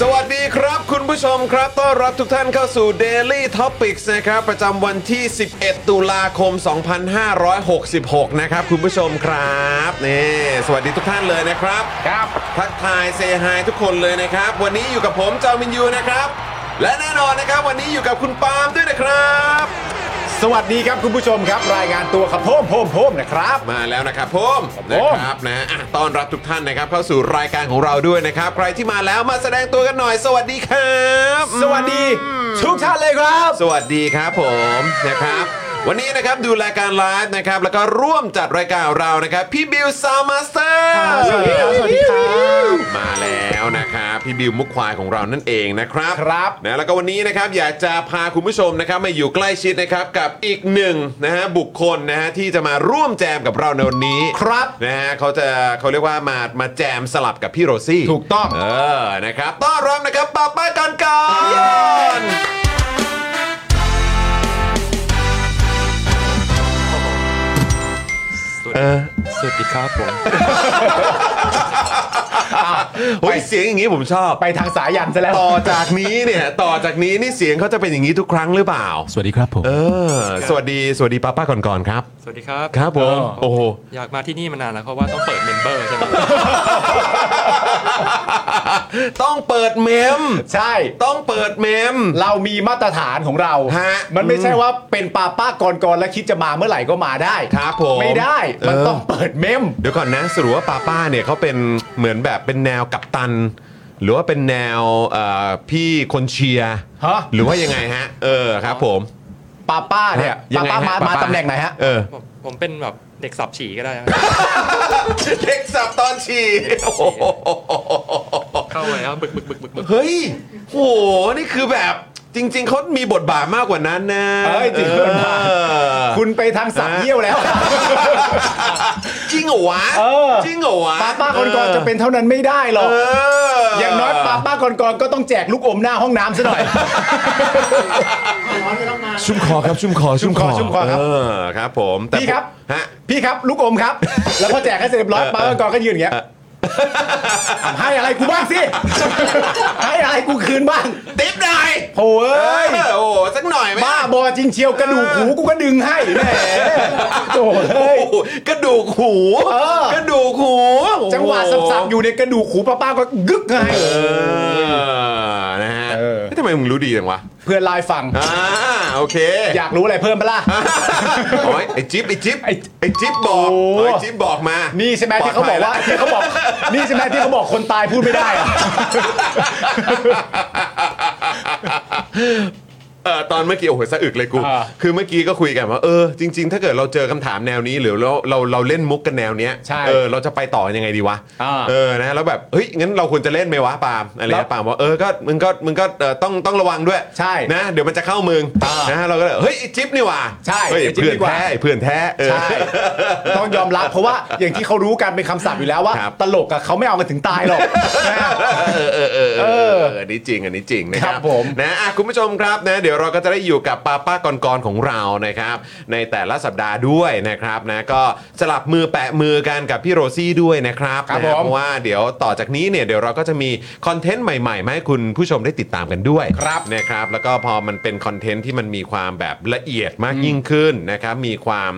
สวัสดีครับ คุณผู้ชมครับต้อนรับทุกท่านเข้าสู่ Daily Topics นะครับ ประจำวันที่ 11 ตุลาคม 2566 นะครับ คุณผู้ชมครับนี่สวัสดีทุกท่านเลยนะครับครับทักทายเซฮายทุกคนเลยนะครับ วันนี้อยู่กับผมจอมินยูนะครับ และแน่นอนนะครับ วันนี้อยู่กับคุณปาล์มด้วยนะครับ สวัสดีครับคุณผู้ชมครับ รายงานตัวครับโพมโพมโพมนะครับ มาแล้วนะครับผมครับนะผมครับนะอะต้อนรับทุกท่านนะครับเข้าสู่รายการของเราด้วยนะครับ ใครที่มาแล้วมาแสดงตัวกันหน่อย สวัสดีครับ สวัสดีทุกท่านเลยครับ สวัสดีครับผมนะครับ วันนี้นะครับดูรายการไลฟ์นะครับ แล้วก็ร่วมจัดรายการเรานะครับ พี่บิว Sound Master สวัสดีครับสวัสดีครับมาแล้วนะครับพี่บิวมุกควายของเรานั่นเองนะครับครับนะแล้วก็วันนี้นะครับอยากจะพาคุณผู้ชมนะครับมาอยู่ใกล้ชิดนะครับกับอีกหนึ่งนะฮะบุคคลนะฮะที่จะมาร่วมแจมกับเราในวันนี้ครับนะฮะเขาจะเขาเรียกว่ามามาแจมสลับกับพี่โรซี่ถูกต้องเออนะครับต้อนรับนะครับป้าป้ากันก่อน สวัสดีครับผม โอ้ยเสียงอย่างนี้ผมชอบ ไปทางสายันซะแล้วต่อจากนี้เนี่ยต่อจากนี้นี่เสียงเขาจะเป็นอย่างนี้ทุกครั้งหรือเปล่า สวัสดีครับผม เออ สวัสดีสวัสดีป้าป้าก่อนก่อนๆครับ สวัสดีครับ ครับผมโอ้โห อยากมาที่นี่มานานแล้วเพราะว่าต้องเปิดเมมเบอร์ใช่ไหม ต้องเปิดเมม ใช่ ต้องเปิดเมม เรามีมาตรฐานของเรา ฮะมันไม่ใช่ว่าเป็นป้าป้ากรกรแล้วคิดจะมาเมื่อไหร่ก็มาได้ครับผมไม่ได้ มันเออ ต้องเปิดเมม เดี๋ยวก่อนนะสรุปว่าป้าป้าเนี่ยเขาเป็นเหมือนแบบเป็นแนวกัปตัน หรือว่าเป็นแนวเอ่อพี่คนเชียร์ฮะ หรือว่ายังไงฮะ เออครับผม ป้าป้าเนี่ยยัป้างไงป้าฮะมาป้ามาป้า ตำแหน่งไหนฮะ เออ ผมผมเป็นแบบเด็กสับฉี่ก็ได้นะ เด็กสับตอนฉี่โอ้โหเข้าไปแล้วบึกบึกบึกบึกบึกเฮ้ยโหนี่คือแบบ จริง ๆเขามีบทบาทมากกว่านั้นนะเอ้ยจริงเอบทบาทอคุณไปทางสับเยี่ยวแล้ว จริงเหรอวะเออ จริงเหรอวะป้าป้ากรกรจะเป็นเท่านั้นไม่ได้หรอก เออออย่างน้อยป้าป้ากรกรก็ต้องแจกลูกอมหน้าห้องน้ำซะหน่อย ชุ่มคอครับชุ่มคอชุ่มคอชุ่มคอครับ เออครับ ผมแต่พี่ครับ ฮะ พี่ครับลูกอมครับ แล้วพอแจกให้เสร็จเรียบร้อยเออป้ากรกรก็ยืนอย่างเงี้ย ให้อะไรกูบ้างสิ ให้อะไรกูคืนบ้างติ๊บหน่อยโถ่เอ้ย เออโอ้โหสักหน่อยไหมบ้าบอจริงเชียวกระดูกหูกูก็ดึงให้แหมโถ่เอ้ย โอ้โหกระดูกหูเออ กระดูกหูจังหวะสับๆอยู่ในกระดูกหูป้าป้าก็กึกให้ เออนะฮะเออ เฮ้ยทำไมมึงรู้ดีจังวะ เพื่อนไลน์ฟัง อ่าโอเค อยากรู้อะไรเพิ่มปะล่ะ โอ้ยไอ้จิ๊บไอ้จิ๊บไอ้ไอ้จิ๊บบอกโอ้โอ้ยจิ๊บบอกมานี่ใช่ไหมที่เขาบอกว่าที่เขาบอก นี่ใช่ไหมที่เขาบอกคนตายพูดไม่ได้อะ เออตอนเมื่อกี้โอ้โหสะอึกเลยกู อ่าคือเมื่อกี้ก็คุยกันว่าเออจริง ๆ ถ้าเกิดเราเจอคำถามแนวนี้ หรือเราเราเราเล่นมุกกันแนวเนี้ยใช่เออเราจะไปต่อยังไงดีวะอ่าเออนะแล้วแบบเฮ้ยงั้นเราควรจะเล่นไหมวะปาล์มอะไรแล้เงี้วยปาล์มว่าเออก็มึงก็มึงก็เอ่อต้องต้องระวังด้วยใช่นะเดี๋ยวมันจะเข้ามึงอ่านนะเราก็เลยเฮ้ยไอ้จิ๊บนี่หว่าใช่เฮ้ยไอ้จิ๊บเพื่อนดีกว่า แท้ไอ้เพื่อนแท้เออ ใช่ ต้องยอมรับเพราะว่าอย่างที่เขารู้กันเป็นคำศัพท์อยู่แล้วว่า ครับ ตลกอะเขาไม่เอากันถึงตายหรอกนะฮะเออเออเออเออเอเออออันนี้จริงอันนี้จริงนะครัครับบผมนะอะคุณผู้ชมครับนะเดี๋ยวเราก็จะได้อยู่กับป้าป้ากรกรของเรานะครับ ในแต่ละสัปดาห์ด้วยนะครับนะก็สลับมือแปะมือกันกับพี่โรซี่ด้วยนะครับครับนะผม เพราะว่าเดี๋ยวต่อจากนี้เนี่ยเดี๋ยวเราก็จะมีคอนเทนต์ใหม่ๆมาให้คุณผู้ชมได้ติดตามกันด้วย ครับ นะครับแล้วก็พอมันเป็นคอนเทนต์ที่มันมีความแบบละเอียดมากยิ่งขึ้นนะครับมีความ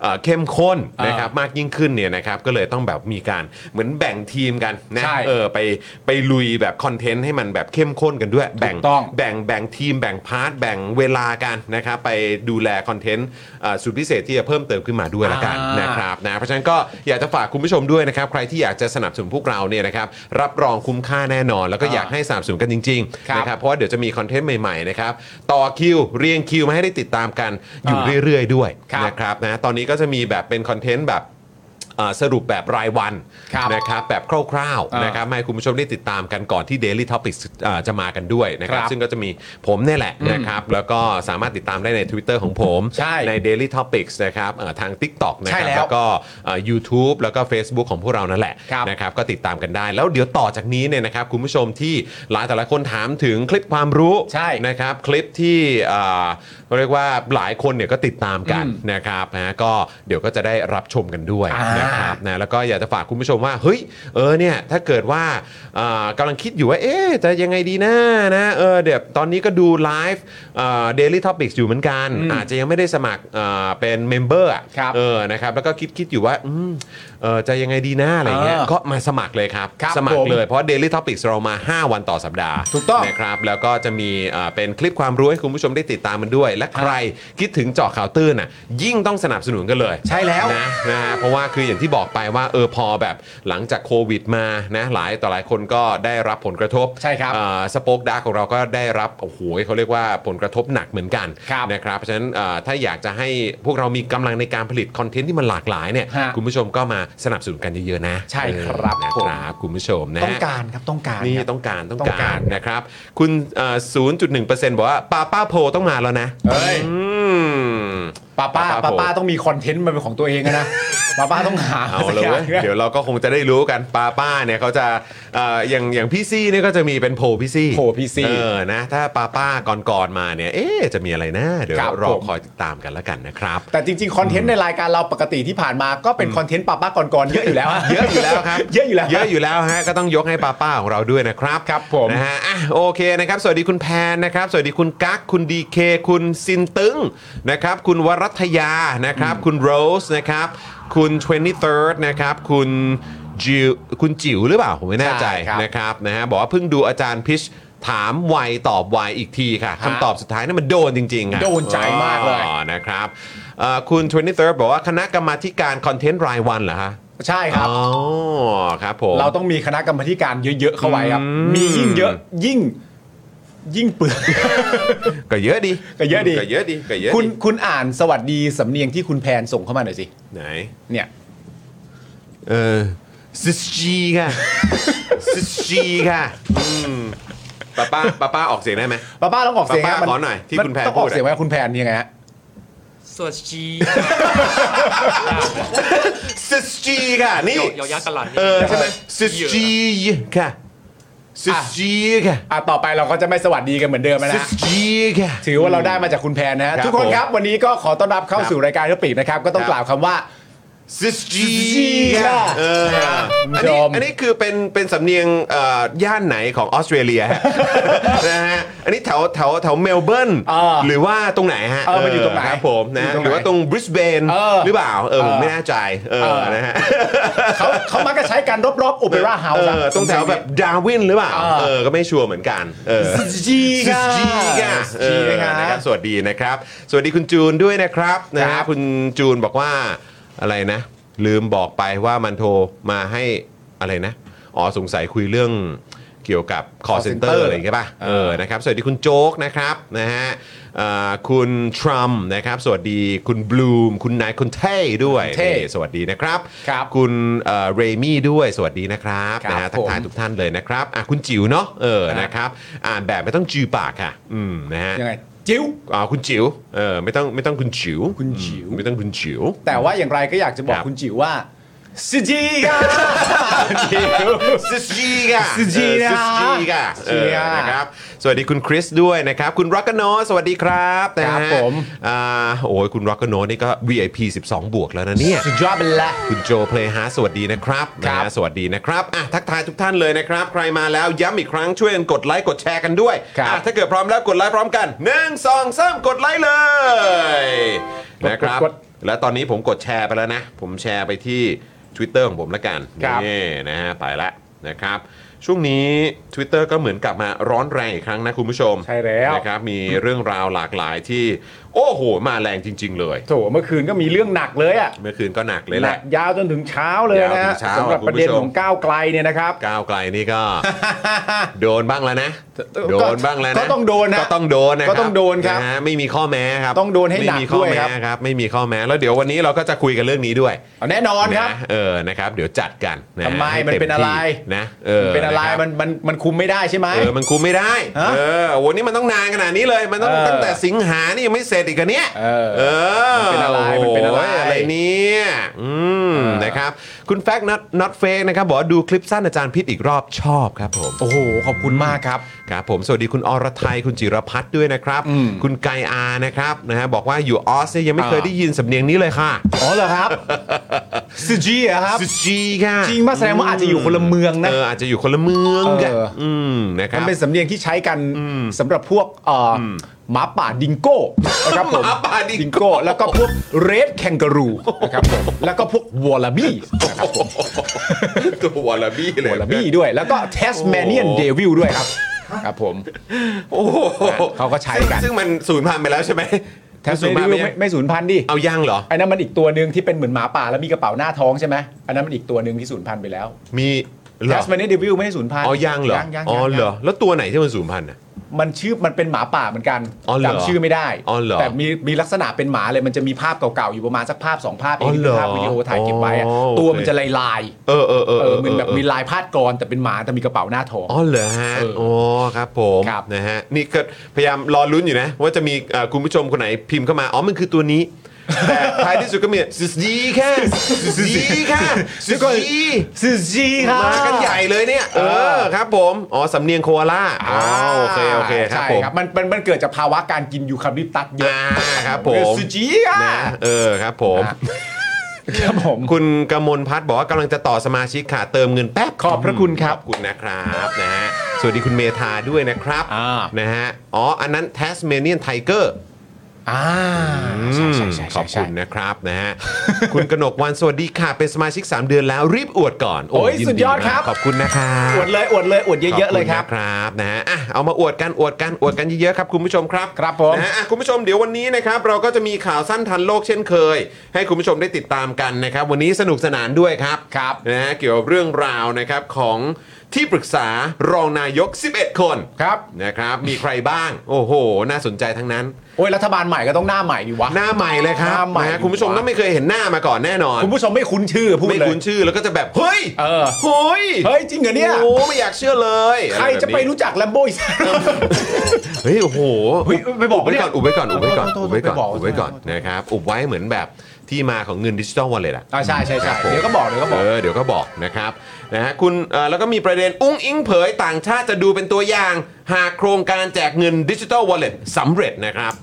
เอ่อเข้มข้นนะครับมากยิ่งขึ้นเนี่ยนะครับก็เลยต้องแบบมีการเหมือนแบ่งทีมกันนะใช่เออไปไปลุยแบบ content ให้มันแบบเข้มข้นกันด้วย แบ่งถูกต้องแบ่งแบ่งทีมแบ่ง part แบ่งเวลากันนะครับไปดูแล content อ่าสุดพิเศษที่จะเพิ่มเติมขึ้นมาด้วยละกันอ่านนะครับนะเพราะฉะนั้นก็อยากจะฝากคุณผู้ชมด้วยนะครับใครที่อยากจะสนับสนุนพวกเราเนี่ยนะครับรับรองคุ้มค่าแน่นอน แล้วก็อยากให้สนับสนุนกันจริงครับๆนะครับเพราะว่าเดี๋ยวจะมี content ใหม่ๆนะครับต่อคิวเรียงคิวมาให้ได้ติดตามกันอยู่อ่าเรื่อยๆด้วยครับนะครับนะตอนนี้ก็จะมีแบบเป็นคอนเทนต์แบบ อ่าสรุปแบบรายวันครับนะครับแบบคร่าวๆอ่านนะครับมาให้คุณผู้ชมได้ติดตามกันก่อนที่ Daily Topics อ่าจะมากันด้วยนะครับ ครับซึ่งก็จะมีผมเนี่ยแหละนะครับ แล้วก็สามารถติดตามได้ใน Twitter ของผมใช่ Daily Topics นะครับเอ่อทาง TikTok นะคใช่รับแล้วแล้วก็เอ่อ YouTube แล้วก็ Facebook ของพวกเรานั่นแหละครับ นะครับก็ติดตามกันได้ แล้วเดี๋ยวต่อจากนี้เนี่ยนะครับคุณผู้ชมที่หลายแต่ละคนถามถึงคลิปความรู้ ใช่นะครับคลิปที่อ่าเรียกว่าหลายคนเนี่ยก็ติดตามกันอืมนะครับนะก็เดี๋ยวก็จะได้รับชมกันด้วยอ่า นนะครับนะแล้วก็อยากจะฝากคุณผู้ชมว่าเฮ้ยเออเนี่ยถ้าเกิดว่าอ่ากำลังคิดอยู่ว่าเอ๊ะจะยังไงดีนะนะเออเดี๋ยวตอนนี้ก็ดู live Daily Topics อยู่เหมือนกัน อาจจะยังไม่ได้สมัครอ่าเป็น member ครับเออนะครับแล้วก็คิดคิดอยู่ว่าอืม เออจะยังไงดีนะอะไรเงี้ย เออก็มาสมัครเลยครับ ครับสมัคผรมเลยเพราะ Daily Topics เรามา 5 วันต่อสัปดาห์ถูกต้องนะครับ แล้วก็จะมีอ่าเป็นคลิปความรู้ให้คุณผู้ชมได้ติดตามมันด้วย และใครคิดถึงเจาะข่าวตื้นอะยิ่งต้องสนับสนุนกันเลยใช่แล้วนะนะฮะเพราะว่าคืออย่างที่บอกไปว่าเออพอแบบหลังจากโควิดมานะหลายต่อหลายคนก็ได้รับผลกระทบใช่ครับ สป็อคดาของเราก็ได้รับโอ้โหเขาเรียกว่าผลกระทบหนักเหมือนกันครับนะครับเพราะฉะนั้นอ่าถ้าอยากจะให้พวกเรามีกำลังในการผลิตคอนเทนต์ที่มันหลากหลายเนี่ยฮะ คุณผู้ชมก็มาสนับสนุนกันเยอะๆนะใช่ครับเออนะผมครับคุณผู้ชมนะต้องการครับต้องการนี่ครับต้องการต้องต้องกาการรนะครับ คุณเอ่อ0.1%บอกว่าป้าป้าโพต้องมาแล้วนะเฮ้ยอืมป้าป้าป้าป้าโพป้าต้องมีคอนเทนต์มาเป็นของตัวเองอะนะป้าป้าต้องหาเอาสักเลยอย่าเว้งยเดี๋ยวเราก็คงจะได้รู้กันป้าป้าเนี่ยเขาจะเอ่ออย่างอย่างพี่ซี่เนี่ยก็จะมีเป็นโพพี่ซี่โพพี่ซี่เออนะถ้าป้าป้าก่อนๆมาเนี่ยเอ๊ะจะมีอะไรนะเดี๋ยวครับรอผมคอยติดตามกันแล้วกันนะครับ แต่จริงๆคอนเทนต์ในรายการเราปกติที่ผ่านมาก็เป็นคอนเทนต์ป้าป้าก่อนๆเยอะอยู่แล้วฮะเยอะอยู่แล้วครับเยอะอยู่แล้วเยอะอยู่แล้วฮะก็ต้องยกให้ป้าป้าของเราด้วยนะครับครับผมนะฮะอะโอเคนะครับสวัสดีคุณแพนนะครับสวัสดีคุณกั๊กคุณดีเคคุณซินตึงนะครับคุณวรัตยานะครับ คุณโรสนะครับ คุณ 23rd นะครับ คุณจิวคุณจิ๋วหรือเปล่า ผมไม่แน่ใจใช่ครับ นะครับนะฮะบอกว่าเพิ่งดูอาจารย์พิชถามไวตอบไวอีกทีค่ะคำตอบสุดท้ายนั่นมันโดนจริงๆอะโดนใจมากเลย อ๋อนะครับเอ่อคุณ 23rd บอกว่าคณะกรรมาธิการคอนเทนต์รายวันเหรอฮะใช่ครับ อ๋อครับผม เราต้องมีคณะกรรมาธิการเยอะๆเข้าไว้ครับ อืม มียิ่งเยอะยิ่ง ยิ่งเปลือกก็เยอะดีก็เยอะดีก็เยอะดีก็เยอะคุณดีคุณอ่านสวัสดีสำเนียงที่คุณแพนส่งเข้ามาหน่อยสิไหนเนี่ยเออซิสจีค่ะซิสจีค่ะอืมป้าป้าป้าป้าออกเสียงได้ไหมป้าป้าต้องออกเสียงป้าป้ามัขอหน่อยที่คุณแพนต้องออกพูดอะเสียงไว้คุณแพนยังไงฮะสวัสดีซิสจีค่ะนี่ยอยักษ์กะหลันนี่เออใช่ไหมซิสจีค่ะ ซิสจีค่ะอะต่อไปเราก็จะไม่สวัสดีกันเหมือนเดิมแล้วซินะสจีค่ะ ถือว่าเราได้มาจากคุณแพนนะฮะครับทุกคนครับวันนี้ก็ขอต้อนรับเข้าครับสู่รายการเทปิกนะครับ ก็ต้องครับกล่าวคำว่า ซิสจีค่ะเออคุณอันผู้ชนี้มอันนี้คือเป็นเป็นสำเนียงเอ่อย่านไหนของออสเตรเลียฮะ นะฮะอันนี้แถวแถวแถวเมลเบิร์นเออหรือว่าตรงไหนฮะเออมันอยู่ตรงไหนครับผมนะอยู่ตรงไหนหรือว่าตรงบริสเบนเออหรือเปล่าเออผมเออไม่แน่ใจเอเอออ นะฮะเขาเขามักจะใช้กันรอบๆโอเปร่าเฮาเอส์อตรงแถวแบบดาร์วินหรือเปล่าเออเออก็ไม่ชัวร์เหมือนกันเออจีซิค่ะสจีค่ะ เอจีอนะนะคครัรับบสวัสดีนะครับ สวัสดีคุณจูนด้วยนะครับนะครัฮะบคุณจูนบอกว่า อะไรนะ ลืมบอกไปว่ามันโทรมาให้อะไรนะ อ๋อสงสัยคุยเรื่องเกี่ยวกับ call call center center อะไรอย่างเงี้ยป่ะเออนะครับสวัสดีคุณโจ๊กนะครับนะฮะอ่าคุณทรัมป์นะครับ สวัสดีคุณบลูมคุณนายคุณเท่ด้วยเท่นี่สวัสดีนะครับ ครับคุณเอ่อเรมี่ด้วยสวัสดีนะครับครับนะฮะทักทายผมทุกท่านเลยนะครับอะคุณจิ๋วเนาะเออครับ นะครับ อ่านแบบไม่ต้องจือปากค่ะ อืมนะฮะยังไง จิ้วอ๋อคุณจิ๋วเออไม่ต้องไม่ต้องคุณจิ๋วคุณจิ๋วอืมไม่ต้องคุณจิ๋ว แต่ว่าอย่างไรก็อยากจะบอกครับ คุณจิ๋วว่า สจีกาจิ๋วซิสจีกะซิสจีกะซิสจีกะเออซิสจีกะนะครับ สวัสดีคุณคริสด้วยนะครับ คุณร็อกกโนสวัสดีครับนะครัฮะบผมอ่าโอ้ยคุณร็อกกโนนี่ก็ VIP 12 บวกแล้วนะเนี่ยสุดยอดไปละคุณโจเพลย์ฮาร์สวัสดีนะครับครับนะฮะสวัสดีนะครับอะทักทายทุกท่านเลยนะครับ ใครมาแล้วย้ำอีกครั้งช่วยกันกดไลค์กดแชร์กันด้วยครับอะถ้าเกิดพร้อมแล้วกดไลค์พร้อมกัน1 2 3กดไลค์เลยกดนะครับกด และตอนนี้ผมกดแชร์ไปแล้วนะ ผมแชร์ไปที่ Twitter ของผมแล้วกันครับนี่นะฮะไปแล้วนะครับ ช่วงนี้ Twitter ก็เหมือนกลับมาร้อนแรงอีกครั้งนะคุณผู้ชมใช่แล้ว นะครับมีเรื่องราวหลากหลายที่ โอ้โห มาแรงจริง ๆ เลยโถเมื่อคืนก็มีเรื่องหนักเลยอะเมื่อคืนก็หนักเลยหแหนัละ กยาวจนถึงเช้าเลยยาวนะถึฮะงเช้าสำหรับคุณผู้ชม ประเด็นของก้าวไกลเนี่ยนะครับ ก้าวไกลนี่ก็ โดนบ้างแล้วนะก็โดนบ้างแล้วนะก็ต้องโดนนะก็ต้องโดนนะก็ต้องโดนครับะฮะไม่มีข้อแม้ครับต้องโดนให้หนักไม่มีข้อด้วยแม้ครับ ครับไม่มีข้อแม้แล้วเดี๋ยววันนี้เราก็จะคุยกันเรื่องนี้ด้วยเอาแน่นอนครับ นะเออนะครับ เดี๋ยวจัดกันนะทำไมให้มันต็เป็นอะไร ที่นะเออเป็นอะไรคบ มันมันมันคุมไม่ได้ใช่ไหม เออ มันคุมไม่ได้ ฮะเออ วันนี้มันต้องนานขนาดนี้เลย มันต้องเออตั้งแต่สิงหานี่ยังไม่เสร็จอีกอะเนี่ยเออเออมันเป็นอะไรมันเป็นอะไร โยอะไรเนี่ยอืมเออนะครับ คุณแฟกต์ not not fake นะครับบอกว่าดูคลิปสั้นอาจารย์พิษอีกรอบชอบครับผม โอ้โห ขอบคุณมากครับ ครับผมสวัสดีคุณอรไทยคุณจิรพัฒน์ด้วยนะครับ อืมคุณไกอานะครับนะฮะบอกว่าอยู่ออสเนี่ยยังไม่เคยอ่าได้ยินสำเนียงนี้เลยค่ะอ๋อเหรอครับซูจีอะครับสุจีค่ะจริงป่ะแสดงว่าอาจจะอยู่คนละเมืองนะ เอออาจจะอยู่คนละเมืองกันเอออื มนะครับมันบเป็นสำเนียงที่ใช้กันสำหรับพวกเอ่อ หมาป่าดิงโก้นะครับผมหมาป่าดิงโก้ดิงโก้ แล้วก็พวก red kangaroo นะครับผมแล้วก็พวก wallaby นะครับผมตัว wallaby เลย wallaby ด้วย แล้วก็ Tasmanian devil ด้วยครับครับผม โอ้โหเขาก็ใช้กันซึ่งซึ่งมันสูญพันธุ์ไปแล้วใช่ไหมTasmanian devil ไม่ไม่สูญพันธุ์ดิ เอายังเหรอไอ้นั้นมันอีกตัวหนึ่งที่เป็นเหมือนหมาป่าแล้วมีกระเป๋าหน้าท้องใช่ไหมอันนั้นมันอีกตัวหนึ่งที่สูญพันธุ์ไปแล้ว มี เหรอ Tasmanian devil ไม่ได้สูญพันธุ์อ๋อยังเหรอยังยังอ๋อยังเหรอแล้วตัวไหนที่มันสูญพันธุ์อะมันชื่อมันเป็นหมาป่าเหมือนกันอ๋อเหรอจำชื่อไม่ได้อ๋อเหรอแต่มีมีลักษณะเป็นหมาเลยมันจะมีภาพเก่าๆอยู่ประมาณสักภาพสองภาพเออที่เหรเป็นอภาพวิดีโออ๋อเหรอถ่ายเก็บไว้อะอ๋อตัวโอเคมันจะลายลายเออเออเออๆเออมันแบบมีลายพาดกลอนแต่เป็นหมาแต่มีกระเป๋าหน้าท้องอ๋อเหรอฮะเออโอ้ครับผมครับนะฮะนี่ก็พยายามรอลุ้นอยู่นะ ว่าจะมีเอ่อคุณผู้ชมคนไหนพิมพ์เข้ามาอ๋อมันคือตัวนี้ แต่ท้ายที่สุดก็มีสุดดีค่ะสุดดีค่ะสุดดีซูจีครับมากันใหญ่เลยเนี่ยเออครับผมอ๋อสำเนียงโคอาล่าอ๋อโอเคโอเคครับใช่ผมครับมันมันมันเกิดจากภาวะการกินยูคาลิปตัสเยอะอ่าครับผมซูจีอะนะเออครับผมอะครับผมคุณกมลพัฒน์บอกว่ากำลังจะต่อสมาชิกค่ะเติมเงินแป๊บขอบพระคุณครับขอบคุณนะครับนะฮะสวัสดีคุณเมธาด้วยนะครับอ่านะฮะอ๋ออันนั้น Tasmanian Tiger อ่าใช่ใช่ใช่ขอบใช่คุณนะครับนะฮะ คุณกนกวันสวัสดีค่ะ เป็นสมาชิก 3 เดือนแล้วรีบอวดก่อน โอ้ยนสุดยอดมากครับ ขอบคุณนะครับอวดเลยอวดเลยอวดเยอะๆเลยครับขอณนะครับนะฮะอะเอามาอวดกันอวดกันอวดกันเยอะๆครับคุณผู้ชมครับครับผมนะฮะอะคุณผู้ชมเดี๋ยววันนี้นะครับเราก็จะมีข่าวสั้นทันโลกเช่นเคย ให้คุณผู้ชมได้ติดตามกันนะครับ วันนี้สนุกสนานด้วยครับครับนะฮะเกี่ยวกับเรื่องราวนะครับของ ที่ปรึกษารองนายก 11 คนครับนะครับมีใครบ้าง โอ้โห น่าสนใจทั้งนั้น โอ้ยรัฐบาลใหม่ก็ต้องหน้าใหม่ดิวะ หน้าใหม่เลยครับหน้าใหม่นะฮะคุณผู้ชมต้องไม่เคยเห็นหน้ามาก่อนแน่นอน คุณผู้ชมไม่คุ้นชื่อพูดไม่เลย คุ้นชื่อแล้วก็จะแบบ เฮ้ยเออเฮ้ยเฮ้ยจริงเหรอเนี่ย โอ้ไม่อยากเชื่อเลยใครจะไปรู้จักแลมโบ้อีก เฮ้ยโอ้โหเฮ้ยไปบอกอุบไว้ก่อนอุบไว้ก่อนอุบไว้ก่อนโทษโทษอุบไว้ก่อนไปบอกอุบไว้ก่อนนะครับอุบไว้เหมือนแบบ ที่มาของเงินดิจิ t a ลวอลเล็ตอะอ่าใช่ใช่คใช่รับผมเดี๋ยวก็บอกเดี๋ยวก็บอก เออเดี๋ยวก็บอกนะครับนะฮะคุณเอ่อแล้วก็มีประเด็นอุ้งอิงเผยต่างชาติจะดูเป็นตัวอย่าง หากโครงการแจกเงินดิจิ t a ลวอลเล็ตสำเร็จนะครับ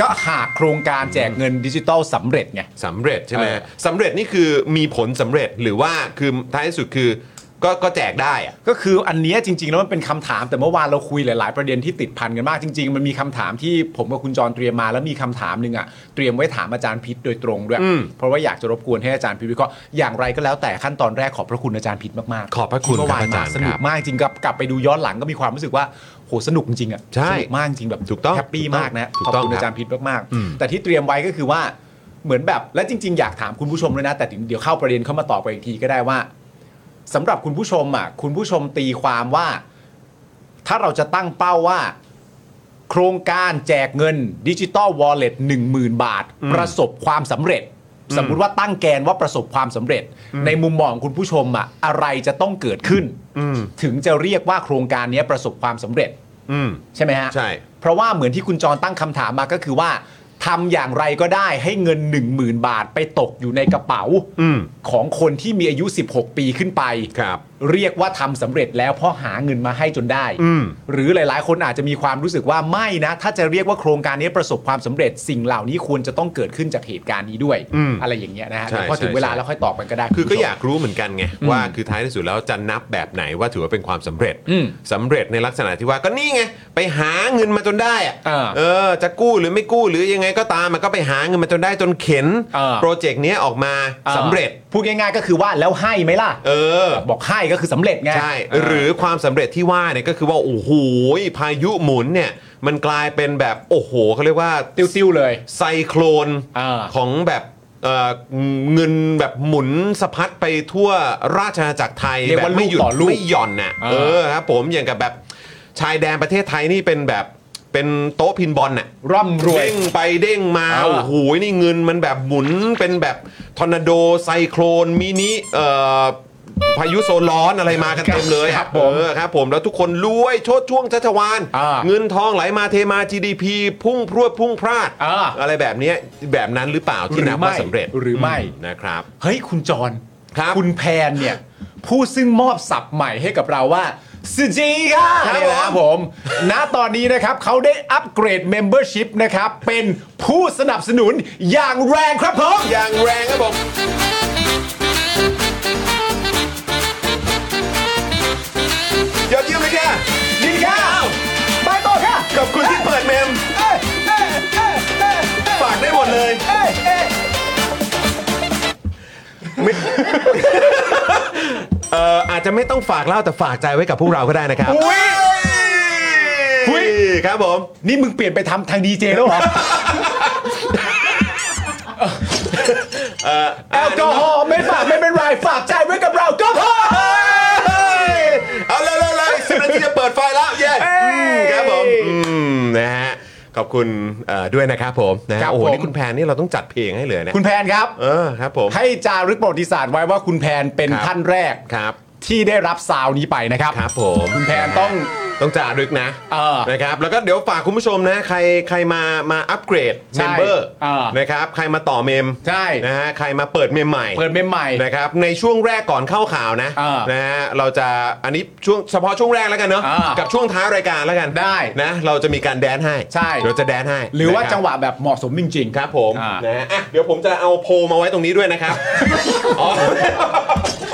ก็หากโครงการแจกเงินดิจิตอลสำเร็จไง สำเร็จใช่ไหมเออ สำเร็จนี่คือมีผลสำเร็จหรือว่าคือท้ายที่สุดคือ ก็ก็แจกได้อะ ก็คืออันเนี้ยจริง ๆ แล้วมันเป็นคำถามแต่เมื่อวานเราคุยหลาย ๆ ประเด็นที่ติดพันกันมากจริง ๆ มันมีคำถามที่ผมกับคุณจรเตรียมมาแล้วมีคำถามหนึ่งอะเตรียมไว้ถามอาจารย์พิษโดยตรงด้วย อืม เพราะว่าอยากจะรบกวนให้อาจารย์พิษวิเคราะห์อย่างไรก็แล้วแต่ขั้นตอนแรกขอบพระคุณอาจารย์พิษมากๆขอบพระคุณที่เมื่อวานครับอาจารย์มาสนุคกรับมากจริงกับกลับไปดูย้อนหลังก็มีความรู้สึกว่าโหสนุกจริงๆอะใช่สนุกมากจริงแบบถูกต้องแฮปปี้มากนะถูกขอบต้องคุณครับอาจารย์พิษมากอืม ๆแต่ที่เตรียมไว้ก็คือว่า เหมือนแบบและจริง ๆ อยากถามคุณผู้ชมเลยนะ แต่เดี๋ยวเข้าประเด็นเข้ามาตอบไปอีกทีก็ได้ว่า สำหรับคุณผู้ชมอะคุณผู้ชมตีความว่า ถ้าเราจะตั้งเป้าว่า โครงการแจกเงินดิจิ t a ลวอลเล็ต1 0,000บาทประสบความสำเร็จ สมมุติว่าตั้งแกนว่าประสบความสำเร็จ ในมุมมองของคุณผู้ชมอะอะไรจะต้องเกิดขึ้นถึงจะเรียกว่าโครงการนี้ประสบความสำเร็จ อืม ใช่ไหมฮะ ใช่ เพราะว่าเหมือนที่คุณจรตั้งคำถามมาก็คือว่า ทำอย่างไรก็ได้ให้เงิน 1 0,000 บาทไปตกอยู่ในกระเป๋าอืมของคนที่มีอายุ 16 ปีขึ้นไปครับเรียกว่าทำสำเร็จแล้วเพราะหาเงินมาให้จนได้อืมหรือหลาย ๆ คนอาจจะมีความรู้สึกว่าไม่นะ ถ้าจะเรียกว่าโครงการนี้ประสบความสำเร็จ สิ่งเหล่านี้ควรจะต้องเกิดขึ้นจากเหตุการณ์นี้ด้วยอืมอะไรอย่างเงี้ยนะฮะใช่เดี๋ยวพอถึงใช่เวลาใช่แล้วค่อยตอบกันก็ได้ คือก็ณผู้ชมอยากรู้เหมือนกันไงว่าคือท้ายที่สุดแล้วจะนับแบบไหนว่าถือว่าเป็นความสำเร็จอืมสำเร็จในลักษณะที่ว่าก็นี่ไงไปหาเงินมาจนได้อะเออเออจะกู้หรือไม่กู้หรือยังไงก็ตามมันก็ไปหาเงินมาจนได้จนเข็นเออโปรเจกต์เนี้ยออกมาสำเร็จพูดง่าย ๆ ก็คือว่าแล้วให้ไหมล่ะเออบอกให้ก็คือสำเร็จไง ใช่ หรือความสำเร็จที่ว่าเนี่ยก็คือว่าโอ้โหพายุหมุนเนี่ยมันกลายเป็นแบบโอ้โหเขาเรียกว่าติ้วๆเลยไซโครนอ่า ของแบบเอ่อเงินแบบหมุนสะพัดไปทั่วราชอาณาจักรไทยเรียกว่าแบบไม่หยุดลูกต่อลูกไม่หย่อนน่ะอ่าเออครับผมอย่างกับแบบชายแดนประเทศไทยนี่เป็นแบบเป็นโต๊ะพินบอลน่ะ ร่ำรวย เด้งไปเด้งมาอ่า โอ้โหนี่เงินมันแบบหมุนเป็นแบบทอร์นาโดไซโครนมินิเอ่อ พายุโซนร้อนอะไรมากันเต็มเลยคครับผมเออครับผมแล้วทุกคนรวยโชติช่วงชัชวาลอ่าเงินทองไหลมาเทมา GDP พุ่งพรวดพุ่งพลาดอ่าอะไรแบบเนี้ยแบบนั้นหรือเปล่าที่นับว่าสำเร็จหรือไม่นะครับ เฮ้ยคุณจรครับคุณแพนเนี่ยผู้ซึ่งมอบศัพท์ใหม่ให้กับเราว่าสุจีค่ะครับเนี่ยนะครับผม ณ ตอนนี้นะครับเขาได้อัปเกรด Membership นะครับ เป็นผู้สนับสนุนอย่างแรงครับผม อย่างแรงครับผม ยอดเยี่ยมเลยค่ะยินดีครับไปต่อค่ะขอบคุณที่เปิดเมมเอ้ยเอ้ยเอ้ยเอ้ยฝากได้หมดเลยเอ้ยเอ้ยเอ่ออาจจะไม่ต้องฝากเล่าแต่ฝากใจไว้กับพวกเราก็ได้นะครับอุ๊ยอุ้ยครับผม นี่มึงเปลี่ยนไปทำทางดีเจแล้วเหรอแอลกอฮอล์ไม่ฝากไม่เป็นไรฝากใจไว้กับเราก็พอ ขอบคุณเอ่อด้วยนะครับผมนะฮะครับโอ้โหผม นี่คุณแพนนี่เราต้องจัดเพลงให้เลยนะคุณแพนครับ เออครับผม ให้จารึกประวัติศาสตร์ไว้ว่าคุณแพนเป็นครับ ท่านแรก ครับ ที่ได้รับซาวนี้ไปนะครับ ครับผมคุณแพนต้อง ต้องจารึกนะเออ นะครับแล้วก็เดี๋ยวฝากคุณผู้ชมนะใครใครมามาอัปเกรดใช่ member เออ นะครับใครมาต่อเมมใช่ นะฮะใครมาเปิดเมมใหม่ เปิดเมมใหม่ นะครับในช่วงแรกก่อนเข้าข่าวนะเออนะฮะเราจะอันนี้ช่วงเฉพาะช่วงแรกแล้วกันเนาะเออกับช่วงท้ายรายการแล้วกันได้นะเราจะมีการแดนให้ใช่เราจะแดนให้หรือว่านะคบจังหวะแบบเหมาะสมจริงๆ ครับผมอ่านะฮะอะเดี๋ยวผมจะเอาโพลมาไว้ตรงนี้ด้วยนะครับ อ๋อ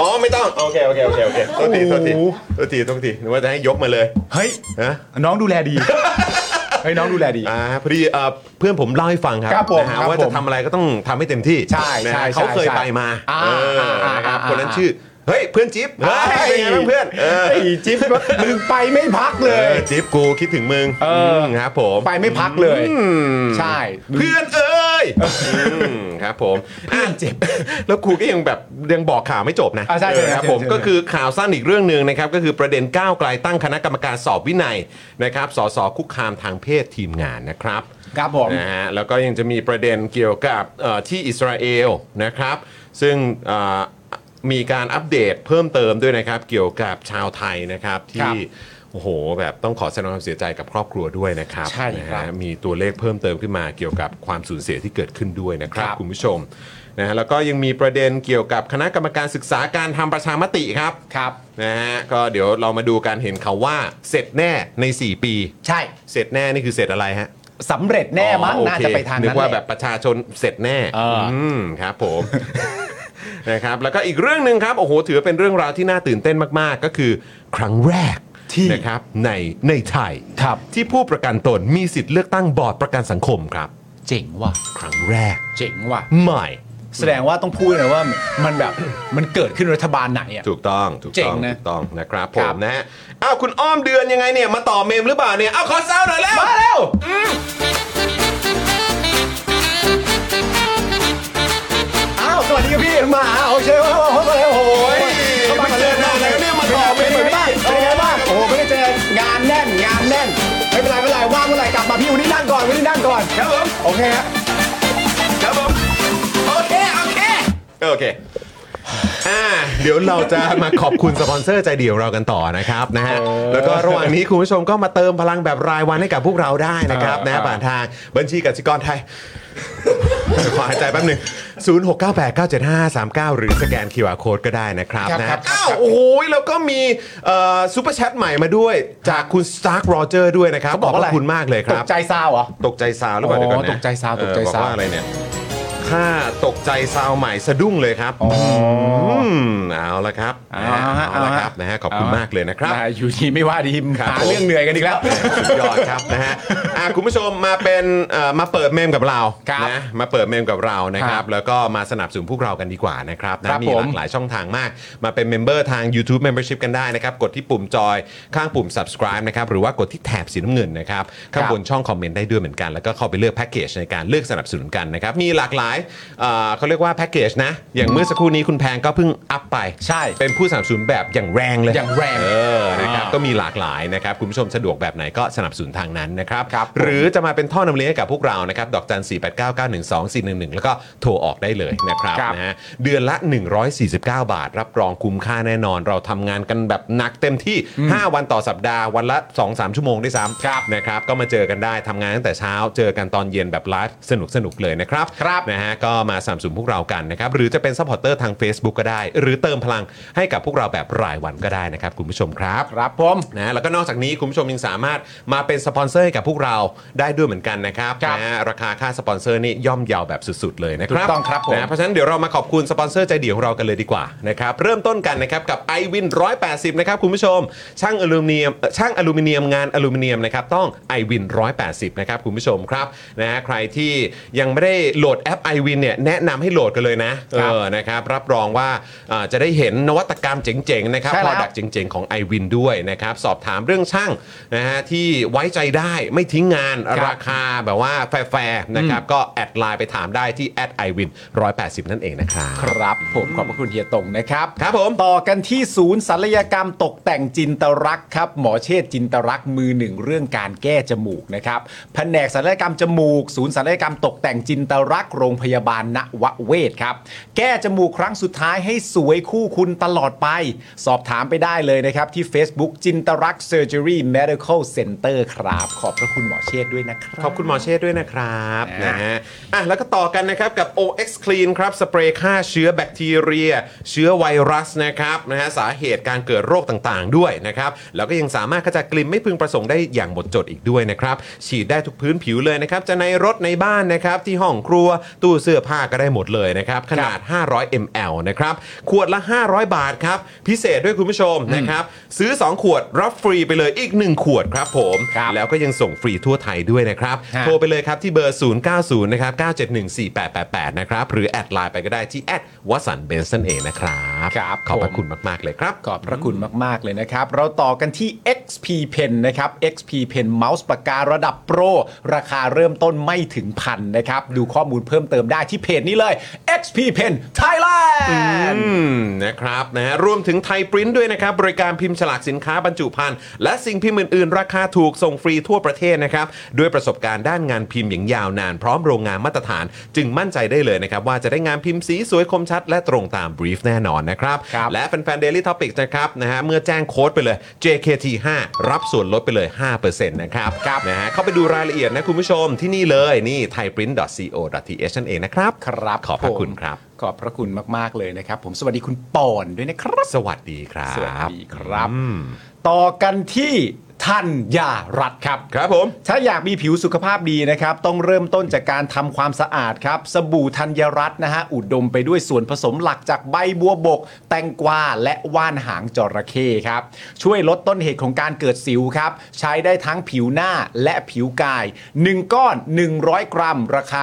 อ๋อไม่ต้องโอเคโอเคโอเคโอเคโทษทีโทษทีโทษทีโทษทีนึกว่าจะให้ยกมาเลยเฮ้ยนะน้องดูแลดีเฮ้ยน้องดูแลดี อ่าพอดีเอ่อเพื่อนผมเล่าให้ฟังครับครับผมนะฮะครับว่าผจะมทำอะไรก็ต้องทำให้เต็มที่ใช่นะใช่ฮะใช่เขาเคยใช่ไปมาอ่าเอออ่านะครับอ่าคนนั้นชื่อ เฮ้ยเพื่อนจิ๊บเฮ้ยเป็นไงบ้างเพื่อนเออไอ้จิ๊บมึงไปไม่พักเลเอย อจิ๊บกูคิดถึงมึงเออมครับผมไปไม่พักเลยใช่ เพื่อนเอ้ยมครับผมเพื่อนเจ็บแล้วครูก็ยังแบบยังบอกข่าวไม่จบนะอ่าใช่ใช่เออครับใช่ผมใช่ ก็คือข่าวสั้นอีกเรื่องหนึ่งนะครับ ก็คือประเด็นก้าวไกลตั้งคณะกรรมการสอบวินัยนะครับสสคุกคามทางเพศทีมงานนะครับ ครับผม นะฮะแล้วก็ยังจะมีประเด็นเกี่ยวกับเอ่อที่อิสราเอลนะครับ ซึ่งเอ่อ มีการอัปเดตเพิ่มเติมด้วยนะครับ เกี่ยวกับชาวไทยนะครับครัที่บโอ้โหแบบต้องขอแสดงความเสียใจกับครอบครัวด้วยนะครับใช่ครับนะฮะมีตัวเลขเพิ่มเติมขึ้นมาเกี่ยวกับความสูญเสียที่เกิดขึ้นด้วยนะครับครับคุณผู้ชมนะฮะแล้วก็ยังมีประเด็นเกี่ยวกับคณะกรรมการศึกษาการทำประชามติครับครับ นะฮะก็เดี๋ยวเรามาดูการเห็นเขาว่าเสร็จแน่ใน 4 ปี ใช่เสร็จแน่นี่คือเสร็จอะไรฮะ สำเร็จแน่มั้งอ๋อโอน่าเคจะไปทางนึนั้กนว่าหละแบบประชาชนเสร็จแน่เอออื มครับผม นะครับแล้วก็อีกเรื่องหนึ่งครับโอ้โหถือเป็นเรื่องราวที่น่าตื่นเต้นมากๆ ก็คือครั้งแรกที่นะครับในในไทยครับที่ผู้ประกันตนมีสิทธิ์เลือกตั้งบอร์ดประกันสังคมครับ เจ๋งว่ะครั้งแรกเจ๋งว่ะใหม่ แสดงว่าต้องพูดนะว่ามันแบบมันเกิดขึ้นรัฐบาลไหนอะ ถูกต้องถูกเจ๋ต้องงนะถูกต้องนะครับผครัมบ นะฮะอ้าวคุณอ้อมเดือนยังไงเนี่ยมาต่อเมมหรือเปล่าเนี่ยอ้าวขอเซาหน่อยแล้วมาเร็วอ้า สวัสดีครับพี่มาโอเคโอ้โหโอ้โหไม่เจอนานแล้วเนี่ยมาต่อเมมเป็นเหมืไงอนบ้างพี่เป็นไงบ้างโอ้โหไม่ได้เจองานแน่นไม่เป็นไรไม่เป็นไรว่างเมื่อไหร่กลับมาพี่วันนี้นั่งก่อนวันนี้นั่งก่อนครับผมโอเคฮะครับผมโอเคโอเคโอเคอ่าเดี๋ยวเราจะมาขอบคุณสปอนเซอร์ใจเดียวเรากันต่อนะครับนะฮะแล้วก็ระหว่างนี้คุณผู้ชมก็มาเติมพลังแบบรายวันให้กับพวกเราได้นะครับนะฮะผ่านทางบัญชีกสิกรไทย ขอหายใจแป๊บหนึ่ง0698975539 หรือสแกน QR Code ก็ได้นะครับครับนะครับอ้าวโอ้โหแล้วก็มี Super Chat ใหม่มาด้วย จากคุณ Stark Roger ด้วยนะครับเขาบอกว่าขอะไรอบคุณมากเลยคตรักบ ใจซาวเหรอ ตกใจซาวหรือเปล่าอ๋อเดี๋ยวก่อนนะตกใจซาวตกใจเออบอกซาวว่าอะไรเนี่ย ค่าตกใจซาวใหม่สะดุ้งเลยครับมเอาละครับเอานะฮะฮะเอาละเอาฮะครับนะฮะขอบคุณมากเลยนะครับนะอยู่ดีไม่ว่าดีครับหาผมเรื่องเหนื่อยกันอีกแล้ว สุดยอดครับนะฮะอะคุณผู้ชมมาเป็นเอ่อมาเปิดเมมกับเราครับนะมาเปิดเมมกับเรานะคครัรับบแล้วก็มาสนับสนุนพวกเรากันดีกว่านะครับนะครับมีผมหลากหลายช่องทางมาก มาเป็นเมมเบอร์ทาง YouTube Membership กันได้นะครับ กดที่ปุ่มจอยข้างปุ่ม subscribe นะครับหรือว่ากดที่แถบสีน้ำเงินนะครับข้างบนช่องคอมเมนต์ได้ด้วยเหมือนกันแล้วก็เข้าไปเลือกแพ็กเกจในการเลือกสนับสนุนกันนะครับมีหลากหลายเอ่อเขาเรียกว่าแพ็กเกจนะ อย่างเมื่อสักครู่นี้คุณแพงก็เพิ่งอัพไป ใช่ เป็นผู้สนับสนุนแบบอย่างแรงเลยอย่างแรงเออนะครับอ่าก็มีหลากหลายนะครับคุณผู้ชมสะดวกแบบไหนก็สนับสนุนทางนั้นนะครับครับหรือจะมาเป็นท่อนำเลี้ยงให้กับพวกเรานะครับดอกจัน 4 8 9 9 1 2 4 1 1 แล้วก็โทรออกได้เลยนะครับครับนะฮะเดือนละ 149 บาท รับรองคุ้มค่าแน่นอน เราทำงานกันแบบหนักเต็มที่ 5 วันต่อสัปดาห์วันละ 2-3 ชั่วโมงด้วยซ้ำครับนะครับก็มาเจอกันได้ทำงานตั้งแต่เช้า เจอกันตอนเย็นแบบไลฟ์สนุกสนุกๆเลยนะครับครับนะฮะก็มาสนับสนุนพวกเรากันนะครับหรือจะเป็น supporter ทาง Facebook ก็ได้ หรือเติมพลังให้กับพวกเราแบบรายวันก็ได้นะครับคุณผู้ชมครับ ครับผมนะแล้วก็นอกจากนี้คุณผู้ชมยังสามารถมาเป็นสปอนเซอร์ให้กับพวกเราได้ด้วยเหมือนกันนะครับครับนะราคาค่าสปอนเซอร์นี่ย่อมเยาแบบสุดๆเลยนะครับถูกต้องครับผมนะเพราะฉะนั้นเดี๋ยวเรามาขอบคุณสปอนเซอร์ใจเดียวของเรากันเลยดีกว่านะครับเริ่มต้นกันนะครับกับ i w วิน180นะครับคุณผู้ชม ช่างอลูมิเนียมเอ่อช่างอลูมิเนียมงานอลูมิเนียมนะครับต้อง i w วิน180นะครับคุณผู้ชมครับนะฮะใครที่ยังไม่ได้โหลดแอป i w วินเนี่ยแนะนำให้โหลดกันเลยนะครับเออนะครับรับรองว่าอ่าจะได้เห็นนวัตกรรมเจ๋งๆนะครับ ใช่แล้ว product เจ๋งๆของ i w วินด้วยนะครับสอบถามเรื่องช่างนะฮะที่ไว้ใจได้ไม่ทิ้งงานครับ ราคาแบบว่าแฟร์ๆนะครับก็แอดไลน์ไปถามได้ที่ i w วิน180 นั่นเองนะครับ ครับผมขอบพระคุณเฮียตงนะครับครับผม ต่อกันที่ศูนย์ศัลยกรรมตกแต่งจินตรักษณ์ครับ หมอเชษจินตรักษณ์มือหนึ่งเรื่องการแก้จมูกนะครับแผนกศัลยกรรมจมูก ศูนย์ศัลยกรรมตกแต่งจินตรักษณ์โรงพพยาบาลณวเวศครับ แก้จมูกครั้งสุดท้ายให้สวยคู่คุณตลอดไป สอบถามไปได้เลยนะครับ ที่ Facebook จินตรักษณ์ Surgery Medical Center ครับ ขอบพระคุณหมอเชษด้วยนะครับ ขอบคุณหมอเชษด้วยนะครับนะนะฮะอะแล้วก็ต่อกันนะครับกับ OX Clean ครับสเปรย์ฆ่าเชื้อแบคทีเรีย เชื้อไวรัสนะครับนะฮะสาเหตุการเกิดโรคต่างๆ ด้วยนะครับแล้วก็ยังสามารถขจัดกลิ่นไม่พึงประสงค์ได้อย่างหมดจดอีกด้วยนะครับฉีดได้ทุกพื้นผิวเลยนะครับจะในรถในบ้านนะครับที่ห้องครัวตู้เสื้อผ้าก็ได้หมดเลยนะครับ ขนาด 500 ml นะครับ ขวดละ 500 บาทครับ พิเศษด้วยคุณผู้ชมนะครับ ซื้อ 2 ขวดรับฟรีไปเลยอีก 1 ขวดครับผมครับแล้วก็ยังส่งฟรีทั่วไทยด้วยนะครับฮะโทรไปเลยครับที่เบอร์ 090 นะครับ 971 4888 นะครับ หรือแอดไลน์ไปก็ได้ที่แอดวัสันเบนซ์นั่นเองนะครับครับผมขอบพระคุณมาก ๆ เลยครับ ขอบพระคุณมาก ๆ เลยนะครับ เราต่อกันที่ XP Pen นะครับ XP Pen เมาส์ปากการะดับโปรราคาเริ่มต้นไม่ถึงพันนะครับ ดูข้อมูลเพิ่มเติมได้ที่เพจนี้เลย XP Pen Thailand อืมนะครับนะฮะรวมถึงไทยปริ้นด้วยนะครับ บริการพิมพ์ฉลากสินค้าบรรจุภัณฑ์และสิ่งพิมพ์อื่น ๆ ราคาถูกส่งฟรีทั่วประเทศนะครับ ด้วยประสบการณ์ด้านงานพิมพ์อย่างยาวนาน พร้อมโรงงานมาตรฐาน จึงมั่นใจได้เลยนะครับ ว่าจะได้งานพิมพ์สีสวยคมชัด และตรงตามบรีฟแน่นอนนะครับครับและแฟนๆ Daily Topics นะครับนะฮะเมื่อแจ้งโค้ดไปเลย JKT5 รับส่วนลดไปเลย 5%นะครับนะฮะเข้าไปดูรายละเอียดนะคุณผู้ชมที่นี่เลยนี่ thaiprint.co.th นั่นเองนะครับ ครับขอบพระผมคุณครับ ขอบพระคุณมาก ๆ เลยนะครับ ผมสวัสดีคุณปอนด้วยนะครับ สวัสดีครับ สวัสดีครับ ต่อกันที่ ทันยารัตครับ ครับผม ถ้าอยากมีผิวสุขภาพดีนะครับ ต้องเริ่มต้นจากการทำความสะอาดครับ สบู่ธัญรัตน์นะฮะ อุดมไปด้วยส่วนผสมหลักจากใบบัวบก แตงกวาและว่านหางจระเข้ครับ ช่วยลดต้นเหตุของการเกิดสิวครับ ใช้ได้ทั้งผิวหน้าและผิวกาย 1 ก้อน 100 กรัม ราคา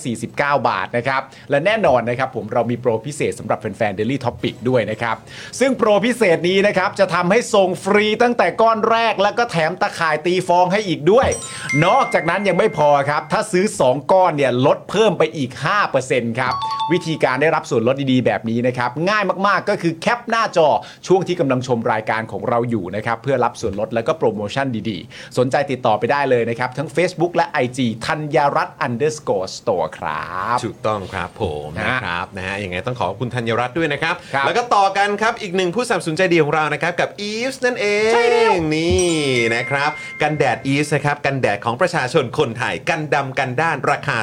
149 บาทนะครับ และแน่นอนนะครับผมเรามีโปรพิเศษสำหรับแฟนๆ Daily Topic ด้วยนะครับ ซึ่งโปรพิเศษนี้นะครับจะทำให้ส่งฟรีตั้งแต่ก้อนแรกแล้วก็แถมตะข่ายตีฟองให้อีกด้วย นอกจากนั้นยังไม่พอครับ ถ้าซื้อ 2 ก้อนเนี่ยลดเพิ่มไปอีก 5%ครับ วิธีการได้รับส่วนลดดีๆ แบบนี้นะครับ ง่ายมากๆก็คือแคปหน้าจอช่วงที่กำลังชมรายการของเราอยู่นะครับ เพื่อรับส่วนลดแล้วก็โปรโมชั่นดีๆ สนใจติดต่อไปได้เลยนะครับ ทั้ง Facebook และ IG ธัญรัตน์ underscore store ครับถูกต้องครับผมนะนะครับนะฮะยังไงต้องขอบคุณธัญรัตน์ด้วยนะครับครับ แล้วก็ต่อกันครับอีกหนึ่งผู้สนับสนุนใจดีของเรานะครับกับ e v e s นั่นเองนี่นะครับ กันแดด e v e s นะครับ กันแดดของประชาชนคนไทย กันดำกันด้านราคา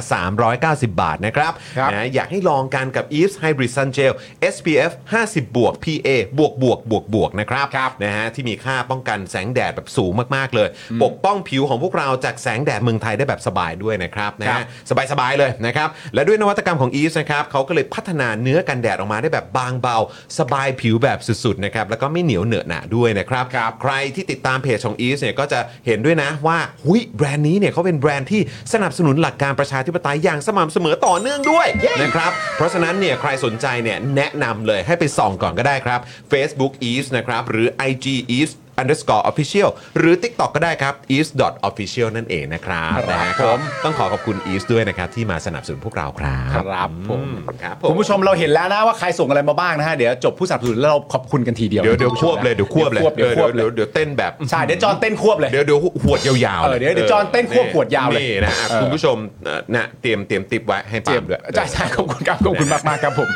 390 บาทนะครับครับ นะอยากให้ลองกันกับ e v e s Hybrid Sun Gel SPF 50บวก PA บวกบวกบวกบวกนะครับครับ นะฮะที่มีค่าป้องกันแสงแดดแบบสูงมาก ๆ เลย ปกป้องผิวของพวกเราจากแสงแดดเมืองไทยได้แบบสบายด้วยนะครับนะครัฮะบ สบาย ๆ เลยนะครับ และด้วยนวัตกรรมของ e v e s นะครับเขาก็เลยพัฒนาเนื้อกันแดดออกมาได้แบบบางเบา สบายผิวแบบสุด ๆ นะครับ แล้วก็ไม่เหนียวเหนอะหนะด้วยนะครับ ครับ ใครที่ติดตามเพจของ e v e s เนี่ยก็จะเห็นด้วยนะว่าหุยแบรนด์นี้เนี่ยเขาเป็นแบรนด์ที่สนับสนุนหลักการประชาธิปไตยอย่างสม่ำเสมอต่อเนื่องด้วยนะครับเพราะฉะนั้นเนี่ยใครสนใจเนี่ยแนะนำเลยให้ไปส่องก่อนก็ได้ครับ Facebook e v e s นะครับหรือ IG e v e s underscore official หรือ TikTok ก็ได้ครับ e v e s official นั่นเองนะครับครับนะฮะผมก็ต้องขอขอบคุณ e v e s ด้วยนะครับ ที่มาสนับสนุนพวกเราครับครับผมครับคุณผู้ชมเราเห็นแล้วนะว่าใครส่งอะไรมาบ้างนะฮะเดี๋ยวจบผู้สนับสนุนแล้วเราขอบคุณกันทีเดียว เดี๋ยวเดี๋ยวณคผู้ชวมบนะเลยเดี๋ยวควบเลยเดี๋ยวควบเดี๋เดี๋ยยววควบเดี๋ยวเต้นแบบใช่เดี๋ยวจอนเต้นควบเลยเดี๋ยวเดี๋ยวหวดยาวๆเออเดี๋ยวเดี๋ยวจอห์นเต้นควบขวดยาวเลยนี่นะอะเออคุณผู้ชมเอ่อนะเตรียมเตรียมติปไว้ให้ปาล์มด้วยใช่ใช่ขอบคุณครับขอบคุณมากมากๆครับผม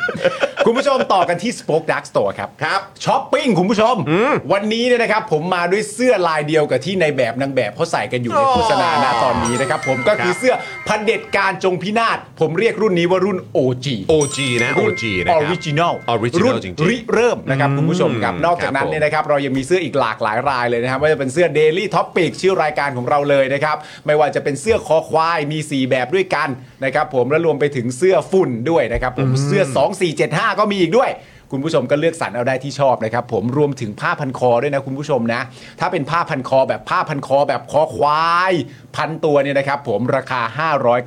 คุณผู้ชมต่อกันที่ Spoke Dark Store ครับครับช้อปปิ้งคุณผู้ชม วันนี้เนี่ยนะครับผมมาด้วยเสื้อลายเดียวกับที่ในแบบนางแบบเขาใส่กันอยู่ในโอ้โฆษณาณตอนนี้นะครับผมก็คือครับเสื้อพันเด็จการจงพินาศผมเรียกรุ่นนี้ว่ารุ่น OG OG นะ OG นะอคอรับริจินอล Original รุ่นจริงๆริเริ่มนะครับคุณผู้ชมครับอืมนอกจากนั้นครับผมเนี่ยนะครับเรายังมีเสื้ออีกหลากหลายรายเลยนะครับว่าจะเป็นเสื้อ Daily Topic ชื่อรายการของเราเลยนะครับไม่ว่าจะเป็นเสื้อคอควายมี 4 แบบด้วยกันนะครับผมแล้วรวมไปถึงเสื้อฝุ่นด้วยนะครับผมเสื้อ 2475ก็มีอีกด้วย คุณผู้ชมก็เลือกสรรเอาได้ที่ชอบนะครับผมรวมถึงผ้าพันคอด้วยนะคุณผู้ชมนะ ถ้าเป็นผ้าพันคอแบบผ้าพันคอแบบคอควายพันตัวเนี่ยนะครับผมราคา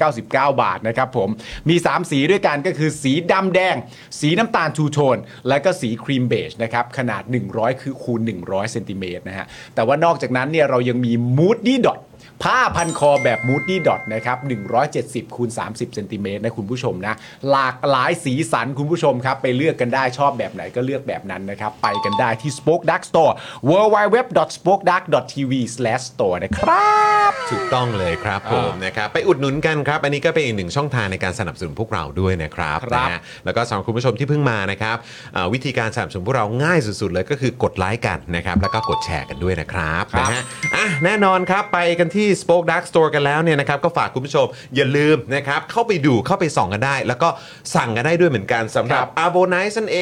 599 บาทนะครับผมมี 3 สีด้วยกันก็คือสีดำแดง สีน้ำตาล two-tone และก็สีครีม beige นะครับขนาด 100 คือคูณ 100เซนติเมตรนะฮะแต่ว่านอกจากนั้นเนี่ยเรายังมี Moody Dot ผ้าพันคอแบบ Moody Dot นะครับ170คูณ30เซนติเมตรนะคุณผู้ชมนะ หลากหลายสีสันคุณผู้ชมครับ ไปเลือกกันได้ชอบแบบไหนก็เลือกแบบนั้นนะครับ ไปกันได้ที่ SpokeDark Store www.spokedark.tv/store นะครับถูกต้องเลยครับผมนะครับไปอุดหนุนกันครับ อันนี้ก็เป็นอีกหนึ่งช่องทางในการสนับสนุนพวกเราด้วยนะครับครับนะฮะแล้วก็สำหรับคุณผู้ชมที่เพิ่งมานะครับอ่าวิธีการสนับสนุนพวกเราง่ายสุดๆเลยก็คือกดไลค์กันนะครับแล้วก็กดแชร์กันด้วยนะครับครับนะฮะอะแน่นอนครับไปกันที่ Spoke Dark Store กันแล้วเนี่ยนะครับก็ฝากคุณผู้ชมอย่าลืมนะครับเข้าไปดูเข้าไปส่องกันได้ แล้วก็สั่งกันได้ด้วยเหมือนกันสำหรับ a r b o n i c e นั่นเอ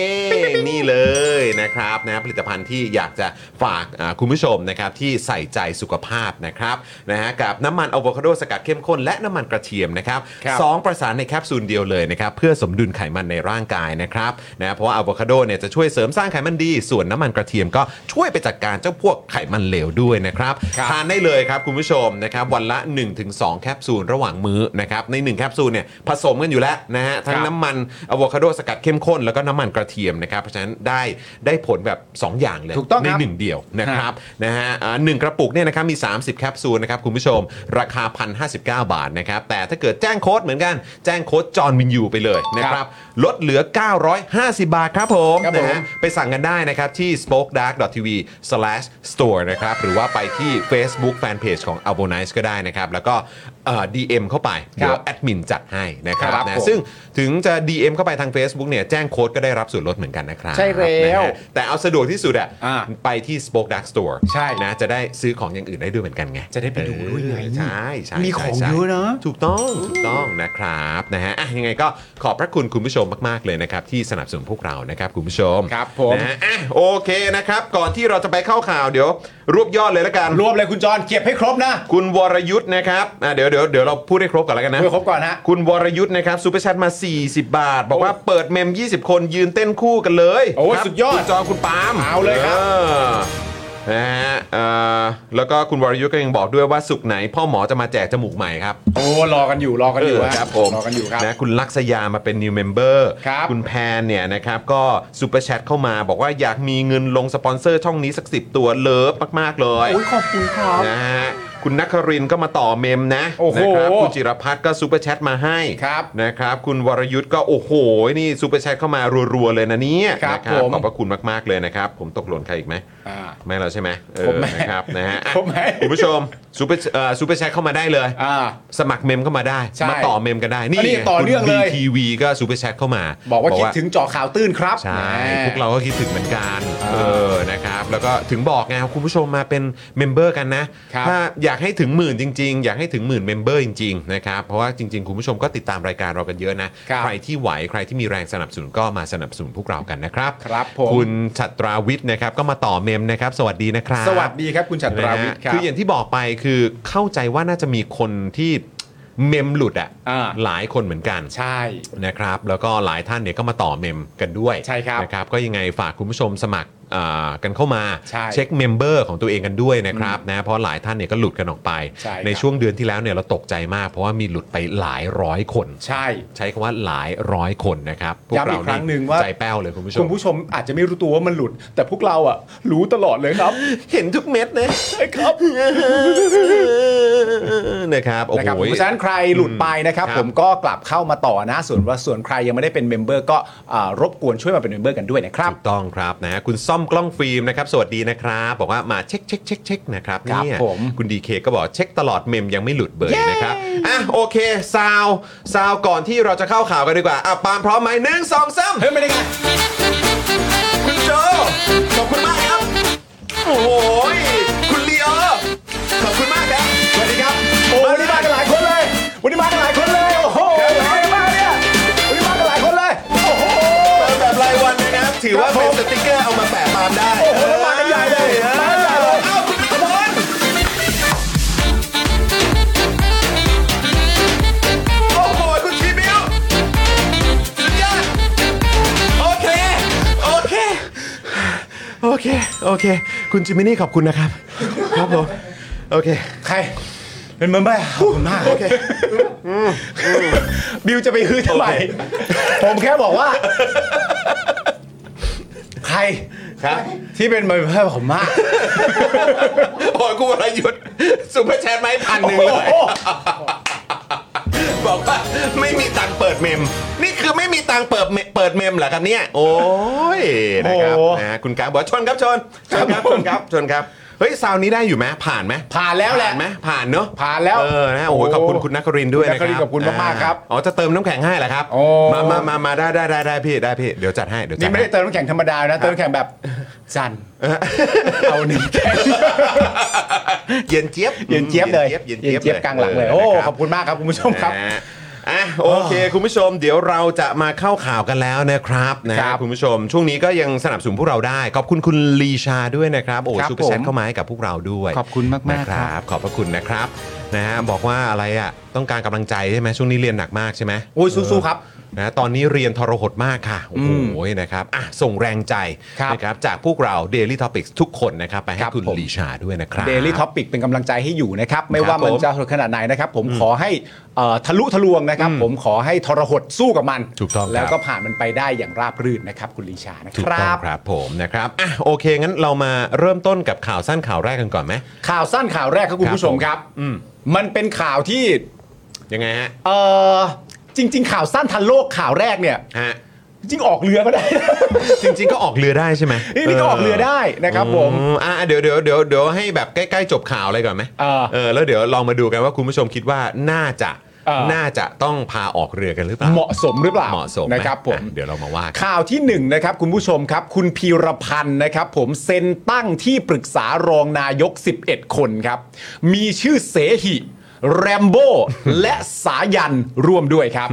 นี่เลยนะครับนะผลิตภัณฑ์ที่อยากจะฝากอ่าคุณผู้ชมนะครับที่ใส่ใจสุขภาพนะครับนะฮะกับน้ำมันอะโวคาโดสกัดเข้มข้นและน้ำมันกระเทียมนะครับครับสองประสานในแคปซูลเดียวเลยนะครับเพื่อสมดุลไขมันในร่างกายนะครับนะเพราะว่าอะโวคาโดเนี่ยจะช่วยเสริมสร้างไขมันดี ส่วนน้ำมันกระเทียมก็ช่วยไปจัดการเจ้าพวกไขมันเลวด้วยนะครับครับทานได้เลยครับคุณผู้ชมนะครับวันละ 1-2 แคปซูลระหว่างมื้อนะครับใน 1 แคปซูลเนี่ยผสมกันอยู่แล้วนะฮะทั้งครับน้ำมันอะโวคาโดสกัดเข้มข้นแล้วก็น้ำมันกระเทียมนะครับเพราะฉะนั้นได้ได้ผลแบบ 2 อย่างเลยถูกต้องในครับ หนึ่งเดียวนะครับนะฮะอ่าหนึ่งกระปุกเนี่ยนะครับมี 30 แคปซูลนะครับคุณผู้ชมราคา 1,059 บาทนะครับแต่ถ้าเกิดแจ้งโค้ดเหมือนกันแจ้งโค้ดจอห์นวินยูไปเลยนะครับ ลดเหลือ 950 บาทครับผมครับผม นะฮะไปสั่งกันได้นะครับที่ spokedark.tv/store นะครับหรือว่าไปที่ Facebook Fanpage ของ a l b o n i c e ก็ได้นะครับ แล้วก็ เอ่อ DM เข้าไป เดี๋ยวแอดมินจัดให้นะครับครับนะผมซึ่งถึงจะ DM เข้าไปทาง Facebook เนี่ยแจ้งโค้ดก็ได้รับส่วนลดเหมือนกันนะครับใช่แล้วนะฮะแต่เอาสะดวกที่สุดอะอ่าไปที่ Spoke Dark Store ใช่นะจะได้ซื้อของอย่างอื่นได้ด้วยเหมือนกันไงจะได้ไปดูด้วยไงเออใช่ใช่มีของใช่ เยอะนะ ถูกต้องถูกต้องนะครับนะฮะอะยังไงก็ขอบพระคุณคุณผู้ชมมากๆเลยนะครับที่สนับสนุนพวกเรานะครับคุณผู้ชมครับผม นะฮะอะโอเคนะครับ ก่อนที่เราจะไปเข้าข่าวเดี๋ยว รวบยอดเลยละกัน รวมเลยคุณจอนเก็บให้ครบนะ คุณวรยุทธ์นะครับอะเดี๋ยวเดี๋ยวเดี๋ยวเราพูดให้ครบก่อนแล้วกันนะ พูดให้ครบก่อนฮะ คุณวรยุทธ์นะครับ Super Chat มา 40 บาท บอกว่าเปิดเมม 20 คนยืนเต้นคู่กันเลยโอ้ยครับสุดยอด คุณจอคุณปาล์มเอาเลยครับออนะฮะเอ่อแล้วก็คุณวรยุทธ์ก็ยังบอกด้วยว่าสุกร์ไหน พ่อหมอจะมาแจกจมูกใหม่ครับ โอ้รอกันอยู่รอกันอยู่เออฮะครับผมรอกันอยู่ครับ นะคุณลักษยามาเป็น new member ครับคุณแพนเนี่ยนะครับก็superchat เข้ามาบอกว่าอยากมีเงินลงสปอนเซอร์ช่องนี้สักสิตัว love มาก ๆ เลยโอ้ยขอบคุณครับนะฮะ คุณนักครินทร์ก็มาต่อ mem นะโอ้โห นะครับคุณจิรพัฒน์ก็ superchat มาให้ครับ นะครับ คุณวรยุทธ์ก็โอ้โห นี่ superchat เข้ามารัวๆเลยนะเนี่ยครับนะผม ขอบพระคุณมากๆเลยนะครับ ผมตกหล่นใครอีกไหม อ่า ไม่แล้วใช่ไหมเอผมอไม่นะครับนะฮะอะผมไม่คุณผู้ชมซูเปอร์เอ่อ superchat เข้ามาได้เลย อ่า สมัคร mem เข้ามาได้ ใช่มาต่อ mem กันได้ นี่อันนี้ไงต่อเนื่องเลย ทีวีก็ superchat เข้ามาบอกว่าคิดถึงเจอข่าวตื้นครับใช่ แหม พวกเราก็คิดถึงเหมือนกันอ่าเออ นะครับ แล้วก็ถึงบอกไงครับคุณผู้ชมมาเป็น member กันนะ ครับถ้าอยากให้ถึงหมื่นจริง ๆ อยากให้ถึงหมื่น member จริงๆนะครับเพราะว่าจริง ๆ คุณผู้ชมก็ติดตามรายการเรากันเยอะนะครับใครที่ไหวใครที่มีแรงสนับสนุนก็มาสนับสนุนพวกเรากันนะครับครับผมคุณฉัตราวิทย์นะครับก็มาต่อ mem นะครับสวัสดีนะครับสวัสดีครับคุณฉัตราวิทย์ครับคืออย่างที่บอกไปคือเข้าใจว่าน่าจะมีคนที่เมมหลุดอะอ่าหลายคนเหมือนกันใช่นะครับ แล้วก็หลายท่านเนี่ยก็มาต่อเมมกันด้วยใช่ครับนะครับก็ยังไงฝากคุณผู้ชมสมัครอ่า กันเข้ามาใช่เช็คเมมเบอร์ของตัวเองกันด้วยนะครับนะเพราะหลายท่านเนี่ยก็หลุดกันออกไปใช่ครับช่วงเดือนที่แล้วเนี่ยเราตกใจมาก เพราะว่ามีหลุดไปหลายร้อยคน ใช่ ใช้คำว่าหลายร้อยคนนะครับพวกย้ำอีเรากครั้งหนึ่งว่าใจแป้วเลยคุณผู้ชคุมณผู้ชมอาจจะไม่รู้ตัวว่ามันหลุด แต่พวกเราอะรู้ตลอดเลยครับ เห็นทุกเม็ดนะใช่ครับนะครับโอ้นะโหครับเพราะฉะนั้นใครหลุดไปนะครับครับ ผมก็กลับเข้ามาต่อนะส่วนว่าส่วนใครยังไม่ได้เป็น member ก็อ่ารบกวนช่วยมาเป็น member กันด้วยนะครับถูกต้องครับนะฮะคุณซ่อมกล้องฟิล์มนะครับสวัสดีนะครับ บอกว่ามาเช็คเช็คเช็คเช็คนะครับครับเนี่ยผมคุณดีเคก็บอกเช็คตลอด mem ยังไม่หลุดเลยนะครับอะโอเคซาวซาวก่อนที่เราจะเข้าข่าวกันดีกว่าอะปาล์มพร้อมไหมหนึ่งสองสามเฮ้ยไม่ได้ไงคุณโจขอบคุณมากครับโอ้โหคุณลีโอขอบคุณมากครับสวัสดีครับโอ้วันนี้มากันหลายคนเลย วันนี้มากันหลายคนเลยโอ้โหมากันมากเนี่ยวันนี้มากันหลายคนเลยโอ้โหแบบรายวันนะครับถือว่าเป็นสติกเกอร์เอามาแปะ ปาล์มได้โอ้โหแล้วมากันใหญ่เลยมากันใหญ่เลยเอ้าคุณพิธพลโอ้โหคุณชีบิวสุดยอดโอเค โอเค โอเค โอเค คุณจิมมินี่ขอบคุณนะครับ ครับผม โอเค ใคร เป็น member ขอบคุณมาก โอเค บิวจะไปฮือทำไม ผมแค่บอกว่า ใคร ครับ ที่เป็น member ผมมาก โอ้ยคุณวรยุทธ์ superchat มาให้พันหนึ่งเลย บอกว่าไม่มีตังค์เปิดเมม นี่คือไม่มีตังค์เปิดเมเปิดเมมเหรอครับเนี่ย โอ้ยนะครับโอ้ นะคุณกราฟบอกว่าชนครับชนชนครับชนครับชนครับ เฮ้ยซาวนี้ได้อยู่ไหมผ่านไหมผ่านแล้วแหละผ่านไหมผ่านเนอะผ่านแล้วเออนะโอ้ยขอบคุณคุณนักครินทร์ด้วยนะคคุณนักครินทร์รับขอบคุณมากๆครับอ๋อจะเติมน้ำแข็งให้เหรอครับโอ้ มามามามาได้ได้ได้ได้พี่ได้พี่เดี๋ยวจัดให้เดี๋ยวจันี่ดไม่ให้ ได้เติมน้ำแข็งธรรมดานะเติมน้ำแข็งแบบจันเอาหนึ่งแข็งเย็นเจี๊ยบเย็นเจี๊ยบเลยเย็นเย็นเจี๊ยบเจี๊ยบกลางหลังเลย โอ้ ขอบคุณมากครับ คุณผู้ชมครับ นะฮะ อะโอเค คุณผู้ชมเดี๋ยวเราจะมาเข้าข่าวกันแล้วนะครับนะครับคุณผู้ชม ช่วงนี้ก็ยังสนับสนุนพวกเราได้ ขอบคุณคุณลีชาด้วยนะครับโอ้ครับซูเปอร์แชทผม เข้ามาให้กับพวกเราด้วยขอบคุณมากๆนะครับ ขอบพระคุณนะครับนะฮะบอกว่าอะไรอะต้องการกำลังใจใช่ไหมช่วงนี้เรียนหนักมากใช่ไหมโอ้ยสู้ๆครับ นะตอนนี้เรียนทรหดมากค่ะ โอ้โหนะครับอะส่งแรงใจครับนะครับจากพวกเรา Daily Topics ทุกคนนะครับ ไปให้ครับคุณผม ลีชาด้วยนะครับ Daily Topic เป็นกำลังใจให้อยู่นะครับ ไม่ว่ามันผมจะขนาดไหนนะครับ ผมขอให้เอ่อทะลุทะลวงนะครับ ผมขอให้ทรหดสู้กับมันถูกต้องครับ แล้วก็ผ่านมันไปได้อย่างราบรื่นนะครับ คุณลีชานะถูคกต้อรังบ ครับผมนะครับอะโอเค งั้นเรามาเริ่มต้นกับข่าวสั้นข่าวแรกกันก่อนไหม ข่าวสั้นข่าวแรกครับคุณผู้ชมครับอืมมันเป็นข่าวที่ยังไงฮะ เออ จริง ๆ ข่าวสั้นทันโลกข่าวแรกเนี่ย ฮะ จริงๆออกเรือก็ได้ จริง ๆ ก็ออกเรือได้ใช่ไหมนี่นี่ก็ออกเรือได้นะครับผม อือะเดี๋ยวเดี๋ยวเดี๋ยวเดี๋ยวให้แบบใกล้ๆจบข่าวอะไรก่อนไหมเออเออแล้วเดี๋ยวลองมาดูกันว่าคุณผู้ชมคิดว่าน่าจะเออ น่าจะต้องพาออกเรือกันหรือเปล่าเหมาะสมหรือเปล่าเหมาะสมไหนะครับผม อะเดี๋ยวเรามาว่ากัน ข่าวที่หนึ่งนะครับคุณผู้ชมครับ คุณพีรพันธ์นะครับ ผมเซ็นตั้งที่ปรึกษารองนายก 11 คนครับ มีชื่อเสหิ แรมโบ้และสายันร่วมด้วยครับ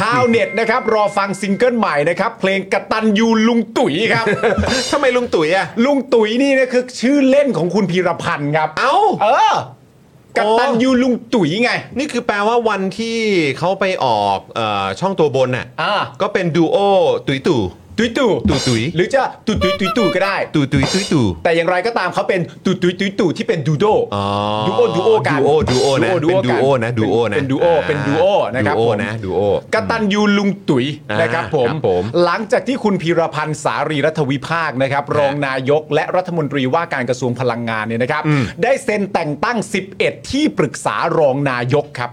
ชาวเน็ตนะครับ รอฟังซิงเกิลใหม่นะครับ เพลงกระตันยูลุงตุ๋ยครับ ทำไมลุงตุ๋ยอะลุงตุ๋ยนี่นะคือชื่อเล่นของคุณพีรพันธ์ครับ เอ้า เออกตันยูลุงตุ๋ยไง นี่คือแปลว่าวันที่เขาไปออกเออช่องตัวบนน่ะอ่า ก็เป็นดูโอตุ๋ยตู่ ตุยตู่ตู่ตุยหรือจะตุยตุยตุยตู่ก็ได้ตู่ตุยตุยตู่แต่อย่างไรก็ตามเขาเป็นตุยตุยตุยตู่ที่เป็นดูโดอ๋อดูโอดูโอกันดูโอดูโอนะดูเป็นโอดูโอนะดูโอนะเป็นดูโอเป็นดูโอนะครับดูโอผมนะดูโอกตันยูลุงตุ๋ยอ่านนะครับผมครับผมหลังจากที่คุณพีรพันธ์สารีรัฐวิภาคนะครับรองนายกและรัฐมนตรีว่าการกระทรวงพลังงานเนี่ยนะครับ ได้เซ็นแต่งตั้ง 11 ที่ปรึกษารองนายกครับ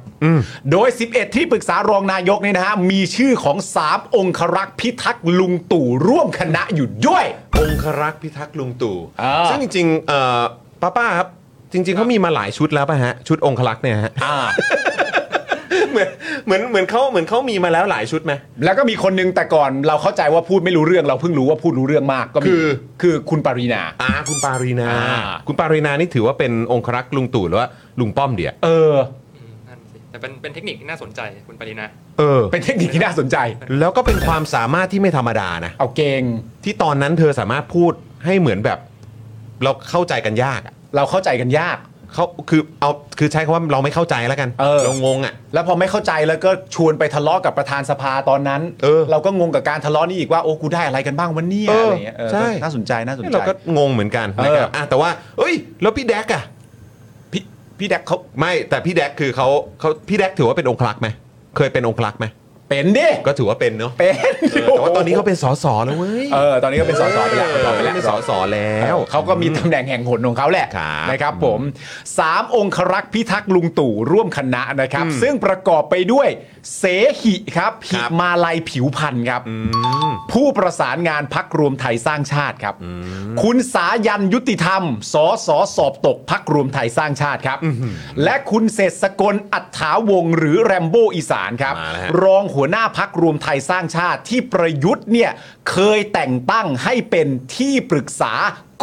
โดย 11 ที่ปรึกษารองนายกเนี่ยนะฮะมีชื่อของ3องครักษ์พิทักษ์ลุงตู่ร่วมคณะอยู่ด้วย องครักษ์พิทักษ์ลุงตู่อ่า ซึ่งจริงๆเอ่อป้าป้าครับ จริง ๆเขามีมาหลายชุดแล้วป่ะฮะ ชุดองครักษ์เนี่ยฮะ อ่า เหมือนเหมือนเหมือนเขาเหมือนเขามีมาแล้วหลายชุดไหม แล้วก็มีคนนึงแต่ก่อนเราเข้าใจว่าพูดไม่รู้เรื่องเราเพิ่งรู้ว่าพูดรู้เรื่องมากก็มีคือ คือคุณปรินา อ่าคุณปารีนา อ่า คุณปารีนานี่ถือว่าเป็นองครักษ์ลุงตู่หรือว่าลุงป้อมเดีย เอออืมนั่นสิ แต่เป็นเป็นเทคนิคที่น่าสนใจคุณปรินาเออ เป็นเทคนิคที่น่าสนใจ แล้วก็เป็นความสามารถที่ไม่ธรรมดานะ เอาเก่งที่ตอนนั้นเธอสามารถพูดให้เหมือนแบบ เราเข้าใจกันยากอะเราเข้าใจกันยาก เขาคือเอาคือใช้คำว่าเราไม่เข้าใจแล้วกันเออ งงอะ แล้วพอไม่เข้าใจแล้วก็ชวนไปทะเลาะกับประธานสภาตอนนั้นเออเราก็งงกับการทะเลาะนี่อีกว่าโอ้กูได้อะไรกันบ้างวันนี้เออออะไรเงี้ยเออใช่ก็น่าสนใจน่าสนใจ เราก็งงเหมือนกันเออนะครับอะแต่ว่าเอ้ย แล้วพี่แดกอะ พี่แดกเขาไม่แต่พี่แดกคือเขาเขาพี่แดกถือว่าเป็นองคลักษ์ไหมเคยเป็นองคลักษ์ไหม เป็นดิ ก็ถือว่าเป็นเนาะเป็นเออแต่ว่าตอนนี้เขาเป็นสสแล้วเว้ย เออตอนนี้ก็เป็นสสไปแล้วเออไปแล้วเป็นสสแล้วเขาก็มีตำแหน่งแห่งหนของเขาแหละครับ นะครับผมสามองครักษ์พิทักษ์ลุงตู่ร่วมคณะนะครับ ซึ่งประกอบไปด้วยเสหิครับหิมาลัยผิวพันธ์ครับ ผู้ประสานงานพักรวมไทยสร้างชาติครับ คุณสายันยุติธรรม สสสอบตกพักรวมไทยสร้างชาติครับ และคุณเศรษฐกลอัฏฐาวงศ์หรือแรมโบอีสานครับ มาแล้วฮะ รองหัวหน้าพักรวมไทยสร้างชาติที่ประยุทธ์เนี่ยเคยแต่งตั้งให้เป็นที่ปรึกษา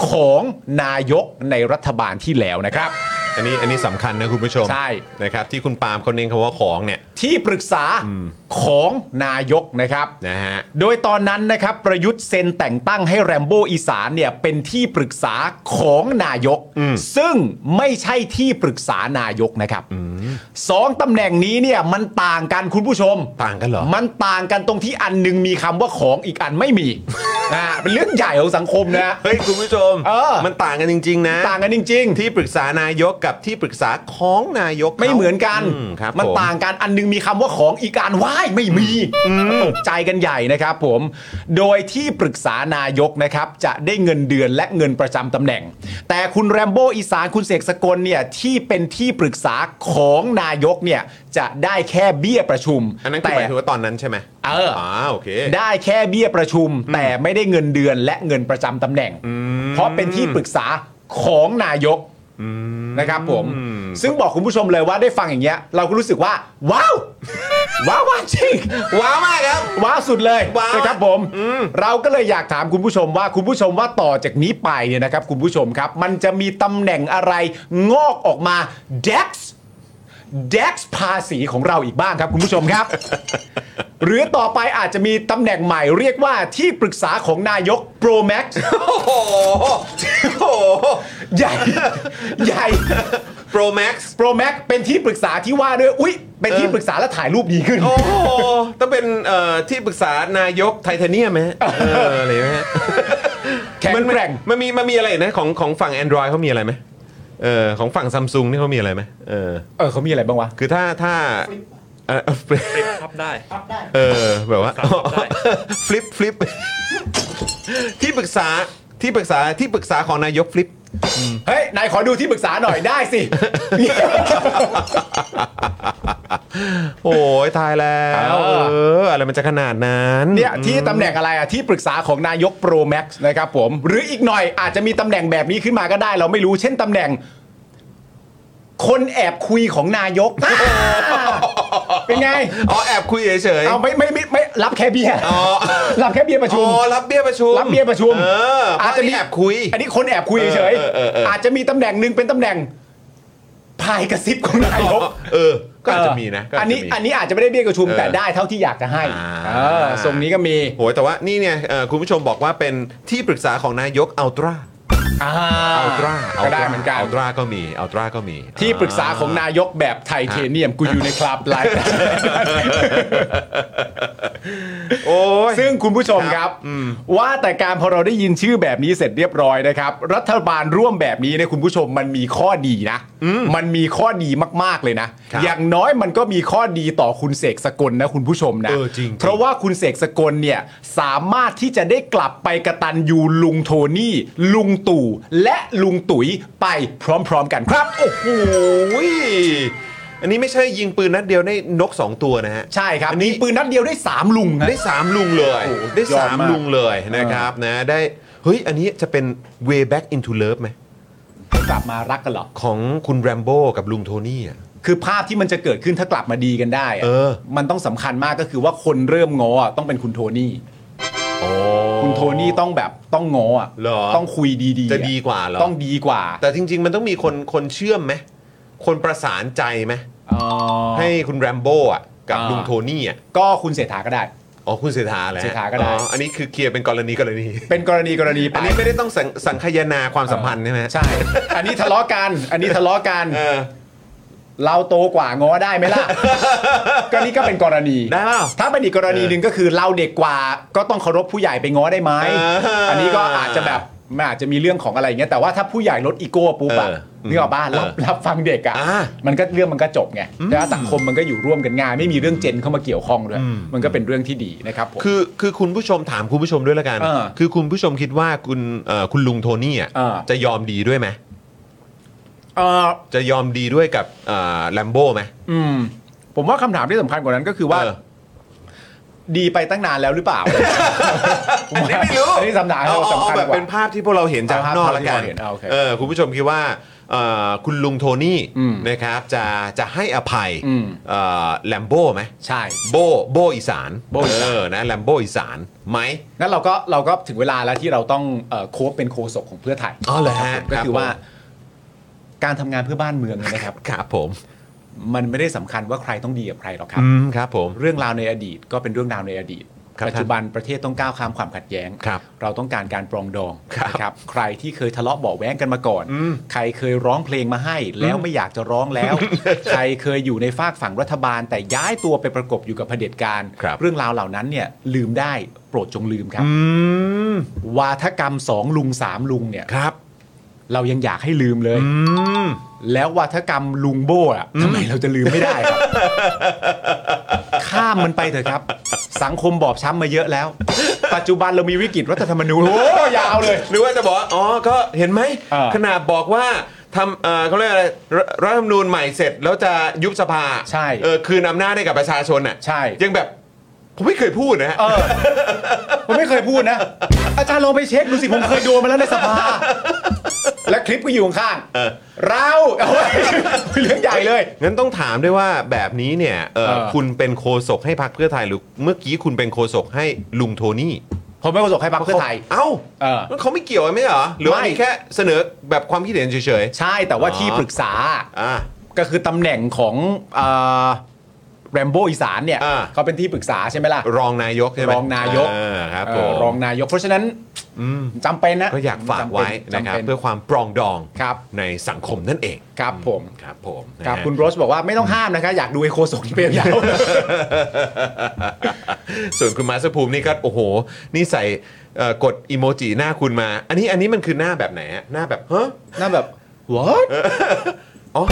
ของนายกในรัฐบาลที่แล้วนะครับ อันนี้อันนี้สำคัญนะคุณผู้ชมใช่ นะครับที่คุณปาล์มเขาเน้นคำว่าของเนี่ย ที่ปรึกษา ของนายกนะครับ นะฮะ โดยตอนนั้นนะครับประยุทธ์เซ็นแต่งตั้งให้แรมโบอีสานเนี่ยเป็นที่ปรึกษาของนายกซึ่งไม่ใช่ที่ปรึกษานายกนะครับสองตำแหน่งนี้เนี่ยมันต่างกันคุณผู้ชม ต่างกันเหรอ มันต่างกันตรงที่อันหนึงมีคำว่าของอีกอันไม่มี อ่าเป็นเรื่องใหญ่ของสังคมนะ เฮ้ย คุณผู้ชม เออ มันต่างกันจริง ๆ นะ ต่างกันจริง ๆ ที่ปรึกษานายกกับที่ปรึกษาของนายกขาไม่เหมือนกัน อืมครับมันผ ต่างกันอันหนึงมีคำว่าของอีกการว่ายไม่มีตกใจกันใหญ่นะครับผม โดยที่ปรึกษานายกนะครับ จะได้เงินเดือนและเงินประจำตำแหน่ง แต่คุณแรมโบ้อีสานคุณเสกสกลเนี่ยที่เป็นที่ปรึกษาของนายกเนี่ยจะได้แค่เบี้ยประชุม อันนั้นคือแต่หมายถึงว่าตอนนั้นใช่ไหมเอออ๋อโอเค ได้แค่เบี้ยประชุม แต่ไม่ได้เงินเดือนและเงินประจำตำแหน่ง เพราะเป็นที่ปรึกษาของนายก นะครับผม ซึ่งบอกคุณผู้ชมเลยว่าได้ฟังอย่างเงี้ย เราก็รู้สึกว่า ว้าว ว้าวว้าวจริง ว้าวมากครับ ว้าวสุดเลยว้าวนะครับผมเราก็เลยอยากถามคุณผู้ชมว่าคุณผู้ชมว่าต่อจากนี้ไปเนี่ยนะครับ คุณผู้ชมครับ มันจะมีตำแหน่งอะไรงอกออกมา DEX DEX ภาษีของเราอีกบ้างครับคุณผู้ชมครับ หรือต่อไปอาจจะมีตำแหน่งใหม่เรียกว่าที่ปรึกษาของนายก Pro Max โอ้โหโอ้โหใหญ่ใหญ่ Pro Max Pro Max เป็นที่ปรึกษาที่ว่าด้วยอุ๊ย เป็นที่ปรึกษาแล้วถ่ายรูปดีขึ้น โอ้โหต้องเป็นเอ่อที่ปรึกษานายกไทเทเนียมไหมฮะเอออะไรไหมฮะแข็งมันแกร่ง มันมีมันมีอะไรอีกนะของของฝั่ง Android เขามีอะไรไหม เออของฝั่งซัมซุงนี่เขามีอะไรไหมเออเออเขามีอะไรบ้างวะ คือถ้าถ้าเออฟลิปพับได้ เออแบบว่าครับได้ฟลิปฟลิปที่ปรึกษา ที่ปรึกษาที่ปรึกษาของนายกฟลิป เฮ้ย นายขอดูที่ปรึกษาหน่อยได้สิ โอ้ยตายแล้ว เออเอออะไรมันจะขนาดนั้นเนี่ยที่ตำแหน่งอะไรอะที่ปรึกษาของนายก Pro Max นะครับผม หรืออีกหน่อยอาจจะมีตำแหน่งแบบนี้ขึ้นมาก็ได้ เราไม่รู้เช่นตำแหน่ง คนแอบคุยของนายก เป็นไง อ๋อแอบคุยเฉยๆ เอาไม่ไม่ไม่ไม่รับแค่เบี้ยอ๋อ รับแค่เบี้ยประชุม อ๋อรับเบี้ยประชุมรับเบี้ยประชุมเอออาจจะมี แอบคุย อันนี้คนแอบคุยเฉยเออเออเออเอออ อาจจะมีตำแหน่งหนึ่งเป็นตำแหน่งพายกระซิบของนายก เออ ก็อาจจะมีนะก็าอัจนจะนี้มีอันนี้อาจจะไม่ได้เบี้ยประชุมเออแต่ได้เท่าที่อยากจะให้อ่า เออทรงนี้ก็มี โหยแต่ว่านี่เนี่ยเอ่อคุณผู้ชมบอกว่าเป็นที่ปรึกษาของนายกอัลตร้า อ่าอัลตร้าก็ได้เหมือนกันอัลตร้าก็มีอัลตร้าก็มี ที่ปรึกษาของนายกแบบไทเทเนียมกูอยู่ในคลับไลฟ์โอ้ยซึ่งคุณผู้ชมครับ ว่าแต่การพอเราได้ยินชื่อแบบนี้เสร็จเรียบร้อยนะครับ รัฐบาลร่วมแบบนี้เนี่ยคุณผู้ชมมันมีข้อดีนะ มันมีข้อดีมากๆเลยนะครับอย่างน้อยมันก็มีข้อดีต่อคุณเสกสกลนะคุณผู้ชมนะเออจริงๆเพราะว่าคุณเสกสกลเนี่ยสามารถที่จะได้กลับไปกระตันยูลุงโทนี่ลุงตู่และลุงตุ๋ยไปพร้อมๆกันครับ โอ้โหอันนี้ไม่ใช่ยิงปืนนัดเดียวได้นก 2 ตัวนะฮะ ใช่ครับอันนี้ มีปืนนัดเดียวได้ 3 ลุงนะ ได้ 3 ลุงเลยโอ้โหได้ ยอดมาก 3 ลุงเลยนะครับนะได้เฮ้ย อันนี้จะเป็น way back into love ไหมกลับมารักกันเหรอ ของคุณแรมโบ้กับลุงโทนี่อะ คือภาพที่มันจะเกิดขึ้นถ้ากลับมาดีกันได้อะเออ มันต้องสำคัญมากก็คือว่าคนเริ่มง้ออะต้องเป็นคุณโทนี่โอ้ คุณโทนี่ต้องแบบต้องง้ออะเหรอ ต้องคุยดีๆจะอดีกว่าเหรอ ต้องดีกว่าแต่จริง ๆ มันต้องมีคนคนเชื่อมไหมคนประสานใจไหมเอ่อให้คุณแรมโบ้อะกับอ่าลุงโทนี่อะก็คุณเศรษฐาก็ได้ อ๋อคุณเศรษฐาแหละเศรษฐาก็ได้อ๋ออันนี้คือเคลียร์เป็นกรณีกรณี เป็นกรณีกรณีไปอันนี้ไม่ได้ต้องสังสังคายนาความสัมพันธ์ใช่ไหม ใช่ อันนี้ทะเลาะกัน อันนี้ทะเลาะกัน เออ เราโตกว่าง้อได้ไหมล่ะ ก็นี่ก็เป็นกรณีได้เปล่าถ้าเป็นอีกกรณีหนึ่งก็คือเราเด็กกว่าก็ต้องเคารพผู้ใหญ่ไปง้อได้ไหมเอออัอันนี้ก็อาจจะแบบมันอาจจะมีเรื่องของอะไรอย่างเงี้ยแต่ว่าถ้าผู้ใหญ่ลดอีโก้ปุ๊บอะเออนึกออกป่ะรับเออรับฟังเด็กอะอ่ามันก็เรื่องมันก็จบไงแล้วสังคมมันก็อยู่ร่วมกันง่ายไม่มีเรื่องเจนเข้ามาเกี่ยวข้องด้วยอืมมันก็เป็นเรื่องที่ดีนะครับผมคือคือคุณผู้ชมถามคุณผู้ชมด้วยละกันเออคือคุณผู้ชมคิดว่าคุณเอ่อคุณลุงโทนี่อะเออจะยอมดีด้วยไหม เออจะยอมดีด้วยกับแลมโบ้ไหมอืม ผมว่าคำถามที่สำคัญกว่านั้นก็คือว่า เออ ดีไปตั้งนานแล้วหรือเปล่า อันนี้ไม่รู้อันนี้สำคัญเอาเอาสำคัญเอาแบบกว่า เป็นภาพที่พวกเราเห็นจากข้างนอกเอาภาพละกันที่เราเห็นเอาโอเคเออคุณผู้ชมคิดว่าเอ่อคุณลุงโทนี่อืมนะครับจะจะให้อภัยอืม แลมโบ้ไหมใช่ โบโบอีสานโบ้อีสาน เออนะแลมโบอีสานไหม งั้นเราก็เราก็ถึงเวลาแล้วที่เราต้องเอ่อโค้ชเป็นโคศกของเพื่อไทยอ๋อเหรอฮะก็ครับคือว่าผม การทำงานเพื่อบ้านเมืองเนี่ยนะครับ ครับผม มันไม่ได้สำคัญว่าใครต้องดีกับใครหรอกครับ อืมครับผม เรื่องราวในอดีตก็เป็นเรื่องราวในอดีต ครับปัจจุบันประเทศต้องก้าวข้ามความขัดแย้ง ครับเราต้องการการปรองดองครับนะครับ ใครที่เคยทะเลาะเบาะแว้งกันมาก่อน อืมใครเคยร้องเพลงมาให้ แล้วไม่อยากจะร้องแล้ว ใครเคยอยู่ในฝากฝั่งรัฐบาล แต่ย้ายตัวไปประกบอยู่กับเผด็จการ ครับ เรื่องราวเหล่านั้นเนี่ยลืมได้โปรดจงลืมครับ อืมวาทกรรมสองลุงสามลุงเนี่ย ครับ เรายังอยากให้ลืมเลยอืมแล้ววาทกรรมลุงโบ้อะทำไมเราจะลืมไม่ได้ครับ ข้ามมันไปเถอะครับ สังคมบอบช้ำมาเยอะแล้ว ปัจจุบันเรามีวิกฤตรัฐธรรมนูญโอ้ยาวเลย หรือว่าจะบอกว่าอ๋อก็เห็นไหมอ่าขนาดบอกว่าทำเอ่อเขาเรียกอะไรรรัฐธรรมนูญใหม่เสร็จ แล้วจะยุบสภาใช่ เออคืนอำนาจให้กับประชาชนอะใช่ ยังแบบผมไม่เคยพูดนะฮะ เออผมไม่เคยพูดนะ อาจารย์ลองไปเช็คดูสิผมเคยโดนมาแล้วในสภา และคลิปก็อยู่ข้างๆเออ เราเอาไว้เรื่องใหญ่เลย งั้นต้องถามด้วยว่าแบบนี้เนี่ยเออเออ คุณเป็นโคศกให้พรรคเพื่อไทยหรือเมื่อกี้คุณเป็นโคศกให้ลุงโทนี่ผมไม่ประสบให้พรรคเพื่อไทย เอ้าเออเขาไม่เกี่ยวกันไหมเหรอ หรือว่าไม่ มีแค่เสนอแบบความคิดเห็นเฉย ใช่แต่ว่าอ๋อ ที่ปรึกษา ๆ อ่าก็คือตำแหน่งของ แรมโบอีสานเนี่ยอ่า เขาเป็นที่ปรึกษาใช่ไหมล่ะ รองนายกใช่ไหมรองนายกเออครับเอผอมรองนายก เพราะฉะนั้นอืมจำเป็นนะก็อยากฝากไว้นะครับ จำเป็นเพื่อความปรองดองครับในสังคมนั่นเองครับผมครับผมนะฮะครับคุณโรสบอกว่าไม่ต้องห้ามนะคะอยากดูไอโคศกที่เปรมยาว ส่วนคุณมาสภูมินี่ก็โอ้โห นี่ใส่เอ่อกดอีโมจิหน้าคุณมา อันนี้อันนี้มันคือหน้าแบบไหนอะหน้าแบบเฮ้ยน่าแบบ what อ๋อ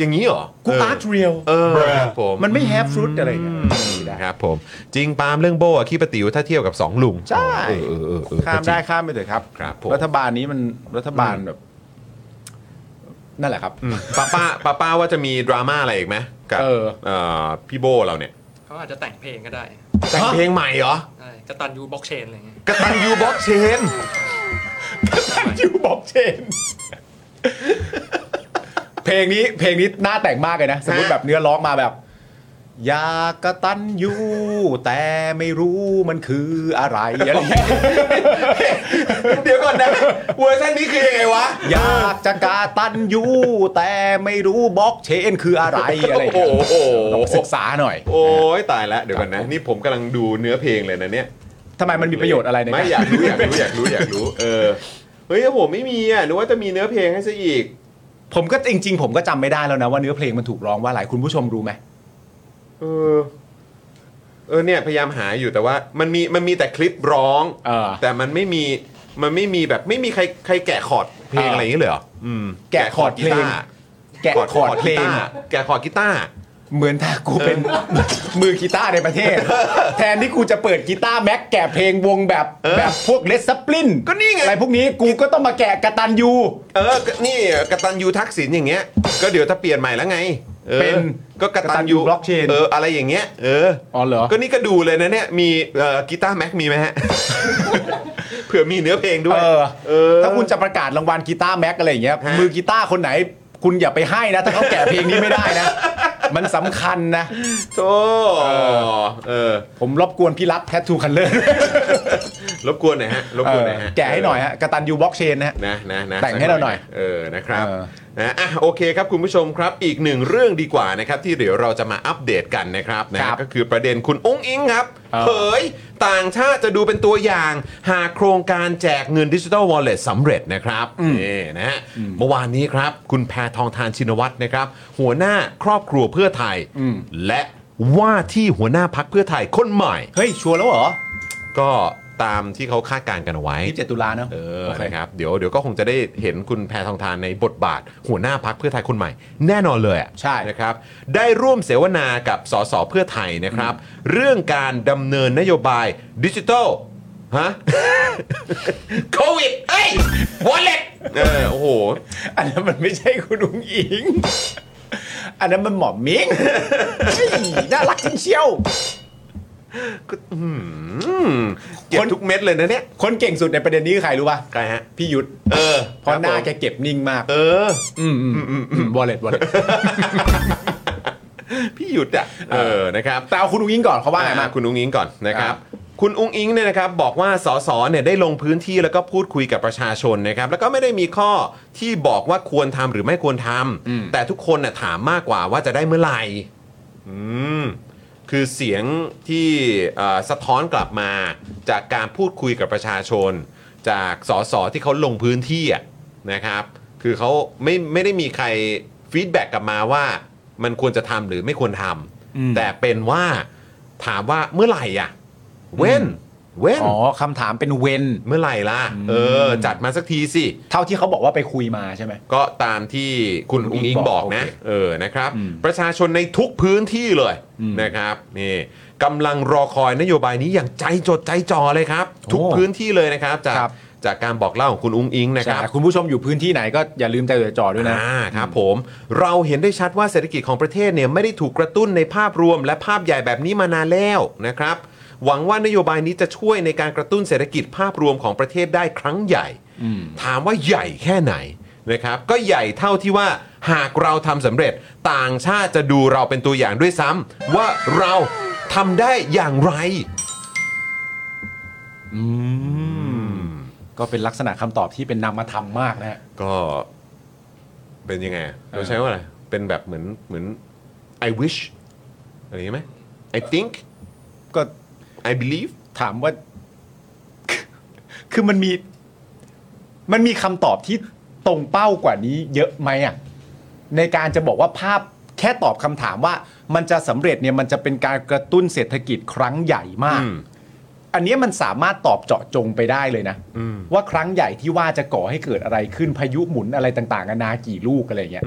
อย่างนี้เหรอกูเอออาร์ตเรียลเออครับผมมันไม่แฮปฟรุตอะไรอย่างเงี้ยไม่ได้ครับผมจริงปาล์มเรื่องโบอะขี้ปะติ๋วถ้าเทียบกับสองลุงใช่เออเออเออเออข้ามได้ข้ามไปเถอะครับครับผมรัฐบาลนี้มันรัฐบาลแบบ นั่นแหละครับอืมป้าป้าป้าป้าว่าจะมีดราม่าอะไรอีกไหมกับเออ เอ่อพี่โบเราเนี่ยเขาอาจจะแต่งเพลงก็ได้แต่งเพลงใหม่เหรอใช่กระตันยูบล็อกเชนอะไรเงี้ยกระตันยูบ็อกเชนยูบอกเชน เพลงนี้เพลงนี้น่าแต่งมากเลยนะ สมมติแบบเนื้อร้องมาแบบ อยากกระตันยูแต่ไม่รู้มันคืออะไรอะไรอย่างเงี้ยเดี๋ยวก่อนนะเวอร์ชันนี้คือยังไงวะ อยากจะกระตันยูแต่ไม่รู้บล็อกเชนคืออะไรอะไรอย่างเงี้ยโอ้โหต้องศึกษาหน่อย โอ้ยตายแล้วเดี๋ยวก่อนนะ นี่ผมกำลังดูเนื้อเพลงเลยนะเนี่ยทำไมมันมีประโยชน์อะไรในไม่การอยากรู้อยากรู้อยากรู้อยากรู้เออเฮ้ยผมไม่มีอะนึกว่าจะมีเนื้อเพลงให้ซะอีก ผมก็จริง ๆ ผมก็จำไม่ได้แล้วนะว่าเนื้อเพลงมันถูกร้องว่าอะไรคุณผู้ชมรู้ไหมเออ เออเนี่ย พยายามหาอยู่แต่ว่า มันมีมันมีแต่คลิปร้อง เออ แต่มันไม่มีมันไม่มีแบบไม่มีใครใครแกะคอร์ดเพลงเออออะไรอย่างเงี้ยเลยเหรออืมแกะคอร์ดเพลง แกะคอร์ดเพลงกีตาร์แกะคอร์ดกีตาร์ เหมือนถ้ากูเป็นมือกีตาร์ในประเทศ แทนที่กูจะเปิด Guitar Mag แกะเพลงวงแบบเออแบบพวก Led Zeppelin ก็นี่ไงอะไรพวกนี้กูก็ต้องมาแกะกระตันยูเออก็นี่กตันยูทักษิณอย่างเงี้ย ก็เดี๋ยวถ้าเปลี่ยนใหม่แล้วไงออเป็นก็กตัญญูกตัญญู blockchain เอออะไรอย่างเงี้ยเอออ๋อเหรอก็นี่ก็ดูเลยนะเนี่ยมีเอ่อ Guitar Mag มีไหมฮะเผื่อมีเนื้อเพลงด้วย เออเออถ้าคุณจะประกาศรางวัล Guitar Mag อะไรอย่างเงี้ยฮะมือกีตาร์คนไหน คุณอย่าไปให้นะ ถ้าเขาแกะเพลงนี้ไม่ได้นะ มันสำคัญนะโธ่เออ ผมรบกวนพี่รัฐ Tattoo Colour รบกวนหน่อยฮะรบกวนหน่อยฮะแกะให้หน่อยฮะกตัญญูบล็อกเชนนะฮะ นะนะนะแต่งให้เราหน่อยเออนะครับเออ นะอะโอเคครับคุณผู้ชมครับอีกหนึ่งเรื่องดีกว่านะครับที่เดี๋ยวเราจะมาอัปเดตกันนะครับนะครับก็คือประเด็นคุณอุ้งอิงครับเออ เผยต่างชาติจะดูเป็นตัวอย่าง หากโครงการแจกเงินดิจิ t a ลวอลเล็ตสำเร็จนะครับนี่นะฮะเมื่อวานนี้ครับคุณแพทองทานชินวัตรนะครับ หัวหน้าครอบครัวเพื่อไทย และว่าที่หัวหน้าพักเพื่อไทยคนใหม่ เฮ้ยชัวร์แล้วเหรอ ก็ ตามที่เขาคาดการณ์กันเอาไว้ 27 ตุลาเนอะเออโอเค นะครับเดี๋ยวเดี๋ยวก็คงจะได้เห็นคุณแพทองทานในบทบาท หัวหน้าพักเพื่อไทยคนใหม่ แน่นอนเลยอะใช่ นะครับได้ร่วมเสวนากับสสเพื่อไทยนะครับ เรื่องการดำเนินนโยบายดิจิทัลฮะ โควิดเอ้ยวอลเล็ตเออโอ้โห อันนั้นมันไม่ใช่คุณอุ้งอิง อันนั้นมันหมอมมิงเฮ้ยน่ารักจริงเชียว อืมเก็บคนทุกเม็ดเลยนะเนี่ย คนเก่งสุดในประเด็นนี้คือใครรู้ป่ะใครฮะ พี่ยุทธเออเพราะหน้าคบผมแกเก็บนิ่งมาก เออ อืมอืมอืมอืมวอลเล็ตวอลเล็ตพี่หยุดอะเออนะครับ แต่เอาคุณอุ้งอิงก่อนเขาว่าไงมาอะคุณอุ้งอิงก่อนนะครับครับ คุณอุ้งอิงเนี่ยนะครับบอกว่าสสเนี่ยได้ลงพื้นที่แล้วก็พูดคุยกับประชาชนนะครับ แล้วก็ไม่ได้มีข้อที่บอกว่าควรทำหรือไม่ควรทำแต่ทุกคนน่ะถามมากกว่าว่าจะได้เมื่อไหร่อืม คือเสียงที่เอ่อสะท้อนกลับมาจากการพูดคุยกับประชาชน จากสสที่เขาลงพื้นที่อะนะครับคือเขาไม่ไม่ได้มีใครฟีดแบ็กกลับมาว่ามันควรจะทำหรือไม่ควรทำแต่เป็นว่าถามว่าเมื่อไหร่อะเว้น เว้นอ๋อคำถามเป็นเวนเมื่อไหร่ล่ะ เออ จัดมาสักทีสิ เท่าที่เขาบอกว่าไปคุยมาใช่ไหม ก็ตามที่คุณคุณอุ้งอิงบอกบอกนะโอเคเออนะครับอืมประชาชนในทุกพื้นที่เลยอืมนะครับนี่กำลังรอคอยนโยบายนี้อย่างใจจดใจจ่อเลยครับ ทุกโอ้พื้นที่เลยนะครับจากครับจากการบอกเล่าของคุณอุ้งอิงนะคใช่รับคุณผู้ชมอยู่พื้นที่ไหนก็อย่าลืมใจจดจ่อด้วยนะอ่าครับผมเราเห็นได้ชัดว่าเศรษฐกิจของประเทศเนี่ยไม่ได้ถูกกระตุ้นในภาพรวมและภาพใหญ่แบบนี้มานานแล้วนะครับ หวังว่านโยบายนี้จะช่วยในการกระตุ้นเศรษฐกิจภาพรวมของประเทศได้ครั้งใหญ่ ถามว่าใหญ่แค่ไหนนะครับ ก็ใหญ่เท่าที่ว่าหากเราทำสำเร็จต่างชาติจะดูเราเป็นตัวอย่างด้วยซ้ำว่าเราทำได้อย่างไร อืม ก็เป็นลักษณะคำตอบที่เป็นนามธรรมมากนะฮะ ก็เป็นยังไงอะเราใช้ว่าอะไร เป็นแบบเหมือนเหมือน I wish อะไรอย่างงี้ไหม I think ก็ I believe ถามว่า คือมันมี มันมีคำตอบที่ตรงเป้ากว่านี้เยอะไหมอะ ในการจะบอกว่าภาพแค่ตอบคำถามว่า มันจะสำเร็จเนี่ยมันจะเป็นการกระตุ้นเศรษฐกิจครั้งใหญ่มากอืมอันเนี้ยมันสามารถตอบเจาะจงไปได้เลยนะอืมว่าครั้งใหญ่ที่ว่าจะก่อให้เกิดอะไรขึ้นพายุหมุนอะไรต่างๆนานากี่ลูกอะไรเงี้ย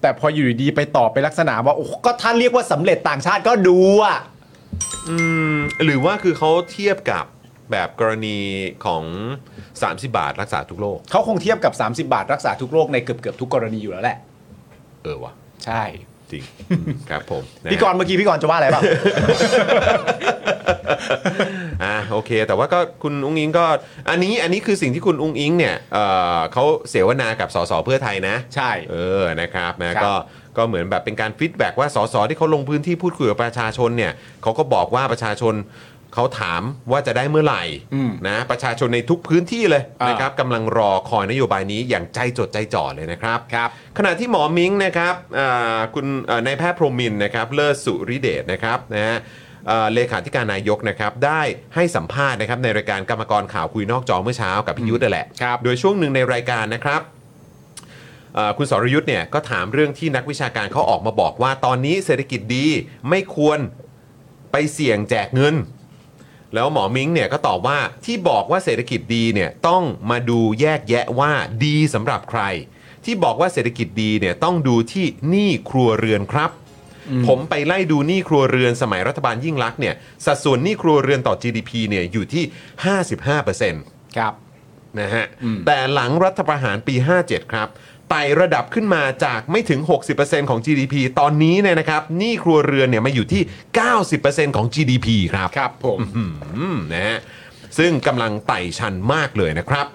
แต่พออยู่ดีๆไปตอบไปลักษณะว่าโอ้ก็ถ้าเรียกว่าสำเร็จต่างชาติก็ดูอะ อืมหรือว่าคือเขาเทียบกับแบบกรณีของ 30 บาทรักษาทุกโรคเขาคงเทียบกับ 30 บาทรักษาทุกโรคในเกือบเกือบๆทุกกรณีอยู่แล้วแหละ เออวะใช่ จริงครับผมนะพี่กรณ์เมื่อกี้พี่กรณ์จะว่าอะไรบ้าง อ่าโอเค แต่ว่าก็คุณอุ้งอิงก็อันนี้อันนี้คือสิ่งที่คุณอุ้งอิงเนี่ยเอ่อเขาเสวนากับสสเพื่อไทยนะ ใช่ เออนะครับนะครับ ก็ ก็เหมือนแบบเป็นการ feedback ว่าสสที่เขาลงพื้นที่พูดคุยกับประชาชนเนี่ยเขาก็บอกว่าประชาชนเขาถามว่าจะได้เมื่อไหร่อืม นะประชาชนในทุกพื้นที่เลยอ่าน นะครับกำลังรอคอยนโยบายนี้อย่างใจจดใจจ่อเลยนะครับ ครับ ขณะที่หมอมิงนะครับอ่าคุณเอ่อนายแพทย์พรหมินทร์นะครับ เลิศสุริเดชนะครับนะฮะเอ่อเลขาธิการนายกนะครับ ได้ให้สัมภาษณ์นะครับในรายการกรรมกรข่าวคุยนอกจอเมื่อเช้ากับพี่ยุทธ์นั่นแหละ ครับ โดยช่วงหนึ่งในรายการนะครับเอ่อ คุณสรยุทธ์เนี่ยก็ถามเรื่องที่นักวิชาการเขาออกมาบอกว่า ตอนนี้เศรษฐกิจดีไม่ควรไปเสี่ยงแจกเงิน แล้วหมอมิงเนี่ยก็ตอบว่าที่บอกว่าเศรษฐกิจดีเนี่ยต้องมาดูแยกแยะว่าดีสำหรับใคร ที่บอกว่าเศรษฐกิจดีเนี่ยต้องดูที่หนี้ครัวเรือนครับ ผมไปไล่ดูหนี้ครัวเรือนสมัยรัฐบาลยิ่งลักษณ์เนี่ยสัดส่วนหนี้ครัวเรือนต่อ GDP เนี่ยอยู่ที่ 55%ครับนะฮะแต่หลังรัฐประหารปี 57 ครับ ไต่ระดับขึ้นมาจากไม่ถึง 60%ของ GDP ตอนนี้เนี่ยนะครับหนี้ครัวเรือนเนี่ยมาอยู่ที่ 90%ของ GDP ครับครับผมอืมนะฮะซึ่งกำลังไต่ชันมากเลยนะครับ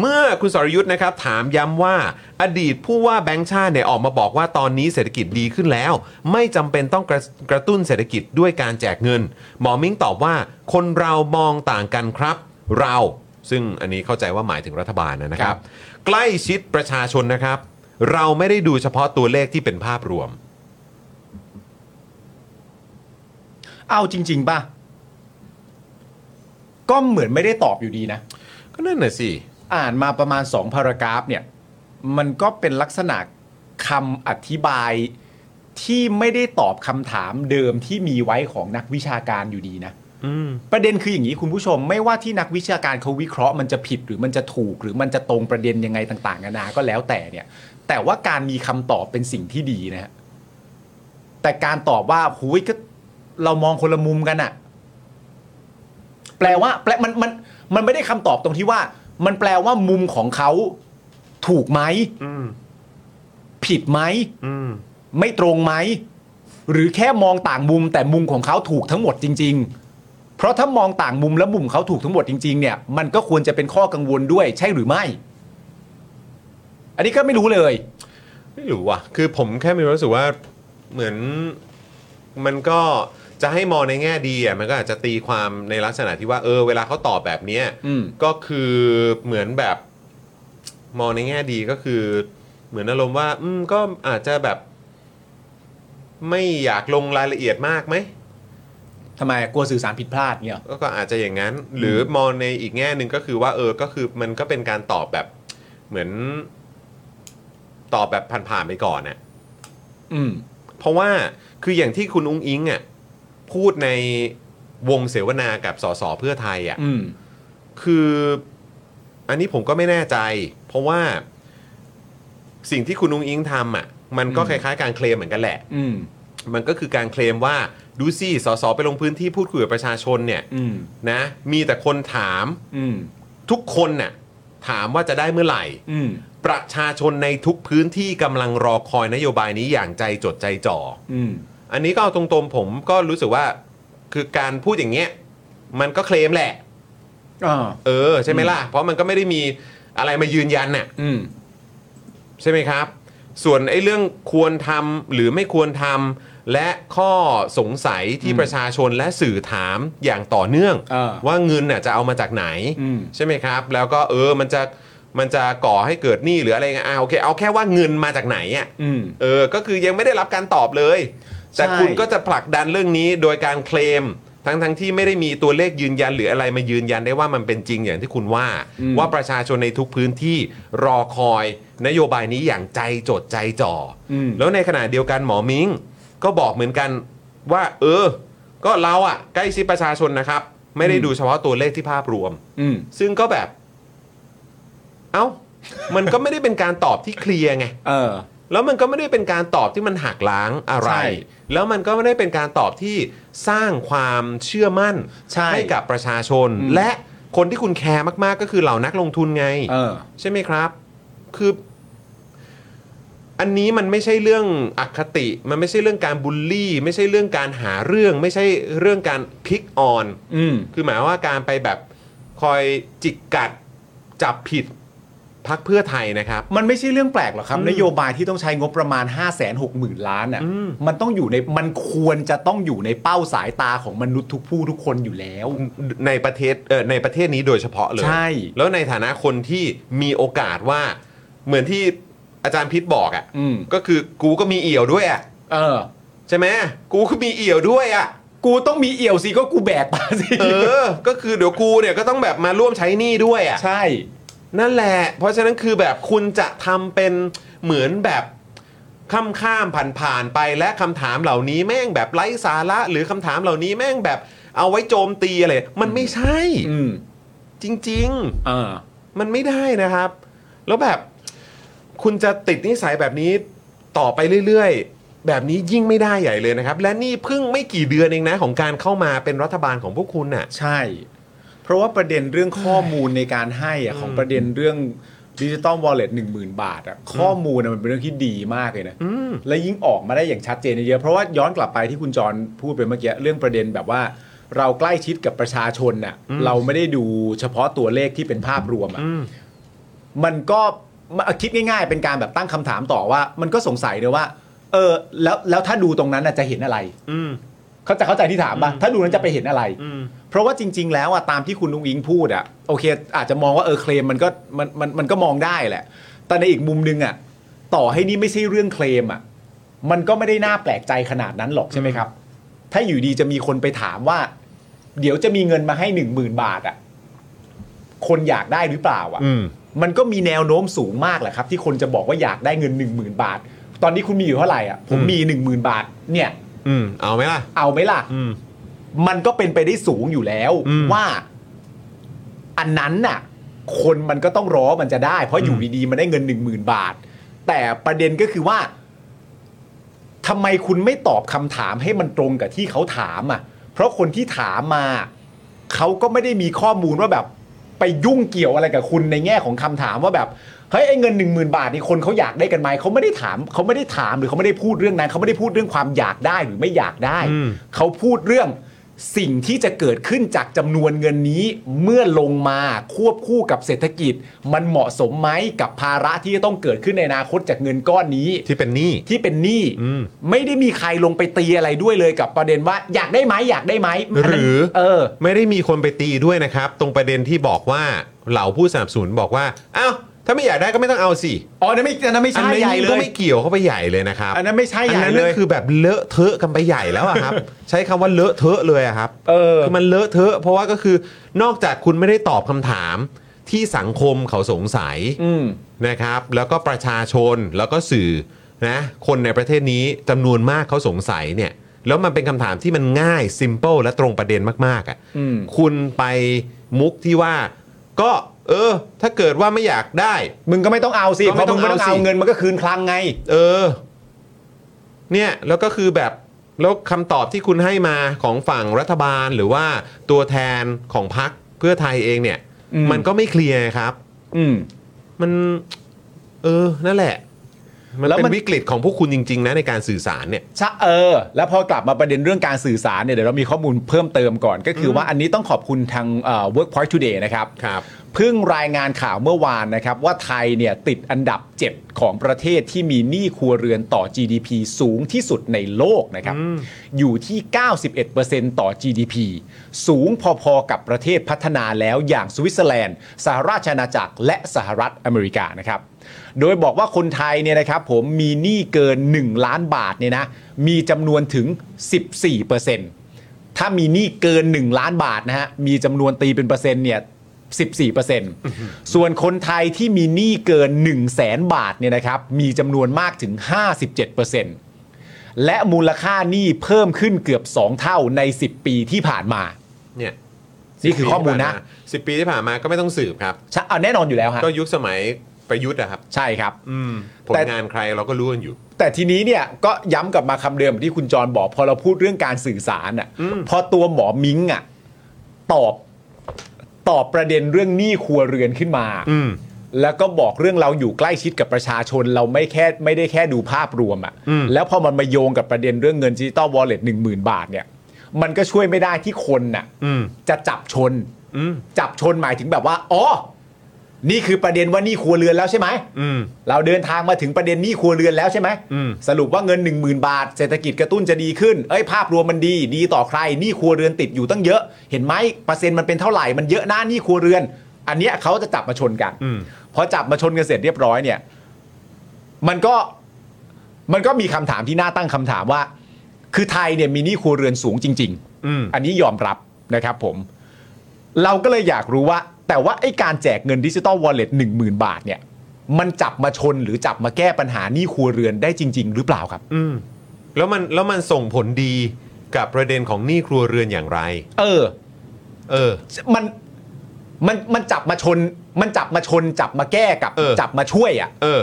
เมื่อคุณสรยุทธ์นะครับถามย้ำว่าอดีตผู้ว่าแบงค์ชาติเนี่ยออกมาบอกว่าตอนนี้เศรษฐกิจดีขึ้นแล้ว ไม่จำเป็นต้องกระกระตุ้นเศรษฐกิจด้วยการแจกเงิน หมอมิ้งตอบว่า คนเรามองต่างกันครับ เรา ซึ่งอันนี้เข้าใจว่าหมายถึงรัฐบาลนะคครัรับบใกล้ชิดประชาชนนะครับ เราไม่ได้ดูเฉพาะตัวเลขที่เป็นภาพรวม เอาจริง ๆป่ะ ก็เหมือนไม่ได้ตอบอยู่ดีนะ ก็นั่นน่ะสิ อ่านมาประมาณ2พารากราฟเนี่ย มันก็เป็นลักษณะคำอธิบายที่ไม่ได้ตอบคำถามเดิมที่มีไว้ของนักวิชาการอยู่ดีนะอืม ประเด็นคืออย่างนี้คุณผู้ชม ไม่ว่าที่นักวิชาการเขาวิเคราะห์มันจะผิดหรือมันจะถูก หรือมันจะตรงประเด็นยังไงต่างๆนานาก็แล้วแต่เนี่ย แต่ว่าการมีคำตอบเป็นสิ่งที่ดีนะฮะแต่การตอบว่าหุยก็เรามองคนละมุมกันอะแปลว่า แปลมันมันมันไม่ได้คำตอบตรงที่ว่า มันแปลว่ามุมของเขาถูกไหมอืมผิดไหมอืมไม่ตรงไหมหรือแค่มองต่างมุมแต่มุมของเขาถูกทั้งหมดจริง ๆ เพราะถ้ามองต่างมุมแล้วมุมเขาถูกทั้งหมดจริง ๆ เนี่ย มันก็ควรจะเป็นข้อกังวลด้วยใช่หรือไม่ อันนี้ก็ไม่รู้เลย ไม่รู้ว่ะ คือผมแค่มีความรู้สึกว่าเหมือนมันก็จะให้มองในแง่ดีอะมันก็อาจจะตีความในลักษณะที่ว่าเออเวลาเขาตอบแบบเนี้ยอืม ก็คือเหมือนแบบ มองในแง่ดีก็คือ เหมือนอารมณ์ว่า อืมก็อาจจะแบบ ไม่อยากลงรายละเอียดมากไหม ทำไมกลัวสื่อสารผิดพลาดเนี่ยเหรอก็ก็อาจจะอย่างนั้น หรือมองในอีกแง่หนึ่งก็คือว่าเออก็คือมันก็เป็นการตอบแบบเหมือนตอบแบบผ่านๆไปก่อนน่ะอืม เพราะว่าคืออย่างที่คุณอุ้งอิงอะพูดในวงเสวนากับสสเพื่อไทยอะอืม คืออันนี้ผมก็ไม่แน่ใจ เพราะว่าสิ่งที่คุณอุ้งอิงทำอะ มันก็อืมคล้ายๆ การเคลมเหมือนกันแหละ อืม มันก็คือการเคลมว่า ดูสิสสไปลงพื้นที่พูดคุยกับประชาชนเนี่ยอืมนะ มีแต่คนถามอืมทุกคนน่ะถามว่าจะได้เมื่อไหร่ อืมประชาชนในทุกพื้นที่กำลังรอคอยนโยบายนี้อย่างใจจดใจจ่อ อืม อันนี้ก็เอาตรงๆผมก็รู้สึกว่าคือการพูดอย่างเงี้ยมันก็เคลมแหละ อ่าเออใช่ไหมล่ะ เพราะมันก็ไม่ได้มีอะไรมายืนยันน่ะอืม ใช่ไหมครับ ส่วนไอ้เรื่องควรทำหรือไม่ควรทำ และข้อสงสัยที่อืมประชาชนและสื่อถามอย่างต่อเนื่อง เออว่าเงินน่ะจะเอามาจากไหน อืม ใช่ไหมครับ แล้วก็เออมันจะมันจะก่อให้เกิดหนี้หรืออะไรเงี้ยอ่าโอเคเอาแค่ว่าเงินมาจากไหนอะ อืม เออ ก็คือยังไม่ได้รับการตอบเลย แต่ใช่ คุณก็จะผลักดันเรื่องนี้โดยการเคลม ทั้งทั้งที่ไม่ได้มีตัวเลขยืนยันหรืออะไรมายืนยันได้ว่ามันเป็นจริงอย่างที่คุณว่า ว่าประชาชนในทุกพื้นที่รอคอยนโยบายนี้อย่างใจจดใจจ่ออมแล้วในขณะเดียวกันหมอมิง ก็บอกเหมือนกันว่า เออ ก็เราอะใกล้ชิดประชาชนนะครับ ไม่ได้ดูเฉพาะตัวเลขที่ภาพรวม อืม ซึ่งก็แบบ เอ้า มันก็ไม่ได้เป็นการตอบที่เคลียร์ไง เออ แล้วมันก็ไม่ได้เป็นการตอบที่มันหักล้างอะไร ใช่แล้วมันก็ไม่ได้เป็นการตอบที่สร้างความเชื่อมั่นใช่กับประชาชน อืม และคนที่คุณแคร์มากๆ ก็คือเหล่านักลงทุนไง เออ ใช่ไหมครับ คือ อันนี้มันไม่ใช่เรื่องอคติ มันไม่ใช่เรื่องการบูลลี่ ไม่ใช่เรื่องการหาเรื่อง ไม่ใช่เรื่องการพิกออนอืมคือหมายว่าการไปแบบคอยจิกกัดจับผิดพักเพื่อไทยนะครับ มันไม่ใช่เรื่องแปลกหรอกครับ นโยบายที่ต้องใช้งบประมาณ 5 6 0 0 0 0 ล้านอะอืม มันต้องอยู่ในมันควรจะต้องอยู่ในเป้าสายตาของมนุษย์ทุกผู้ทุกคนอยู่แล้ว ในประเทศเออในประเทศนี้โดยเฉพาะเลย ใช่ แล้วในฐานะคนที่มีโอกาสว่าเหมือนที่ อาจารย์พิษบอกอะ่ะอืม ก็คือกูก็มีเอี่ยวด้วยอะ่ะเออ ใช่ไหมกูก็มีเอี่ยวด้วยอะ่ะ กูต้องมีเอี่ยวสิก็กูแบกมาสิเออ ก็คือเดี๋ยวกูเนี่ยก็ต้องแบบมาร่วมใช้หนี้ด้วยอะ ใช่ นั่นแหละ เพราะฉะนั้นคือแบบคุณจะทำเป็นเหมือนแบบข้ามข้ามผ่านผ่านๆไปและคำถามเหล่านี้แม่งแบบไร้สาระ หรือคำถามเหล่านี้แม่งแบบเอาไว้โจมตีอะไร มันไม่ใช่ อืมจริงเออๆมันไม่ได้นะครับ แล้วแบบ คุณจะติดนิสัยแบบนี้ต่อไปเรื่อยๆ แบบนี้ยิ่งไม่ได้ใหญ่เลยนะครับ และนี่เพิ่งไม่กี่เดือนเองนะของการเข้ามาเป็นรัฐบาลของพวกคุณน่ะ ใช่ เพราะว่าประเด็นเรื่องข้อมูลในการให้อะของประเด็นเรื่องดิจิตอลวอลเล็ตหนึ่งหมื่นบาทอะข้อมูลอะมันเป็นเรื่องที่ดีมากเลยนะและยิ่งออกมาได้อย่างชัดเจนเยอะเพราะว่าย้อนกลับไปที่คุณจรพูดไปเมื่อกี้เรื่องประเด็นแบบว่า เราใกล้ชิดกับประชาชนน่ะเราไม่ได้ดูเฉพาะตัวเลขที่เป็นภาพรวมอะมันก็ มาคิดง่ายๆ เป็นการแบบตั้งคำถามต่อว่า มันก็สงสัยเลยว่า เออ แล้วแล้วถ้าดูตรงนั้นน่ะจะเห็นอะไร อืม เขาจะเข้าใจที่ถามป่ะถ้าดูนั้นจะไปเห็นอะไร อืม เพราะว่าจริง ๆ แล้วอะตามที่คุณนุ้งอิงพูดอะโอเค อาจจะมองว่าเออเคลมมันก็มันมันมันก็มองได้แหละ แต่ในอีกมุมนึงอะต่อให้นี่ไม่ใช่เรื่องเคลมอะมันก็ไม่ได้น่าแปลกใจขนาดนั้นหรอกใช่ไหมครับ ถ้าอยู่ดีจะมีคนไปถามว่า เดี๋ยวจะมีเงินมาให้หนึ่งหมื่นบาทอะคนอยากได้หรือเปล่าอะ อืม มันก็มีแนวโน้มสูงมากแหละครับ ที่คนจะบอกว่าอยากได้เงินหนึ่งหมื่นบาท ตอนนี้คุณมีอยู่เท่าไหร่อะผมอืมมีหนึ่งหมื่นบาท เนี่ย อืมเอาไหมล่ะ เอาไหมล่ะ อืม มันก็เป็นไปได้สูงอยู่แล้วอืม ว่า อันนั้นน่ะ คนมันก็ต้องรอมันจะได้ เพราะอยู่ดีๆมันได้เงินหนึ่งหมื่นบาท แต่ประเด็นก็คือว่า ทำไมคุณไม่ตอบคำถามให้มันตรงกับที่เขาถามอะ เพราะคนที่ถามมา เขาก็ไม่ได้มีข้อมูลว่าแบบ ไปยุ่งเกี่ยวอะไรกับคุณในแง่ของคำถามว่าแบบเฮ้ยไอ้เงินหนึ่งหมื่นบาทนี่คนเขาอยากได้กันไหมเขาไม่ได้ถามเขาไม่ได้ถามหรือเขาไม่ได้พูดเรื่องนั้นเขาไม่ได้พูดเรื่องความอยากได้หรือไม่อยากได้อืมเขาพูดเรื่อง สิ่งที่จะเกิดขึ้นจากจำนวนเงินนี้เมื่อลงมาควบคู่กับเศรษฐกิจ มันเหมาะสมไหมกับภาระที่จะต้องเกิดขึ้นในอนาคตจากเงินก้อนนี้ที่เป็นหนี้ที่เป็นหนี้อืม ไม่ได้มีใครลงไปตีอะไรด้วยเลยกับประเด็นว่า อยากได้ไหมอยากได้ไหมนนั้นหรือเออ ไม่ได้มีคนไปตีด้วยนะครับ ตรงประเด็นที่บอกว่าเหล่าผู้สนับสนุนบอกว่าอ้าว ถ้าไม่อยากได้ก็ไม่ต้องเอาสิอ๋อนั่นไม่อันนั้นไม่อันใช่นี้ใหญ่เลก็ย ไม่เกี่ยวเข้าไปใหญ่เลยนะครับอันนั้นไม่ใช่อันใหญ่นั้นเลนั่นยคือแบบเลอะเทอะกันไปใหญ่แล้วอะครับ ใช้คำว่าเลอะเทอะเลยอะครับ เออ คือมันเลอะเทอะเพราะว่าก็คือนอกจากคุณไม่ได้ตอบคำถามที่สังคมเขาสงสัยอืม นะครับ แล้วก็ประชาชนแล้วก็สื่อนะคนในประเทศนี้จำนวนมากเขาสงสัยเนี่ย แล้วมันเป็นคำถามที่มันง่าย simple และตรงประเด็นมาก ๆอะ่ะอืม คุณไปมุกที่ว่าก็ เออ ถ้าเกิดว่าไม่อยากได้ มึงก็ไม่ต้องเอาสิก็เพไม่ราะต้มึองงไม่ต้องเอาสิเอาเงินมันก็คืนคลังไง เออ เนี่ยแล้วก็คือแบบแล้วคำตอบที่คุณให้มาของฝั่งรัฐบาลหรือว่าตัวแทนของพรรคเพื่อไทยเองเนี่ย อืม มันก็ไม่เคลียร์ครับ อืม มัน เออ นั่นแหละ มันแล้วเป็มัน นวิกฤตของพวกคุณจริง ๆ นะในการสื่อสารเนี่ย ชะเออ แล้วพอกลับมาประเด็นเรื่องการสื่อสารเนี่ยเดี๋ยวเรามีข้อมูลเพิ่มเติมก่อน ก็คือว่าอันนี้ต้องขอบคุณทางเอ่อ Workpoint Today นะครับ ครับ เพิ่งรายงานข่าวเมื่อวานนะครับ ว่าไทยเนี่ยติดอันดับ 7 ของประเทศที่มีหนี้ครัวเรือนต่อ GDP สูงที่สุดในโลกนะครับ อยู่ที่ 91%ต่อ GDP สูงพอๆกับประเทศพัฒนาแล้วอย่างสวิตเซอร์แลนด์ สหราชอาณาจักรและสหรัฐอเมริกานะครับ โดยบอกว่าคนไทยเนี่ยนะครับผมมีหนี้เกิน 1 ล้านบาทเนี่ยนะมีจำนวนถึง 14%ถ้ามีหนี้เกิน 1 ล้านบาทนะฮะมีจำนวนตีเป็นเปอร์เซ็นต์เนี่ย 14%ส่วนคนไทยที่มีหนี้เกิน 1 0 0 0 0แสนบาทเนี่ยนะครับมีจำนวนมากถึง 57%และมูลค่าหนี้เพิ่มขึ้นเกือบ 2 เท่าใน 10 ปีที่ผ่านมา เนี่ยนี่คือข้อมูลนะ สิบปีที่ผ่านมาก็ไม่ต้องสืบครับใช่เอาแน่นอนอยู่แล้วฮะก็ยุคสมัยประยุทธ์อะครับ ใช่ครับ อืมผลแต่ งานใครเราก็รู้กันอยู่ แต่ทีนี้เนี่ยก็ย้ำกลับมาคำเดิมที่คุณจรบอก พอเราพูดเรื่องการสื่อสารอะพอตัวหมอมิงอะตอบ ตอบประเด็นเรื่องหนี้ครัวเรือนขึ้นมา อืม แล้วก็บอกเรื่องเราอยู่ใกล้ชิดกับประชาชนเราไม่แค่ไม่ได้แค่ดูภาพรวมอะอืม แล้วพอมันมาโยงกับประเด็นเรื่องเงินดิจิตอลวอลเล็ตหนึ่งหมื่นบาทเนี่ย มันก็ช่วยไม่ได้ที่คนน่ะ อืม จะจับชน อืม จับชนหมายถึงแบบว่า อ๋อ นี่คือประเด็นว่าหนี่ครัวเรือนแล้วใช่ไหมอืม เราเดินทางมาถึงประเด็นหนี้ครัวเรือนแล้วใช่ไหมอืม สรุปว่าเงิน 1 0,000 บาท เศรษฐกิจกระตุ้นจะดีขึ้น เอ้ยภาพรวมมันดี ดีต่อใครหนี้ครัวเรือนติดอยู่ตั้งเยอะ เห็นไหมเปอร์เซ็นต์มันเป็นเท่าไหร่มันเยอะนะหนี้ครัวเรือน อันเนี้ยเขาจะจับมาชนกันอืม พอจับมาชนกันเสร็จเรียบร้อยเนี่ย มันก็มันก็มีคำถามที่น่าตั้งคำถามว่า คือไทยเนี่ยมีหนี้ครัวเรือนสูงจริงอืม อันนี้ยอมรับนะครับผม เราก็เลยอยากรู้ว่า แต่ว่าไอ้การแจกเงินดิจิทัลวอลเล็ตหนึ่งหมื่นบาทเนี่ย มันจับมาชนหรือจับมาแก้ปัญหาหนี้ครัวเรือนได้จริง ๆ หรือเปล่าครับ อืมแล้วมันแล้วมันส่งผลดีกับประเด็นของหนี้ครัวเรือนอย่างไร เออ เออ มันมันมันจับมาชน มันจับมาชน จับมาแก้กับ เออ จับมาช่วยอะ เออ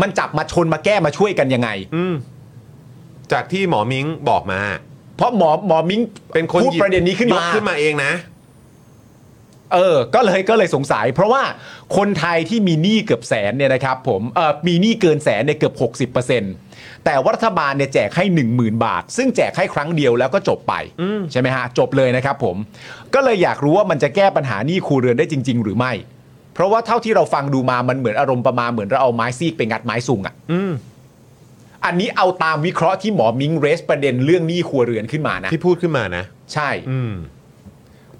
มันจับมาชนมาแก้มาช่วยกันยังไง อืมจากที่หมอมิงบอกมา เพราะหมอหมอมิ้งเป็นคนพูดหยิบประเด็นนี้ขึ้นยมากขึ้นมาเองนะ เออ ก็เลยก็เลยสงสัย เพราะว่าคนไทยที่มีหนี้เกือบแสนเนี่ยนะครับผมเออมีหนี้เกินแสนเนี่ยเกือบ 60%แต่ว่ารัฐบาลเนี่ยแจกให้ 10,000 บาท ซึ่งแจกให้ครั้งเดียวแล้วก็จบไป ใช่ไหมฮะ จบเลยนะครับผม ก็เลยอยากรู้ว่ามันจะแก้ปัญหาหนี้ครัวเรือนได้จริง ๆ หรือไม่ เพราะว่าเท่าที่เราฟังดูมามันเหมือนอารมณ์ประมาณเหมือนเราเอาไม้ซีกไปงัดไม้ซุงอะอืมอันนี้เอาตามวิเคราะห์ที่หมอมิงเรสประเด็นเรื่องหนี้ครัวเรือนขึ้นมานะที่พูดขึ้นมานะ ใช่ อืม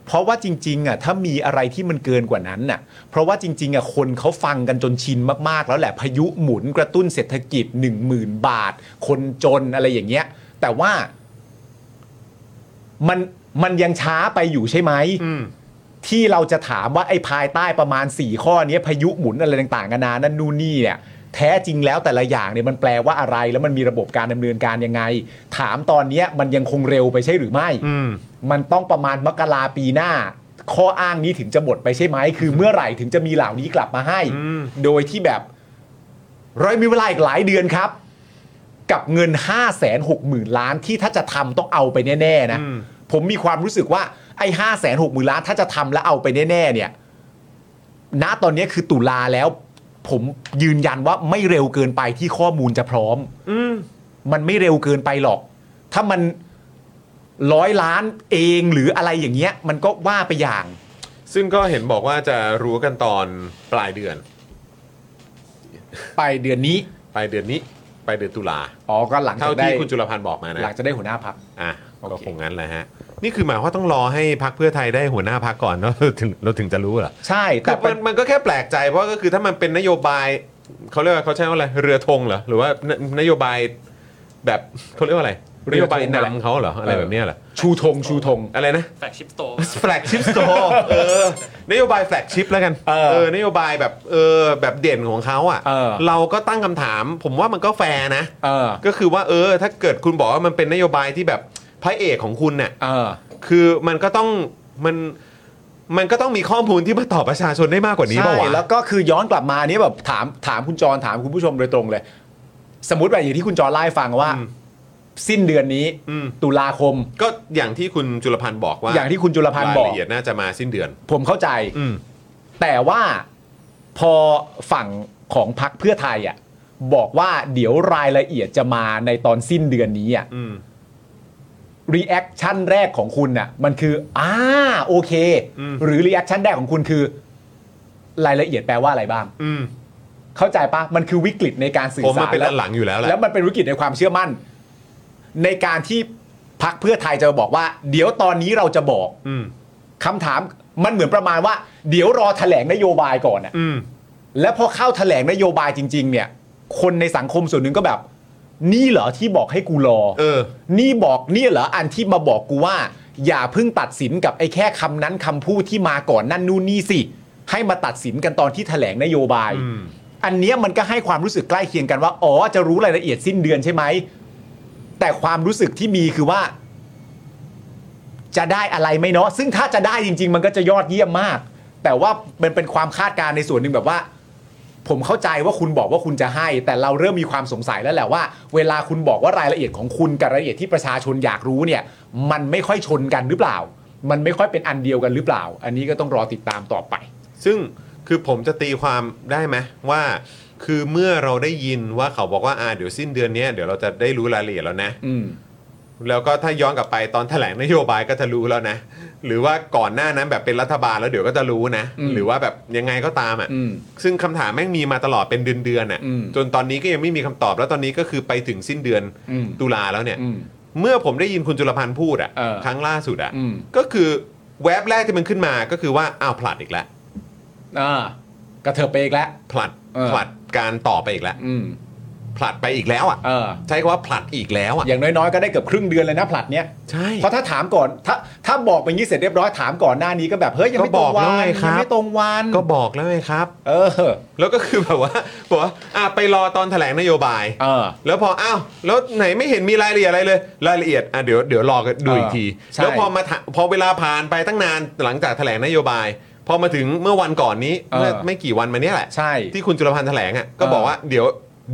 เพราะว่าจริงๆอะถ้ามีอะไรที่มันเกินกว่านั้นน่ะเพราะว่าจริงๆอะคนเขาฟังกันจนชินมากๆ แล้วแหละพายุหมุนกระตุ้นเศรษฐกิจ 1 0,000 บาท คนจนอะไรอย่างเงี้ย แต่ว่ามันมันยังช้าไปอยู่ใช่ไหมอืมที่เราจะถามว่าไอ้ภายใต้ประมาณ 4 ข้อเนี้ยพายุหมุนอะไรต่างๆกันานานั่นนู่นนี่เนี่ย แท้จริงแล้วแต่ละอย่างเนี่ยมันแปลว่าอะไรแล้วมันมีระบบการดำเนินการยังไง ถามตอนเนี้ยมันยังคงเร็วไปใช่หรือไม่อืมมันต้องประมาณมกราปีหน้า ข้ออ้างนี้ถึงจะหมดไปใช่ไหมคือเมื่อไหร่ถึงจะมีเหล่านี้กลับมาให้อืมโดยที่แบบเรามีเวลาอีกหลายเดือนครับ กับเงิน 5 6 0 0 0 0 ล้านที่ถ้าจะทำต้องเอาไปแน่ๆนะอืมผมมีความรู้สึกว่าไอ้ห้าแสนหกหมื่นล้านถ้าจะทำแล้วเอาไปแน่ๆเนี่ย ณตอนนี้คือตุลาแล้ว ผมยืนยันว่าไม่เร็วเกินไปที่ข้อมูลจะพร้อม อืม มันไม่เร็วเกินไปหรอก ถ้ามันร้อยล้านเองหรืออะไรอย่างเงี้ย มันก็ว่าไปอย่าง ซึ่งก็เห็นบอกว่าจะรู้กันตอนปลายเดือน ไปเดือนนี้ปลายเดือนนี้ปลายเดือนตุลาอ๋อก็หลังเท่าจากได้ที่คุณจุลพันธ์บอกมานะหลังจะได้หัวหน้าพักอะโอเคก็คงงั้นแหละฮะ นี่คือหมายความว่าต้องรอให้พักเพื่อไทยได้หัวหน้าพักก่อนเนาะเราถึงเราถึงจะรู้เหรอใช่แต่แต่มันมันก็แค่แปลกใจเพราะก็คือถ้ามันเป็นนโยบายเขาเรียกว่าเขาใช้ว่าอะไรเรือธงเหรอหรือว่านโยบายแบบเขาเรียกว่าอะไรนโยบายนำเขาเหรออะไรแบบเนี้ยเหรอชูธงชูธงอะไรนะ flagship store flagship store เออนโยบาย flagship แล้วกันเออนโยบายแบบเออแบบเด่นของเขาอะเออเราก็ตั้งคำถาม ผมว่ามันก็แฟร์นะเออก็คือว่าเออ ถ้าเกิดคุณบอกว่ามันเป็นนโยบายที่แบบ พระเอกของคุณเนี่ยเออ คือมันก็ต้องมันมันก็ต้องมีข้อมูลที่มาตอบประชาชนได้มากกว่านี้ใช่ป่าวะ แล้วก็คือย้อนกลับมานี่แบบถามถามคุณจรถามคุณผู้ชมโดยตรงเลย สมมติว่าอย่างที่คุณจรไล่าให้ฟังว่า อืม สิ้นเดือนนี้ อืมตุลาคม ก็อย่างที่คุณจุลพันธ์บอกว่าอย่างที่คุณจุลพันธ์รายบอกละเอียดน่าจะมาสิ้นเดือน ผมเข้าใจ อืม แต่ว่าพอฝั่งของพรรคเพื่อไทยอะบอกว่าเดี๋ยวรายละเอียดจะมาในตอนสิ้นเดือนนี้อะอืม reaction แรกของคุณน่ะมันคืออ่าโอเค อืม หรือ reaction แรกของคุณคือ รายละเอียดแปลว่าอะไรบ้าง อืมเข้าใจปะมันคือวิกฤตในการสื่ผอมสามันรเป็นแล้วอันหลังอยู่แล้วแหละ แล้วมันเป็นวิกฤตในความเชื่อมั่น ในการที่พรรคเพื่อไทยจะบอกว่า เดี๋ยวตอนนี้เราจะบอกอืม คำถามมันเหมือนประมาณว่า เดี๋ยวรอแถลงนโยบายก่อนน่ะอืม แล้วพอเข้าแถลงนโยบายจริง ๆ เนี่ย คนในสังคมส่วนหนึ่งก็แบบ นี่เหรอที่บอกให้กูรอ เออ นี่บอกนี่เหรออันที่มาบอกกูว่า อย่าเพิ่งตัดสินกับไอ้แค่คำนั้นคำพูดที่มาก่อนนั่นนู่นนี่สิ ให้มาตัดสินกันตอนที่แถลงนโยบาย อืม อันเนี้ยมันก็ให้ความรู้สึกใกล้เคียงกันว่า อ๋อ จะรู้รายละเอียดสิ้นเดือนใช่ไหม แต่ความรู้สึกที่มีคือว่า จะได้อะไรไหมเนาะซึ่งถ้าจะได้จริง ๆ มันก็จะยอดเยี่ยมมาก แต่ว่ามันเป็นความคาดการณ์ในส่วนหนึ่งแบบว่า ผมเข้าใจว่าคุณบอกว่าคุณจะให้ แต่เราเริ่มมีความสงสัยแล้วแหละว่า เวลาคุณบอกว่ารายละเอียดของคุณกับรายละเอียดที่ประชาชนอยากรู้เนี่ย มันไม่ค่อยชนกันหรือเปล่า มันไม่ค่อยเป็นอันเดียวกันหรือเปล่า อันนี้ก็ต้องรอติดตามต่อไป ซึ่งคือผมจะตีความได้ไหมว่า คือเมื่อเราได้ยินว่าเขาบอกว่าอ่าเดี๋ยวสิ้นเดือนเนี้ยเดี๋ยวเราจะได้รู้รายละเอียดแล้วนะอืม แล้วก็ถ้าย้อนกลับไปตอนแถลงนโยบายก็จะรู้แล้วนะ หรือว่าก่อนหน้านั้นแบบเป็นรัฐบาลแล้วเดี๋ยวก็จะรู้นะอืมหรือว่าแบบยังไงก็ตามอะอืมซึ่งคำถามแม่งมีมาตลอดเป็นเดือนๆอะอืมจนตอนนี้ก็ยังไม่มีคำตอบแล้วตอนนี้ก็คือไปถึงสิ้นเดือนอืมตุลาแล้วเนี่ยอืมเมื่อผมได้ยินคุณจุลพันธ์พูดอะเออครั้งล่าสุดอะอืมก็คือแวบแรกที่มันขึ้นมาก็คือว่าอ้าวผลัดอีกแล้วอ่ากระเถิบไปอีกแล้วผลัดเออผลัดการต่อไปอีกแล้วอืม ผลัดไปอีกแล้วอะเออ ใช้คำว่าผลัดอีกแล้วอะอย่างน้อยๆก็ได้เกือบครึ่งเดือนเลยนะผลัดเนี้ยใช่ เพราะถ้าถามก่อนถ้าถ้าบอกไปงี้เสร็จเรียบร้อยถามก่อนหน้านี้ก็แบบเฮ้ยยังไม่ตรงวัก็บอกแล้วนไงครับยังไม่ตรงวันก็บอกแล้วไงครับ เออ แล้วก็คือแบบว่าบอกว่าอะไปรอตอนแถลงนโยบาย เออ แล้วพออ้าวแล้วไหนไม่เห็นมีรายละเอียดอะไรเลยรายละเอียดอะเดี๋ยวเดี๋ยวรอกันดูอีกที ใช่ แล้วพอมาถพอเวลาผ่านไปตั้งนานหลังจากแถลงนโยบาย พอมาถึงเมื่อวันก่อนนี้เมื่อไม่กี่วันมาเนี้ยแหละ ใช่ ที่คุณจุลพันธ์แถลงอะก็บอกว่าเดี๋ยว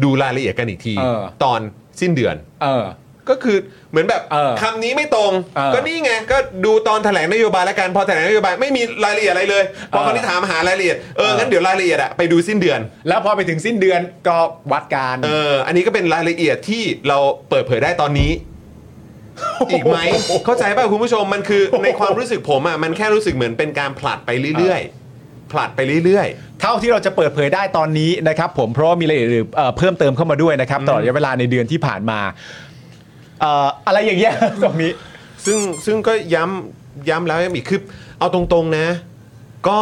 ดูรายละเอียดกันอีกที เออ ตอนสิ้นเดือน เออ ก็คือเหมือนแบบเออคำนี้ไม่ตรง เออก็นี่ไงก็ดูตอนแถลงนโยบายแล้วกันพอแถลงนโยบายไม่มีรายละเอียดอะไรเลยพอเออคราวนี้ถามหารายละเอียดเออเออ งั้นเดี๋ยวรายละเอียดอะไปดูสิ้นเดือน แล้วพอไปถึงสิ้นเดือนก็วัดการ เออ อันนี้ก็เป็นรายละเอียดที่เราเปิดเผยได้ตอนนี้ อีกไหม เข้าใจป่ะคุณผู้ชมมันคือในความรู้สึกผมอะมันแค่รู้สึกเหมือนเป็นการผลัดไปเรื่อยๆ ผลัดไปเรื่อย เท่าที่เราจะเปิดเผยได้ตอนนี้นะครับ ผมเพราะว่ามีรายละเอียดเอ่อเพิ่มเติมเข้ามาด้วยนะครับตลอดระยะเวลาในเดือนที่ผ่านมาเอ่ออะไรอย่างเงี้ย ตรงนี้ ๆ ซึ่งซึ่งก็ย้ำย้ำแล้วย้ำอีกคือเอาตรงๆนะ ก็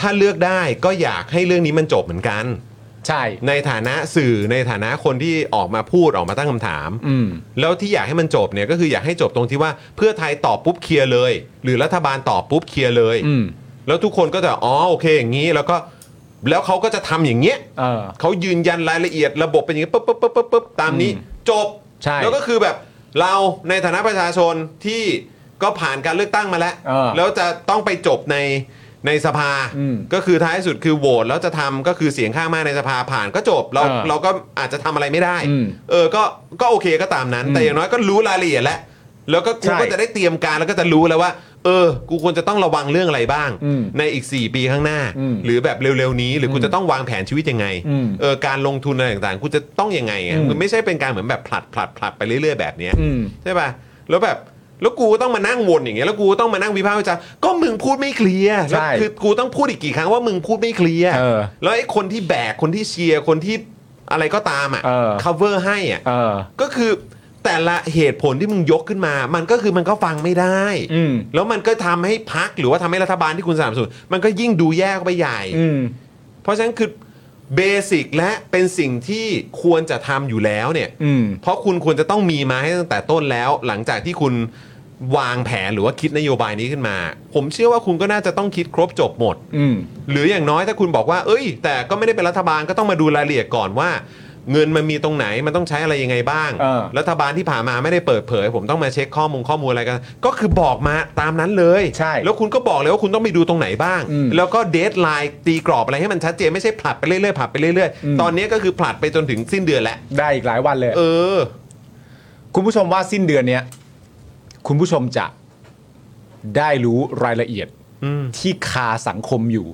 ถ้าเลือกได้ก็อยากให้เรื่องนี้มันจบเหมือนกัน ใช่ ในฐานะสื่อในฐานะคนที่ออกมาพูดออกมาตั้งคำถาม อืม แล้วที่อยากให้มันจบเนี่ยก็คืออยากให้จบตรงที่ว่าเพื่อไทยตอบปุ๊บเคลียร์เลย หรือรัฐบาลตอบปุ๊บเคลียร์เลย อืม แล้วทุกคนก็จะอ๋อโอเคอย่างนี้แล้วก็แล้วเขาก็จะทำอย่างเงี้ยเออ เขายืนยันรายละเอียดระบบเป็นอย่างนี้ปุ๊บปุ๊บปุ๊บปุ๊บปุ๊บตามนี้อืมจบใช่แล้วก็คือแบบเราในฐานะประชาชนที่ก็ผ่านการเลือกตั้งมาแล้ว เออแล้วจะต้องไปจบในในสภา อืมก็คือท้ายสุดคือโหวตแล้วจะทำก็คือเสียงข้างมากในสภาผ่านก็จบเราเออเราก็อาจจะทำอะไรไม่ได้ อืมเออก็ก็โอเคก็ตามนั้นอืมแต่อย่างน้อยก็รู้รายละเอียดแล้วแล้วก็กูใช่ ก็จะได้เตรียมการแล้วก็จะรู้แล้วว่า เออ กูควรจะต้องระวังเรื่องอะไรบ้าง อืมในอีก 4 ปีข้างหน้า อืมหรือแบบเร็วๆนี้ หรือกูอืมจะต้องวางแผนชีวิตยังไงอืมเออการลงทุนอะไรต่างๆกูจะต้องยังไงอะอืม มันไม่ใช่เป็นการเหมือนแบบผลัดผลัดผลัดไปเรื่อยๆแบบเนี้ย อืม ใช่ป่ะ แล้วแบบ แล้วกูก็ต้องมานั่งวนอย่างเงี้ย แล้วกูก็ต้องมานั่งวิพากษ์วิจารณ์ก็มึงพูดไม่เคลียร์ใช่แล้วคือกูต้องพูดอีกกี่ครั้งว่ามึงพูดไม่เคลียร์ เออแล้วไอ้คนที่แบก คนที่เชียร์ คนที่อะไรก็ตามอะ เออ cover ให้อะ เออ ก็คือ แต่ละเหตุผลที่มึงยกขึ้นมา มันก็คือมันก็ฟังไม่ได้ อืม แล้วมันก็ทำให้พักหรือว่าทำให้รัฐบาลที่คุณสนับสนุนมันก็ยิ่งดูแย่เข้าไปใหญ่ อืม เพราะฉะนั้นคือเบสิกและเป็นสิ่งที่ควรจะทำอยู่แล้วเนี่ย อืม เพราะคุณควรจะต้องมีมาให้ตั้งแต่ต้นแล้ว หลังจากที่คุณวางแผนหรือว่าคิดนโยบายนี้ขึ้นมา ผมเชื่อว่าคุณก็น่าจะต้องคิดครบจบหมด อืม หรืออย่างน้อยถ้าคุณบอกว่า เอ้ย แต่ก็ไม่ได้เป็นรัฐบาลก็ต้องมาดูรายละเอียดก่อนว่า เงินมันมีตรงไหนมันต้องใช้อะไรยังไงบ้าง เออ รัฐบาลที่ผ่านมาไม่ได้เปิดเผย ผมต้องมาเช็คข้อมูลข้อมูลอะไรกัน ก็คือบอกมาตามนั้นเลยใช่แล้วคุณก็บอกเลยว่าคุณต้องไปดูตรงไหนบ้าง อืมแล้วก็ deadline ตีกรอบอะไรให้มันชัดเจนไม่ใช่ผลัดไปเรื่อยๆผลัดไปเรื่อยอืม ๆ ตอนนี้ก็คือผลัดไปจนถึงสิ้นเดือนแล้วได้อีกหลายวันเลย เออ คุณผู้ชมว่าสิ้นเดือนเนี้ยคุณผู้ชมจะได้รู้รายละเอียดอืมที่คาสังคมอยู่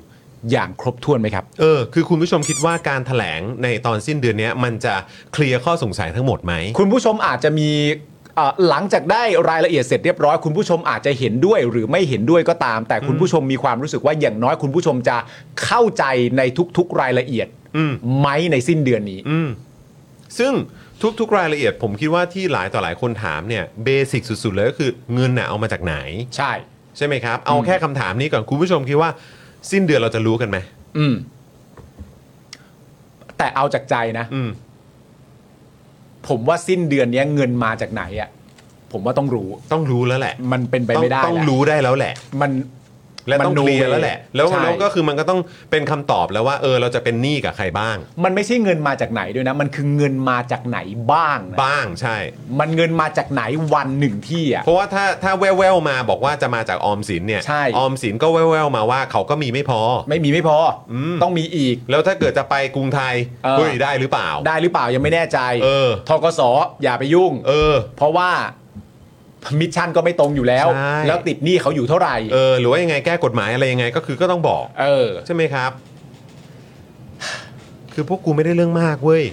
อย่างครบถ้วนไหมครับ เออ คือคุณผู้ชมคิดว่าการถแถลงในตอนสิ้นเดือนเนี้ยมันจะเคลียร์ข้อสงสัยทั้งหมดไหม คุณผู้ชมอาจจะมีเอ่อหลังจากได้รายละเอียดเสร็จเรียบร้อยคุณผู้ชมอาจจะเห็นด้วยหรือไม่เห็นด้วยก็ตาม แต่คุณผู้ชมมีความรู้สึกว่าอย่างน้อยคุณผู้ชมจะเข้าใจในทุกๆรายละเอียดอืมไหมในสิ้นเดือนนี้อืมซึ่งทุกๆ รายละเอียด ผมคิดว่าที่หลายต่อหลายคนถามเนี่ยเบสิกสุดๆเลยก็คือเงินน่ะเอามาจากไหน ใช่ ใช่ไหมครับ เอาแค่คำถามนี้ก่อนคุณผู้ชมคิดว่า สิ้นเดือนเราจะรู้กันไหมอืม แต่เอาจากใจนะ อืม ผมว่าสิ้นเดือนเนี้ยเงินมาจากไหนอะ ผมว่าต้องรู้ ต้องรู้แล้วแหละ มันเป็นไปต้องไม่ได้ต้องแล้วรู้ได้แล้วแหละ มัน และต้องมันเคลียร์ no way แล้วแหละ แล้วใช่แล้วก็คือมันก็ต้องเป็นคำตอบแล้วว่า เออเราจะเป็นหนี้กับใครบ้าง มันไม่ใช่เงินมาจากไหนด้วยนะ มันคือเงินมาจากไหนบ้างนะบ้างใช่ มันเงินมาจากไหนวันหนึ่งที่อะ เพราะว่าถ้าถ้าแว่วๆมาบอกว่าจะมาจากออมสินเนี่ยใช่ ออมสินก็แว่วๆมาว่าเขาก็มีไม่พอ ไม่มีไม่พออม ต้องมีอีก แล้วถ้าเกิดจะไปกรุงไทยเออ เฮ้ยได้หรือเปล่า ได้หรือเปล่ายังไม่แน่ใจเออ ทกสอย่าไปยุ่ง เออ เพราะว่า มิชชั่นก็ไม่ตรงอยู่แล้ว ใช่ แล้วติดหนี้เขาอยู่เท่าไหร่ เออหรือว่ายังไงแก้กฎหมายอะไรยังไงก็คือก็ต้องบอก เออ ใช่ไหมครับ คือพวกกูไม่ได้เรื่องมากเว้ย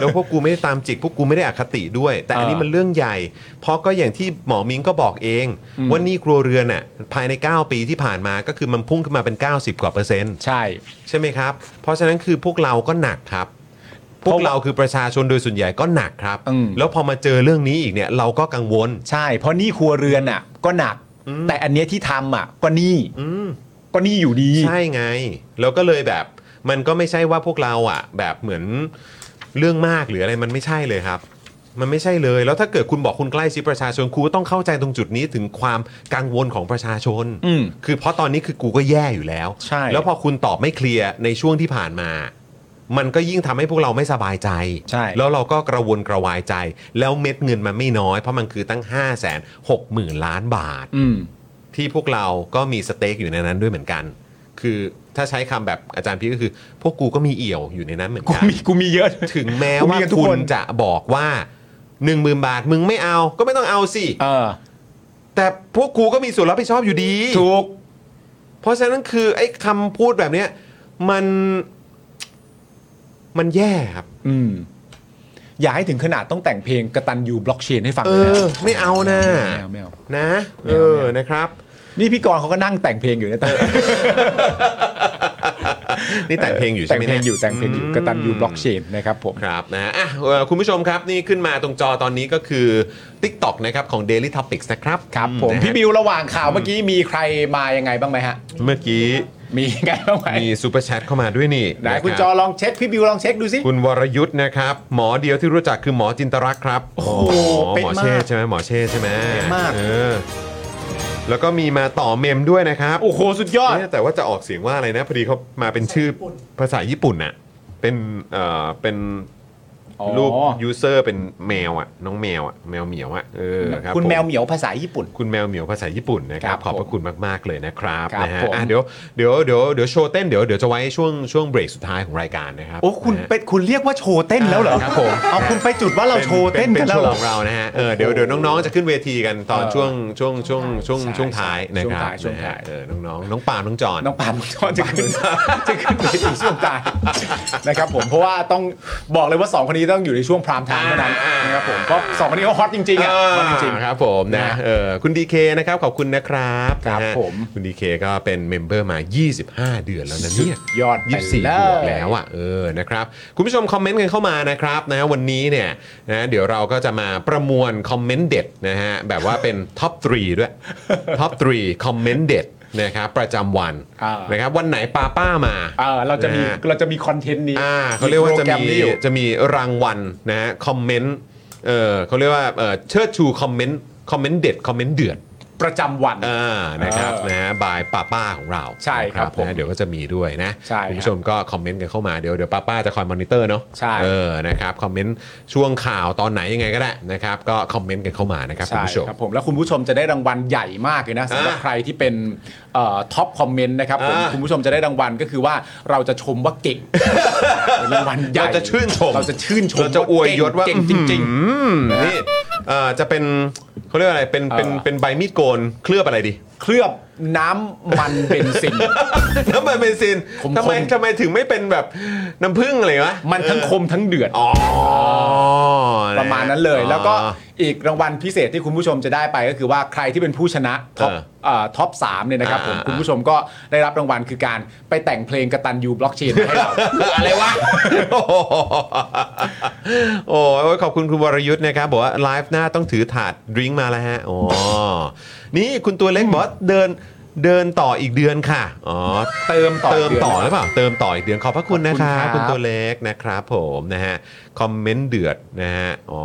แล้วพวกกูไม่ได้ตามจิก พวกกูไม่ได้อคติด้วย แต่อันนี้เออมันเรื่องใหญ่ เพราะก็อย่างที่หมอมิงก็บอกเองอืมว่าหนี่ครัวเรือนน่ะภายใน 9 ปีที่ผ่านมาก็คือมันพุ่งขึ้นมาเป็น 90 กว่าเปอร์เซ็นต์ ใช่ ใช่ไหมครับ เพราะฉะนั้นคือพวกเราก็หนักครับ พวกเราคือประชาชนโดยส่วนใหญ่ก็หนักครับ อืม แล้วพอมาเจอเรื่องนี้อีกเนี่ยเราก็กังวล ใช่ เพราะหนี้ครัวเรือนอะ ก็หนักแต่อันเนี้ยที่ทำอะ ก็หนี้อืม ก็หนี้อยู่ดี ใช่ไง แล้วก็เลยแบบมันก็ไม่ใช่ว่าพวกเราอะ แบบเหมือนเรื่องมากหรืออะไรมันไม่ใช่เลยครับ มันไม่ใช่เลย แล้วถ้าเกิดคุณบอกคุณใกล้ชิดประชาชนครูก็ต้องเข้าใจตรงจุดนี้ถึงความกังวลของประชาชน อืมคือเพราะตอนนี้คือกูก็แย่อยู่แล้ว ใช่ แล้วพอคุณตอบไม่เคลียร์ในช่วงที่ผ่านมา มันก็ยิ่งทำให้พวกเราไม่สบายใจ ใช่ แล้วเราก็กระวนกระวายใจ แล้วเม็ดเงินมันไม่น้อย เพราะมันคือตั้ง 5 6 0 0 0 0 ล้านบาท อืม ที่พวกเราก็มีสเต็กอยู่ในนั้นด้วยเหมือนกัน คือถ้าใช้คำแบบอาจารย์พี่ก็คือ พวกกูก็มีเอี่ยวอยู่ในนั้นเหมือนกูกัน มีกูมีเยอะ ถึงแม้กูมีว่ากันทุกคุคณน จะบอกว่า 1 0,000 บาทมึงไม่เอาก็ไม่ต้องเอาสิ เออ แต่พวกกูก็มีส่วนรับผิดชอบอยู่ดี ถูก เพราะฉะนั้นคือไอ้คำพูดแบบเนี้ยมัน มันแย่ครับ อืม อย่าให้ถึงขนาดต้องแต่งเพลงกระตันยูบล็อกเชนให้ฟังเอเลยนะอ ไม่เอานะไม่เอาไม่เอา นะไม่เอเอาอไม่เอานะครับ นี่พี่กรณ์เขาก็นั่งแต่งเพลงอยู่นะแต่นี่แต่งเพลงอยู่ใช่แต่งไหมเพลนี่งอยู่แต่งเพลงอยู่กระตันยูบล็อกเชนนะครับผม ครับนะฮะอะเอ่อคุณผู้ชมครับนี่ขึ้นมาตรงจอตอนนี้ก็คือ TikTok นะครับของ Daily Topics นะครับครับผมนะฮะพี่บิวระหว่างข่าวเมื่อกี้มีใครมายังไงบ้างไหมฮะ เมื่อกี้ มียังไงบ้างไหมมี super chat เข้ามาด้วยนี่ไหนนะคุณรับจอลองเช็คพี่บิวลองเช็คดูสิคุณวรยุทธ์นะครับ หมอเดียวที่รู้จักคือหมอจินตรักษ์ครับ โอ้โหหเป๊ะมอมากเชษฐ์ใช่ไหมหมอเชษฐ์ใช่ไหมเป๊ะมากเออแล้วก็มีมาต่อ mem ด้วยนะครับ โอ้โห สุดยอดเนี่ยแต่ว่าจะออกเสียงว่าอะไรนะ พอดีเขามาเป็นชื่อภาษาญี่ปุ่นน่ะเป็นเอ่อเป็นอ๋อ รูป user เป็นแมวอะน้องแมวอะแมวเหมียวอะเออรับคุณผแมวเหมียวภาษาญี่ปุ่น คุณแมวเหมียวภาษาญี่ปุ่นนะครัครับบขอบพระคุณมากๆเลยนะครับครับนะฮะผมอะเดี๋ยวเดี๋ยวเดี๋ยวเดี๋ยวโชว์เต้นเดี๋ยวเดี๋ยวจะไว้ช่วงช่วงเบรกสุดท้ายของรายการนะครับโอ้คุณนะฮะเป็นคุณเรียกว่าโชว์เต้นแล้วเหรอครับผมเอาคุณไปจุดว่าเราโชว์เต้นป็กันแล้วโชเหรว์อของเรานะฮะเออเดี๋ยวเดี๋ยวน้องๆจะขึ้นเวทีกันตอนเออช่วงช่วงช่วงช่วงใช่ช่วงท้ายนะครับช่วงท้ายช่วงท้ายนะฮะเออน้องๆน้องปาล์มน้องจอนน้องปานน้องจอนจะขึ้นจะขึ้นไปถึงช่วงท้ายนะครับผมเพราะว่าต้องบอกเลยว่าสองคนนี้ต้องอยู่ในช่วง prime time เท่านั้นนะครับผมเพราะสองคนนี้เขา hot จริงๆอะ hot จริงครับผมนะนะเออคุณดีเคนะครับขอบคุณนะครับครับนะฮะผมคุณดีเคก็เป็น member มา 25 เดือนแล้วนะเนี่ยยอดไปยี่สิบสี่เลบวกแล้วอะเออนะครับคุณผู้ชม comment กันเข้ามานะครับนะวันนี้เนี่ยนะเดี๋ยวเราก็จะมาประมวล comment เด็ดนะฮะแบบว่าเป็น top 3ด้วย top 3 comment เด็ด นะครับประจำวันอ่า นะครับวันไหนป้าป้ามา เออเราจะมีนะฮะ เราจะมี content นี้อ่าเขาเรียกว่าจะโปแกรมนี้อยู่ จะมีรางวัลนะฮะ comment เออเขาเรียกว่าเออเชิดชู comment comment เด็ด comment เดือด ประจำวันอ่านะครับเออนะฮะ by ป้าป้าของเราใช่ครับนะผมนะเดี๋ยวก็จะมีด้วยนะใช่คุณครับผู้ชมก็ comment กันเข้ามาเดี๋ยวเดี๋ยวป้าป้าจะคอยมอนิเตอร์เนาะใช่เออนะครับ comment ช่วงข่าวตอนไหนยังไงก็ได้นะครับก็ comment กันเข้ามานะครับคุณใช่ผู้ชมครับผมแล้วคุณผู้ชมจะได้รางวัลใหญ่มากเลยนะสำหรับอ่าใครที่เป็น top comment นะครับผมอ่าคุณผู้ชมจะได้รางวัลก็คือว่าเราจะชมว่าเก่งเป็นรางวัลใหญ่เราจะชื่นชมเราจะชื่นชมเราจะอวยยศว่าเก่งจริงอืมนี่เอ่อจะเป็น เขาเรียกว่าอะไรเป็นเป็นเออเป็นใบมีดโกนเคลือบอะไรดีๆเคลือบน้ำมันเบนซิน น้ำมันเบนซินขมๆ ทำไมทำไมถึงไม่เป็นแบบน้ำผึ้งอะไรวะมันทั้งคมทั้งเดือด อ๋อประมาณนั้นเลย แล้วก็ อีกรางวัลพิเศษที่คุณผู้ชมจะได้ไปก็คือว่าใครที่เป็นผู้ชนะ top เออเอ่อ top สามเนี่ยนะครับผมอ่าคุณผู้ชมก็ได้รับรางวัลคือการไปแต่งเพลงกระตันยูบล็อกเชนให้เราอะไรวะโอ้โหขอบคุณคุณวรยุทธ์นะครับบอกว่าไลฟ์หน้าต้องถือถาด drink มาแล้วฮะอ๋อนี่คุณตัวเล็กบอกว่าเดิน เดินต่ออีกเดือนค่ะ อ๋อ เติมต่อเติมดืนต่อหรือเปล่า เติมต่ออีกเดือนขอบพระคุณนะครับขอบคุณครับคุณตัวเล็กนะครับผมนะฮะ comment เดือดนะฮะ อ๋อ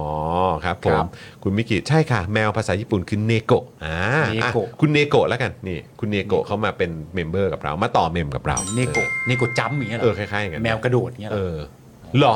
ครับผครัม บคุณมิกิใช่ค่ะ แมวภาษาญี่ปุ่นคือ ねこ อ่า ねこ อะคุณเนโกะแล้วกัน นี่ คุณเนโกะเขามาเป็นmember กับเรา มาต่อ mem กับเราเนโกะเนโกะจัมป์อย่างเงี้ยเหรเอออคล้ายๆอย่างนั้นแมวกระโดดอย่างเงี้ยเหเอรออเหรอ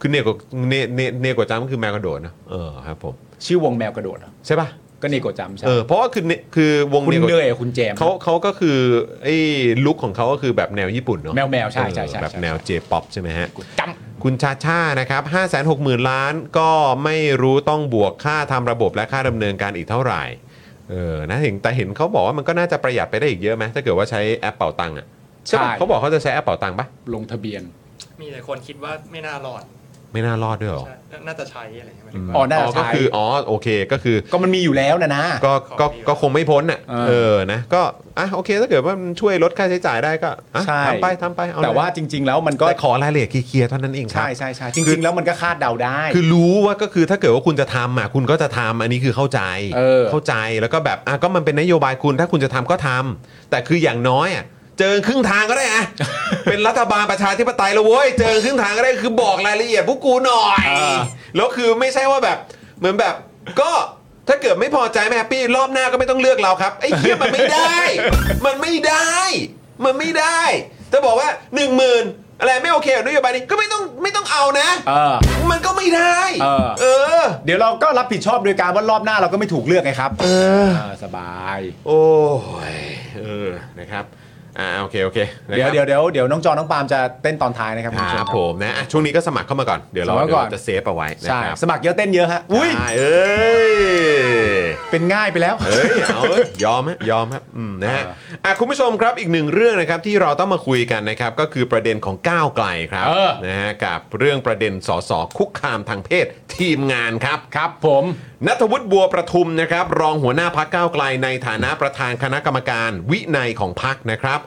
คือเนโกะเนเนเนโกะจัมก็คือแมวกระโดดนะ เออครับผม ชื่อวงแมวกระโดดเหรอใช่ป่ะ ก็เนโกะจัมป์ใช่เออเพราะว่าคือเนคือวงคุณเนโกะเนยกับคุณแจม เขาเขาก็คือไอ้ look ของเขาก็คือแบบแนวญี่ปุ่นเนาะแมวแมวใช่ใช่ใช่เออแบบใช่ แนว J-pop ใช่ไหมฮะจัมป์คุณชาชานะครับ5 6 0 0 0 0 ล้านก็ไม่รู้ต้องบวกค่าทำระบบและค่าดำเนินการอีกเท่าไหร่ เออนะเห็นแต่เห็นเขาบอกว่ามันก็น่าจะประหยัดไปได้อีกเยอะไหมถ้าเกิดว่าใช้แอปเป่าตังค์อะใช่ปะเขาบอกเขาจะใช้แอปเป่าตังค์ปะลงทะเบียน มีแต่คนคิดว่าไม่น่ารอด ไม่น่ารอดด้วยเหรอใช่น่าจะใช้อะไรอย่างเงี้ยหมายถึงอ๋อว่าน่าจะก็ใช้คืออ๋อโอเคก็คือ ก็มันมีอยู่แล้วนะนะ ก็ก็ของดี ก็คงไม่พ้นอะเออ เออนะก็อะโอเคถ้าเกิดว่ามันช่วยลดค่าใช้จ่ายได้ก็อะใช่ทำไปทำไปเอาแต่เลยว่าจริง ๆ แล้วมันก็แต่ขอรายละเอียดเคลียร์ๆเท่านั้นเองครับใช่ใช่ใช่จริงๆ แล้วมันก็คาดเดาได้ คือรู้ว่าก็คือถ้าเกิดว่าคุณจะทำอะคุณก็จะทำอันนี้คือเข้าใจเออ เข้าใจแล้วก็แบบอะก็มันเป็นนโยบายคุณถ้าคุณจะทำก็ทำแต่คืออย่างน้อยอะ เจอครึ่งทางก็ได้อะเป็นรัฐบาลประชาธิปไตยแล้วเว้ย เจอครึ่งทางก็ได้คือบอกรายละเอียดพวกกูหน่อยเออแล้วคือไม่ใช่ว่าแบบเหมือนแบบก็ถ้าเกิดไม่พอใจไม่แฮปปี้รอบหน้าก็ไม่ต้องเลือกเราครับไอ้เหี้ยมันไม่ได้ มันไม่ได้ มันไม่ได้ จะบอกว่า1 0,000อะไรไม่โอเคกับนโยบายนี้ก็ไม่ต้องไม่ต้องเอานะ เออ มันก็ไม่ได้เออ เออ เดี๋ยวเราก็รับผิดชอบโดยการว่ารอบหน้าเราก็ไม่ถูกเลือกไงครับ เออเออสบาย โอ้ยเออนะครับ อ่าโอเคโอเคนะครับเดี๋ยวเดี๋ยวเดี๋ยวเดี๋ยวน้องจอน้องปาล์มจะเต้นตอนท้ายนะครับคุณผู้ชคมรับผมนะอะช่วงนี้ก็สมัครเข้ามาก่อน เดี๋ยวเราสมัครเดี๋ยวก่อนเราจะเซฟเอาไว้นะใช่ครับสมัครเยอะเต้นเยอะฮะอุ้ย ได้เอ้ย เป็นง่ายไปแล้วเฮ้ยเอาเอ้ยยอมฮะยอมครับอืมนะฮะเอออะคุณผู้ชมครับอีกหนึ่งเรื่องนะครับที่เราต้องมาคุยกันนะครับก็คือประเด็นของก้าวไกลครับเออ นะฮะกับเรื่องประเด็นสสคุกคามทางเพศทีมงานครับ ครับผม นัทวุฒิบัวประทุมนะครับ รองหัวหน้าพักก้าวไกลในฐานะประธานคณะกรรมการวินัยของพักนะครับ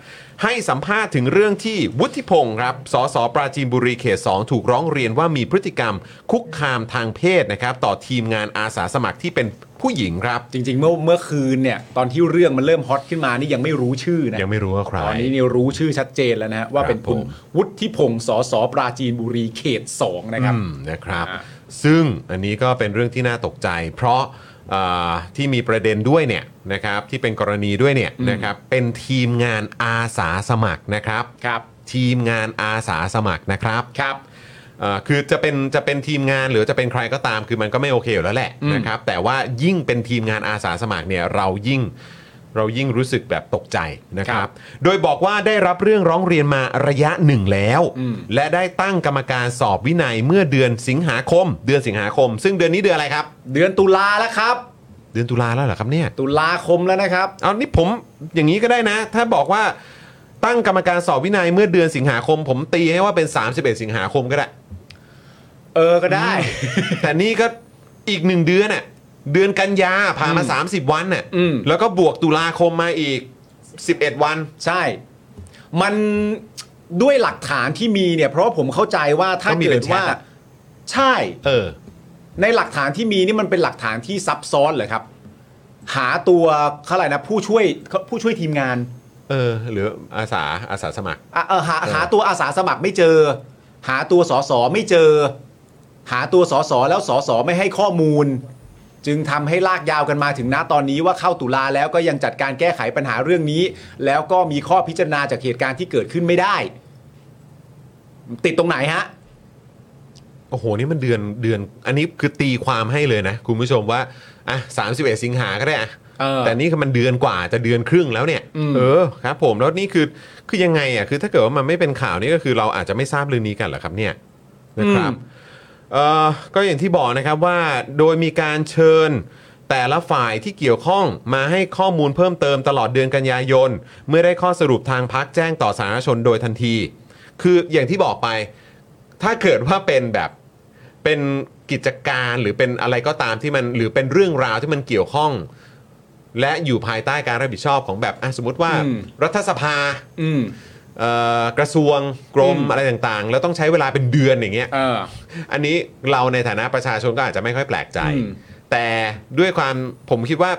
ให้สัมภาษณ์ถึงเรื่องที่วุฒิพงศ์ครับสสปราจีนบุรีเขต 2 ถูกร้องเรียนว่ามีพฤติกรรมคุกคามทางเพศนะครับต่อทีมงานอาสาสมัครที่เป็นผู้หญิงครับ จริง ๆ เมื่อเมื่อคืนเนี่ยตอนที่เรื่องมันเริ่มฮอตขึ้นมานี่ยังไม่รู้ชื่อนะยังไม่รู้ว่าใครตอนนี้นี่รู้ชื่อชัดเจนแล้วนะฮะว่าเป็นคุณผมวุฒิพงศ์สสปราจีนบุรีเขต 2 นะครับอืมนะครับอ่าซึ่งอันนี้ก็เป็นเรื่องที่น่าตกใจ เพราะอ่า ที่มีประเด็นด้วยเนี่ยนะครับที่เป็นกรณีด้วยเนี่ยนะครับเป็นทีมงานอาสาสมัครนะครับครับ ทีมงานอาสาสมัครนะครับครับเอ่อคือจะเป็นจะเป็นทีมงานหรือจะเป็นใครก็ตาม คือมันก็ไม่โอเคอยู่แล้วแหละอืมนะครับแต่ว่ายิ่งเป็นทีมงานอาสาสมัครเนี่ยเรายิ่ง เรายิ่งรู้สึกแบบตกใจนะครับ โดยบอกว่าได้รับเรื่องร้องเรียนมาระยะหนึ่งแล้วอืมและได้ตั้งกรรมการสอบวินัยเมื่อเดือนสิงหาคม เดือนสิงหาคม ซึ่งเดือนนี้เดือนอะไรครับ เดือนตุลาแล้วครับ เดือนตุลาแล้วเหรอครับเนี่ย ตุลาคมแล้วนะครับ เอานี่ผมอย่างนี้ก็ได้นะ ถ้าบอกว่าตั้งกรรมการสอบวินัยเมื่อเดือนสิงหาคม ผมตีให้ว่าเป็น 31 สิงหาคมก็ได้ เออก็ได้ แต่นี่ก็อีกหนึ่งเดือนน่ะ เดือนกันยาผ่านมา 30 วันน่ะอืม แล้วก็บวกตุลาคมมาอีก 11 วัน ใช่ มันด้วยหลักฐานที่มีเนี่ย เพราะว่าผมเข้าใจว่าถ้าต้องมีเกิเป็ดนแชทว่า อะ ใช่ เออ ในหลักฐานที่มีนี่มันเป็นหลักฐานที่ซับซ้อนเหรอครับ หาตัวเขาอะไรนะผู้ช่วยผู้ช่วยทีมงานเออ หรืออาสาอาสาสมัคร อะเออหาเออหาตัวอาสาสมัครไม่เจอ หาตัวสสไม่เจอ หาตัวสสแล้วสสไม่ให้ข้อมูล จึงทำให้ลากยาวกันมาถึงณตอนนี้ว่าเข้าตุลาแล้วก็ยังจัดการแก้ไขปัญหาเรื่องนี้ แล้วก็มีข้อพิจารณาจากเหตุการณ์ที่เกิดขึ้นไม่ได้ ติดตรงไหนฮะโอ้โห นี่มันเดือนเดือนอันนี้คือตีความให้เลยนะ คุณผู้ชมว่าอะ31สิงหาก็ได้อะเออแต่นี่คือมันเดือนกว่าจะเดือนครึ่งแล้วเนี่ยอืมเออครับ ผมแล้วนี่คือคือยังไงอะคือถ้าเกิดว่ามันไม่เป็นข่าวนี่ก็คือเราอาจจะไม่ทราบเรื่องนี้กันเหรอครับเนี่ยนะครับ เอ่อก็อย่างที่บอกนะครับว่าโดยมีการเชิญแต่ละฝ่ายที่เกี่ยวข้องมาให้ข้อมูลเพิ่มเติมตลอดเดือนกันยายน เมื่อได้ข้อสรุปทางพักแจ้งต่อสาธารณชนโดยทันที คืออย่างที่บอกไป ถ้าเกิดว่าเป็นแบบเป็นกิจการหรือเป็นอะไรก็ตามที่มันหรือเป็นเรื่องราวที่มันเกี่ยวข้อง และอยู่ภายใต้การรับผิดชอบของแบบอะสมมติว่า อืม รัฐสภา อืมเอ่อ กระทรวงกรมอืมอะไรต่างๆ แล้วต้องใช้เวลาเป็นเดือนอย่างเงี้ยเออ อันนี้เราในฐานะประชาชนก็อาจจะไม่ค่อยแปลกใจ อืม แต่ด้วยความผมคิดว่า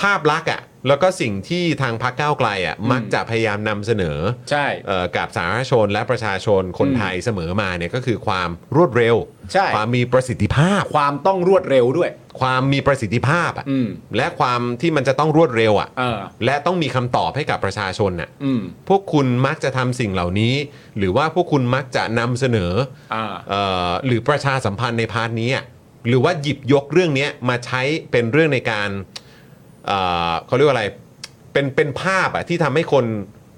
ภาพลักษณ์อะ แล้วก็สิ่งที่ทางพรรคก้าวไกลอะมักจะพยายามนำเสนอใช่ เอ่อกับสาธารณชนและประชาชนคนอืมไทยเสมอมาเนี่ยก็คือความรวดเร็ว ใช่ ความมีประสิทธิภาพ ความต้องรวดเร็วด้วย ความมีประสิทธิภาพอะอืม และความที่มันจะต้องรวดเร็วอะ เออ และต้องมีคำตอบให้กับประชาชนน่ะอืม พวกคุณมักจะทำสิ่งเหล่านี้ หรือว่าพวกคุณมักจะนำเสนออ่า เอ่อหรือประชาสัมพันธ์ใน part นี้อะหรือว่าหยิบยกเรื่องเนี้ยมาใช้เป็นเรื่องในการ เอ่อเขาเรียกว่าอะไรเป็นเป็นภาพอะที่ทำให้คน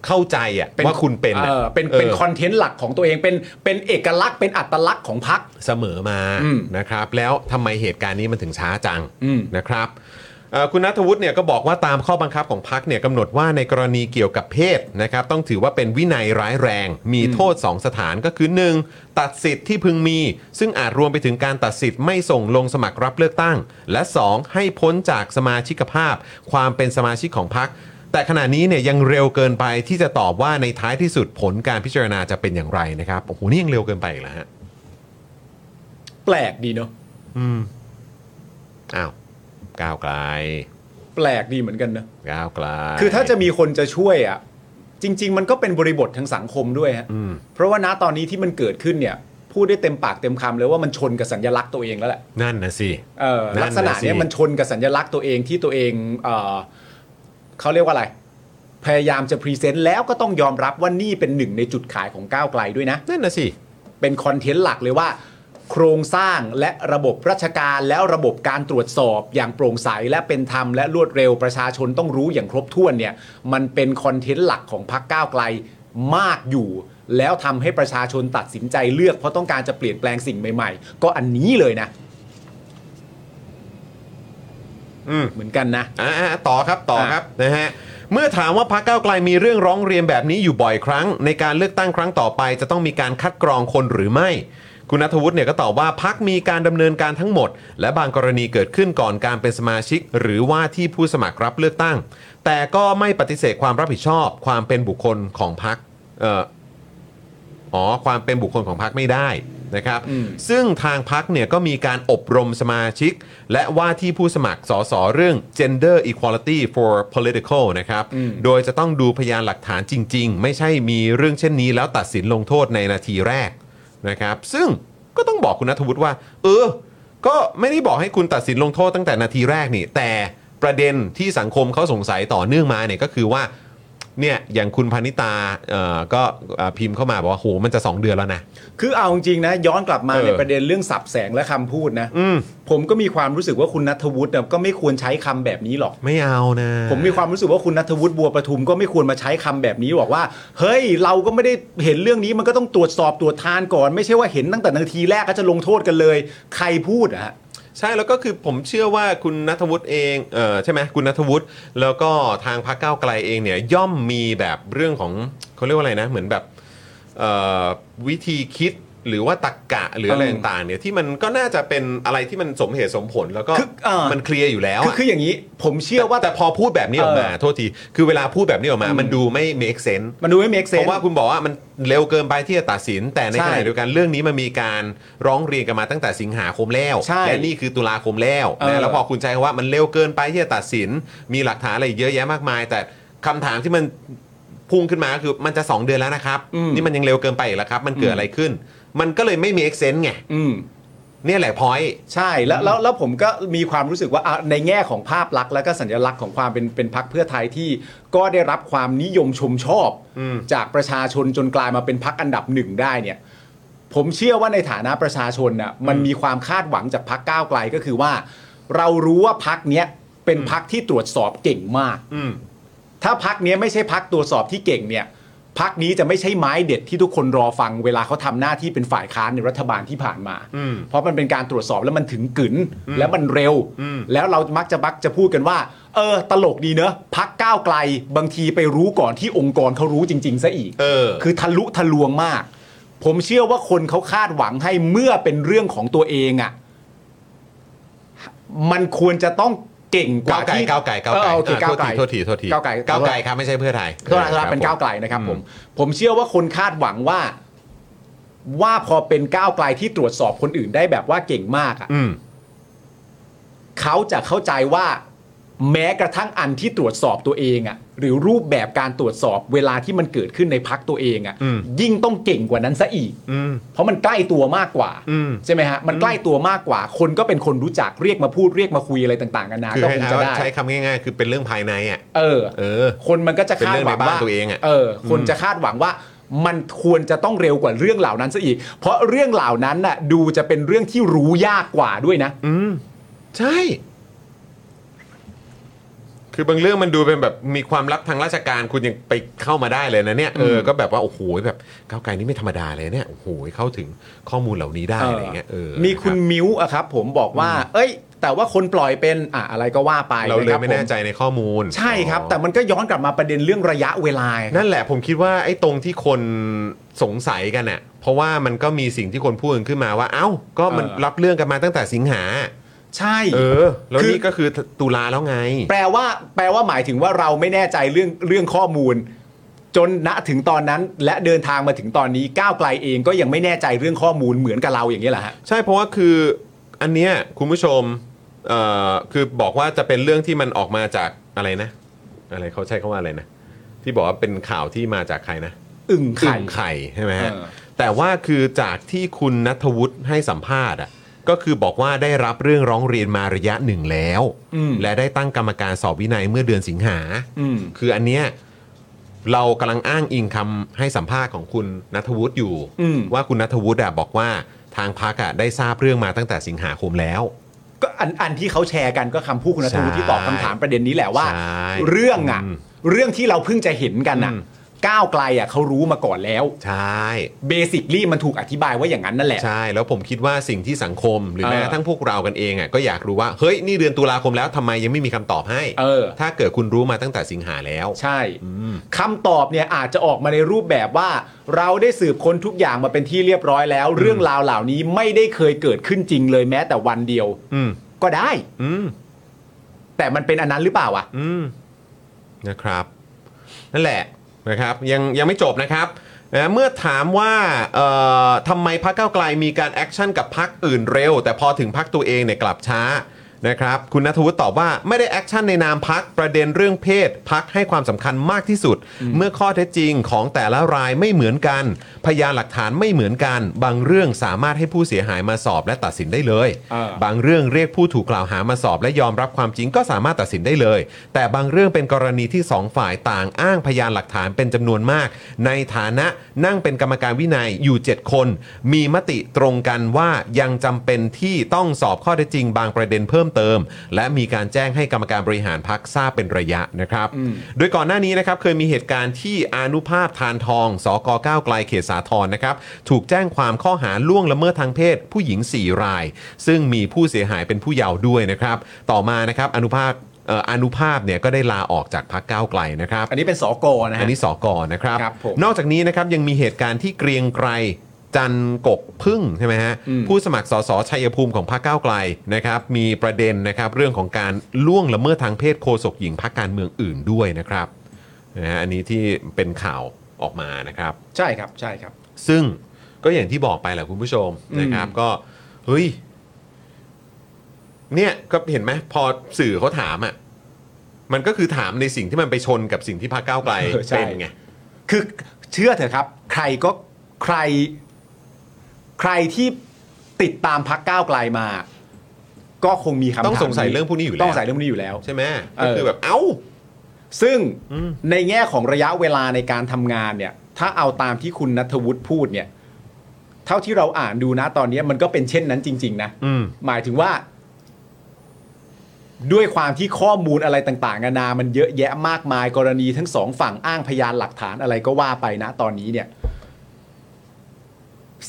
เข้าใจอะว่าคุณเป็นเออะอเป็นเป็นออ content หลักของตัวเองเป็นเป็นเอกลักษณ์เป็นอัตลักษณ์ของพรรคเสมอมาอืมนะครับ แล้วทำไมเหตุการณ์นี้มันถึงช้าจังอืมนะครับเอ่อ คุณนัทวุฒิเนี่ยก็บอกว่าตามข้อบังคับของพักเนี่ยกำหนดว่าในกรณีเกี่ยวกับเพศนะครับต้องถือว่าเป็นวินัยร้ายแรง มีโทษ 2 สถานก็คือ 1. ตัดสิทธิ์ที่พึงมี ซึ่งอาจรวมไปถึงการตัดสิทธิ์ไม่ส่งลงสมัครรับเลือกตั้ง และ 2. ให้พ้นจากสมาชิกภาพ ความเป็นสมาชิกของพักแต่ขณะนี้เนี่ยยังเร็วเกินไปที่จะตอบว่าในท้ายที่สุดผลการพิจารณาจะเป็นอย่างไรนะครับโอ้โหนี่ยังเร็วเกินไปอีกแล้วฮะแปลกดีเนาะอืมอ้าว ก้าวไกล แปลกดีเหมือนกันนะก้าวไกลคือถ้าจะมีคนจะช่วยอะจริง ๆ มันก็เป็นบริบททางสังคมด้วยฮะอืมเพราะว่าณตอนนี้ที่มันเกิดขึ้นเนี่ย พูดได้เต็มปากเต็มคำเลยว่ามันชนกับสัญลักษณ์ตัวเองแล้วแหละ นั่นนะสิ เออนั่นน่ะลักษณะเนี้ยสิ มันชนกับสัญลักษณ์ตัวเองที่ตัวเองเออเขาเรียกว่าอะไร พยายามจะพรีเซนต์แล้วก็ต้องยอมรับว่านี่เป็นหนึ่งในจุดขายของก้าวไกลด้วยนะ นั่นนะสิ เป็นคอนเทนต์หลักเลยว่า โครงสร้างและระบบราชการแล้วระบบการตรวจสอบอย่างโปร่งใสและเป็นธรรมและรวดเร็วประชาชนต้องรู้อย่างครบถ้วนเนี่ยมันเป็นคอนเทนต์หลักของพรรคก้าวไกลมากอยู่ แล้วทำให้ประชาชนตัดสินใจเลือกเพราะต้องการจะเปลี่ยนแปลงสิ่งใหม่ ๆ ก็อันนี้เลยนะอืมเหมือนกันนะอ่าต่อครับต่อครับนะฮะเมื่อถามว่าพรรคก้าวไกลมีเรื่องร้องเรียนแบบนี้อยู่บ่อยครั้ง ในการเลือกตั้งครั้งต่อไป จะต้องมีการคัดกรองคนหรือไม่ คุณนัทวุฒิเนี่ยก็ตอบว่าพักมีการดำเนินการทั้งหมด และบางกรณีเกิดขึ้นก่อนการเป็นสมาชิก หรือว่าที่ผู้สมัครรับเลือกตั้ง แต่ก็ไม่ปฏิเสธความรับผิดชอบ ความเป็นบุคคลของพักเอ่ออ๋อความเป็นบุคคลของพรรคไม่ได้นะครับอืมซึ่งทางพรรคเนี่ยก็มีการอบรมสมาชิก และว่าที่ผู้สมัครสสเรื่อง gender equality for political นะครับ โดยจะต้องดูพยานหลักฐานจริง ๆ ไม่ใช่มีเรื่องเช่นนี้แล้วตัดสินลงโทษในนาทีแรก นะครับซึ่งก็ต้องบอกคุณนัทวุฒิว่า เออ ก็ไม่ได้บอกให้คุณตัดสินลงโทษตั้งแต่นาทีแรกนี่ แต่ประเด็นที่สังคมเขาสงสัยต่อเนื่องมาเนี่ยก็คือว่า เนี่ยอย่างคุณพานิตาเอ่อก็เอ่อพิมพ์เข้ามาบอกว่าโหมันจะ 2 เดือนแล้วนะ คือเอาจริงๆนะ ย้อนกลับมาเออ ในประเด็นเรื่องสับแสงและคำพูดนะ อืมผมก็มีความรู้สึกว่าคุณนัทวุฒิเนี่ยก็ไม่ควรใช้คำแบบนี้หรอก ไม่เอานะผมมีความรู้สึกว่าคุณนัทวุฒิบัวประทุมก็ไม่ควรมาใช้คำแบบนี้บอกว่า เฮ้ย เราก็ไม่ได้เห็นเรื่องนี้มันก็ต้องตรวจสอบตรวจทานก่อน ไม่ใช่ว่าเห็นตั้งแต่นาทีแรกก็จะลงโทษกันเลย ใครพูดอะฮะ ใช่แล้วก็คือผมเชื่อว่าคุณนัทวุฒิเองเออใช่ไหมคุณนัทวุฒิแล้วก็ทางพรรคก้าวไกลเองเนี่ยย่อมมีแบบเรื่องของเขาเรียกว่าอะไรนะ เหมือนแบบเอ่อวิธีคิด หรือว่าตรกกะหรืออะไรเออต่างๆเนี่ยที่มันก็น่าจะเป็นอะไรที่มันสมเหตุสมผลแล้วก็คือเออมันเคลียร์อยู่แล้วคืออะคืออย่างนี้ ผมเชื่อว่าแต่พอพูดแบบนี้ออกมาเออโทษที คือเวลาพูดแบบนี้ออกมาอืมมันดูไม่ make sense มันดูไม่ make เพ sense ราะว่าคุณบอกว่ามันเร็วเกินไปที่จะตัดสิน แต่ในใช่ขณะเดียวกันเรื่องนี้มันมีการร้องเรียนกันมาตั้งแต่สิงหาคมแล้วใช่และนี่คือตุลาคมแล้วเออนะแล้วพอคุณใช้คำว่ามันเร็วเกินไปที่จะตัดสิน มีหลักฐานอะไรอีกเยอะแยะมากมาย แต่คำถามที่มันพุ่งขึ้นมาก็คือมันจะ 2 เดือนแล้วนะครับ อืมนี่มันยังเร็วเกินไปอีกแล้วครับ มันเกิดอืมอะไรขึ้น มันก็เลยไม่มี make sense ไงอืม เนี่ยแหละพอย ใช่แล้วแล้วแล้วผมก็มีความรู้สึกว่าอะในแง่ของภาพลักษณ์และก็สัญลักษณ์ของความเป็นเป็นพักเพื่อไทยที่ก็ได้รับความนิยมชมชอบ อืม จากประชาชนจนกลายมาเป็นพักอันดับหนึ่งได้เนี่ย ผมเชื่อว่าในฐานะประชาชนน่ะมันมีความคาดหวังจากพักก้าวไกลก็คือว่า เรารู้ว่าพักเนี้ยเป็นพักที่ตรวจสอบเก่งมาก อืม ถ้าพักนี้ยไม่ใช่พักตรวจสอบที่เก่งเนี่ย พักนี้จะไม่ใช่ไม้เด็ดที่ทุกคนรอฟังเวลาเขาทำหน้าที่เป็นฝ่ายค้านในรัฐบาลที่ผ่านมาอืมเพราะมันเป็นการตรวจสอบแล้วมันถึงกึ๋นแล้วมันเร็วอืมแล้วเรามักจะมักจะพูดกันว่า เออ ตลกดีเนอะพักก้าวไกลบางทีไปรู้ก่อนที่องค์กรเขารู้จริง ๆซะอีกเออ คือทะลุทะลวงมาก ผมเชื่อว่าคนเขาคาดหวังให้เมื่อเป็นเรื่องของตัวเองอะ่ะ มันควรจะต้อง เก่งกว่าก้าวไกลที่ก้าวไกลก้าวไกลเออโอเคอะก้าวไกลโทษทีโทษทีก้าวไกล ก้าวไกลครับไม่ใช่เพื่อไทยโทษนะโทษนะเป็นก้าวไกลนะครับผม ผมเชื่อว่าคนคาดหวังว่า ว่าพอเป็นก้าวไกลที่ตรวจสอบคนอื่นได้แบบว่าเก่งมากอะอืมเขาจะเข้าใจว่า แม้กระทั่งอันที่ตรวจสอบตัวเองอะ หรือรูปแบบการตรวจสอบเวลาที่มันเกิดขึ้นในพักตัวเองอะอืมยิ่งต้องเก่งกว่านั้นซะอีก อืม เพราะมันใกล้ตัวมากกว่าอืม ใช่ไหมฮะมันใกล้ตัวมากกว่า คนก็เป็นคนรู้จักเรียกมาพูดเรียกมาคุยอะไรต่างๆกันานาคือก็ให้คงเขาจะได้ ใช้คำง่ายๆ คือเป็นเรื่องภายในอะ เออ เออ คนมันก็จะเป็นคาดเรื่องหวังในบ้านว่าตัวเองอะ เออ คนจะคาดหวังว่า มันควรจะต้องเร็วกว่าเรื่องเหล่านั้นซะอีก เพราะเรื่องเหล่านั้นน่ะดูจะเป็นเรื่องที่รู้ยากกว่าด้วยนะ อืม ใช่ คือบางเรื่องมันดูเป็นแบบมีความลับทางราชการคุณยังไปเข้ามาได้เลยนะเนี่ยเอออืมก็แบบว่าโอ้โหแบบก้าวไกลนี่ไม่ธรรมดาเลยเนี่ยโอ้โหเข้าถึงข้อมูลเหล่านี้ได้อะไรเงี้ยเออมีคุณนะมิ้วอะครับ ผมบอกว่า เอ้ย แต่ว่าคนปล่อยเป็นอะอะไรก็ว่าไปครับเราเลยะคบไม่แน่ใจในข้อมูล ใช่ครับ แต่มันก็ย้อนกลับมาประเด็นเรื่องระยะเวลาครับนั่นแหละผมคิดว่าไอ้ตรงที่คนสงสัยกันน่ะเพราะว่ามันก็มีสิ่งที่คนพูดกันขึ้นมาว่า เอ้าก็มันเออรับเรื่องกันมาตั้งแต่สิงหา ใช่เออ แล้วคือนี่ก็คือตุลาแล้วไง แปลว่า แปลว่าหมายถึงว่าเราไม่แน่ใจเรื่องเรื่องข้อมูล จนณถึงตอนนั้น และเดินทางมาถึงตอนนี้ก้าวไกลเองก็ยังไม่แน่ใจเรื่องข้อมูลเหมือนกับเราอย่างนี้ยแหละฮะใช่เพราะว่าคืออันเนี้ยคุณผู้ชมเอ่อคือบอกว่าจะเป็นเรื่องที่มันออกมาจากอะไรนะ อะไรเขาใช้คำว่าอะไรนะ ที่บอกว่าเป็นข่าวที่มาจากใครนะอึ่งไข่อึ่งไข่ใช่ไหมฮะเออแต่ว่าคือจากที่คุณนัทวุฒิให้สัมภาษณ์อะ ก็คือบอกว่าได้รับเรื่องร้องเรียนมาระยะหนึ่งแล้ว อืม และได้ตั้งกรรมการสอบวินัยเมื่อเดือนสิงหา อืม คืออันเนี้ยเรากำลังอ้างอิงคำให้สัมภาษณ์ของคุณนัทวุฒิอยู่ อืม ว่าคุณนัทวุฒิอะบอกว่าทางพักอะได้ทราบเรื่องมาตั้งแต่สิงหาคมแล้ว ก็อันอันที่เขาแชร์กันก็คำพูดคุณนัทวุฒิใช่ที่ตอบคำถามประเด็นนี้แหละว่า ใช่เรื่องอะ อืมเรื่องที่เราเพิ่งจะเห็นกันอะ อืม ก้าวไกลอะเขารู้มาก่อนแล้ว ใช่เบสิคลี่มันถูกอธิบายว่าอย่างนั้นนั่นแหละ ใช่ แล้วผมคิดว่าสิ่งที่สังคมหรือเออแม้กระทั่งพวกเรากันเองอะก็อยากรู้ว่าเฮ้ยนี่เดือนตุลาคมแล้วทำไมยังไม่มีคำตอบให้เออ ถ้าเกิดคุณรู้มาตั้งแต่สิงหาแล้ว ใช่คำตอบเนี่ยอาจจะออกมาในรูปแบบว่า เราได้สืบค้นทุกอย่างมาเป็นที่เรียบร้อยแล้ว เรื่องราวเหล่านี้ไม่ได้เคยเกิดขึ้นจริงเลยแม้แต่วันเดียว อืม ก็ได้ อืม แต่มันเป็นอันนั้นหรือเปล่าอะ อืมนะครับ นั่นแหละ นะครับยังยังไม่จบนะครับนะเมื่อถามว่าทำไมพรรคก้าวไกลมีการ action กับพรรคอื่นเร็ว แต่พอถึงพรรคตัวเองเนี่ยกลับช้า นะครับคุณณัฐวุฒิตอบว่าไม่ได้ action ในนามพรรคประเด็นเรื่องเพศพรรคให้ความสำคัญมากที่สุด เมื่อข้อเท็จจริงของแต่ละรายไม่เหมือนกัน พยานหลักฐานไม่เหมือนกัน บางเรื่องสามารถให้ผู้เสียหายมาสอบและตัดสินได้เลย เออ บางเรื่องเรียกผู้ถูกกล่าวหามาสอบและยอมรับความจริงก็สามารถตัดสินได้เลย แต่บางเรื่องเป็นกรณีที่สองฝ่ายต่างอ้างพยานหลักฐานเป็นจำนวนมาก ในฐานะนั่งเป็นกรรมการวินัยอยู่ 7 คน มีมติตรงกันว่ายังจำเป็นที่ต้องสอบข้อเท็จจริง บางประเด็นเพิ่มเติม และมีการแจ้งให้กรรมการบริหารพักทราบเป็นระยะนะครับ โดยก่อนหน้านี้นะครับเคยมีเหตุการณ์ที่อานุภาพทานทอง สกก้าวไกลเขตสาทรนะครับถูกแจ้งความข้อหาล่วงละเมิดทางเพศผู้หญิง 4 ราย ซึ่งมีผู้เสียหายเป็นผู้เยาว์ด้วยนะครับต่อมานะครับอนุภาพเอ่ออนุภาพเนี่ยก็ได้ลาออกจากพักก้าวไกลนะครับ อันนี้เป็นสกนะฮะอันนี้สอกอนะครับครับผมนอกจากนี้นะครับยังมีเหตุการณ์ที่เกรียงไกร จันกกพึ่งใช่ไหมฮะอืมผู้สมัครสสชัยภูมิของพรรคก้าวไกลนะครับมีประเด็นนะครับเรื่องของการล่วงละเมิดทางเพศโฆษกหญิงพรรคการเมืองอื่นด้วยนะครับนะฮะอันนี้ที่เป็นข่าวออกมานะครับ ใช่ครับใช่ครับ ซึ่งก็อย่างที่บอกไปแหละคุณผู้ชมอืมนะครับก็เฮ้ยเนี่ยก็เห็นไหมพอสื่อเขาถามอะมันก็คือถามในสิ่งที่มันไปชนกับสิ่งที่พรรคก้าวไกลเออใช่เป็นไงคือเชื่อเถอะครับ ใครก็ใคร ใครที่ติดตามพักก้าวไกลมา ก็คงมีคำถามต้องสงสัยเรื่องพวกนี้อยู่แล้ว ต้องสงสัยเรื่องพวกนี้อยู่แล้ว ใช่ไหมเออก็คือแบบเอ้า ซึ่งอืมในแง่ของระยะเวลาในการทำงานเนี่ย ถ้าเอาตามที่คุณนัทวุฒิพูดเนี่ย เท่าที่เราอ่านดูนะตอนนี้มันก็เป็นเช่นนั้นจริง ๆ นะอืมหมายถึงว่า ด้วยความที่ข้อมูลอะไรต่างๆนานามันเยอะแยะมากมายกรณีทั้งสองฝั่งอ้างพยานหลักฐานอะไรก็ว่าไปนะตอนนี้เนี่ย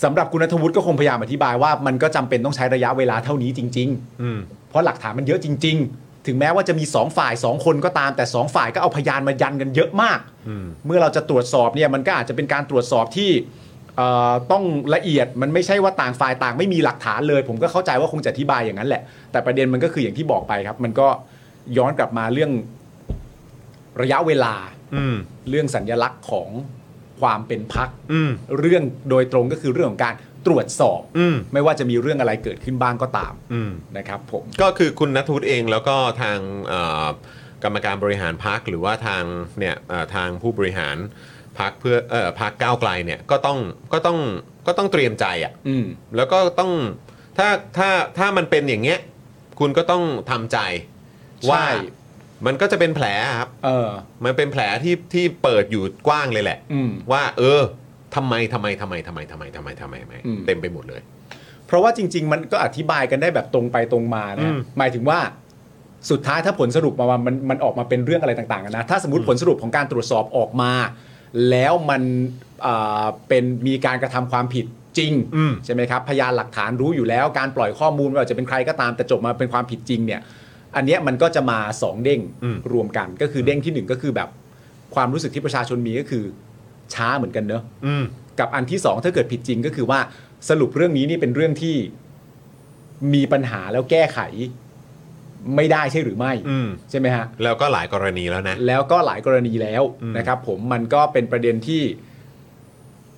สำหรับคุณนัทวุฒิก็คงพยายามอธิบายว่ามันก็จำเป็นต้องใช้ระยะเวลาเท่านี้จริงๆอืมเพราะหลักฐานมันเยอะจริง ๆ ถึงแม้ว่าจะมีสองฝ่ายสองคนก็ตามแต่สองฝ่ายก็เอาพยานมายันกันเยอะมาก อืม เมื่อเราจะตรวจสอบเนี่ยมันก็อาจจะเป็นการตรวจสอบที่เอ่อต้องละเอียดมันไม่ใช่ว่าต่างฝ่ายต่างไม่มีหลักฐานเลย ผมก็เข้าใจว่าคงจะอธิบายอย่างนั้นแหละ แต่ประเด็นมันก็คืออย่างที่บอกไปครับ มันก็ย้อนกลับมาเรื่องระยะเวลา อืม เรื่องสัญลักษณ์ของ ความเป็นพักอืมเรื่องโดยตรงก็คือเรื่องของการตรวจสอบอืมไม่ว่าจะมีเรื่องอะไรเกิดขึ้นบ้างก็ตามอืมนะครับผมก็คือคุณนัทวุฒิเองแล้วก็ทางเอ่อกรรมการบริหารพักหรือว่าทางเนี่ยเอ่อทางผู้บริหารพักเพื่อเอ่อพักก้าวไกลเนี่ยก็ต้องก็ต้องก็ต้องเตรียมใจอะ่ะอืมแล้วก็ต้องถ้าถ้าถ้ามันเป็นอย่างเงี้ยคุณก็ต้องทำใจว่าใช่ มันก็จะเป็นแผลครับ เออ มันเป็นแผลที่ที่เปิดอยู่กว้างเลยแหละ อืม ว่า เออทำไมทำไมทำไมทำไมทำไมทำไมทำไมทำไมอืม เต็มไปหมดเลย เพราะว่าจริง ๆ มันก็อธิบายกันได้แบบตรงไปตรงมาอืนะม หมายถึงว่าสุดท้ายถ้าผลสรุปมาว่ามันมันออกมาเป็นเรื่องอะไรต่างๆกันนะ ถ้าสมมติผลสรุปของการตรวจสอบออกมา แล้วมันอ่าเป็นมีการกระทำความผิดจริง อืม ใช่ไหมครับ พยานหลักฐานรู้อยู่แล้วการปล่อยข้อมูลว่าจะเป็นใครก็ตามแต่จบมาเป็นความผิดจริงเนี่ย อันเนี้ยมันก็จะมาสองเด้งอืม รวมกันก็คือเด้งที่หนึ่งก็คือแบบความรู้สึกที่ประชาชนมีก็คือช้าเหมือนกันเนอะ อืม กับอันที่สองถ้าเกิดผิดจริงก็คือว่าสรุปเรื่องนี้นี่เป็นเรื่องที่มีปัญหาแล้วแก้ไขไม่ได้ใช่หรือไม่อืม ใช่ไหมฮะ แล้วก็หลายกรณีแล้วนะ แล้วก็หลายกรณีแล้วอืม นะครับ ผมมันก็เป็นประเด็นที่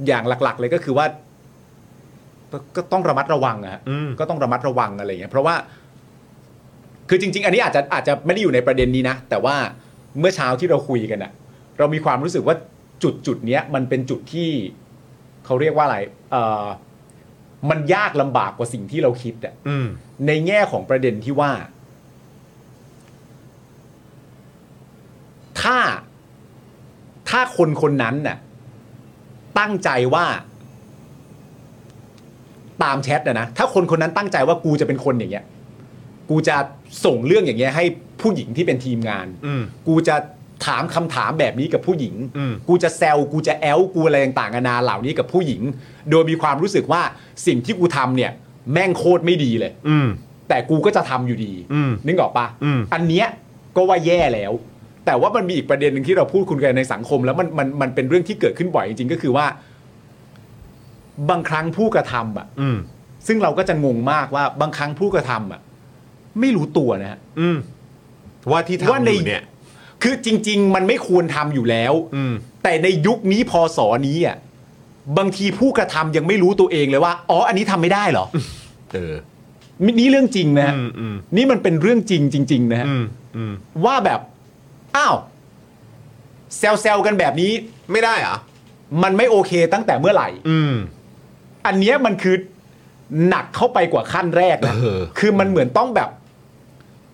อย่างหลัก ๆ เลยก็คือว่า ก็ต้องระมัดระวังอะฮะอืม ก็ต้องระมัดระวังอะไรอย่างเงี้ยเพราะว่า คือจริง ๆ อันนี้อาจจะอาจจะไม่ได้อยู่ในประเด็นนี้นะ แต่ว่าเมื่อเช้าที่เราคุยกันอะเรามีความรู้สึกว่าจุดจุดเนี้ยมันเป็นจุดที่เขาเรียกว่าอะไรเออมันยากลำบากกว่าสิ่งที่เราคิดอะอืม ในแง่ของประเด็นที่ว่า ถ้าถ้าคนคนนั้นน่ะตั้งใจว่า ตามแชทนะนะถ้าคนคนนั้นตั้งใจว่ากูจะเป็นคนอย่างเงี้ย กูจะส่งเรื่องอย่างเงี้ยให้ผู้หญิงที่เป็นทีมงาน อืม กูจะถามคำถามแบบนี้กับผู้หญิง อืม กูจะแซวกูจะแอลกูอะไรต่างๆนานาเหล่านี้กับผู้หญิง โดยมีความรู้สึกว่าสิ่งที่กูทำเนี่ย แม่งโคตรไม่ดีเลย อืม แต่กูก็จะทำอยู่ดีอืมนึกออกปะอืมอันเนี้ยก็ว่าแย่แล้ว แต่ว่ามันมีอีกประเด็นหนึ่งที่เราพูดคุยกันในสังคม แล้วมันมันมันเป็นเรื่องที่เกิดขึ้นบ่อยจริงๆก็คือว่า บางครั้งผู้กระทำอะ อืม ซึ่งเราก็จะงงมากว่าบางครั้งผู้กระทำอะ ไม่รู้ตัวนะฮะอืมว่าที่ว่าทำในอยู่เนี่ย คือจริง ๆ มันไม่ควรทำอยู่แล้ว อืม แต่ในยุคนี้พศนี้อะบางทีผู้กระทำยังไม่รู้ตัวเองเลยว่า อ๋อ อันนี้ทำไม่ได้เหรอ เออ นี่เรื่องจริงนะฮะอืมอืมนี่มันเป็นเรื่องจริงจริง ๆ นะฮะอืมอืมว่าแบบ อ้าวแซวๆกันแบบนี้ ไม่ได้เหรอมันไม่โอเคตั้งแต่เมื่อไหร่ อืม อันเนี้ยมันคือหนักเข้าไปกว่าขั้นแรกนะเออ คือมันเหมือนต้องแบบ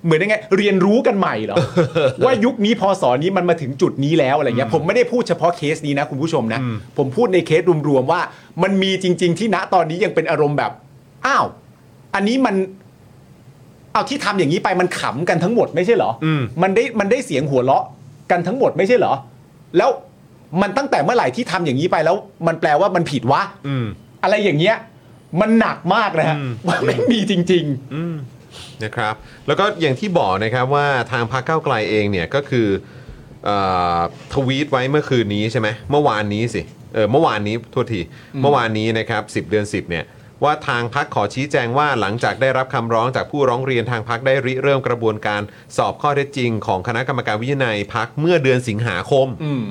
เหมือนยังไงเรียนรู้กันใหม่เหรอ ว่ายุคนี้พศนี้มันมาถึงจุดนี้แล้วอะไรเงี้ยผมไม่ได้พูดเฉพาะเคสนี้นะคุณผู้ชมนะอืมผมพูดในเคสรวมๆว่า มันมีจริง ๆ ที่ณตอนนี้ยังเป็นอารมณ์แบบ อ้าว อันนี้มันเอาที่ทำอย่างนี้ไปมันขำกันทั้งหมดไม่ใช่เหรออืมมันได้มันได้เสียงหัวเราะกันทั้งหมดไม่ใช่เหรอ แล้วมันตั้งแต่เมื่อไหร่ที่ทำอย่างนี้ไปแล้ว มันแปลว่ามันผิดวะอืมอะไรอย่างเงี้ย มันหนักมากนะฮะอืมมันไม่มีจริงอืม นะครับแล้วก็อย่างที่บอกนะครับว่าทางพรรคก้าวไกลเองเนี่ยก็คือเออทวีตไว้เมื่อคืนนี้ใช่ไหมเมื่อวานนี้สิเออเมื่อวานนี้โทษทีเมื่อวานนี้นะครับ10 เดือน 10เนี่ยว่าทางพักขอชี้แจงว่าหลังจากได้รับคำร้องจากผู้ร้องเรียนทางพักได้ริเริ่มกระบวนการสอบข้อเท็จจริง ของคณะกรรมการวินัยพักเมื่อเดือนสิงหาคมๆอืม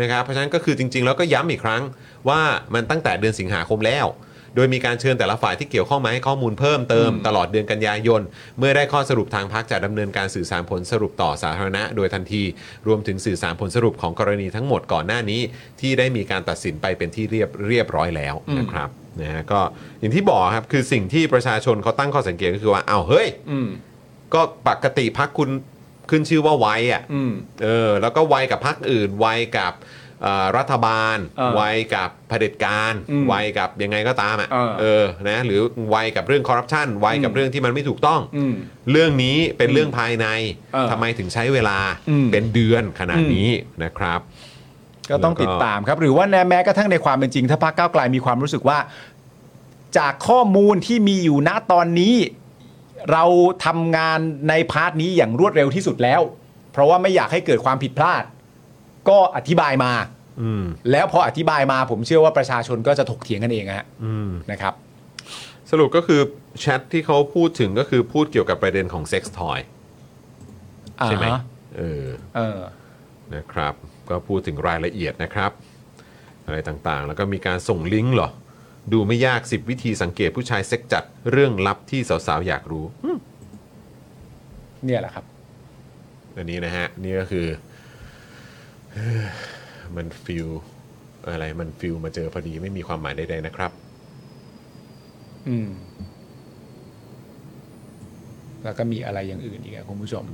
นะครับเพราะฉะนั้นก็คือจริง ๆ แล้วก็ย้ำอีกครั้งว่ามันตั้งแต่เดือนสิงหาคมแล้ว โดยมีการเชิญแต่ละฝ่ายที่เกี่ยวข้องมาให้ข้อมูลเพิ่มเติมอืมตลอดเดือนกันยายน เมื่อได้ข้อสรุปทางพักจะดำเนินการสื่อสารผลสรุปต่อสาธารณะ โดยทันที รวมถึงสื่อสารผลสรุปของกรณีทั้งหมดก่อนหน้านี้ ที่ได้มีการตัดสินไปเป็นที่เรียบเรียบร้อยแล้วนะครับนะฮะก็อย่างที่บอกครับคือสิ่งที่ประชาชนเขาตั้งข้อสังเกตก็คือว่าอ้าวเฮ้ยอืมก็ปกติพักคุณขึ้นชื่อว่าไวอะอืมเออ แล้วก็ไวกับพรรคอื่นไวกับเอ่อ รัฐบาลเออไวกับเผด็จการอืมไวกับยังไงก็ตามอะเออเออนะหรือไวกับเรื่องคอร์รัปชันไวกับอืมเรื่องที่มันไม่ถูกต้องอืมเรื่องนี้เป็นเรื่องภายในเออทำไมถึงใช้เวลาอืมเป็นเดือนขนาดนี้นะครับก็ต้องติดตามครับ หรือว่าแม้กระทั่งในความเป็นจริง ถ้าพรรคก้าวไกลมีความรู้สึกว่า จากข้อมูลที่มีอยู่ณตอนนี้ เราทำงานใน part นี้อย่างรวดเร็วที่สุดแล้ว เพราะว่าไม่อยากให้เกิดความผิดพลาด ก็อธิบายมา อืม แล้วพออธิบายมาผมเชื่อว่าประชาชนก็จะถกเถียงกันเองอะฮะอืม นะครับ สรุปก็คือแชทที่เขาพูดถึงก็คือพูดเกี่ยวกับประเด็นของ sex toy ใช่ไหมอ่าฮะเออ เออ นะครับก็พูดถึงรายละเอียดนะครับ อะไรต่างๆ แล้วก็มีการส่งลิงก์เหรอ ดูไม่ยาก 10 วิธีสังเกตผู้ชายเซ็กซ์จัดเรื่องลับที่สาวๆ อยากรู้อืมเนี่ยแหละครับ อันนี้นะฮะ นี่ก็คือเอ่อ มัน feed อะไรมัน feed มาเจอพอดีไม่มีความหมายใดๆนะครับ อืม แล้วก็มีอะไรอย่างอื่นอีกอะคุณผู้ชม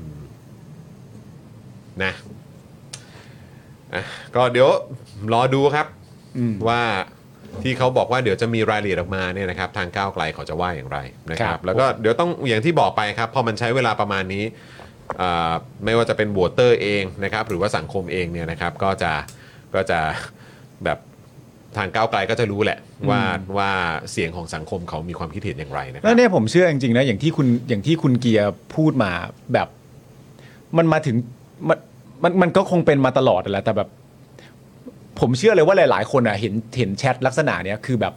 นะอะก็เดี๋ยวรอดูครับ อืม ว่าที่เขาบอกว่าเดี๋ยวจะมีรายละเอียดออกมาเนี่ยนะครับ ทางก้าวไกลเขาจะว่าอย่างไรนะคครัรับบ แล้วก็เดี๋ยวต้องอย่างที่บอกไปครับพอมันใช้เวลาประมาณนี้อ่า ไม่ว่าจะเป็นโหวตเตอร์เองนะครับหรือว่าสังคมเองเนี่ยนะครับก็จะก็จะแบบทางก้าวไกลก็จะรู้แหละว่าว่าเสียงของสังคมเขามีความคิดเห็นอย่างไรนะคแล้รัวบเนี่ยผมเชื่อจริงๆนะอย่างที่คุณอย่างที่คุณเกียร์พูดมาแบบมันมาถึงมันมันมันก็คงเป็นมาตลอดแหละแต่แบบ ผมเชื่อเลยว่าหลาย ๆ คนอะเห็นเห็นแชทลักษณะเนี้ยคือแบบ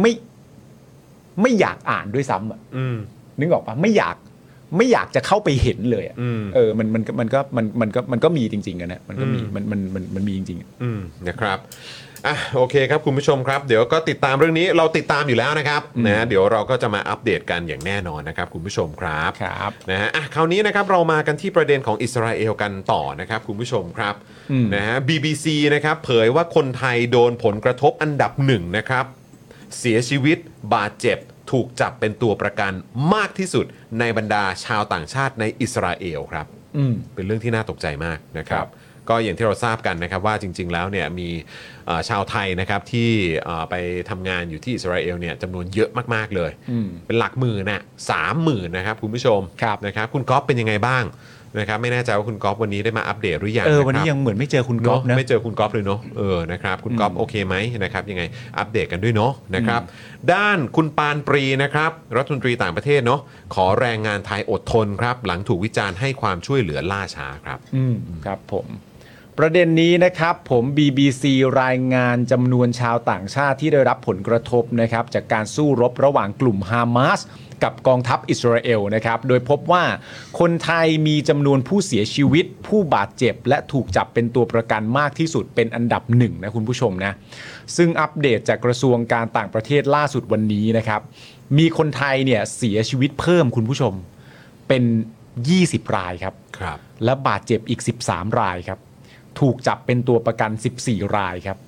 ไม่ไม่อยากอ่านด้วยซ้ำอะอืมนึกออกปะไม่อยาก ไม่อยากจะเข้าไปเห็นเลยอะอืมเออมันมันมันก็มันมันก็มันก็มีจริงๆกันนะมันก็มีอืมมันมันมันมันมีจริงๆอืมนะครับอะโอเคครับคุณผู้ชมครับ เดี๋ยวก็ติดตามเรื่องนี้เราติดตามอยู่แล้วนะครับนะเดี๋ยวเราก็จะมาอัปเดตกันอย่างแน่นอนนะครับคุณผู้ชมครับครับนะฮะอะคราวนี้นะครับเรามากันที่ประเด็นของอิสราเอลกันต่อนะครับคุณผู้ชมครับอืมนะฮะ BBC นะครับเผยว่าคนไทยโดนผลกระทบอันดับหนึ่งนะครับเสียชีวิตบาดเจ็บ ถูกจับเป็นตัวประกันมากที่สุดในบรรดาชาวต่างชาติในอิสราเอลครับ อืม เป็นเรื่องที่น่าตกใจมากนะครับครับ ก็อย่างที่เราทราบกันนะครับว่าจริง ๆ แล้วเนี่ยมีเอ่อชาวไทยนะครับที่เอ่อไปทำงานอยู่ที่อิสราเอลเนี่ยจำนวนเยอะมากๆเลย อืม เป็นหลักหมื่นน่ะสามหมื่นนะครับคุณผู้ชมครับนะครับคุณก๊อฟเป็นยังไงบ้าง นะครับไม่แน่ใจว่าคุณก๊อฟวันนี้ได้มาอัปเดตหรือยังเออวันนี้ะครับยังเหมือนไม่เจอคุณก๊อฟเนนะอะไม่เจอคุณก๊อฟเลยเนาะเออนะครับคุณก๊อฟโอเคไหมนะครับยังไงอัปเดตกันด้วยเนาะนะครับด้านคุณปานปรีนะครับรัฐมนตรีต่างประเทศเนาะขอแรงงานไทยอดทนครับ หลังถูกวิจารณ์ให้ความช่วยเหลือล่าช้าครับอืมครับผมประเด็นนี้นะครับผม BBC รายงานจำนวนชาวต่างชาติที่ได้รับผลกระทบนะครับจากการสู้รบระหว่างกลุ่มฮามาส กับกองทัพอิสราเอลนะครับโดยพบว่าคนไทยมีจำนวนผู้เสียชีวิต ผู้บาดเจ็บ และถูกจับเป็นตัวประกันมากที่สุดเป็นอันดับหนึ่งนะคุณผู้ชมนะซึ่งอัปเดตจากกระทรวงการต่างประเทศล่าสุดวันนี้นะครับมีคนไทยเนี่ยเสียชีวิตเพิ่มคุณผู้ชมเป็น 20 รายครับครับ และและบาดเจ็บอีก 13 รายครับ ถูกจับเป็นตัวประกัน 14 รายครับ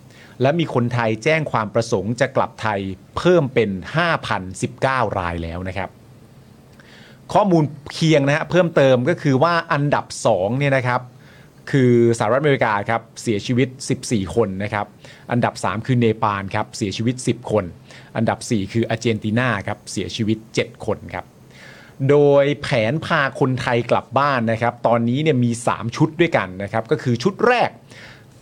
และมีคนไทยแจ้งความประสงค์จะกลับไทยเพิ่มเป็น 5,019 รายแล้วนะครับ ข้อมูลเคียงนะฮะเพิ่มเติมก็คือว่าอันดับ2เนี่ยนะครับคือสหรัฐอเมริกาครับเสียชีวิต 14 คนนะครับ อันดับ 3 คือเนปาลครับเสียชีวิต 10 คน อันดับ 4 คืออาร์เจนตินาครับเสียชีวิต 7 คนครับ โดยแผนพาคนไทยกลับบ้านนะครับ ตอนนี้เนี่ยมี 3 ชุดด้วยกันนะครับ ก็คือชุดแรก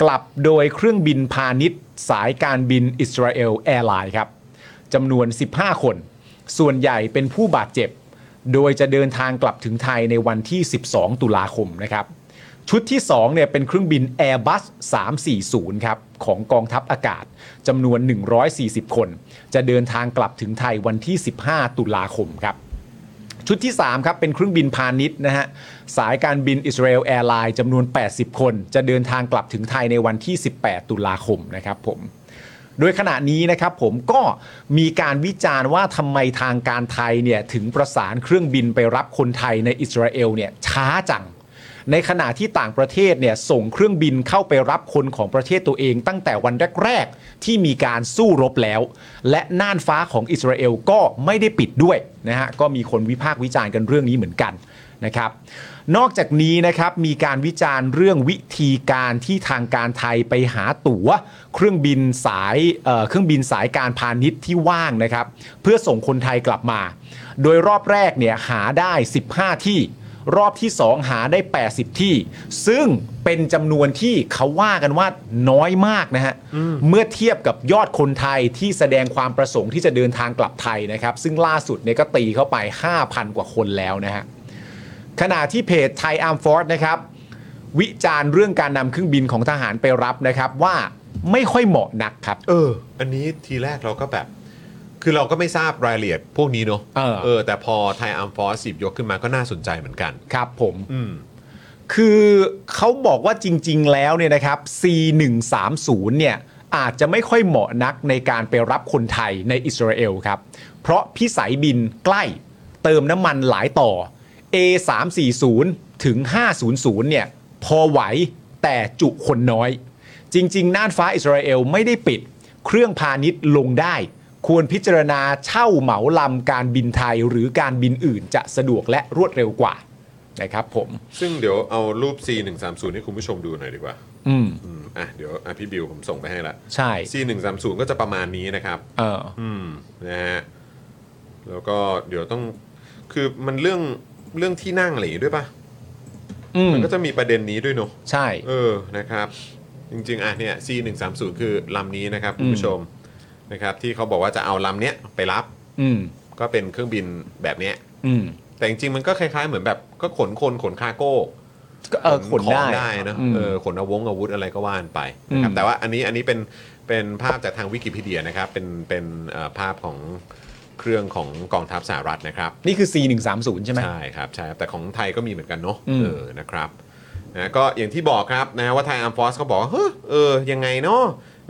กลับโดยเครื่องบินพาณิชย์ สายการบินอิสราเอลแอร์ไลน์ครับจำนวน 15 คน ส่วนใหญ่เป็นผู้บาดเจ็บ โดยจะเดินทางกลับถึงไทยในวันที่ 12 ตุลาคมนะครับ ชุดที่2เนี่ยเป็นเครื่องบิน Airbus 340 ครับ ของกองทัพอากาศจำนวน 140 คน จะเดินทางกลับถึงไทยวันที่ 15 ตุลาคมครับ ชุดที่ 3 ครับ เป็นเครื่องบินพาณิชย์นะฮะสายการบินอิสราเอลแอร์ไลน์จำนวน 80 คน จะเดินทางกลับถึงไทยในวันที่ 18 ตุลาคมนะครับผมโดยขณะนี้นะครับผมก็มีการวิจารณ์ว่าทำไมทางการไทยเนี่ยถึงประสานเครื่องบินไปรับคนไทยในอิสราเอลเนี่ยช้าจัง ในขณะที่ต่างประเทศเนี่ยส่งเครื่องบินเข้าไปรับคนของประเทศตัวเอง ตั้งแต่วันแรก ๆ ที่มีการสู้รบแล้ว และน่านฟ้าของอิสราเอลก็ไม่ได้ปิดด้วยนะฮะก็มีคนวิพากษ์วิจารณ์กันเรื่องนี้เหมือนกันนะครับนอกจากนี้นะครับมีการวิจารณ์เรื่องวิธีการที่ทางการไทยไปหาตั๋ว เครื่องบินสายเเครื่องบินสายการพาณิชย์ที่ว่างนะครับ เพื่อส่งคนไทยกลับมา โดยรอบแรกเนี่ยหาได้ 15 ที่ รอบที่ 2 หาได้ 80 ที่ ซึ่งเป็นจำนวนที่เขาว่ากันว่าน้อยมากนะฮะ เมื่อเทียบกับยอดคนไทยที่แสดงความประสงค์ที่จะเดินทางกลับไทยนะครับ ซึ่งล่าสุดเนี่ยก็ตีเข้าไป 5,000 กว่าคนแล้วนะฮะ ขณะที่เพจ Thai Armed Force นะครับ วิจารณ์เรื่องการนำเครื่องบินของทหารไปรับนะครับว่าไม่ค่อยเหมาะนักครับ เออ อันนี้ทีแรกเราก็แบบ คือเราก็ไม่ทราบรายละเอียดพวกนี้เนอะเออเออแต่พอ Thai Armed Force หยิบยกขึ้นมาก็น่าสนใจเหมือนกัน ครับผม อืม คือเขาบอกว่าจริง ๆ แล้วเนี่ยนะครับ C130 เนี่ยอาจจะไม่ค่อยเหมาะนักในการไปรับคนไทยในอิสราเอลครับ เพราะพิสัยบินใกล้เติมน้ำมันหลายต่อ A340 ถึง 500 เนี่ย พอไหวแต่จุคนน้อย จริง ๆ น่านฟ้าอิสราเอลไม่ได้ปิด เครื่องพาณิชย์ลงได้ ควรพิจารณาเช่าเหมาลำการบินไทยหรือการบินอื่นจะสะดวกและรวดเร็วกว่านะครับผม ซึ่งเดี๋ยวเอารูป C130 ให้คุณผู้ชมดูหน่อยดีกว่า อืมอืมอะเดี๋ยวอะพี่บิวผมส่งไปให้ละ ใช่ C130 ก็จะประมาณนี้นะครับ เออ อืมนะฮะแล้วก็เดี๋ยวต้องคือมันเรื่องเรื่องที่นั่งอะไรอย่างงี้ด้วยปะอืมมันก็จะมีประเด็นนี้ด้วยเนอะใช่ เออนะครับ จริงๆอะเนี่ย C130 คือลำนี้นะครับคุณผู้ชม นะครับที่เขาบอกว่าจะเอาลำเนี้ยไปรับอืมก็เป็นเครื่องบินแบบเนี้ยอืมแต่จริงๆมันก็คล้ายๆเหมือนแบบก็ขนคนขนคาร์โก้ก็เออขนของได้ได้นะอืม เออขนอาวุธอาวุธอะไรก็ว่านไปนะครับอืม แต่ว่าอันนี้อันนี้เป็นเป็นภาพจากทางวิกิพีเดียนะครับเป็นเป็นเอ่อภาพของเครื่องของกองทัพสหรัฐนะครับ นี่คือ C130 ใช่ไหม ใช่ครับใช่ครับแต่ของไทยก็มีเหมือนกันเนาะอืม เออนะครับนะก็อย่างที่บอกครับนะว่าไทยอาร์มฟอสเขาบอกว่าเฮ้ยเออยังไงเนาะ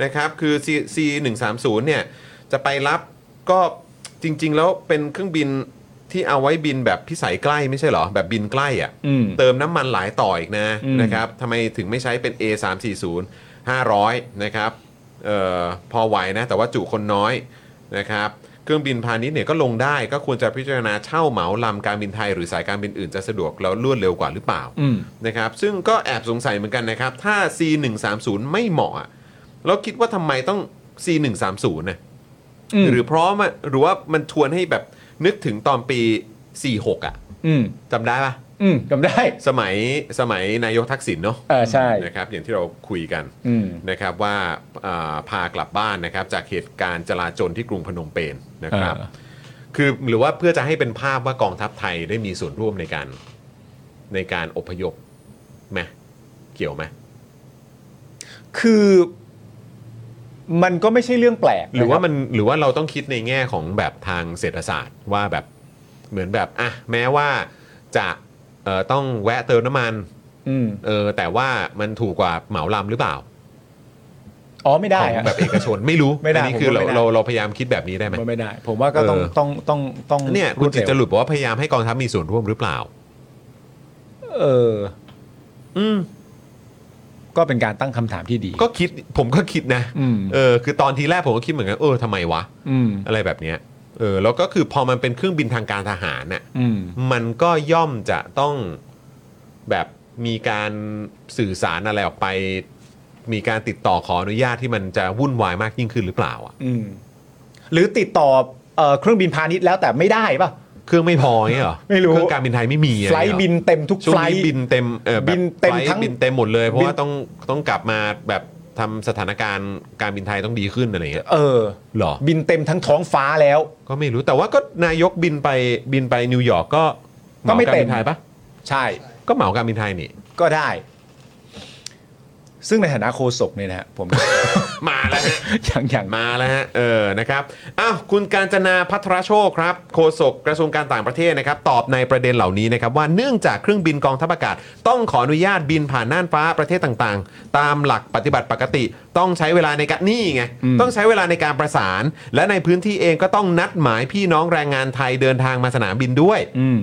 นะครับคือ C C 1 3 0เนี่ยจะไปรับก็จริง ๆ แล้วเป็นเครื่องบินที่เอาไว้บินแบบพิสัยใกล้ไม่ใช่เหรอ แบบบินใกล้อะ่ะอืม เติมน้ำมันหลายต่ออีกนะอืม นะครับทำไมถึงไม่ใช้เป็น A 3 4 0 500นะครับเอ่อพอไหวนะ แต่ว่าจุคนน้อยนะครับเครื่องบินพาณิชย์เนี่ยก็ลงได้ก็ควรจะพิจารณาเช่าเหมาลำการบินไทยหรือสายการบินอื่นจะสะดวกแล้วรวดเร็วกว่าหรือเปล่า อืม นะครับซึ่งก็แอบสงสัยเหมือนกันนะครับ ถ้า C 1 3 0ไม่เหมาะอะ แล้วคิดว่าทำไมต้อง C 1 3 0 นะอืม หรือเพราะมันหรือว่ามันชวนให้แบบนึกถึงตอนปี 46 อะอืม จำได้ปะอืมจำได้ สมัยสมัยนายกทักษิณเนาะเออใช่ นะครับอย่างที่เราคุยกัน อืม นะครับว่าอ่าพากลับบ้านนะครับจากเหตุการณ์จลาจลที่กรุงพนมเปญนะครับเออคือหรือว่าเพื่อจะให้เป็นภาพว่ากองทัพไทยได้มีส่วนร่วมในการในการอพยพไหมเกี่ยวไหมคือ มันก็ไม่ใช่เรื่องแปลกหรือว่าะคบมันหรือว่าเราต้องคิดในแง่ของแบบทางเศรษฐศาสตร์ว่าแบบเหมือนแบบอะแม้ว่าจะเอ่อต้องแวะเติมน้ำมันอืมเออแต่ว่ามันถูกกว่าเหมาลำหรือเปล่าอ๋อไม่ได้ของอะแบบเอกชนไม่รู้ไม่ได้อันนี้คือผมเราว่าไม่ได้เราเราพยายามคิดแบบนี้ได้ไหมมันไม่ได้ ผมว่าก็ต้องเออต้องต้องต้องเนี่ยรคุวณดจิตเร็วจะหลุดบอกว่าพยายามให้กองทัพมีส่วนร่วมหรือเปล่า เออ อืม ก็เป็นการตั้งคำถามที่ดี ก็คิดผมก็คิดนะอืม เออคือตอนทีแรกผมก็คิดเหมือนกันเออทำไมวะ อืม อะไรแบบเนี้ยเออแล้วก็คือพอมันเป็นเครื่องบินทางการทหารน่ะอืม มันก็ย่อมจะต้องแบบมีการสื่อสารอะไรออกไป มีการติดต่อขออนุญาตที่มันจะวุ่นวายมากยิ่งขึ้นหรือเปล่าอะ อืม หรือติดต่อเอ่อเครื่องบินพาณิชย์แล้วแต่ไม่ได้ป่ะ เครื่องไม่พอเงี้ยเหรอไม่รู้เครื่องการบินไทยไม่มีอะไฟไรล์เงี้ยบินเต็มทุกช่วไฟงล์นี้บินเต็มเออแบบบินเต็มไฟล์ทั้งบินเต็มหมดเลยเพราะบินว่าต้องต้องกลับมาแบบทำสถานการณ์การบินไทยต้องดีขึ้นอะไรเงี้ย เออหรอ บินเต็มทั้งท้องฟ้าแล้ว ก็ไม่รู้แต่ว่าก็นายกบินไปบินไปนิวยอร์กก็ก็ไม่หาการเต็มบินไทยปะใช่ ก็เหมาการบินไทยนี่ ก็ได้ ซึ่งในฐานะโฆษกเนี่ยนะฮะผม มาแล้วฮะ อย่างอย่าง มาแล้วฮะ เออ นะครับ อ้าว คุณการจนาพัทรโชคครับ โฆษกกระทรวงการต่างประเทศนะครับ ตอบในประเด็นเหล่านี้นะครับ ว่าเนื่องจากเครื่องบินกองทัพอากาศ ต้องขออนุญาตบินผ่านน่านฟ้าประเทศต่างๆ ตามหลักปฏิบัติปกติ ต้องใช้เวลาในการนี่ไง ต้องใช้เวลาในการประสาน และในพื้นที่เองก็ต้องนัดหมายพี่น้องแรงงานไทยเดินทางมาสนามบินด้วย อืม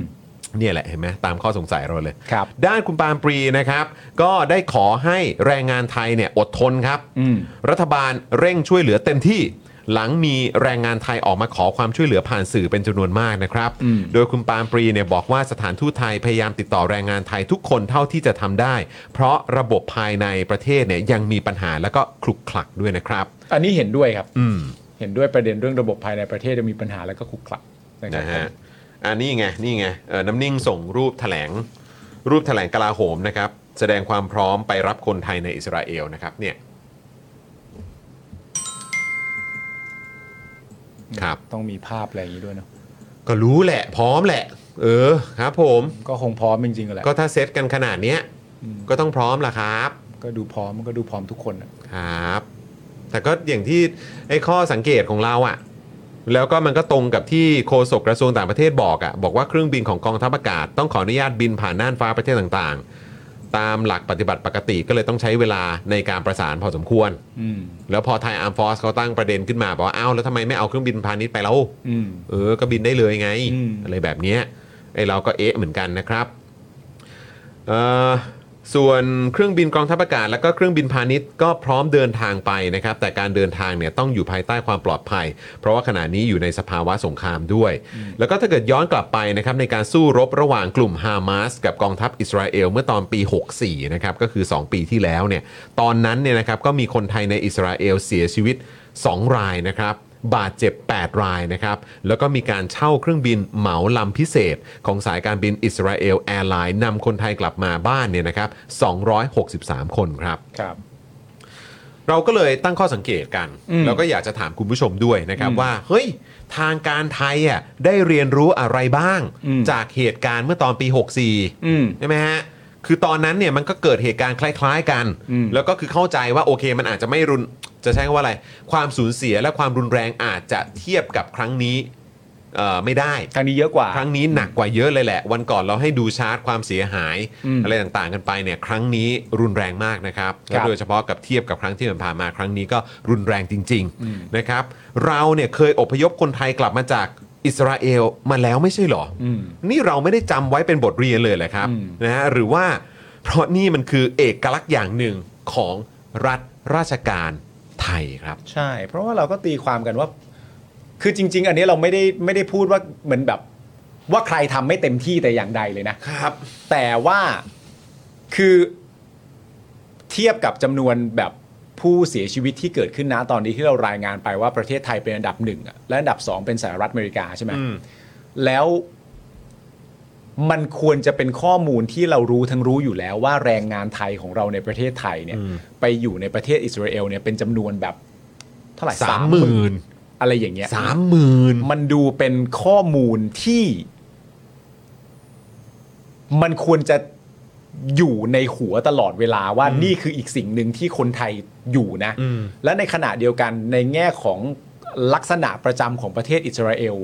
เนี่ยแหละเห็นไหมตามข้อสงสัยเราเลย ครับด้านคุณปาล์มปรีนะครับ ก็ได้ขอให้แรงงานไทยเนี่ยอดทนครับ อืม รัฐบาลเร่งช่วยเหลือเต็มที่ หลังมีแรงงานไทยออกมาขอความช่วยเหลือผ่านสื่อเป็นจำนวนมากนะครับ อืม โดยคุณปาล์มปรีเนี่ยบอกว่าสถานทูตไทยพยายามติดต่อแรงงานไทยทุกคนเท่าที่จะทำได้ เพราะระบบภายในประเทศเนี่ยยังมีปัญหาแล้วก็คลุกคลักด้วยนะครับ อันนี้เห็นด้วยครับ อืม เห็นด้วยประเด็นเรื่องระบบภายในประเทศจะมีปัญหาแล้วก็ขลุกขลักนะครันะบฮะ อันนี้ไงนี่ไงเอ่อน้ำนิ่งส่งรูปแถลง รูปแถลงกลาโหมนะครับ แสดงความพร้อมไปรับคนไทยในอิสราเอลนะครับเนี่ยครับต้องมีภาพอะไรอย่างนี้ด้วยเนาะก็รู้แหละ พร้อมแหละ เออครับ ผมก็คงพร้อมจริงๆแหละก็ถ้าเซตกันขนาดเนี้ยก็ต้องพร้อมล่ะครับ ก็ดูพร้อมมันก็ดูพร้อมทุกคนอะครับ แต่ก็อย่างที่ไอ้ข้อสังเกตของเราอะ่ะ แล้วก็มันก็ตรงกับที่โฆษกกระทรวงต่างประเทศบอกอะ่ะบอกว่าเครื่องบินของกองทัพอากาศต้องขออนุญาตบินผ่านน่านฟ้าประเทศต่างๆ ตามหลักปฏิบัติปกติก็เลยต้องใช้เวลาในการประสานพอสมควรอืมแล้วพอ Thai Armed Force เขาตั้งประเด็นขึ้นมาบอกว่าอ้าวแล้วทำไมไม่เอาเครื่องบินพาณิชย์ไปแล้วอืมเออก็บินได้เลยไงอืมอะไรแบบเนี้ยไอเราก็เอ๊ะเหมือนกันนะครับเอ่อ ส่วนเครื่องบินกองทัพอากาศ แล้วก็เครื่องบินพาณิชย์ก็พร้อมเดินทางไปนะครับแต่การเดินทางเนี่ยต้องอยู่ภายใต้ความปลอดภัย เพราะว่าขณะนี้อยู่ในสภาวะสงครามด้วย แล้วก็ถ้าเกิดย้อนกลับไปนะครับในการสู้รบระหว่างกลุ่มฮามาสกับกองทัพอิสราเอลเมื่อตอนปี 64นะครับก็คือ 2 ปีที่แล้วเนี่ยตอนนั้นเนี่ยนะครับก็มีคนไทยในอิสราเอลเสียชีวิต 2 รายนะครับ บาดเจ็บ 8 รายนะครับ แล้วก็มีการเช่าเครื่องบินเหมาลำพิเศษ ของสายการบินอิสราเอลแอร์ไลน์นำคนไทยกลับมาบ้านเนี่ยนะครับ263 คนครับ ครับเราก็เลยตั้งข้อสังเกตกันอืมแล้วก็อยากจะถามคุณผู้ชมด้วยนะครับว่า เฮ้ย ทางการไทยอะได้เรียนรู้อะไรบ้างอืมจากเหตุการณ์เมื่อตอนปี 64อืมใช่ไหมฮะ คือตอนนั้นเนี่ยมันก็เกิดเหตุการณ์คล้าย ๆ กัน อืม แล้วก็คือเข้าใจว่าโอเคมันอาจจะไม่รุนจะใช้คำว่าอะไร ความสูญเสียและความรุนแรงอาจจะเทียบกับครั้งนี้เอ่อไม่ได้ ครั้งนี้เยอะกว่า ครั้งนี้หนักกว่าเยอะเลยแหละ วันก่อนเราให้ดูชาร์ตความเสียหายอืมอะไรต่างๆกันไปเนี่ยครั้งนี้รุนแรงมากนะครับคและรับโดยเฉพาะกับเทียบกับครั้งที่ผ่านๆมาครั้งนี้ก็รุนแรงจริง ๆ นะครับ เราเนี่ยเคยอพยพคนไทยกลับมาจาก อิสราเอลมาแล้วไม่ใช่เหรออมนี่เราไม่ได้จำไว้เป็นบทเรียนเลยเลยครับอืมนะฮะหรือว่าเพราะนี่มันคือเอกลักษณ์อย่างหนึ่งของรัฐราชการไทยครับ ใช่ เพราะว่าเราก็ตีความกันว่า คือจริง ๆ อันนี้เราไม่ได้ไม่ได้พูดว่าเหมือนแบบ ว่าใครทำไม่เต็มที่แต่อย่างใดเลยนะ ครับ แต่ว่าคือเทียบกับจำนวนแบบ ผู้เสียชีวิตที่เกิดขึ้นนะตอนนี้ที่เรารายงานไปว่าประเทศไทยเป็นอันดับหนึ่งอะและอันดับสองเป็นสหรัฐอเมริกาใช่ไหมอืม แล้วมันควรจะเป็นข้อมูลที่เรารู้ทั้งรู้อยู่แล้วว่าแรงงานไทยของเราในประเทศไทยเนี่ยไปอยู่ในประเทศอิสราเอลเนี่ยเป็นจำนวนแบบเท่าไหร่สามหมื่นอะไรอย่างเงี้ย สามหมื่นมันดูเป็นข้อมูลที่ มันควรจะ อยู่ในหัวตลอดเวลาว่านี่คืออีกสิ่งหนึ่งที่คนไทยอยู่นะอืมและในขณะเดียวกันในแง่ของลักษณะประจำของประเทศอิสราเอล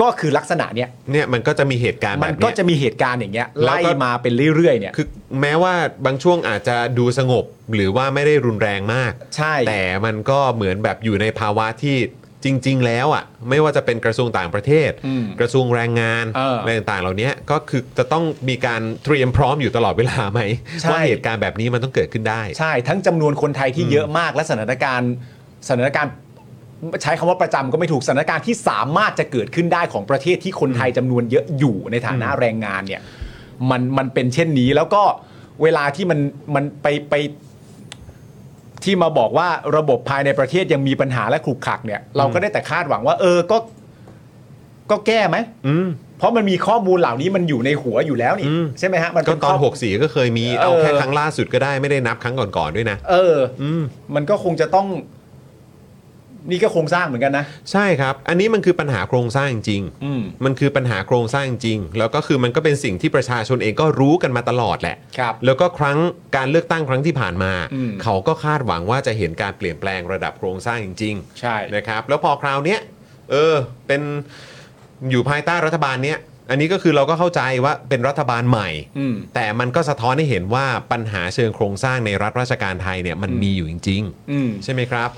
ก็คือลักษณะเนี้ยเนี่ยมันก็จะมีเหตุการณ์แบมันบก็เนี้ยจะมีเหตุการณ์อย่างเงี้ยแล้วไล่ก็มาเป็นเรื่อยๆเนี่ยคือแม้ว่าบางช่วงอาจจะดูสงบหรือว่าไม่ได้รุนแรงมาก ใช่ แต่มันก็เหมือนแบบอยู่ในภาวะที่ จริง ๆ แล้วอะไม่ว่าจะเป็นกระทรวงต่างประเทศ อืมกระทรวงแรงงานเออออะไรต่างๆเหล่านี้ก็คือจะต้องมีการเตรียมพร้อมอยู่ตลอดเวลาไหมใช่ ว่าเหตุการณ์แบบนี้มันต้องเกิดขึ้นได้ ใช่ทั้งจำนวนคนไทยที่เยอะมากและสถานการณ์สถานการณ์ใช้คำว่าประจำก็ไม่ถูกสถานการณ์ที่สามารถจะเกิดขึ้นได้ของประเทศที่คนไทยจำนวนเยอะอยู่ในฐานะแรงงานเนี่ยมันมันเป็นเช่นนี้แล้วก็เวลาที่มันมันไปไป ที่มาบอกว่าระบบภายในประเทศยังมีปัญหาและขลุกขลักเนี่ย เราก็ได้แต่คาดหวังว่า เออก็ ก็แก้ไหมอืม เพราะมันมีข้อมูลเหล่านี้มันอยู่ในหัวอยู่แล้วนี่อืม ใช่ไหมฮะมันก็เป็นตอนข้64ก็เคยมี เออเอาแค่ครั้งล่าสุดก็ได้ไม่ได้นับครั้งก่อนๆด้วยนะ เออ อืม มันก็คงจะต้อง นี่ก็โครงสร้างเหมือนกันนะ ใช่ครับ อันนี้มันคือปัญหาโครงสร้างจริงอืมมันคือปัญหาโครงสร้างจริง แล้วก็คือมันก็เป็นสิ่งที่ประชาชนเองก็รู้กันมาตลอดแหละครับแล้วก็ครั้งการเลือกตั้งครั้งที่ผ่านมาอืมเขาก็คาดหวังว่าจะเห็นการเปลี่ยนแปลงระดับโครงสร้างจริงใช่ๆนะครับ แล้วพอคราวเนี้ยเออเป็นอยู่ภายใต้รัฐบาลเนี้ยอันนี้ก็คือเราก็เข้าใจว่าเป็นรัฐบาลใหม่อืมแต่มันก็สะท้อนให้เห็นว่าปัญหาเชิงโครงสร้างในรัฐราชการไทยเนี่ยมันมีอยู่จริงๆอืมใช่ไหมครับ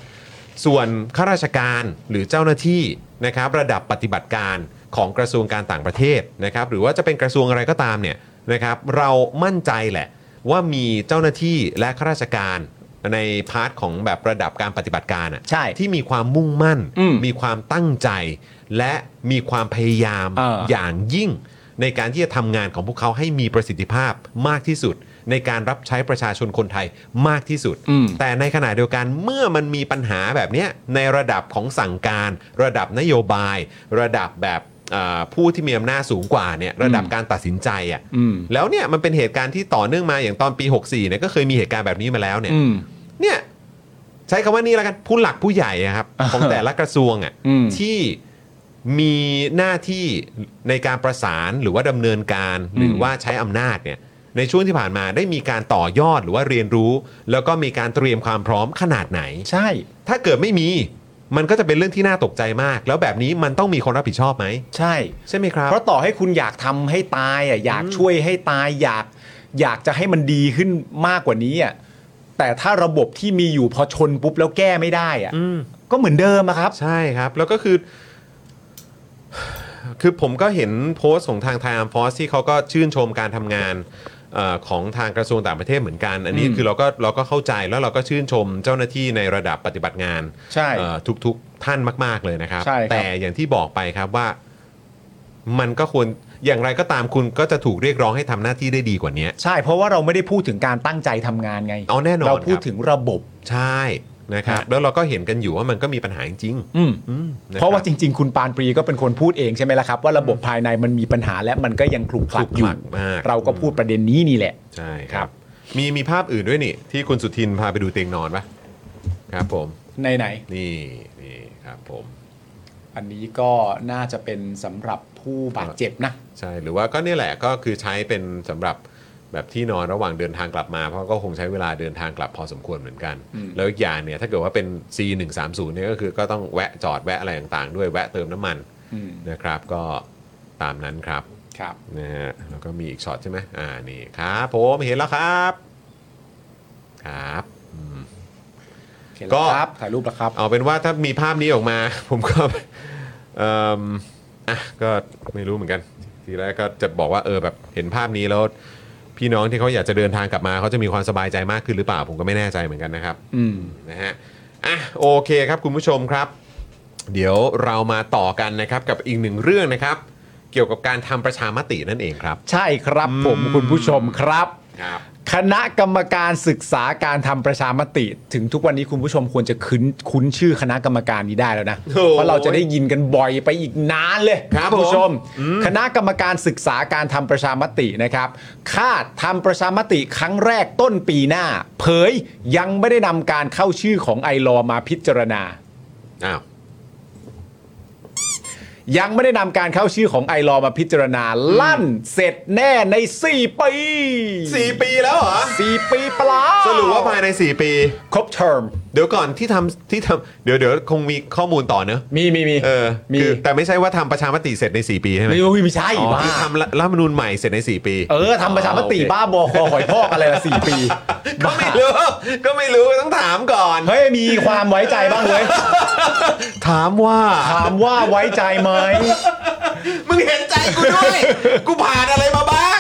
ส่วนข้าราชการหรือเจ้าหน้าที่นะครับระดับปฏิบัติการของกระทรวงการต่างประเทศนะครับหรือว่าจะเป็นกระทรวงอะไรก็ตามเนี่ยนะครับเรามั่นใจแหละว่ามีเจ้าหน้าที่และข้าราชการใน part ของแบบระดับการปฏิบัติการอะใช่ ที่มีความมุ่งมั่น อืมมีความตั้งใจ และมีความพยายามเอออ ย่างยิ่ง ในการที่จะทำงานของพวกเขาให้มีประสิทธิภาพมากที่สุด ในการรับใช้ประชาชนคนไทยมากที่สุดอืมแต่ในขณะเดียวกันเมื่อมันมีปัญหาแบบเนี้ยในระดับของสั่งการ ระดับนโยบาย ระดับแบบอ่าผู้ที่มีอำนาจสูงกว่าเนี่ยระดับการตัดสินใจอะ่ะอืม แล้วเนี่ยมันเป็นเหตุการณ์ที่ต่อเนื่องมาอย่างตอนปี 64เนี่ยก็เคยมีเหตุการณ์แบบนี้มาแล้วเนี่ย อืม เนี่ยใช้คำว่านี่แล้วกันผู้หลักผู้ใหญ่อะครับ ของแต่ละกระทรวงอืมอะ่ะที่มีหน้าที่ในการประสานหรือว่าดำเนินการหรือว่าใช้อำนาจเนี่ย ในช่วงที่ผ่านมาได้มีการต่อยอดหรือว่าเรียนรู้ แล้วก็มีการเตรียมความพร้อมขนาดไหน ใช่ ถ้าเกิดไม่มี มันก็จะเป็นเรื่องที่น่าตกใจมาก แล้วแบบนี้มันต้องมีคนรับผิดชอบไหม ใช่ ใช่ไหมครับ เพราะต่อให้คุณอยากทำให้ตายอะอยากช่วยให้ตายอยาก อยากจะให้มันดีขึ้นมากกว่านี้อะแต่ถ้าระบบที่มีอยู่พอชนปุ๊บแล้วแก้ไม่ได้อะอืม ก็เหมือนเดิมอะครับ ใช่ครับ แล้วก็คือ คือผมก็เห็นโพสต์ของทางไทม์ฟอสที่เขาก็ชื่นชมการทำงานเออ ของทางกระทรวงต่างประเทศเหมือนกัน อันนี้อืมคือเราก็เราก็เข้าใจแล้วเราก็ชื่นชมเจ้าหน้าที่ในระดับปฏิบัติงานใช่เอ่อทุกๆท่านมาก ๆเลยนะครับใช่ครับ แต่อย่างที่บอกไปครับว่ามันก็ควรอย่างไรก็ตามคุณก็จะถูกเรียกร้องให้ทำหน้าที่ได้ดีกว่านี้ใช่เพราะว่าเราไม่ได้พูดถึงการตั้งใจทำงานไงเอาแน่นอนเราพูดครับถึงระบบใช่ นะครับฮะแล้วเราก็เห็นกันอยู่ว่ามันก็มีปัญหาจริงอืมๆอืมนคบ เพราะว่าจริง ๆ คุณปานปรีก็เป็นคนพูดเองใช่ไหมล่ะครับ ว่าระบบภายในมันมีปัญหาและมันก็ยังคลุกคลักอยู่ คลุกคลักมาก เราก็พูดประเด็นนี้นี่แหละ ใช่คครัรับบมีมีภาพอื่นด้วยนี่ ที่คุณสุทินพาไปดูเตียงนอนปะครับผม ในไหน นี่นี่ครับผม อันนี้ก็น่าจะเป็นสำหรับผู้บาดเจ็บนะ ใช่หรือว่าก็เนี่ยแหละก็คือใช้เป็นสำหรับ แบบที่นอนระหว่างเดินทางกลับมา เพราะก็คงใช้เวลาเดินทางกลับพอสมควรเหมือนกัน แล้วอีกอย่างเนี่ยถ้าเกิดว่าเป็น C 1 3 0 เนี่ยก็คือก็ต้องแวะจอดแวะอะไรต่างๆ ด้วยแวะเติมน้ำมันอืมนะครับก็ตามนั้นครับครับนะฮะแล้วก็มีอีกช็อตใช่ไหมอ่านี่ครับผมเห็นแล้วครับครับอืมก็ก็ครับถ่ายรูปแล้วครับเอาเป็นว่าถ้ามีภาพนี้ออกมา ผมก็เอ่มอะก็ไม่รู้เหมือนกัน ทีแรกก็จะบอกว่าเออแบบเห็นภาพนี้แล้ว พี่น้องที่เขาอยากจะเดินทางกลับมาเขาจะมีความสบายใจมากขึ้นหรือเปล่าผมก็ไม่แน่ใจเหมือนกันนะครับอืมนะฮะอะโอเคครับคุณผู้ชมครับ เดี๋ยวเรามาต่อกันนะครับกับอีกหนึ่งเรื่องนะครับ เกี่ยวกับการทำประชามตินั่นเองครับ ใช่ครับผมคุณผู้ชมครับ ครับ คณะกรรมการศึกษาการทำประชามติ ถึงทุกวันนี้คุณผู้ชมควรจะคุ้นคุ้นชื่อคณะกรรมการนี้ได้แล้วนะ โอ้ยเพราะเราจะได้ยินกันบ่อยไปอีกนานเลยครับณผู้ชมผมคณะกรรมการศึกษาการทำประชามตินะครับ คาดทำประชามติครั้งแรกต้นปีหน้า เผยยังไม่ได้นำการเข้าชื่อของไอรอมาพิจารณา อ้าว ยังไม่ได้นำการเข้าชื่อของไอรอมาพิจารณา ลั่นเสร็จแน่ใน 4 ปีสี่ปีแล้วเหรอ 4 ปีเปล่าสรุปว่าภายใน 4 ปี ครบเทอมเดี๋ยวก่อนที่ทำที่ทำเดี๋ยวเดี๋ยวคงมีข้อมูลต่อเนอะมีมีมี เออมี คือแต่ไม่ใช่ว่าทำประชามติเสร็จใน 4 ปีใช่ไหมไม่รู้ไม่ใช่อ๋อบ้าคือทำรัฐธรรมนูญใหม่เสร็จใน 4 ปี เออทำประชามติอ๋อโอเคบ้าบอคอหอยพอกอะไรละสี่ปีก็ไม่รู้ ก็ไม่รู้ต้องถามก่อน เฮ้ยมีความไว้ใจบ้างเลยถามว่า ถามว่าไว้ใจไหมมึงเห็นใจกูด้วย กูผ่านอะไรมาบ้าง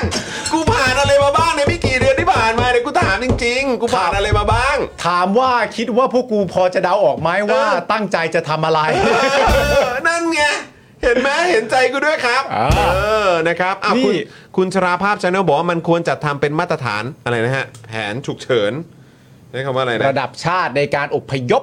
ถามจริงๆ กูผ่านอะไรมาบ้าง ถามว่าคิดว่าพวกกูพอจะเดาออกไหมว่าเออตั้งใจจะทำอะไรเออนั่นไง เห็นไหมเห็นใจกูด้วยครับอ่าเออนะครับอ้าวนี่คุณคุณชราภาพ Channel บอกว่ามันควรจัดทำเป็นมาตรฐานอะไรนะฮะ แผนฉุกเฉินใช้คำว่าอะไรนะ ระดับชาติในการอพยพ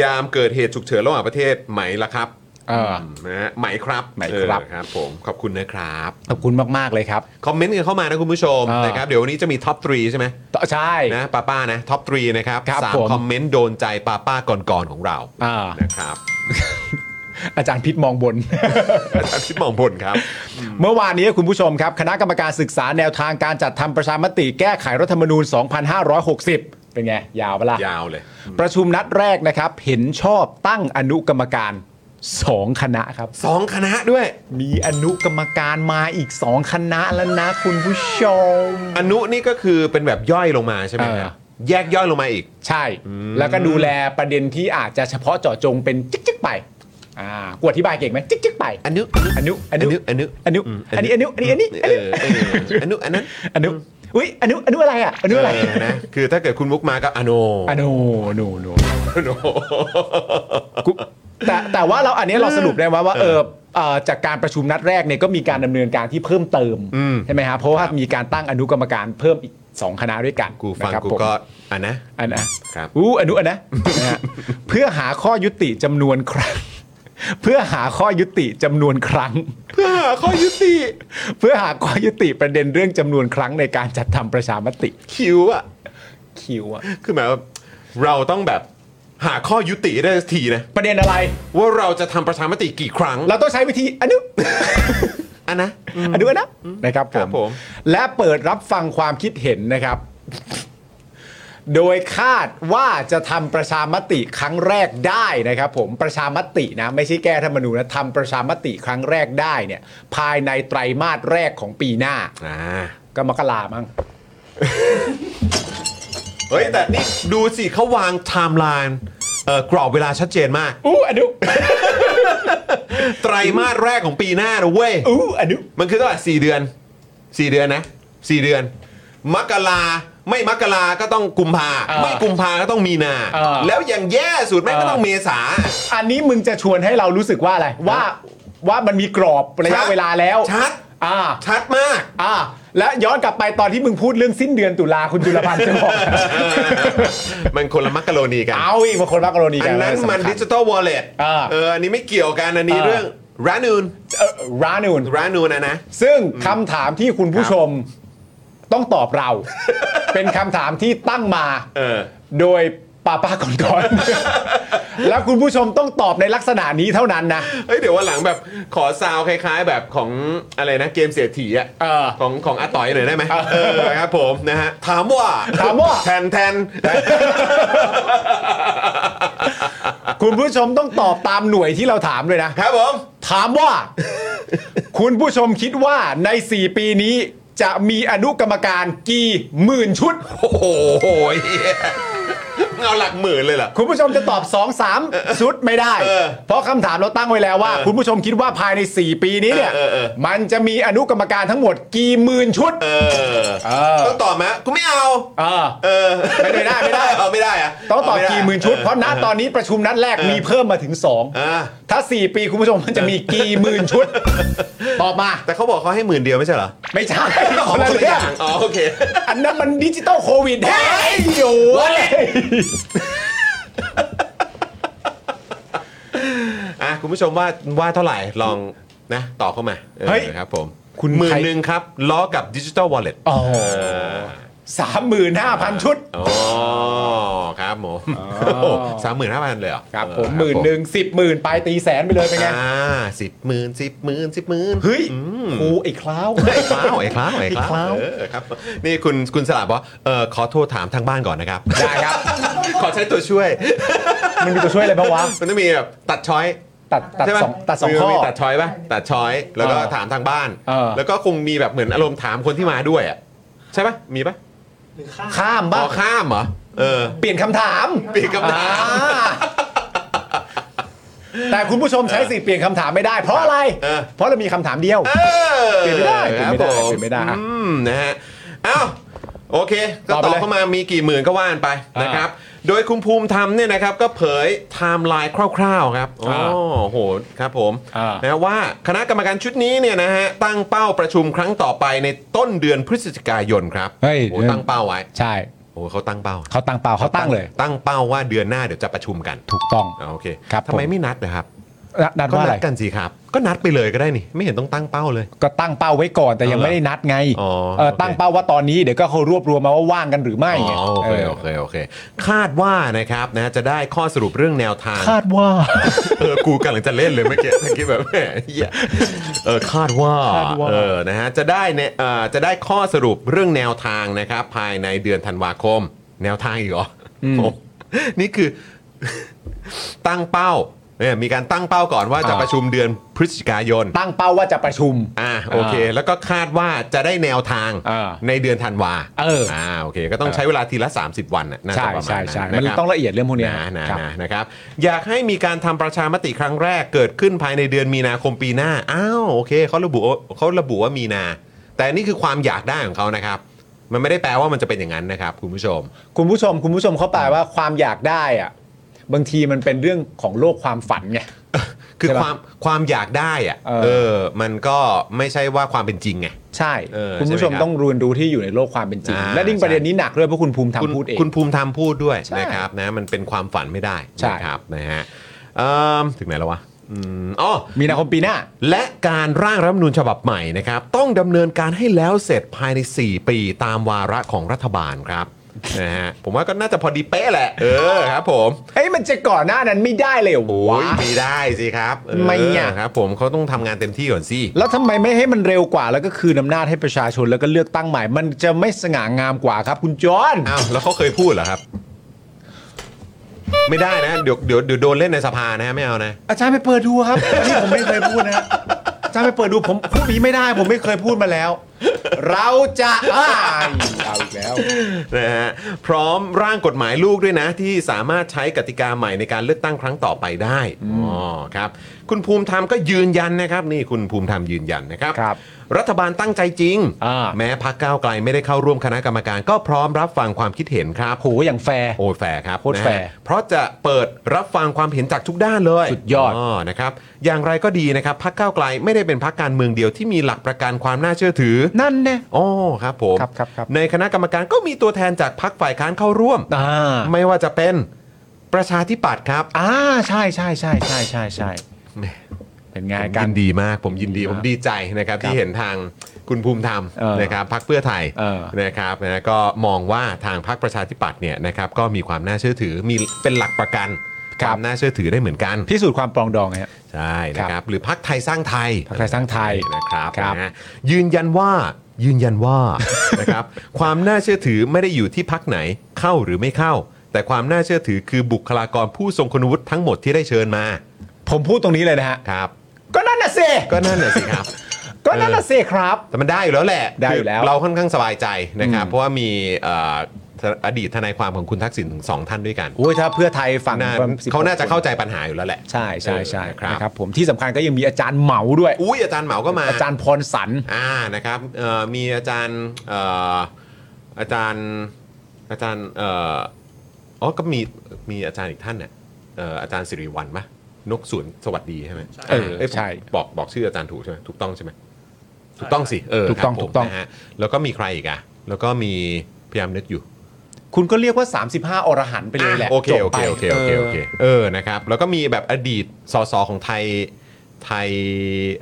ยามเกิดเหตุฉุกเฉินระหว่างประเทศไหมล่ะครับ เออมนะฮะไหมครับไหมครับ เออครับ ผมขอบคุณนะครับขอบคุณมาก ๆ เลยครับ คอมเมนต์กันเข้ามานะคุณผู้ชมอ่านนะครับเดี๋ยววันนี้จะมี top three ใช่ไหมต่อใช่ นะป้าป้านะ top three นะครับครับสามผม คอมเมนต์โดนใจป้าป้าก่อนๆของเราอ่านะครับอาจารย์พิษมองบน อาจารย์พิษมองบนครับ เมื่อวานนี้คุณผู้ชมครับ คณะกรรมการศึกษาแนวทางการจัดทำประชามติแก้ไขรัฐธรรมนูญ 2560 เป็นไง ยาวปะล่ะ ยาวเลย ประชุมนัดแรกนะครับ เห็นชอบตั้งอนุกรรมการ 2คณะครับสองคณะด้วย มีอนุกรรมการมาอีก2คณะแล้วนะคุณผู้ชม อนุนี่ก็คือเป็นแบบย่อยลงมาใช่ไหมครับเอแยกย่อยลงมาอีก ใช่ แล้วก็ดูแลประเด็นที่อาจจะเฉพาะเจาะจงเป็นจิ๊กๆไปอ่ากวดอธิบายเก่งไหมจิ๊กๆไปอนุอนุอนุอนุอนุอืมอันนี้อนุอันนี้อันนี้เออเอออนุอันนั้นอนุอุ้ยอนุอนุอะไรอะอนุอะไรเออนะคือถ้าเกิดคุณมุกมาก็อโนอนุอนุอนุอโนกู แต่แต่ว่าเราอันนี้เราสรุปได้ว่าว่าเออเอ่อจากการประชุมนัดแรกเนี่ยก็มีการดำเนินการที่เพิ่มเติมอืม ใช่ไหมครับเพราะว่ามีการตั้งอนุกรรมการเพิ่มอีก2คณะด้วยกันกูฟังนะครับกูผม ก็อะนะ อันนะครับ อู้อนุอันนะนะฮะเพื่อหาข้อยุติจำนวนครั้ง เพื่อหาข้อยุติจำนวนครั้ง เพื่อหาข้อยุติ เพื่อหาข้อยุติประเด็นเรื่องจำนวนครั้งในการจัดทำประชามติคิวอะคิวอะคือหมายว่าเราต้องแบบ หาข้อยุติได้สักทีนะ ประเด็นอะไร ว่าเราจะทำประชามติกี่ครั้งเราต้องใช้วิธีอนุ อันนะ อนุนะนะครับครับผม และเปิดรับฟังความคิดเห็นนะครับ โดยคาดว่าจะทำประชามติครั้งแรกได้นะครับ ผมประชามตินะ ไม่ใช่แก้ธรรมนูญนะทำประชามติครั้งแรกได้เนี่ย ภายในไตรมาสแรกของปีหน้า อ่าก็มกรามั้ง เฮ้ย แต่นี่ดูสิเขาวางไทม์ไลน์เอ่อกรอบเวลาชัดเจนมาก อู้อนุไตรมาสแรกของปีหน้านะเว้ย อู้อนุมันคือเท่าไหร่สี่เดือนสี่เดือนนะสี่เดือน มกราไม่มกราก็ต้องกุมภาเออไม่กุมภาก็ต้องมีนา เออ แล้วอย่างแย่สุดแม่งก็ต้องเมษา อันนี้มึงจะชวนให้เรารู้สึกว่าอะไร ว่าว่ามันมีกรอบระชัยะดเวลาแล้วชัด อ่า ชัดมาก อ่า และย้อนกลับไปตอนที่มึงพูดเรื่องสิ้นเดือนตุลาคุณจุลพันธ์จะบอกมันคนละมักกะโรนีกันเอาอีกบางคนมักกรณีอักันนนั้นมันสำคัญดิจิ t a ลวอลเล็ตอ่าเอออันนี้ไม่เกี่ยวกันอันนี้อ่าเรื่องรานูนเอ่อรานูนรานูนนะนะซึ่งคำถามที่คุณผู้ชมต้องตอบเรา เป็นคำถามที่ตั้งมาเออโดย ป้าป้าก่อนก่อน แล้วคุณผู้ชมต้องตอบในลักษณะนี้เท่านั้นนะ เฮ้ยเดี๋ยววันหลังแบบขอซาวคล้าย ๆ แบบของอะไรนะเกมเสียถีอะเออของของอาต่อยหน่อยได้ไหมเออครับผมนะฮะถามว่าถามว่า แทนแทนคุณผู้ชมต้องตอบตามหน่วยที่เราถามเลยนะ ครับผม ถามว่า คุณผู้ชมคิดว่าใน 4 ปีนี้จะมีอนุกรรมการกี่หมื่นชุด โอ้โห เหี้ยเอาหลักหมื่นเลยเหรอ คุณผู้ชมจะตอบ 2 3 ชุดไม่ได้ เออเพราะคำถามเราตั้งไว้แล้วว่า เออคุณผู้ชมคิดว่าภายใน 4 ปีนี้เนี่ย เออเออเออ มันจะมีอนุกรรมการทั้งหมดกี่หมื่นชุด เออเออ ต้องตอบไหมกูไม่เอา เออ เออไม่ได้ไม่ได้ เอาไม่ได้อะต้องตอบเาไได้กี่หมื่นชุด เพราะณตอนนี้ประชุมนัดแรกมีเพิ่มมาถึงอ่า2ถ้า 4 ปีคุณผู้ชมมันจะมีกี่หมื่นชุด ตอบมา แต่เขาบอกเขาให้หมื่นเดียวไม่ใช่เหรอไม่ใช่อ๋อคนละคนละเรื่อองย่างอ๋อโอเค อันนั้นมันดิจิตอลโควิดเฮ้ยโอ้ยอะคุณผู้ชมว่าว่าเท่าไหร่ลองนะตอบเข้ามาออเฮ้ยครับผมคุณหมื่นใคร หนึ่งครับล้อกับดิจิ t a ลวอลเล็ต อ๋อ สามหมื่นห้าพันชุด อ๋อครับผมสามหมื่นห้าพันเลยเหรอครับเออผมหมื่นหนึ่งสิบหมื่นไปตีแสนไปเลยเป็นไง อ่าสิบหมื่นสิบหมื่นสิบหมื่นเฮ้ยอืมครูไอ้คล้าว ไอ้คล้าวไอ้คล้าวไอ้คไอ้คล้าล้าววเออครับนี่คุณคุณสลับบอกเออขอโทษถามทางบ้านก่อนนะครับ ได้ครับ ขอใช้ตัวช่วย มันมีตัวช่วยอะไรบ้างวะ มันต้องมีแบบตัดช้อยตัดตัดใช่ปะสองตัดสองมีข้อ มีตัดช้อยป่ะตัดช้อย แล้วก็เออถามทางบ้าน เออ แล้วก็คงมีแบบเหมือนอารมณ์ถามคนที่มาด้วยอะใช่ป่ะมีป่ะ ข้ามอ๋บ้าอข้ามเหรอเออเปลี่ยนคำถาม เปลี่ยนคำถาม อ่แต่คุณผู้ชมใช้สิทธิ์เปลี่ยนคำถามไม่ได้ เพราะอะไร เออ เพราะเรามีคำถามเดียว เออเปลี่ยนไม่ได้เปลี่ยนไม่ได้ครับผมเปลี่ยนไม่ได้อะอืมนะฮะเอ้าโอเค ก็ตอบตไปอบเลยเข้ามามีกี่หมื่นก็ว่ากันไปอ่านนะครับ โดยคุณภูมิธรรมเนี่ยนะครับก็เผยไทม์ไลน์คร่าวๆครับโอ้อ่าโหครับผมอ่านนะว่าคณะกรรมการชุดนี้เนี่ยนะฮะตั้งเป้าประชุมครั้งต่อไปในต้นเดือนพฤศจิกายนครับเฮ้ยโอ้ตั้งเป้าไว้ใช่โอ้เขาตั้งเป้าเขาตั้งเป้าเขาตั้งเลย ตั้งเป้าว่าเดือนหน้าเดี๋ยวจะประชุมกันถูกต้องอ่าโอเคครับทำไมผมไม่นัดนะครับ นัดก็ว่าอะนัไรดกันสิครับ ก็นัดไปเลยก็ได้นี่ ไม่เห็นต้องตั้งเป้าเลย ก็ตั้งเป้าไว้ก่อนแต่ยังเอาเหรอไม่ได้นัดไงอ๋อเออโอเคตั้งเป้าว่าตอนนี้เดี๋ยวก็เขารวบรวมมาว่าว่างกันหรือไม่ไงอ๋อโอเคเออโอเคโอเค คาดว่านะครับนะจะได้ข้อสรุปเรื่องแนวทาง คาดว่าเออกูกำลังจะเล่นเลยเมื่อกี้เมื่อกี้แบบแหมเหี้ยเออคาดว่าคาดว่าเออนะฮะจะได้เนี่ยเอ่อจะได้ข้อสรุปเรื่องแนวทางนะครับภายในเดือนธันวาคม แนวทางอีกเหรอโอ้นี่คือตั้งเป้า เนี่ยมีการตั้งเป้าก่อนว่าจะอ่า ประชุมเดือนพฤศจิกายนตั้งเป้าว่าจะประชุม อ่าโอเค แล้วก็คาดว่าจะได้แนวทางอ่าในเดือนธันวาเอออ่าโอเค ก็ต้องใช้เวลาทีละ 30 วันน่ะน่าใช่จะประมาณใช่นั้นใช่นะมันครับ ต้องละเอียดเรื่องพวกเนี้ยนะนะครับ นะนะครับอยากให้มีการทำประชามติครั้งแรกเกิดขึ้นภายในเดือนมีนาคมปีหน้า อ้าวโอเคเขาระบุว่าเขาระบุว่ามีนา แต่นี่คือความอยากได้ของเขานะครับ มันไม่ได้แปลว่ามันจะเป็นอย่างนั้นนะครับ คุณผู้ชม คุณผู้ชมคุณผู้ชมเข้าใจว่าความอยากได้อะ บางทีมันเป็นเรื่องของโลกความฝันไง คือใช่ปะความความอยากได้อะเออ เออ มันก็ไม่ใช่ว่าความเป็นจริงไง ใช่ เออคุณผู้ชมใช่ไหมครับต้องเรียนรู้ที่อยู่ในโลกความเป็นจริง อ่าและยิ่งประเด็นนี้หนักด้วยเพราะคุณภูมิธรรคุมณพูดเอง คุณภูมิธรรมพูดด้วยใช่นะครับนะมันเป็นความฝันไม่ได้ใช่ นะครับนะฮะเอิ่มถึงไหนแล้ววะอืมอ๋อ มีนาคมปีหน้า และการร่างรัฐธรรมนูญฉบับใหม่นะครับ ต้องดำเนินการให้แล้วเสร็จภายใน 4 ปีตามวาระของรัฐบาลครับ นะฮะผมว่าก็น่าจะพอดีเป๊ะแหละ เออครับผมเอ้ยมันจะก่อนหน้านั้นไม่ได้เลยเหรอโอ้วะยมีได้สิครับเออไม่อะครับ ผมเขาต้องทำงานเต็มที่ก่อนสิ แล้วทำไมไม่ให้มันเร็วกว่า แล้วก็คืนอำนาจให้ประชาชนแล้วก็เลือกตั้งใหม่ มันจะไม่สง่างามกว่าครับ คุณจอห์นอ้าวแล้วเขาเคยพูดเหรอครับ ไม่ได้นะเดี๋ยวเดี๋ยวเดี๋ยวโดนเล่นในสภานะฮะไม่เอานะ อาจารย์ไปเปิดดูครับอันนี้ผมไม่เคยพูดนะอาจารย์ไปเปิดดูผมพูดนี้ไม่ได้ ผมไม่เคยพูดมาแล้ว เราจะอ้ายเอาอีกแล้ว นะฮะพร้อมร่างกฎหมายลูกด้วยนะ ที่สามารถใช้กติกาใหม่ในการเลือกตั้งครั้งต่อไปได้อ๋อครับ คุณภูมิธรรมก็ยืนยันนะครับ นี่คุณภูมิธรรมยืนยันนะครับ ครับ รัฐบาลตั้งใจจริง อ่าแม้พรรคก้าวไกลไม่ได้เข้าร่วมคณะกรรมการ ก็พร้อมรับฟังความคิดเห็นครับ โหอย่างแฟร์ โอ้ยแฟร์ครับโคตรแฟร์นะฮะเพราะจะเปิดรับฟังความเห็นจากทุกด้านเลยสุดยอด นะครับอย่างไรก็ดีนะครับพักก้าวไกลไม่ได้เป็นพักการเมืองเดียวที่มีหลักประกันความน่าเชื่อถือนั่นเนี่ยอ๋อครับผมครับครับครับในคณะกรรมการก็มีตัวแทนจากพักฝ่ายค้านเข้าร่วม อ่า ไม่ว่าจะเป็นประชาธิปัตย์ครับอ่าใช่ใช่ใช่ใช่ใช่ใช่แหม เป็นไงผมกัยินนดีมากผมยินดีผมดีใจนะครับครับที่เห็นทางคุณภูมิธรรมเออนะครับพักเพื่อไทยเออนะครับนะก็มองว่าทางพรรคประชาธิปัตย์เนี่ยนะครับก็มีความน่าเชื่อถือมีเป็นหลักประกันความน่าเชื่อถือได้เหมือนกันพิสูจน์ความปรองดองฮะใช่นะครับหรือพักไทยสร้างไทยพรรคไทยสร้างไทยนะครับครับนะฮะยืนยันว่ายืนยันว่านะครับความน่าเชื่อถือไม่ได้อยู่ที่พักไหนเข้าหรือไม่เข้า แต่ความน่าเชื่อถือคือบุคลากรผู้ทรงคุณวุฒิทั้งหมดที่ได้เชิญมา ผมพูดตรงนี้เลยนะฮะครับ ก็นั่นน่ะสิก็นั่นแหละสิครับ ก็นั่นน่ะสิครับ แต่มันได้อยู่แล้วแหละได้อยู่แล้วคืเราค่อนข้างสบายใจนะครับอืมเพราะว่ามีเอ่ออดีตทนายความของคุณทักษิณถึงสองท่านด้วยกันโอ้ยถ้าเพื่อไทยฝั่งน่าประมณ16เขาน่าจะเข้าใจปัญหาอยู่แล้วแหละ ใช่ใช่ใช่เออนะครับนะครับผมที่สำคัญก็ยังมีอาจารย์เหมาด้วย อุ้ยอาจารย์เหมาก็มา อาจารย์พรสันอ่านะครับเอ่อมีอาจารย์เอ่ออาจารย์อาจารย์เอ่ออ๋อก็มีมีอาจารย์อีกท่านเนี่ยเอ่ออาจารย์สิริวัลปะ นกสวนสวัสดีใช่ไหมเอออ้ยใช่บอกบอกชื่ออาจารย์ถูกใช่ไหมถูกต้องใช่ไหมถูกต้องสิเออถูกต้องครับผมถูกต้องนะฮะแล้วก็มีใครอีกอะแล้วก็มีพยายามนึกอยู่ คุณก็เรียกว่า 35 อรหันต์ไปเลยแหละโอเคจบโอไปเคโอเคโอเคโอเคเออนะครับแล้วก็มีแบบอดีตสสของไทย ไทย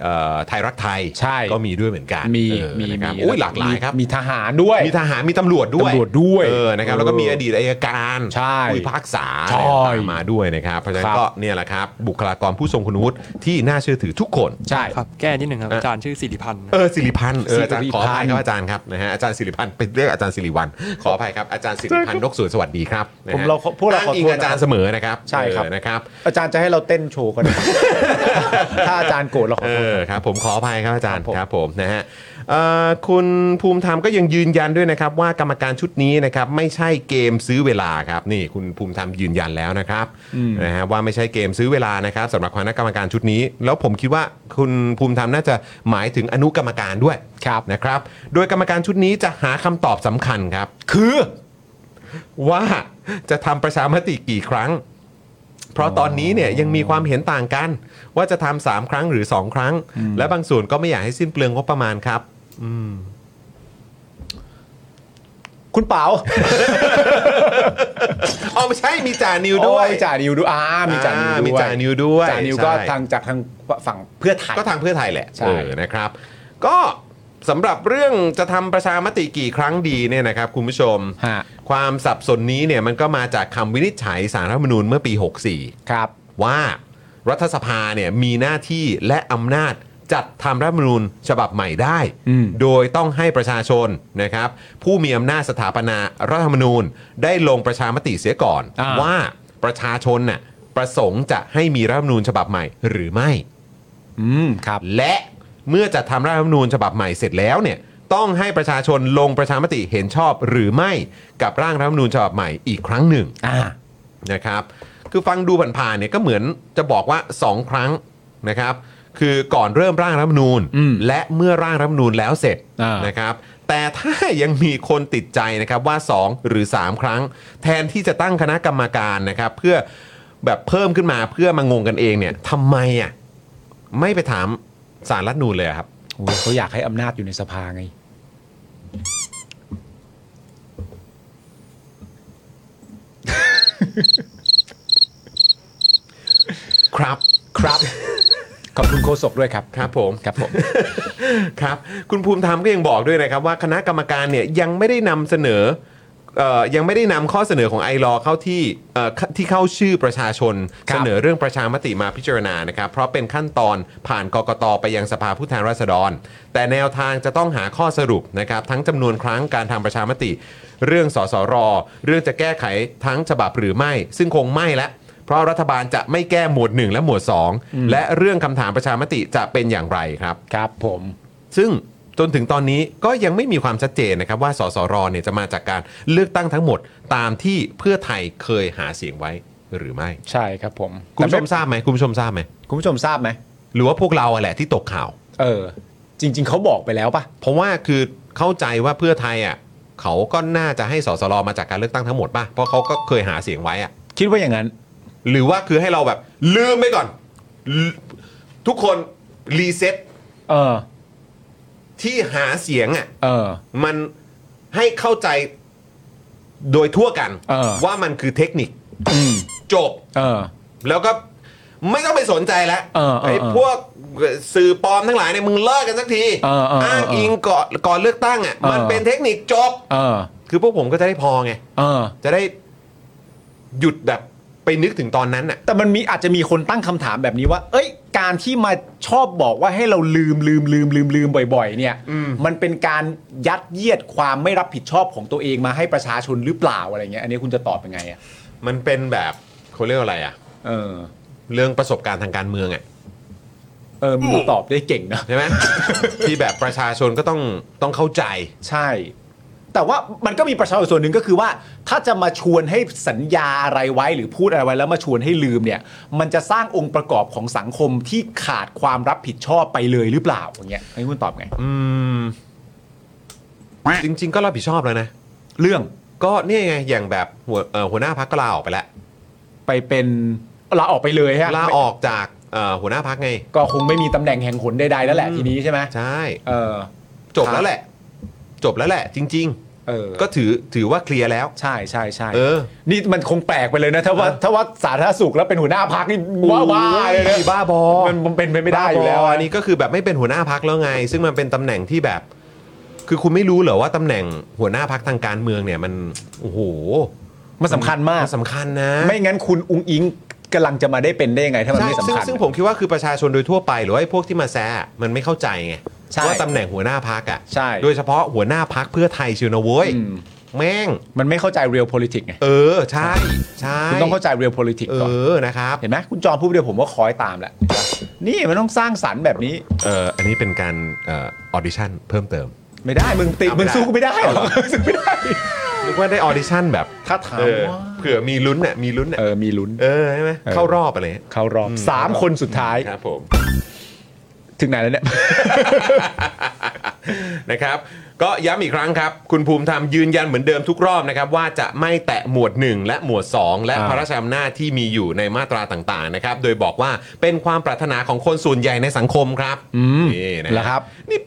เอ่อไทยรักไทยใช่ก็มีด้วยเหมือนกันมีเออมีนะครับมีอุ้ยหลากหลายครับมีทหารด้วย มีทหารมีตำรวจด้วยตำรวจด้วยเออนะครับแล้วก็มีอดีตอายการใช่ผู้พิพากษาใช่อะไรต่างๆมาด้วยนะครับเพราะฉะนั้ครันบก็เนี่ยแหละครับบุคลากรผู้ทรงคุณวุฒิที่น่าเชื่อถือทุกคนใช่ครับแก้นิดหนึ่งครับอะอาจารย์ชื่อสิริพันธ์เออสิริพันธ์เอออาจารย์สิริขออภัยพันธ์ครับอาจารย์ครับนะฮะอาจารย์สิริพันธ์ไปเรียกอาจารย์สิริวัลขออภัยครับอาจารย์สิริพันธ์นกสวนสวัสดีครับนะฮะผมเราพวกเราอ้างขออิโทงษอาจารย์นะเสมอนะครับใช่ครับเออนะครับอาจารย์จะให้เราเต้นโชว์กันถ้าอาจารย์โกรธเราขอเอโทษ อครับผมขออภัยครับอาจารย์ครับผมครับผมนะฮะเอ่อคุณภูมิธรรมก็ยังยืนยันด้วยนะครับว่ากรรมการชุดนี้นะครับไม่ใช่เกมซื้อเวลาครับนี่คุณภูมิธรรมยืนยันแล้วนะครับนะฮะว่าไม่ใช่เกมซื้อเวลานะครับสำหรับคณะกรรมการชุดนี้ แล้วผมคิดว่าคุณภูมิธรรมน่าจะหมายถึงอนุกรรมการด้วยครับนะครับ โดยกรรมการชุดนี้จะหาคำตอบสำคัญครับ คือ ว่าจะทำประชามติกี่ครั้ง เพราะตอนนี้เนี่ยยังมีความเห็นต่างกัน ว่าจะทำสามครั้งหรือ2ครั้ง และบางส่วนก็ไม่อยากให้สิ้นเปลืองงบประมาณครับคุณเป๋าอ๋อไม่ใช่มีจ่านิวด้วยโอ้มีจ่านิวด้วยอ่ามีจ่านิวอ่าด้วยมีจ่านิวด้วยจ่านิวก็ใช่ ทางจากทางฝั่งเพื่อไทย ก็ทางเพื่อไทยแหละใช่ เออนะครับ ก็ สำหรับเรื่องจะทำประชามติกี่ครั้งดีเนี่ยนะครับคุณผู้ชม ฮะ ความสับสนนี้เนี่ยมันก็มาจากคำวินิจฉัยสารรัฐธรรมนูญเมื่อปี 64 ครับ ว่ารัฐสภาเนี่ยมีหน้าที่และอำนาจจัดทำรัฐธรรมนูญฉบับใหม่ได้ อืม โดยต้องให้ประชาชนนะครับ ผู้มีอำนาจสถาปนารัฐธรรมนูญได้ลงประชามติเสียก่อน อ่า ว่าประชาชนน่ะประสงค์จะให้มีรัฐธรรมนูญฉบับใหม่หรือไม่ อืม ครับ และ เมื่อจัดทำรัฐธรรมนูญฉบับใหม่เสร็จแล้วเนี่ยต้องให้ประชาชนลงประชามติเห็นชอบหรือไม่กับร่างรัฐธรรมนูญฉบับใหม่อีกครั้งหนึ่งอ่านะครับคือฟังดูผ่านๆเนี่ยก็เหมือนจะบอกว่า 2 ครั้งนะครับคือก่อนเริ่มร่างรัฐธรรมนูญอืมและเมื่อร่างรัฐธรรมนูญแล้วเสร็จอ่านนะครับแต่ถ้ายังมีคนติดใจนะครับว่า 2 หรือ 3 ครั้ง แทนที่จะตั้งคณะกรรมการนะครับเพื่อแบบเพิ่มขึ้นมาเพื่อมางงกันเองเนี่ยทำไมอะไม่ไปถาม สารรัฐธรรมนูญเลยอะครับ โอ้ยเขาอยากให้อำนาจอยู่ในสภาไง ครับครับ ขอบคุณโฆษกด้วยครับ ครับผม ครับผม ครับ คุณภูมิธรรมก็ยังบอกด้วยนะครับว่าคณะกรรมการเนี่ยยังไม่ได้นำเสนอ เอ่อยังไม่ได้นำข้อเสนอของไอรอเข้าที่เอ่อที่เข้าชื่อประชาชน ครับ เสนอเรื่องประชามติมาพิจารณานะครับ เพราะเป็นขั้นตอนผ่านกกตไปยังสภาผู้แทนราษฎร แต่แนวทางจะต้องหาข้อสรุปนะครับทั้งจำนวนครั้งการทำประชามติ เรื่องสสร เรื่องจะแก้ไขทั้งฉบับหรือไม่ ซึ่งคงไม่ละ เพราะรัฐบาลจะไม่แก้หมวด 1 และหมวด 2 และเรื่องคำถามประชามติจะเป็นอย่างไรครับ ครับผม ซึ่ง จนถึงตอนนี้ก็ยังไม่มีความชัดเจนนะครับว่าสสรเนี่ยจะมาจากการเลือกตั้งทั้งหมดตามที่เพื่อไทยเคยหาเสียงไว้หรือไม่ ใช่ครับผมคุณผู้ชมทราบไหมคุณผู้ชมทราบไหมคุณผู้ชมทราบไหมหรือว่าพวกเราอะแหละที่ตกข่าว เออ จริง ๆ เขาบอกไปแล้วปะเพราะว่าคือเข้าใจว่าเพื่อไทยอะเขาก็น่าจะให้สสรมาจากการเลือกตั้งทั้งหมดป่ะเพราะเขาก็เคยหาเสียงไว้อะคิดว่าอย่างนั้น หรือว่าคือให้เราแบบลืมไปก่อนลืทุกคนรีเซ็ตเออ ที่หาเสียงอะเออ มันให้เข้าใจโดยทั่วกัน เออ ว่ามันคือเทคนิคอืมจบ เออ แล้วก็ไม่ต้องไปสนใจแล้วเออเออเออไอ้พวกสื่อปลอมทั้งหลายเนี่ยมึงเลิกกันสักทีเออเออเอออ้างอิงก่อนก่อนเลือกตั้งอะเออ มันเป็นเทคนิคจบ เออ คือพวกผมก็จะได้พอไง เออ จะได้หยุดแบบไป นึกถึงตอนนั้นอะ แต่มันมีอาจจะมีคนตั้งคำถามแบบนี้ว่า เอ้ย การที่มาชอบบอกว่าให้เราลืมลืมลืมลืมลืมบ่อย ๆ เนี่ย มันเป็นการยัดเยียดความไม่รับผิดชอบของตัวเองมาให้ประชาชนหรือเปล่าอะไรเงี้ย อันนี้คุณจะตอบยังไงอะ มันเป็นแบบเขาเรียกว่าอะไรอะ เออ เรื่องประสบการณ์ทางการเมืองอะ เออมึงตอบได้เก่งนะ ใช่ไหม ที่แบบประชาชนก็ต้องต้องเข้าใจ ใช่ แต่ว่ามันก็มีประชาชนส่วนหนึ่งก็คือว่า ถ้าจะมาชวนให้สัญญาอะไรไว้หรือพูดอะไรไว้แล้วมาชวนให้ลืมเนี่ย มันจะสร้างองค์ประกอบของสังคมที่ขาดความรับผิดชอบไปเลยหรือเปล่าอย่างเงี้ยให้คุณตอบไง อืม จริง ๆ ก็รับผิดชอบแล้วนะ เรื่องก็เนี่ยไงอย่างแบบหัวเอ่อหัวหน้าพักก็ลาออกไปแล้วไปเป็นลาออกไปเลยฮะลาออกจากเอ่อหัวหน้าพักไง ก็คงไม่มีตำแหน่งแห่งหนใดๆแล้วแหละทีนี้ใช่ไหมใช่ เออ จบแล้วแหละ จบแล้วแหละ จริง เออๆก็ถือถือว่าเคลียร์แล้ว ใช่ใช่ใช่เออ นี่มันคงแปลกไปเลยนะ ถ้าว่าเออถ้าว่าสาธารณสุขแล้วเป็นหัวหน้าพักนี่บ้าบ้าเลยนะบ้าบอมันมันเป็นไปไม่ได้อยู่แล้วบ้าบอันนี้ก็คือแบบไม่เป็นหัวหน้าพักแล้วไง ซึ่งมันเป็นตำแหน่งที่แบบ คือคุณไม่รู้เหรอว่าตำแหน่งหัวหน้าพักทางการเมืองเนี่ยมันโอ้โหมันสำคัญมากมันสำคัญนะ ไม่งั้นคุณอุงอิงกำลังจะมาได้เป็นได้ยังไงถ้ามันใช่ไม่ซึ่งสำคัญซึ่งผมคิดว่าคือประชาชนโดยทั่วไปหรือว่าไอ้พวกที่มาแซะมันไม่เข้าใจไง ใช่ว่าตำแหน่งหัวหน้าพักอะใช่ โดยเฉพาะหัวหน้าพักเพื่อไทยเชียวนะเว้ยอืมแม่ง มันไม่เข้าใจ real politics ไง เออใช่ใช่คุณต้องเข้าใจ real politics เอก่อน อนะครับ เห็นไหมคุณจอห์นพูดเดียวผมก็คอยตามแหละ นี่มันต้องสร้างสรรค์แบบนี้ เอออันนี้เป็นการ audition เพิ่มเติม ไม่ได้มึงติดเอาไม่มึงได้ สู้กูไม่ได้หรอกสู้ไม่ได้ นึกว่าได้ audition แบบถ้าถามเออว่า เผื่อมีลุ้นน่ะมีลุ้นน่ะเออมีลุ้น เออใช่ไหมเออ เข้ารอบอะไรเงี้ย เข้ารอบอืม สามคนสุดท้าย ครับผม ถึงไหนแล้วเนี่ย นะครับ ก็ย้ำอีกครั้งครับ คุณภูมิธรรมยืนยันเหมือนเดิมทุกรอบนะครับ ว่าจะไม่แตะหมวด 1 และหมวด 2 และอ่า พระราชอำนาจที่มีอยู่ในมาตราต่างๆนะครับ โดยบอกว่าเป็นความปรารถนาของคนส่วนใหญ่ในสังคมครับนี่นะแล้วครับ นี่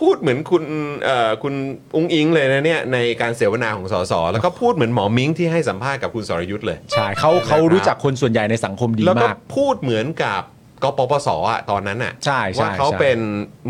พูดเหมือนคุณเอ่อคุณอุ้งอิงเลยนะเนี่ยในการเสวนาของสสแล้วก็พูดเหมือนหมอมิงที่ให้สัมภาษณ์กับคุณสรยุทธ์เลย ใช่เขาเขารู้จักคนส่วนใหญ่ในสังคมดีแล้วก็มาก พูดเหมือนกับ กปปสอะตอนนั้นอะใช่ใช่ว่าเขาใช่ เป็น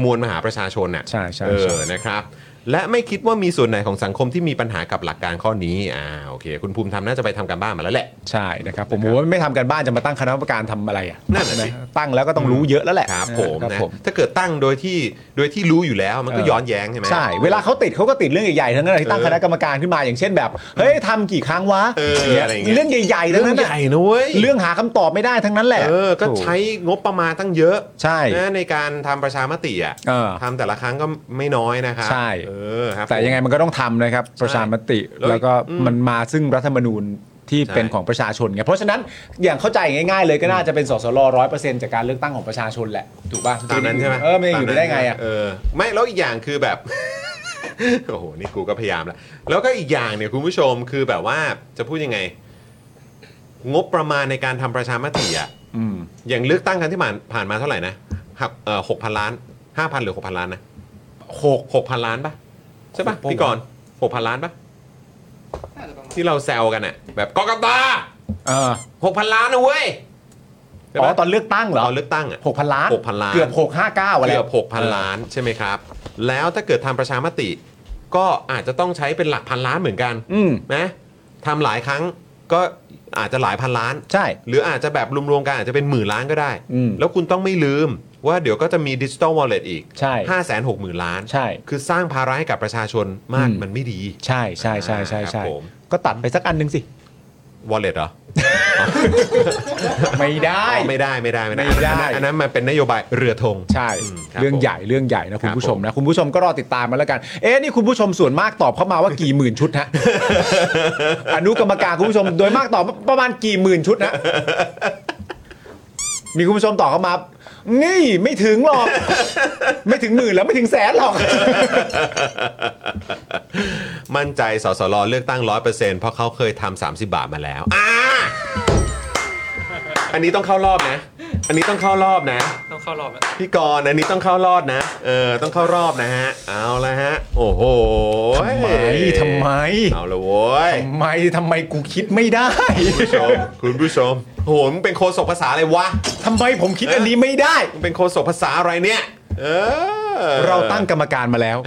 มวลมหาประชาชนอะใช่ใช่เอใช่ อนะครับ และไม่คิดว่ามีส่วนไหนของสังคมที่มีปัญหากับหลักการข้อนี้อ่าโอเค คุณภูมิธรรมน่าจะไปทำการบ้านมาแล้วแหละ ใช่นะครับผมว่าไม่ทำกันบ้านจะมาตั้งคณะกรรมการทำอะไรอะนั่นน่ะสิใช่ไหตั้งแล้วก็ต้องรู้เยอะแล้วแหละครับผมครับนะผมถ้าเกิดตั้งโดยที่โดยที่รู้อยู่แล้วมันก็เออย้อนแย้งใช่ไหม ใช่ เวลาเขาติดเขาก็ติดเรื่องใหญ่ๆทั้งนั้นเลยที่ตั้งเออคณะกรรมการขึ้นมาอย่างเช่นแบบเฮ้ยทำกี่ครั้งวะเอออะไรอย่างเงี้ย เรื่องใหญ่ๆเรื่ทั้องงนั้นใหญ่นะเว้ยเรื่องหาคำตอบไม่ได้ทั้งนั้นแหละเออก็ใช้งบประมาณตั้งเยอะใช่ นะในการทำประชามติอะเออทำแต่ละครั้งก็ไม่น้อยนะครับใช่ เออครับแต่ยังไงมันก็ต้องทำนะครับประชามติ แล้วแล้วก็อืมมันมาซึ่งรัฐธรรมนูญที่ใช่เป็นของประชาชนไงเพราะฉะนั้นอย่างเข้าใจง่ายๆเลยก็น่าจะเป็นสสรร้อยเปอร์เซ็นต์จากการเลือกตั้งของประชาชนแหละถูกป่ะตามนั้นใช่ไหมเออไม่อยู่ไปได้ไงอะเออไม่แล้วอีกอย่างคือแบบโอ้โหนี่กูก็พยายามแล้วแล้วก็อีกอย่างเนี่ยคุณผู้ชมคือแบบว่าจะพูดยังไง งบประมาณในการทำประชามติอะอืมอย่างเลือกตั้งครั้งที่ผ่านผ่านมาเท่าไหร่นะหักเอ่อหกพันล้านห้าพันหรือหกพันล้านนะหกหกพันล้านปะ ใช่ปะพี่กรณ์หกพันล้านปะน่าจะประมาณที่เราแซวกันอะแบบกกตเออหกพันล้านนะเว้ยใช่อ๋ปะอตอนเลือกตั้งเหรอตอนเลือกตั้งอะหกพันล้าน6,000ล้าน เกือบหกห้าเก้าอะไร เกือบหกพันล้านใช่ไหมครับ แล้วถ้าเกิดทำประชามติ ก็อาจจะต้องใช้เป็นหลักพันล้านเหมือนกันอืม นะทำหลายครั้งก็อาจจะหลายพันล้าน ใช่ หรืออาจจะแบบรวมๆกันอาจจะเป็นหมื่นล้านก็ได้ อืม แล้วคุณต้องไม่ลืม ว่าเดี๋ยวก็จะมีดิจิ t a ลวอลเล็ตอีกใช่ 5 6 0 0 0 0 ล้าน ใช่ คือสร้างภาระให้กับประชาชนมากอืม มันไม่ดีใช่ใช่ใช่ใช่ครัใช่บผมก็ตัดไปสักอันหนึ่งสิ วอลเล็ตเหรอไม่ได้ อ๋อไม่ได้ไม่ได้ไม่ได้ ไม่ได้ อันนั้นอันนั้นมันเป็นนโยบายเรือธง ใช่ อืมครับเรื่องผมใหญ่เรื่องใหญ่นะคุณผู้ชมผมนะ คุณผู้ชมก็รอติดตามมาแล้วกัน เอ๊ะนี่คุณผู้ชมส่วนมากตอบเข้ามาว่ากี่หมื่นชุดฮะ อนุกรรมการคุณผู้ชมโดยมากตอบประมาณกี่หมื่นชุดนะ มีคุณผู้ชมตอบเข้ามา นี่ไม่ถึงหรอก ไม่ถึงหมื่นแล้วไม่ถึงแสนหรอก มั่นใจสสรเลือกตั้ง100%เพราะเขาเคยทำ30บาทมาแล้วอ่าอันนี้ต้องเข้ารอบนะ อันนี้ต้องเข้ารอบนะ ต้องเข้าเข้ารอบแล้วพี่กรณ์อันนี้ต้องเข้ารอบนะ เออต้องเข้ารอบนะฮะ เอาละฮะ โอ้โหทำไมทำไม เอาละโว้ยทำไมทำไมกูคิดไม่ได้ คุณผู้ชมคุณผู้ชม โหมึงเป็นโคศกภาษาอะไรวะทำไมผมคิดอันนี้ไม่ได้ มึงเป็นโคศกภาษาอะไรเนี่ย เออเราตั้งกรรมการมาแล้ว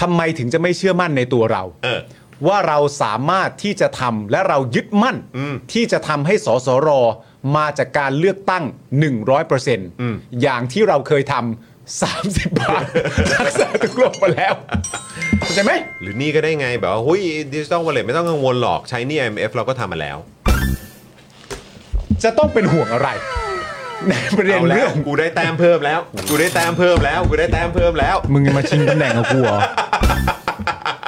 ทำไมถึงจะไม่เชื่อมั่นในตัวเรา เออ ว่าเราสามารถที่จะทำและเรายึดมั่น อืมที่จะทำให้สสรมาจากการเลือกตั้ง 100%อย่างที่เราเคยทำ30บาทรักษาทุกโรคมาแล้วเข้าใจไหม หรือนี่ก็ได้ไงแบบว่าหุ้ยดิจิตอลวอลเล็ตไม่ต้องกังวลหรอกใช้นี่ IMF เราก็ทำมาแล้ว จะต้องเป็นห่วงอะไร ในประเด็นเอาแล้เรื่วอง กูได้แต้มเพิ่มแล้ว กูได้แต้มเพิ่มแล้วกูได้แต้มเพิ่มแล้ว มึงจะมาชิงตำแหน่งกับกูเหรอ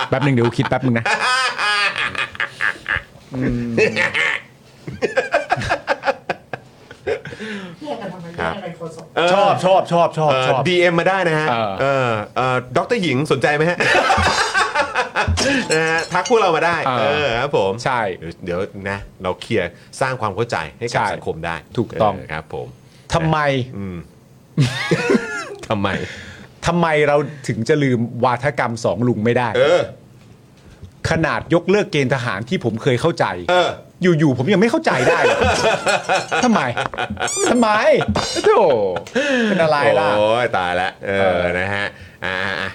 แป๊บหนึ่งเดี๋ยวกูคิดแป๊บหนึ่งนะครับชอบชอบชอบชอบชอบ ดีเอ็มมาได้นะฮะเออ เออเออด็อกเตอร์หญิงสนใจไหมฮะ นะฮะทักพวกเรามาได้เออเออครับผมใช่เดี๋ยวเดี๋ยวนะเราเคลียร์สร้างความเข้าใจให้กับใช่สังคมได้ถูกต้อง เครับผมทำไมอืมทำไม ทำไมเราถึงจะลืมวาทกรรมสองลุงไม่ได้ เออ ขนาดยกเลิกเกณฑ์ทหารที่ผมเคยเข้าใจ เออ อยู่ๆผมยังไม่เข้าใจได้เลย ทำไมทำไมโธ่เป็นอะไรล่ะ โอ้ยตายแล้วเอเอออนะฮะอ่าอะอะ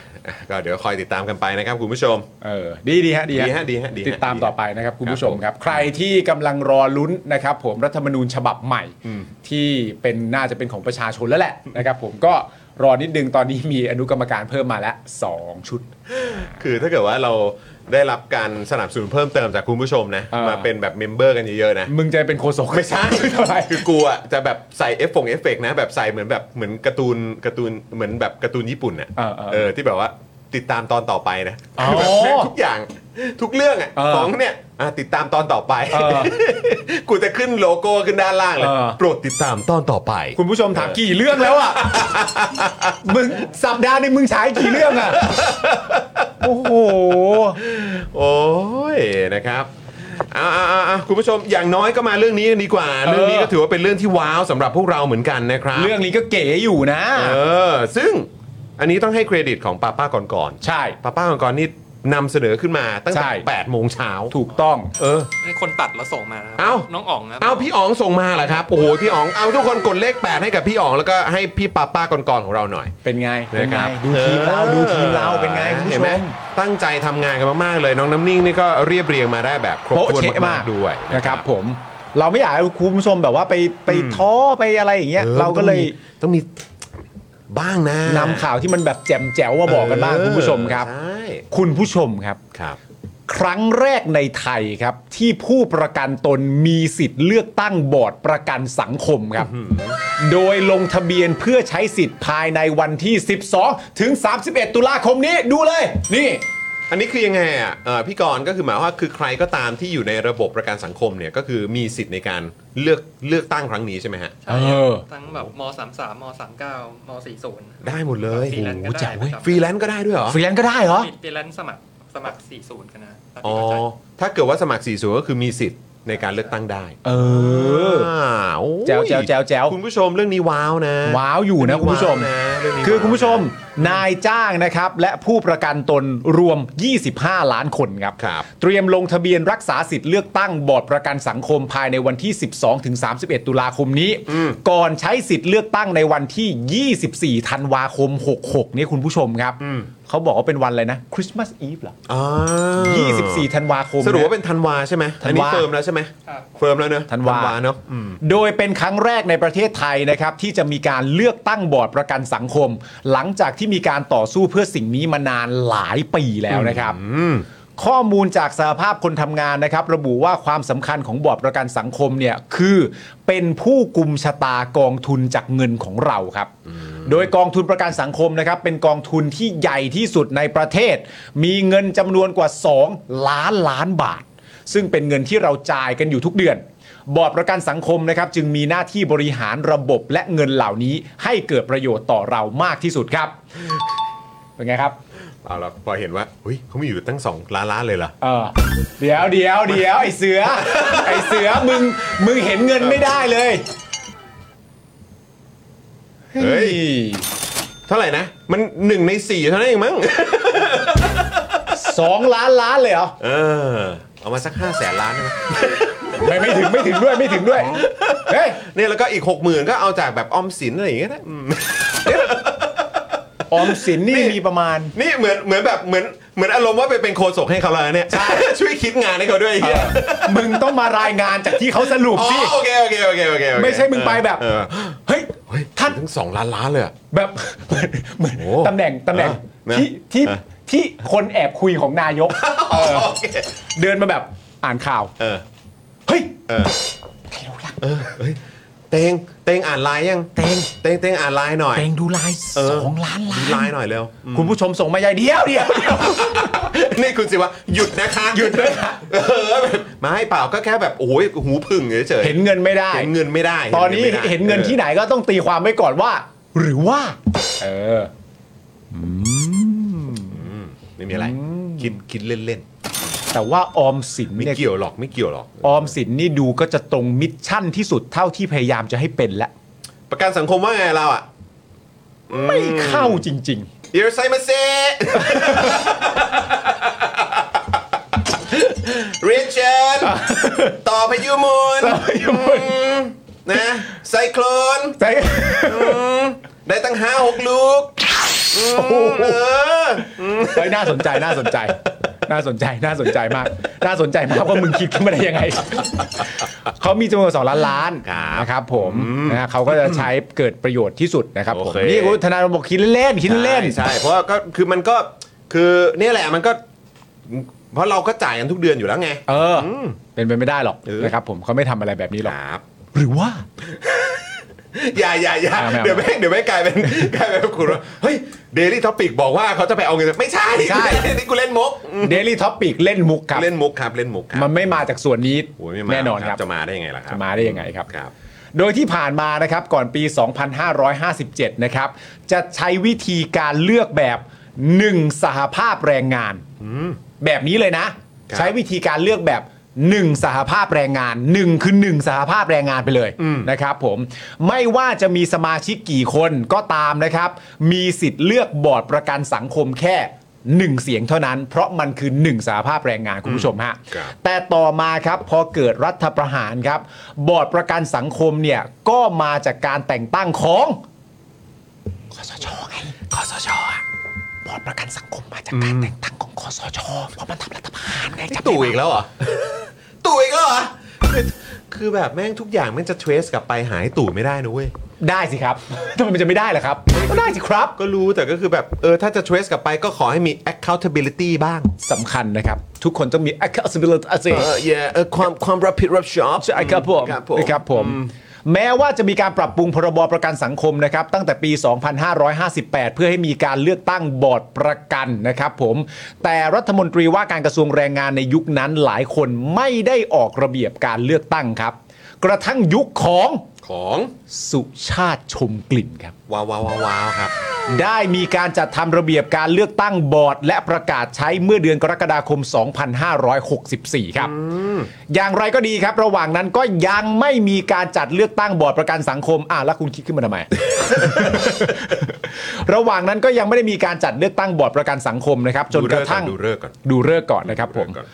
ก็เดี๋ยวคอยติดตามกันไปนะครับคุณผู้ชม เออดีดีฮะดีดีฮะดีฮะดีฮะติดตามดีต่อไปนะครับคุณผู้ชมครับผมครับ ใครที่กำลังรอลุ้นนะครับผมรัฐธรรมนูญฉบับใหม่อืมที่เป็นน่าจะเป็นของประชาชนแล้วแหละนะครับผมก็รอนิดนึงตอนนี้มีอนุกรรมการเพิ่มมาแล้วสองชุด คือถ้าเกิดว่าเรา ได้รับการสนับสนุนเพิ่มเติมจากคุณผู้ชมนะอ่ามมาเป็นแบบ member กันเยอะๆนะ มึงจะเป็นโฆษกไม่ใช่เท่าไหร่ คือกูอะจะแบบใส่เอฟฟงเอฟเฟกนะแบบใส่เหมือนแบบเหมือนการ์ตูนการ์ตูนเหมือนแบบการ์ตูนญี่ปุ่นอะเออเออเออที่แบบว่า ติดตามตอนต่อไปนะอ๋อ แบบแม่งทุกอย่างทุกเรื่องอะเออของเนี่ยอะติดตามตอนต่อไปเออกูจะขึ้นโลโก้ขึ้นด้านล่างเลยเออ โปรดติดตามตอนต่อไป คุณผู้ชมถามกี่เรื่องแล้วอะ มึงสัปดาห์หนึงมึงฉายกี่เรื่องอะ โอ้โห โอ้ยนะครับอ่าอ่าอ่าคุณผู้ชมอย่างน้อยก็มาเรื่องนี้กันดีกว่าเออเรื่องนี้ก็ถือว่าเป็นเรื่องที่ว้าวสำหรับพวกเราเหมือนกันนะครับ เรื่องนี้ก็เก๋อยู่นะ เออ ซึ่ง อันนี้ต้องให้เครดิตของป้าป้าก่อนๆใช่ ป้าป้าก่อนๆนี่นำเสนอขึ้นมาตั้งใช่ แต่8โมงเช้าถูกต้อง เออ นี่คนตัดแล้วส่งมานะครับเอ้า น้องอ๋องนะเอาพี่อ๋องส่งมาเหรอครับโอ้โหพี่อ๋องเอาทุกคนกดเลข8ให้กับพี่อ๋องแล้วก็ให้พี่ป้าป้าก่อนๆของเราหน่อย เป็นไงเป็นไงนะครับดูทีมเราดูทีมเราเป็นไงคุณเห็ผู้นชไหมม ตั้งใจทำงานกันมากๆเลย น้องน้ำนิ่งนี่ก็เรียบเรียงมาได้แบบครบโป๊ะถ้วนเชะมามากกๆด้วยนะครับผมเราไม่อยากให้คุณผู้ชมแบบว่าไปไปท้อไปอะไรอย่างเงี้ยออเราก็เลย ต้องมี บ้างนะนำข่าวที่มันแบบแจ่มแจ๋วมาบอกกันบ้างคุณผู้ชมครับ ใช่คุณผู้ชมครับ ครับ ครั้งแรกในไทยครับ ที่ผู้ประกันตนมีสิทธิ์เลือกตั้งบอร์ดประกันสังคมครับ โดยลงทะเบียนเพื่อใช้สิทธิ์ภายในวันที่ 12 ถึง 31 ตุลาคมนี้ดูเลย นี่ อันนี้คือยังไงอะเอ่อพี่กรณ์ก็คือหมายว่าคือใครก็ตามที่อยู่ในระบบประกันสังคมเนี่ยก็คือมีสิทธิ์ในการเลือกเลือกตั้งครั้งนี้ใช่ไหมฮะ ใช่เออ ทั้งแบบมสามสามมสามเก้ามสี่ศูนย์ ได้หมดเลยฟรีแลนซ์ก็โอ้โหแจ๋วเว้ยได้ฟรีแลนซ์ก็ได้ด้วยเหรอ ฟรีแลนซ์ก็ได้เหรอ ฟรีแลนซ์สมัครสมัครสี่ศูนย์กันนะตามอ๋อที่เข้าใจถ้าเกิดว่าสมัคร4ศูนย์ก็คือมีสิทธิ์ ในการเลือกตั้งได้ เออโอ้ยแจ๋วแจ๋วแจ๋วแจ๋ว คุณผู้ชมเรื่องนี้ว้าวนะว้าวอยู่นะคุณผู้ชม ว้าวนะเรื่องนี้คือคุณผู้ชม ว้าวนายจ้างนะครับ และผู้ประกันตนรวม 25 ล้านคนครับ ครับ เตรียมลงทะเบียนรักษาสิทธิ์เลือกตั้งบอร์ดประกันสังคมภายในวันที่ 12 ถึง 31 ตุลาคมนี้ ก่อนใช้สิทธิ์เลือกตั้งในวันที่ 24 ธันวาคม 66นี่คุณผู้ชมครับ เขาบอกว่าเป็นวันอะไรนะ Christmas Eve เหรออ่า24ธันวาคมสรุปว่านะเป็นธันวาใช่ไหมธันวาอันนี้ firm แล้วใช่ไหมครับ firm แล้วเนอะธันวาเนอะอืมโดยเป็นครั้งแรกในประเทศไทยนะครับที่จะมีการเลือกตั้งบอร์ดประกันสังคม หลังจากที่มีการต่อสู้เพื่อสิ่งนี้มานานหลายปีแล้วนะครับข้อมูลจากสหภาพคนทำงานนะครับ ระบุว่าความสำคัญของบอร์ดประกันสังคมเนี่ยคือเป็นผู้กุมชะตากองทุนจากเงินของเราครับ โดยกองทุนประกันสังคมนะครับเป็นกองทุนที่ใหญ่ที่สุดในประเทศ มีเงินจำนวนกว่า 2 ล้านล้านบาท ซึ่งเป็นเงินที่เราจ่ายกันอยู่ทุกเดือน บอร์ดประกันสังคมนะครับจึงมีหน้าที่บริหารระบบและเงินเหล่านี้ให้เกิดประโยชน์ต่อเรามากที่สุดครับ เป็นไงครับ เอาละพอเห็นว่าเฮ้ยเขามีอยู่ตั้งสองล้านล้านเลยเหรอ เออเดี๋ยวเดี๋ยวเดี๋ยวไอเสือ ไอเสือมึงมึงเห็นเงินไม่ได้เลย เฮ้ย เท่าไหร่นะ มันหนึ่งในสี่เท่านั้นเองมั้ง สองล้านล้านเลยเหรอ เออ เอามาสักห้าแสนล้านได้ไหมไม่ไม่ถึงไม่ถึงด้วยไม่ถึงด้วย เฮ้ย เนี่ยแล้วก็อีกหกหมื่นก็เอาจากแบบออมสินอะไรอย่างเงี้ยนะอืมออมสินนี่มีประมาณ นี่เหมือนเหมือนแบบเหมือนเหมือนอารมณ์ว่าไปเป็นโคศกให้เขาแล้วเนี่ย ช่วยคิดงานให้เขาด้วยไอ้เหี้ยมึงต้องมารายงานจากที่เขาสรุปอ๋อสิ โอเคโอเคโอเคโอเคโอเคไม่ใช่มึงไปแบบ เออ เฮ้ย เฮ้ยท่านถึงสองล้านล้านเลยอะ แบบเหมือนเหมือนโอ้ตำแหน่งตำแหน่งเออที่ที่เออที่คนแอบคุยของนายกเออโอเคเดินมาแบบอ่านข่าว เออ เฮ้ยเออใครรู้ละเออเฮ้ย เตงเตงอ่านไลน์ยังเตงเตงเตงอ่านไลน์หน่อย เตงดูไลน์เออ สองล้านล้านดูไลน์หน่อยเร็วอืมคุณผู้ชมส่งมาใหญ่เดียวเดียวเดียว นี่คุณสิว่าหยุดนะคะหยุดนะคะ เออแบบมาให้เปล่าก็แค่แบบโอ้ยหูพึ่งเฉยๆเห็นเงินไม่ได้ เห็นเงินไม่ได้ตอนนี้ไม่ได้เห็นเงินที่ไหนก็ต้องตีความไว้ก่อนว่า หรือว่า เออ ไม่มีอะไร คิดคิดเล่น แต่ว่าออมสินๆไม่เนี่ยเกี่ยวหรอกไม่เกี่ยวหรอก ออมสินนี่ดูก็จะตรง mission ที่สุดเท่าที่พยายามจะให้เป็นและประกันสังคมว่าไงเราอะไม่เข้าจริง เดี๋ยวไซมาเซเรียนเชิญต่อพายุหมุนต่อพายุหมุน อืมนะไซโคลนๆแต่ อืมได้ตั้งห้าหกลูกอืมเออ เฮ้ยน่าสนใจน่าสนใจ น่าสนใจน่าสนใจมาก น่าสนใจมากว่ามึงคิดขึ้นมาได้ยังไง เขามีจำนวนสองล้านล้านครับนะครับผมนะฮะเขาก็จะใช้เกิดประโยชน์ที่สุดนะครับผมโอเค นี่คุณธนาโรมบอกคิดเล่นๆคิดเล่น ใช่ใช่เพราะว่าก็คือมันก็คือเนี่ยแหละมันก็ เพราะเราก็จ่ายกันทุกเดือนอยู่แล้วไง เอออเป็นไปไม่ได้หรอกเออ นะครับผมเขาไม่ทำอะไรแบบนี้หรอกครับ หรือว่า อย่าอย่าอย่าไม่เอาเดี๋ยวแม่งเดี๋ยวแม่งกลายเป็นกลายเป็นคุณว่าเฮ้ย Daily Topic บอกว่าเขาจะไปเอาเงินไม่ใช่ใช่นี่กูเล่นมุกอืม Daily Topic เล่นมุกครับเล่นมุกครับเล่นมุกครับมันไม่มาจากส่วนนี้โอ้ยไม่มาแน่นอนครับจะมาได้ยังไงล่ะครับจะมาได้ยังไงครับครับโดยที่ผ่านมานะครับก่อนปี 2557 นะครับ จะใช้วิธีการเลือกแบบ 1 สหภาพแรงงาน แบบนี้เลยนะครับใช้วิธีการเลือกแบบ 1สหภาพแรงงาน1คือ1สหภาพแรงงานไปเลยนะครับผมไม่ว่าจะมีสมาชิกกี่คนก็ตามนะครับ มีสิทธิ์เลือกบอร์ดประกันสังคมแค่1เสียงเท่านั้น เพราะมันคือ1สหภาพแรงงานคุณผู้ชมฮะครับแต่ต่อมาครับพอเกิดรัฐประหารครับ บอร์ดประกันสังคมเนี่ยก็มาจากการแต่งตั้งของคสชไงคสชอะบ อร์ดประกันสังคมมาจากการแต่งตั้งของคสชเพราะมันทำรัฐประหารไงจำได้ตู่ไหมอีกแล้วเหรอ ตู่อีกแล้วเหรอคือคือแบบแม่งทุกอย่างแม่งจะเทรสกลับไปหาไอ้ตู่ไม่ได้นะเว้ย ได้สิครับทำไมมันจะไม่ได้ล่ะครับ ก็ได้สิครับ ก็รู้แต่ก็คือแบบเออถ้าจะ trace กลับไปก็ขอให้มี accountability บ้างสำคัญนะครับ ทุกคนต้องมี accountability เออ yeah เออความความรับผิดรับชอบใช่ครับผมครับผมนะครับผม แม้ว่าจะมีการปรับปรุงพรบประกันสังคมนะครับตั้งแต่ปี 2558 เพื่อให้มีการเลือกตั้งบอร์ดประกันนะครับผมแต่รัฐมนตรีว่าการกระทรวงแรงงานในยุคนั้นหลายคนไม่ได้ออกระเบียบการเลือกตั้งครับ กระทั่งยุคของ ของสุชาติชมกลิ่นครับว้าวว้าวว้าวว้าวครับ ได้มีการจัดทำระเบียบการเลือกตั้งบอร์ด และประกาศใช้เมื่อเดือนกรกฎาคม 2564 ครับ อย่างไรก็ดีครับ ระหว่างนั้นก็ยังไม่มีการจัดเลือกตั้งบอร์ดประกันสังคมอะแล้วคุณคิดขึ้นมาทำไม ระหว่างนั้นก็ยังไม่ได้มีการจัดเลือกตั้งบอร์ดประกันสังคมนะครับ จนกระทั่งดูเลิกษ์ก่อนดูเลิกษ์ก่อนนะครับผมดูฤกษ์ก่อน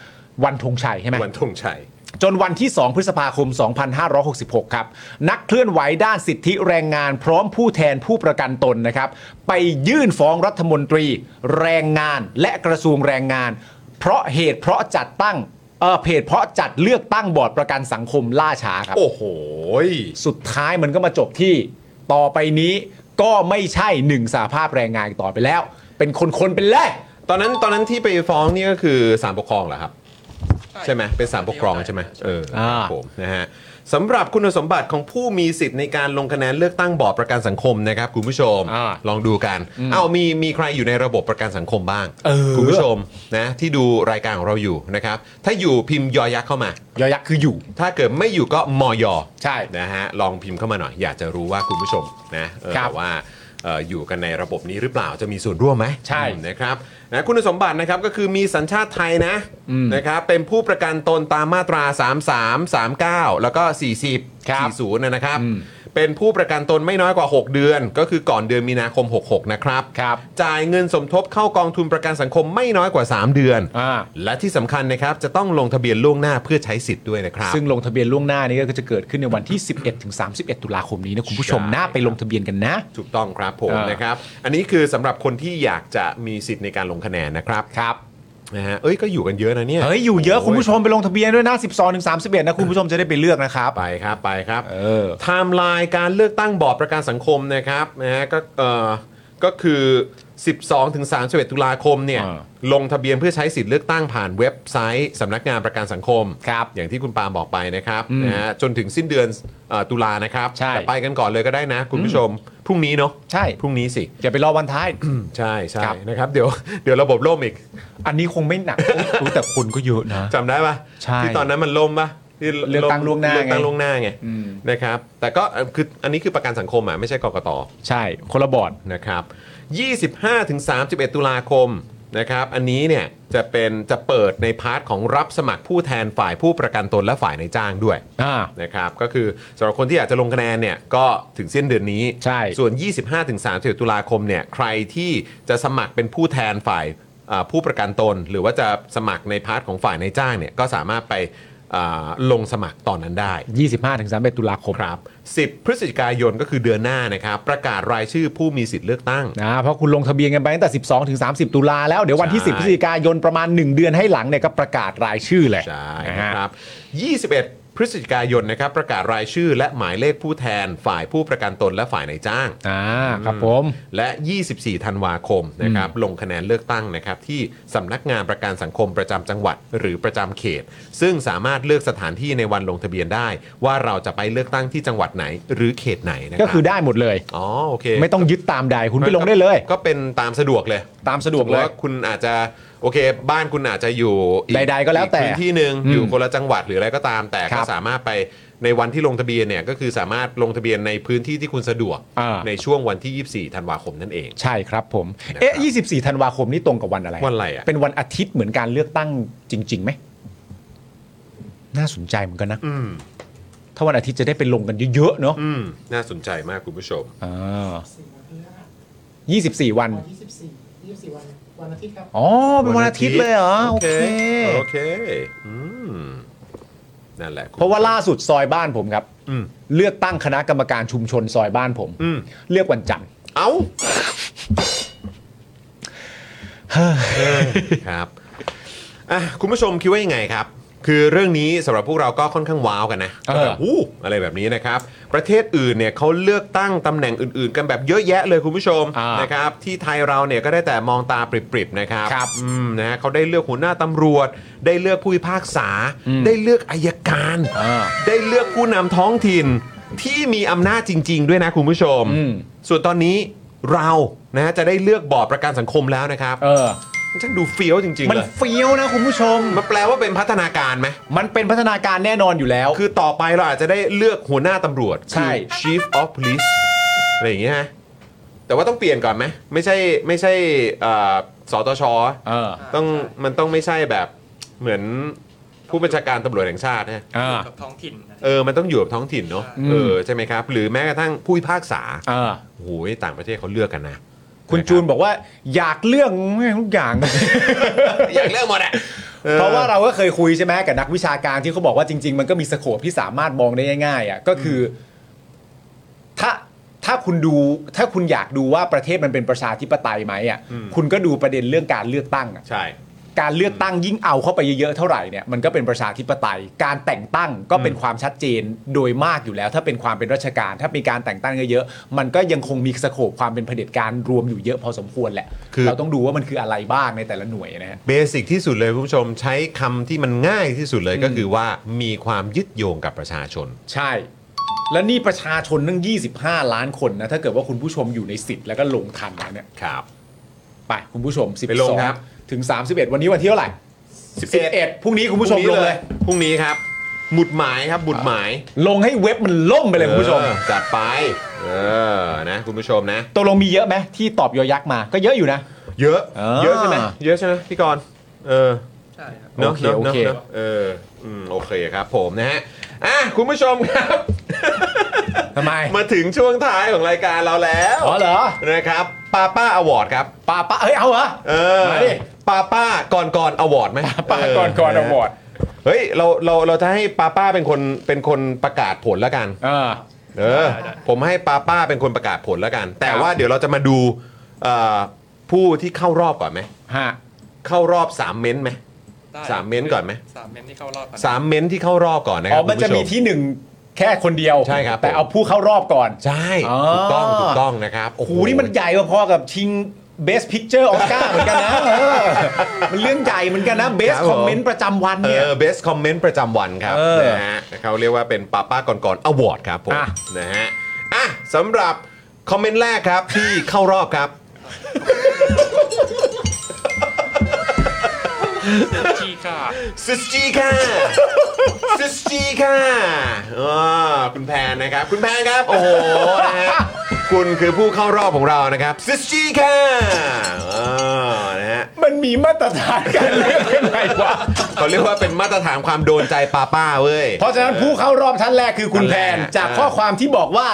วันธงชัยใช่ไหมวันธงชัย จนวันที่ 2 พฤษภาคม 2566 ครับ นักเคลื่อนไหวด้านสิทธิแรงงานพร้อมผู้แทนผู้ประกันตนนะครับ ไปยื่นฟ้องรัฐมนตรี แรงงานและกระทรวงแรงงาน เพราะเหตุเพราะจัดตั้งเออเหตุเพราะจัดเลือกตั้งบอร์ดประกันสังคมล่าช้าครับ โอ้โห สุดท้ายมันก็มาจบที่ ต่อไปนี้ก็ไม่ใช่หนึ่งสาภาพแรงงานอีกต่อไปแล้ว เป็นคนๆเป็นแรกตอนนั้นตอนนั้นที่ไปฟ้องนี่ก็คือศาลปกครองเหรอครับ ใช่ไหมเป็นศาลปกครองใช่ไหมเอออ่าครับผมนะฮะสำหรับคุณสมบัติของผู้มีสิทธิ์ในการลงคะแนนเลือกตั้งบอร์ดประกันสังคมนะครับคุณผู้ชมอ่าลองดูกันเอ้ามีมีใครอยู่ในระบบประกันสังคมบ้างเออ คุณผู้ชมนะที่ดูรายการของเราอยู่นะครับถ้าอยู่พิมพ์ยอยักษ์เข้ามา ยอยักษ์คืออยู่ ถ้าเกิดไม่อยู่ก็มอยอ ใช่ นะฮะลองพิมพ์เข้ามาหน่อย อยากจะรู้ว่าคุณผู้ชมนะเออครับว่าเอ่ออยู่กันในระบบนี้หรือเปล่าจะมีส่วนร่วมไหมใช่อืมนะครับนะคุณสมบัตินะครับก็คือมีสัญชาติไทยนะอืมนะครับเป็นผู้ประกันตนตามมาตรา 33 39 แล้วก็ 40ครับ40นะนะครับอืม เป็นผู้ประกันตนไม่น้อยกว่า 6 เดือน ก็คือก่อนเดือนมีนาคม 66 นะครับ ครับ จ่ายเงินสมทบเข้ากองทุนประกันสังคมไม่น้อยกว่า 3 เดือน อ่า และที่สำคัญนะครับจะต้องลงทะเบียนล่วงหน้าเพื่อใช้สิทธิ์ด้วยนะครับ ซึ่งลงทะเบียนล่วงหน้านี้ก็จะเกิดขึ้นในวันที่ 11ถึง31 ตุลาคมนี้นะคุณผู้ชมใช่ น่าไปลงทะเบียนกันนะ ถูกต้องครับผมอ่านนะครับ อันนี้คือสำหรับคนที่อยากจะมีสิทธิ์ในการลงคะแนนนะครับ ครับ นะฮะเอ้ยก็อยู่กันเยอะนะเนี่ย เฮ้ยอยู่เยอะคุณผู้ชมไปลงทะเบียนด้วยนะ 12ถึง31 นะ คุณผู้ชมจะได้ไปเลือกนะครับ ไปครับไปครับเออไทม์ไลน์การเลือกตั้งบอร์ดประกันสังคมนะครับนะฮะก็เอ่อก็คือ 12ถึง31ตุลาคมเนี่ยอ่าลงทะเบียนเพื่อใช้สิทธิ์เลือกตั้งผ่านเว็บไซต์สำนักงานประกันสังคม ครับอย่างที่คุณปาล์มบอกไปนะครับอืมนะฮะจนถึงสิ้นเดือนเอ่อตุลานะครับใช่ แต่ไปกันก่อนเลยก็ได้นะ คุณผู้ชม พรุ่งนี้เนาะใช่พรุ่งนี้สิอย่าไปรอวันท้าย ใช่ใช่ครับ นะครับเดี๋ยวเดี๋ยวระบบล่มอีกอันนี้คงไม่หนักอุ๊ยแต่คนก็เยอะนะ จำได้ปะใช่ที่ตอนนั้นมันล่มปะที่เลือกตั้งล่วงหน้าเลือกตั้งไงล่วงหน้าไงอืมนะครับแต่ก็เอ่อคืออันนี้คือประกันสังคมอะไม่ใช่กกต ใช่คนละบอร์ด นะครับ 25ถึง31 ตุลาคมนะครับอันนี้เนี่ยจะเป็นจะเปิดในพาร์ทของรับสมัครผู้แทนฝ่ายผู้ประกันตนและฝ่ายในจ้างด้วยอ่านะครับก็คือสำหรับคนที่อยากจะลงคะแนนเนี่ยก็ถึงสิ้นเดือนนี้ ใช่ ส่วน 25ถึง31 ตุลาคมเนี่ยใครที่จะสมัครเป็นผู้แทนฝ่ายอ่าผู้ประกันตน หรือว่าจะสมัครใน part ของฝ่ายนายจ้างเนี่ยก็สามารถไปอ่า ลงสมัครตอนนั้นได้ 25ถึง31 ตุลาคมครับ 10 พฤศจิกายนก็คือเดือนหน้านะครับ ประกาศรายชื่อผู้มีสิทธิ์เลือกตั้งนะเพราะคุณลงทะเบียนกันไปตั้งแต่ 12 ถึง 30 ตุลาแล้วเดี๋ยววันที่ใช่10 พฤศจิกายนประมาณ 1 เดือนให้หลังเนี่ยก็ประกาศรายชื่อแหละใช่นะนะฮะครับ 21 พฤศจิกายนนะครับประกาศรายชื่อและหมายเลขผู้แทนฝ่ายผู้ประกันตนและฝ่ายนายจ้าง อ่าครับผม และ 24 ธันวาคมนะครับลงคะแนนเลือกตั้งนะครับที่สำนักงานประกันสังคมประจำจังหวัดหรือประจำเขต ซึ่งสามารถเลือกสถานที่ในวันลงทะเบียนได้ ว่าเราจะไปเลือกตั้งที่จังหวัดไหน หรือเขตไหนนะรับก็คือได้หมดเลย อ๋อโอเคไม่ต้องยึดตามใดคุณไปลงได้เลย ก็เป็นตามสะดวกเลยตามสะดวกเลย ว่าคุณอาจจะ โอเค บ้านคุณอาจจะอยู่อีใดๆก็แล้วแต่อีพื้นที่หนึ่งอืมอยู่คนละจังหวัดหรืออะไรก็ตาม แต่ครัก็บสามารถไปในวันที่ลงทะเบียนเนี่ยก็คือสามารถลงทะเบียนในพื้นที่ที่คุณสะดวกอ่า ในช่วงวันที่ 24 ธันวาคมนั่นเอง ใช่ครับผม เอ๊ะ 24 ธันวาคมนี่ตรงกับวันอะไร วันอะไรอะ เป็นวันอาทิตย์เหมือนการเลือกตั้งจริงๆไหม น่าสนใจเหมือนกันนะ อืมถ้าวันอาทิตย์จะได้ไปลงกันเยอะๆเนาะอืมน่าสนใจมากคุณผู้ชม อ่า24 วัน24 24 วัน วันอาทิตย์ครับ อ๋อ เป็นวันอาทิตย์เลยเหรอ โอเค โอเค อืม นั่นแหละคุณเพราะว่าล่าสุดซอยบ้านผมครับอืมเลือกตั้งคณะกรรมการชุมชนซอยบ้านผมอืมเลือกวันจันทร์ เอ้าครับอะคุณผู้ชมคิดว่ายังไงครับ คือเรื่องนี้สำหรับพวกเราก็ค่อนข้างว้าวกันนะเออก็แบบอู้อะไรแบบนี้นะครับ ประเทศอื่นเนี่ยเขาเลือกตั้งตำแหน่งอื่น ๆ กันแบบเยอะแยะเลยคุณผู้ชมอ่านนะครับ ที่ไทยเราเนี่ยก็ได้แต่มองตาปริบๆนะครับครับอืมนะฮะเขาได้เลือกหัวหน้าตำรวจ ได้เลือกผู้พิพากษา อืมได้เลือกอายการ อ่าได้เลือกผู้นำท้องถิ่นที่มีอำนาจจริง ๆ ด้วยนะคุณผู้ชม อืม ส่วนตอนนี้เรานะฮะจะได้เลือกบอร์ดประกันสังคมแล้วนะครับ เออ มันช่างดูเฟี้ยวจริงๆมันเลยเฟี้ยวนะคุณผู้ชม มันแปลว่าเป็นพัฒนาการไหม มันเป็นพัฒนาการแน่นอนอยู่แล้ว คือต่อไปเราอาจจะได้เลือกหัวหน้าตำรวจใช่ คือ chief of police อะไรอย่างเงี้ยฮะแต่ว่าต้องเปลี่ยนก่อนไหมไม่ใช่ไม่ใช่เอ่อสตชเออต้องมันต้องไม่ใช่แบบเหมือนผู้บัญชาการตำรวจแห่งชาตินะอ่ากับท้องถิ่นนะ เออมันต้องอยู่กับท้องถิ่นเนาะอืมเออใช่ไหมครับ หรือแม้กระทั่งผู้พิพากษาเออ โอ้โหต่างประเทศเขาเลือกกันนะ คุณจูนบอกว่าอยากเรื่องแม่งทุกอย่าง อยากเลือกหมดอะเพราะว่าเราก็เคยคุยใช่ไหมกับนักวิชาการที่เขาบอกว่าจริง ๆ มันก็มีสโคปที่สามารถมองได้ง่ายๆอะก็คือถ้าถ้าคุณดูถ้าคุณอยากดูว่าประเทศมันเป็นประชาธิปไตยไหมอะอืมคุณก็ดูประเด็นเรื่องการเลือกตั้งอะใช่ การเลือกตั้งยิ่งเอาเข้าไปเยอะๆเท่าไหร่เนี่ยมันก็เป็นประชาธิปไตย การแต่งตั้งก็เป็นความชัดเจนโดยมากอยู่แล้ว ถ้าเป็นความเป็นราชการ ถ้ามีการแต่งตั้งเยอะๆมันก็ยังคงมีสโคปความเป็นเผด็จการรวมอยู่เยอะพอสมควรแหละคือเราต้องดูว่ามันคืออะไรบ้างในแต่ละหน่วยนะฮะเบสิกที่สุดเลยคุณผู้ชมใช้คำที่มันง่ายที่สุดเลยก็คือว่ามีความยึดโยงกับประชาชน ใช่และนี่ประชาชนตั้ง 25 ล้านคนนะ ถ้าเกิดว่าคุณผู้ชมอยู่ในสิทธิ์แล้วก็ลงทันแล้วเนี่ย ครับ ไปคุณผู้ชมไปลงครับ12 ถึง 31 วันนี้วันที่เท่าไหร่11พรุ่งนี้คุณผู้ชมลงเลยพรุ่งนี้ครับหมุดหมายครับหมุดหมาย ลงให้เว็บมันล่มไปเลยคุณผู้ชม เออจัดไป เออ นะ คุณผู้ชมนะ ตกลงมีเยอะไหมที่ตอบยอยักษ์มา ก็เยอะอยู่นะ เยอะ อ่าเยอะใช่ไหมเยอะใช่ไหมพี่กรณ์เออ ใช่ครับ เนอะโอเคเนอะโอเคเนอะเออ อืม โอเคครับผมนะฮะ อะ คุณผู้ชมครับ ทำไม มาถึงช่วงท้ายของรายการเราแล้ว อ๋อเหรอนะครับป้าป้า award ครับ ป้าป้าเฮ้ยเอาเหรอ เออ มาดิ ป้าป้าก่อนก่อน award ไหมป้าก่อนก่อน award เฮ้ยเราเราเราจะให้ป้าป้าเป็นคนเป็นคนประกาศผลแล้วกัน เออ เออ ผมให้ป้าป้าเป็นคนประกาศผลแล้วกัน แต่ว่าเดี๋ยวเราจะมาดูเอ่อผู้ที่เข้ารอบก่อนไหมฮะเข้ารอบ3เม้นต์ไหมได้สามเม้นต์ก่อนไหมสามเม้นต์ที่เข้ารอบก่อนสามเม้นต์ที่เข้ารอบก่อนนะครับอ๋อมันจะมีผู้ชที่หนึ่งแค่คนเดียวใช่ครับแต่เอาผู้เข้ารอบก่อน ใช่อ๋อถูกต้องถูกต้องนะครับโอ้โหนี่มันใหญ่พอๆกับชิง Best Picture ออสการ์เหมือนกันนะเออมันเรื่องใหญ่เหมือนกันนะ Best Comment ประจำวันเนี่ยเออ best comment ประจำวันครับเออ นะฮะเขาเรียกว่าเป็นป้าป้าก่อนก่อน award ครับผมอะ นะฮะอะสำหรับคอมเมนต์แรกครับที่เข้ารอบครับ จีค่ะ ซิสจีค่ะ ซิสจีค่ะอ๋อคุณแพนนะครับ คุณแพนครับ โอ้โหนะฮะ คุณคือผู้เข้ารอบของเรานะครับซิสจีค่ะอ๋อนะฮะมันมีมาตรฐานการเลือกยังไงวะ เขาเรียกว่าเป็นมาตรฐานความโดนใจป้าป้าเว้ย เพราะฉะนั้นผู้เข้ารอบท่านแรกคือคุณแพนท่านแรกจากข้อความที่บอกว่า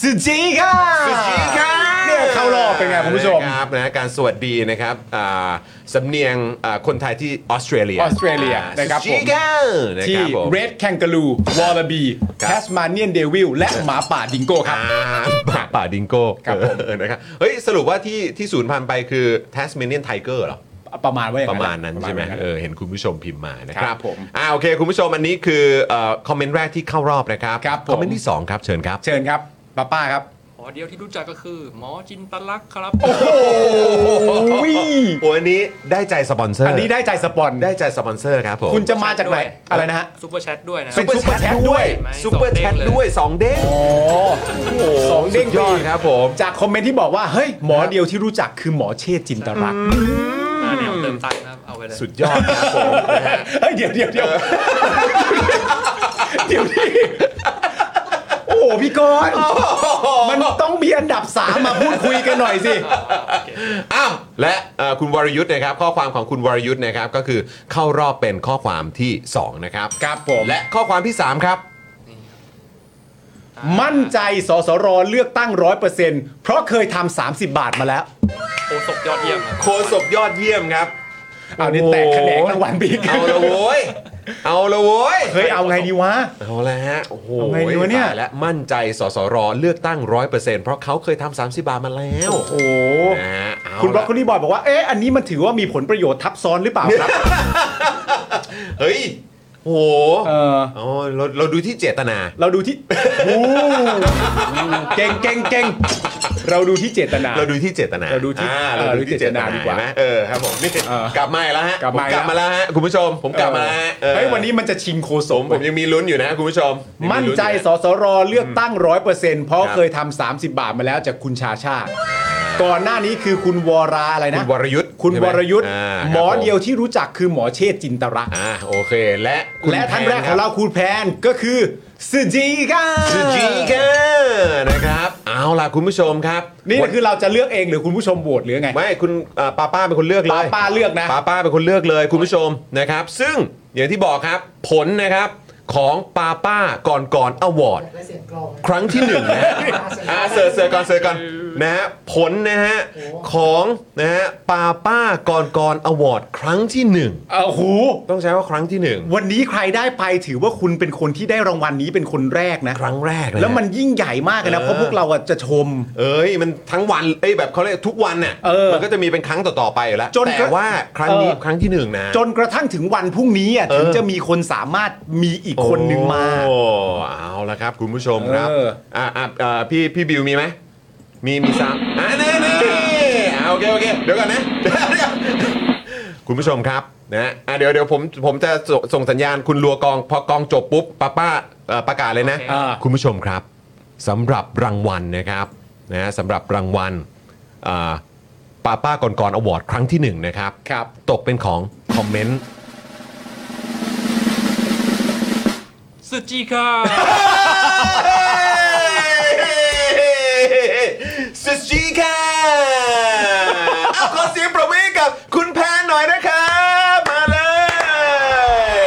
สุจีค่ะซิสจีค่ะเนี่ยเข้ารอบเป็นไงคุณผู้ชมนะครับนะการสวัสดีนะครับอ่าสำเนียงอ่าคนไทยที่ออสเตรเลียออสเตรเลียนะครับซิสจีค่ะนะครับผมที่ Red Kangaroo Wallaby ครับ Tasmanian Devil และหมาป่าดิงโก้ครับอ่าป่าป่าดิงโก้ครับผมเออนะครับเฮ้ยสรุปว่าที่ที่ศูนย์พันธุ์ไปคือ Tasmanian Tiger เหรอประมาณว่าอย่างประมาณนั้นใช่ไหมประมาณเออเห็นคุณผู้ชมพิมพ์มานะครับครับผมอ่าโอเค คุณผู้ชมอันนี้คือเอ่อคอมเมนต์แรกที่เข้ารอบนะครับครับผมคอมเมนต์ที่ 2 ครับเชิญครับ เชิญครับ ป้าป้าครับหมอเดียวที่รู้จักก็คือ หมอจินตลักษณ์ครับ โอ้โหโอ้อันนี้ได้ใจสปอนเซอร์อันนี้ได้ใจสปอนได้ใจสปอนเซอร์ครับผมคุณจะมาจากไหนอะไรนะฮะ Super Chat ด้วยนะเป็น Super Chat ด้วย Super Chat ด้วย2เด้งโอ้โอ้โหสองเด้งสุดยอดครับผม จากคอมเมนต์ที่บอกว่าเฮ้ยหมอเดียวที่รู้จักคือหมอเชษจินตรักษณ์หน้าแนวเติมตังค์นะครับ เอาไปเลย สุดยอดครับผมนะฮะ เฮ้ยเดี๋ยวเดี๋ยวเดี๋ยวเดี๋ยวดิโอ้โหพี่กรณ์มันต้องมีอันดับ3มาพูดคุยกันหน่อยสิ อ้าว และเอ่อคุณวรยุทธ์นะครับ ข้อความของคุณวรยุทธ์นะครับ ก็คือเข้ารอบเป็นข้อความที่ 2 นะครับ ครับผม และข้อความที่ 3 ครับ มั่นใจสสรเลือกตั้งร้อยเปอร์เซ็นต์เพราะเคยทำ30 บาทมาแล้ว โคศกยอดเยี่ยมครับโคศกยอดเยี่ยมครับ เอานี่แตกแขนงรางวัลไปอีกเอาละโว้ยเอาละโว้ยเฮ้ยเอาไงดีวะ เอาละฮะโอ้โหเอาไงดีวะเนี่ย ตาและมั่นใจสสรเลือกตั้งร้อยเปอร์เซ็นต์เพราะเขาเคยทำ30บาทมาแล้วโอ้โห นะฮะเาคุณบล็อกละคุณนี่บอยบอกว่า เอ๊ะ อันนี้มันถือว่ามีผลประโยชน์ทับซ้อนหรือเปล่าครับ เฮ้ย โอ้โหเอออ๋อเราเราดูที่เจตนา เราดูที่โอ้เก่งเก่งเก่งเราดูที่เจตนา เราดูที่เจตนา เราดูที่อ่เออเราดูที่เจตนาดูที่เจตนาดีกว่าเห็นไหมเออครับผมนี่เออกลับมาอีกแล้วฮะกลับผมมาอีกกลับมาแล้วฮะคุณผู้ชม ผมกลับมาแล้วฮะออเฮ้ยวันนี้มันจะชิงโคศผมกผมยังมีลุ้นอยู่นะคุณผู้ชมยังมั่นลุ้ใจอยู่ะสสรเลือกตั้งร้อยเปอร์เซ็นต์เพราะครับเคยทำ30บาทมาแล้วจากคุณชาชาติ ก่อนหน้านี้คือคุณวราอะไรคุนะณวรยุทธ์คุณใช่ไหวมรยุทธ์าหมอครับผเดียวที่รู้จักคือหมอเชษจินตรักษณ์อ่าโอเคและคุณและท่านแรกพของเราคุณแพนก็คือสุจีค่ะสุจีค่ะนะครับ เอาล่ะคุณผู้ชมครับนี่คือเราจะเลือกเองหรือคุณผู้ชมโหวตหรือไง ไม่คุณอ่าป้าป้าเป็นคนเลือกเลยป้าป้าเลือกนะป้าป้าเป็นคนเลือกเลยคุณผู้ชมนะครับ ซึ่งอย่างที่บอกครับ ผลนะครับของป้าป้าก่อนก่อน Award และเสียงกลอง ครั้งที่หนึ่งนะฮะอ่า search search ก่อน search ก่อนนะฮะผลนะฮะของนะฮะป้าป้าก่อนก่อน Award ครั้งที่หนึ่งโอ้โหต้องใช้ว่าครั้งที่หนึ่งวันนี้ใครได้ไปถือว่าคุณเป็นคนที่ได้รางวัลนี้เป็นคนแรกนะ ครั้งแรกะฮะแล้วมันยิ่งใหญ่มากเลยนะเออเพราะพวกเราอะจะชม เอ้ยมันทั้งวันเอ้ยแบบเขาเรียกทุกวันน่ะเออมันก็จะมีเป็นครั้งต่อๆไปอยู่แล้วจนแต่ว่าครั้งนี้เออ ครั้งที่หนึ่งนะ จนกระทั่งถึงวันพรุ่งนี้อะเออถึงจะมีคนสามารถมีอีกคนหนึ่งมา โอ้เอาละครับ คุณผู้ชมครับเอออ่าอ่าอ่าพี่พี่บิวมีไหม มีมีซ้ำอ่านี่นี่อ่าโอเคโอเคเดี๋ยวก่อนนะเดี๋ยวเดี๋ยวคุณผู้ชมครับนะอ่าเดี๋ยวเดี๋ยวผมผมจะส่งส่งสัญญาณคุณรัวกองพอกองจบปุ๊บป้าป้าเอ่อประกาศเลยนะโอเคอ่า คุณผู้ชมครับสำหรับรางวัลนะครับนะสำหรับรางวัลอ่าป้าป้าก่อนก่อนอวอร์ดครั้งที่หนึ่งนะครับ ครับ ตกเป็นของคอมเมนต์ สุจีค่ะ สุจีค่ะเอาขอเสียงประมือกับคุณแพนหน่อยนะครับ มาเลย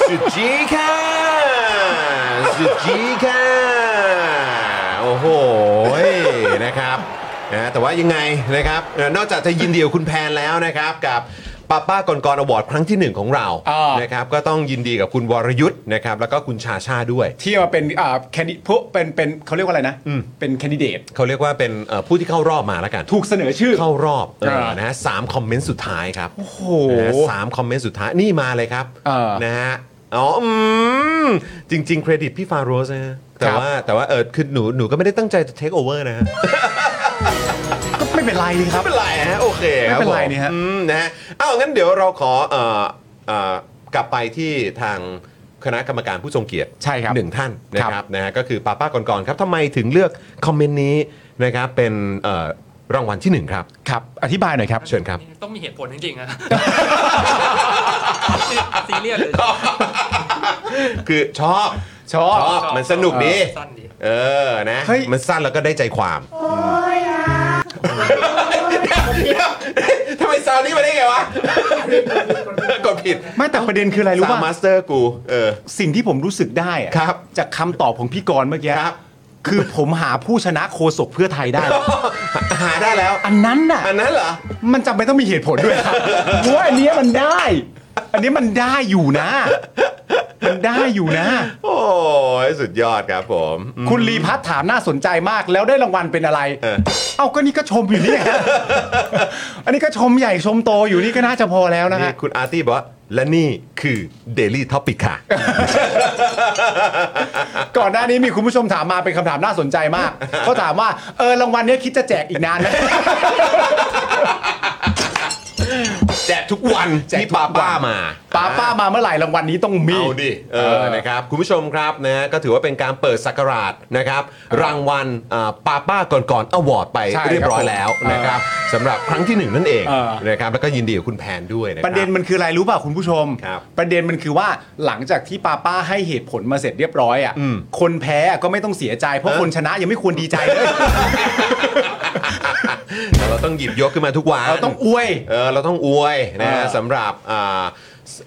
สุจีค่ะ สุดจีค่ะ โอ้โห นะครับ นะแต่ว่ายังไงนะครับเอ่อนอกจากจะยินดีกับคุณแพนแล้วนะครับ กับป้าป้าก่อนกอนอวอร์ดครั้งที่หนึ่งของเราอ่าน นะครับก็ต้องยินดีกับคุณวรยุทธ์นะครับแล้วก็คุณชาชาด้วย ที่มาเป็นอ่าแคนดิพวกเป็นเป็นเขาเรียกว่าอะไรนะอืมเป็นแคนดิเดต เขาเรียกว่าเป็นเอ่อผู้ที่เข้ารอบมาแล้วกัน ถูกเสนอชื่อ เข้ารอบเอออ่านนะฮะสามคอมเมนต์สุดท้ายครับโอ้โหนะฮะสามคอมเมนต์สุดท้ายนี่มาเลยครับเออนะฮะอ๋ออืมจริง ๆ เครดิตพี่ฟาโรสนะฮะแต่ครับ ว่าแต่ว่าเออคือหนูหนูก็ไม่ได้ตั้งใจจะเทคโอเวอร์นะฮะก็ไม่ เป็นไรนี่ครับ ไม่เป็นไรฮะโอเคครับไม่เป็นไรผมนี่ฮะอืมนะฮะอ้าวงั้นเดี๋ยวเราขอเอ่อเอ่อกลับไปที่ทางคณะกรรมการผู้ทรงเกียรติ ใช่ครับ หนึ่งท่านนะคครัรับบนะฮะก็คือป้าป้าก่อนๆครับทำไมถึงเลือกคอมเมนต์นี้นะครับเป็นเอ่อรางวัลที่หนึ่งครับ ครับ อธิบายหน่อยครับ เชิญครับ ต้องมีเหตุผลจริงๆอะซีเรียสเลยคือชอบชอบชอบมันสนุกดีสั้นดี เออนะเฮ้ย มันสั้นแล้วก็ได้ใจความ เดี๋ยวทำไมซาวนี้มาได้ไงวะกดผิดไม่แต่ประเด็นคืออะไรรู้ซาวป่ะ master กู เออ สิ่งที่ผมรู้สึกได้อะครับ จากคำตอบของพี่กรณ์เมื่อกี้ครับ คือผมหาผู้ชนะโฆษกเพื่อไทยได้ หาได้แล้ว อันนั้นน่ะ อันนั้นเหรอ มันจำเป็นต้องมีเหตุผลด้วยครับเพราะว่าอันเนี้ยมันได้ อันนี้มันได้อยู่นะ มันได้อยู่นะ โอ้ยสุดยอดครับผมอืม คุณลีพัฒน์ถามน่าสนใจมากแล้วได้รางวัลเป็นอะไร เออ เอ้าก็นี่ก็ชมอยู่นี่ฮะอันนี้ก็ชมใหญ่ชมโตอยู่นี่ก็น่าจะพอแล้วนะนี่ฮะ คุณอาร์ตี้บอกว่าและนี่คือ Daily Topic ค่ะ ก่อนหน้านี้มีคุณผู้ชมถามมาเป็นคำถามน่าสนใจมากเขาถามว่าเออรางวัลเนี้ยคิดจะแจกอีกนานไหม แจกทุกวันแจกที่ทุกวัป้านป้ามาป้าป้ามาเมื่อไหร่รางวัลนี้ต้องมี เอาดิเออนะครับคุณผู้ชมครับนะฮะก็ถือว่าเป็นการเปิดสักราชนะครับรางวัลป้าป้าก่อนก่อนอวอร์ดไปใช่เรียบร้อยครับผมแล้วนะครับสำหรับครั้งที่หนึ่งนั่นเองเออ นะครับแล้วก็ยินดีกับคุณแพนด้วยนะคบ ประเด็นมันคืออะไรรู้ป่ะคุณผู้ชม ครับประเด็นมันคือว่าหลังจากที่ป้าป้าให้เหตุผลมาเสร็จเรียบร้อยอะอืมคนแพ้ก็ไม่ต้องเสียใจเพราะเออคนชนะยังไม่ควรดีใจเลย แต่เราต้องหยิบยกขึ้นมาทุกวันเราต้องอวย เออเราต้องอวยนะฮะเออสำหรับอ่า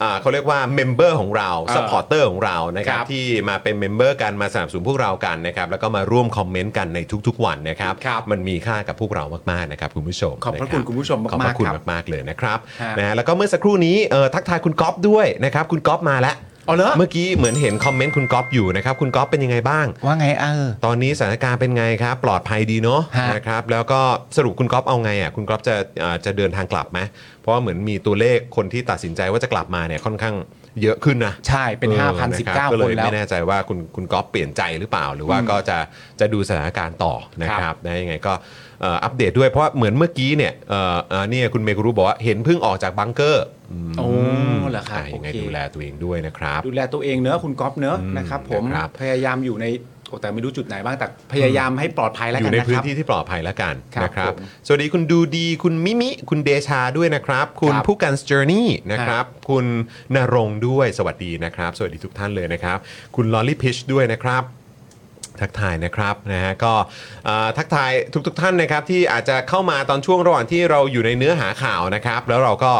อ่าเขาเรียกว่า member ของเราเออ supporter ของเรานะครับครับที่มาเป็น member กันมาสนับสนุนพวกเรากันนะครับแล้วก็มาร่วมคอมเมนต์กันในทุกๆวันนะครับครับ มันมีค่ากับพวกเรามากๆนะครับคุณผู้ชมขอบพระคุณคุณผู้ชมขอบพระคุณมากๆครับ มาก ๆ เลยนะครับฮะนะฮะแล้วก็เมื่อสักครู่นี้เออทักทายคุณก๊อฟด้วยนะครับ คุณก๊อฟมาแล้ว เอาเหรอ เมื่อกี้เหมือนเห็นคอมเมนต์คุณก๊อฟอยู่นะครับ คุณก๊อฟเป็นยังไงบ้าง ว่าไงเออ ตอนนี้สถานการณ์เป็นไงครับ ปลอดภัยดีเนาะฮะ นะครับ แล้วก็สรุปคุณก๊อฟเอาไงอะคุณก๊อฟจะอ่าจะเดินทางกลับไหมเพราะว่าเหมือนมีตัวเลขคนที่ตัดสินใจว่าจะกลับมาเนี่ยค่อนข้างเยอะขึ้นนะใช่เป็น ออ5,019ะรับก็คเลนยแล้ว ไม่แน่ใจว่าคุณคุณก๊อฟเปลี่ยนใจหรือเปล่า หรือว่าก็จะจะดูสถานการณ์ต่อนะครับนะยังไงก็เอ่ออัปเดตด้วยเพราะเหมือนเมื่อกี้เนี่ยเอ่อเอ่อเนี่ยคุณเมกุรุบอกว่าเห็นเพิ่งออกจากบังเกอร์มโอ้เหรอครับะยังไงโอเค ดูแลตัวเองด้วยนะครับ ดูแลตัวเองเนอะคุณก๊อฟเนอะอืมนะครับผมนะครับ พยายามอยู่ในโอ้แต่ไม่รู้จุดไหนบ้างแต่พยายามให้ปลอดภัยแล้วอกันยู่ในนะพื้คนรับ ที่ที่ปลอดภัยแล้วกันครับนะครับ ผมสวัสดีคุณดูดี คุณมิมิ คุณเดชาด้วยนะครับ คุณครับผู้กัน Journey นะครับ คุณนรงค์ด้วยสวัสดีนะครับ สวัสดีทุกท่านเลยนะครับ คุณลอลลี่พิชด้วยนะครับ ทักทายนะครับนะฮะก็อ่อทักทายทุกๆทท่านนะครับที่อาจจะเข้ามาตอนช่วงระหว่างที่เราอยู่ในเนื้อหาข่าวนะครับ แล้วเราก็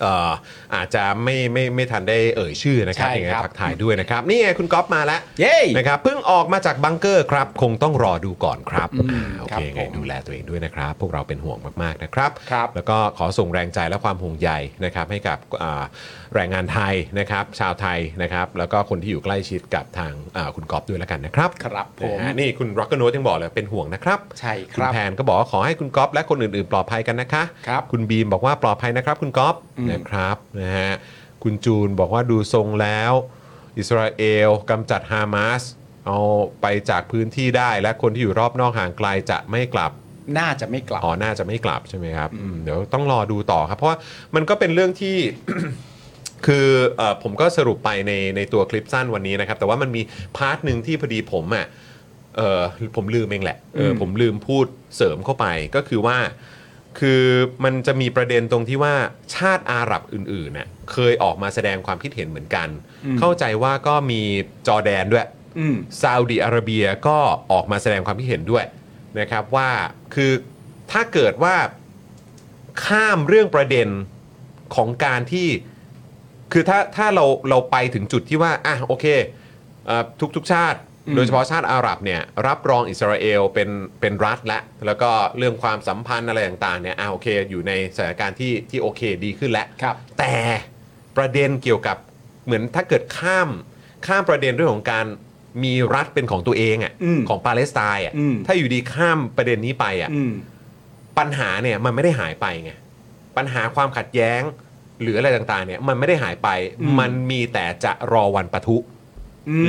เอ่ออาจจะไม่ไม่ไม่ทันได้เอ่ยชื่อนะครับใช่ยังไงครับทักทายด้วยนะครับ นี่ไงคุณก๊อฟมาแล้ว เย้ นะครับเพิ่งออกมาจากบังเกอร์ครับ คงต้องรอดูก่อนครับอืมโอครัเคบไงผมดูแลตัวเองด้วยนะครับ พวกเราเป็นห่วงมากๆนะครับ ครับ แล้วก็ขอส่งแรงใจและความห่วงใยนะครับ ให้กับอ่าแรงงานไทยนะครับ ชาวไทยนะครับ แล้วก็คนที่อยู่ใกล้ชิดกับทางอ่าคุณก๊อฟด้วยแล้วกันนะครับครับผม นะฮะนี่คุณร็อกเกอร์โนยังบอกเลยเป็นห่วงนะครับใช่คคุณรับแพนก็บอกว่าขอให้คุณก๊อฟและคนอื่นๆ ปลอดภัยกันนะคะครับ คุณบีมบอกว่าปลอดภัยนะครับ คุณก๊อฟอืมนะครับนะฮะคุณจูนบอกว่าดูทรงแล้ว อิสราเอลกำจัดฮามาสเอาไปจากพื้นที่ได้และคนที่อยู่รอบนอกห่างไกลจะไม่กลับน่าจะไม่กลับอ๋อน่าจะไม่กลับใช่ไหมครับอืมเดี๋ยวต้องรอดูต่อครับ เพราะว่ามันก็เป็นเรื่องที่ คือเออผมก็สรุปไปในในตัวคลิปสั้นวันนี้นะครับ แต่ว่ามันมี part หนึ่งที่พอดีผมอะเออผมลืมเองแหละเอออืมผมลืมพูดเสริมเข้าไปก็คือว่า คือมันจะมีประเด็นตรงที่ว่าชาติอาหรับอื่นๆเน่ยเคยออกมาแสดงความคิดเห็นเหมือนกัน เข้าใจว่าก็มีจอร์แดนด้วยอืมซาอุดิอาระเบียก็ออกมาแสดงความคิดเห็นด้วยนะครับว่าคือถ้าเกิดว่าข้ามเรื่องประเด็นของการที่ คือถ้าถ้าเราเราไปถึงจุดที่ว่าอะโอเคเอ่อทุกๆชาติ โดยเฉพาะชาติอาหรับเนี่ยรับรองอิสราเอลเป็นเป็นรัฐและแล้วก็เรื่องความสัมพันธ์อะไรต่างๆเนี่ยอ่าโอเค อยู่ในสถานการณ์ที่ที่โอเคดีขึ้นแล้วครับ แต่ประเด็นเกี่ยวกับเหมือนถ้าเกิดข้ามข้ามประเด็นเรื่องของการมีรัฐเป็นของตัวเองอะอืมของปาเลสไตน์อะอืม ถ้าอยู่ดีข้ามประเด็นนี้ไปอะ อืม ปัญหาเนี่ยมันไม่ได้หายไปไงปัญหาความขัดแย้ง หรืออะไรต่างๆเนี่ยมันไม่ได้หายไป อืม มันมีแต่จะรอวันปะทุอืม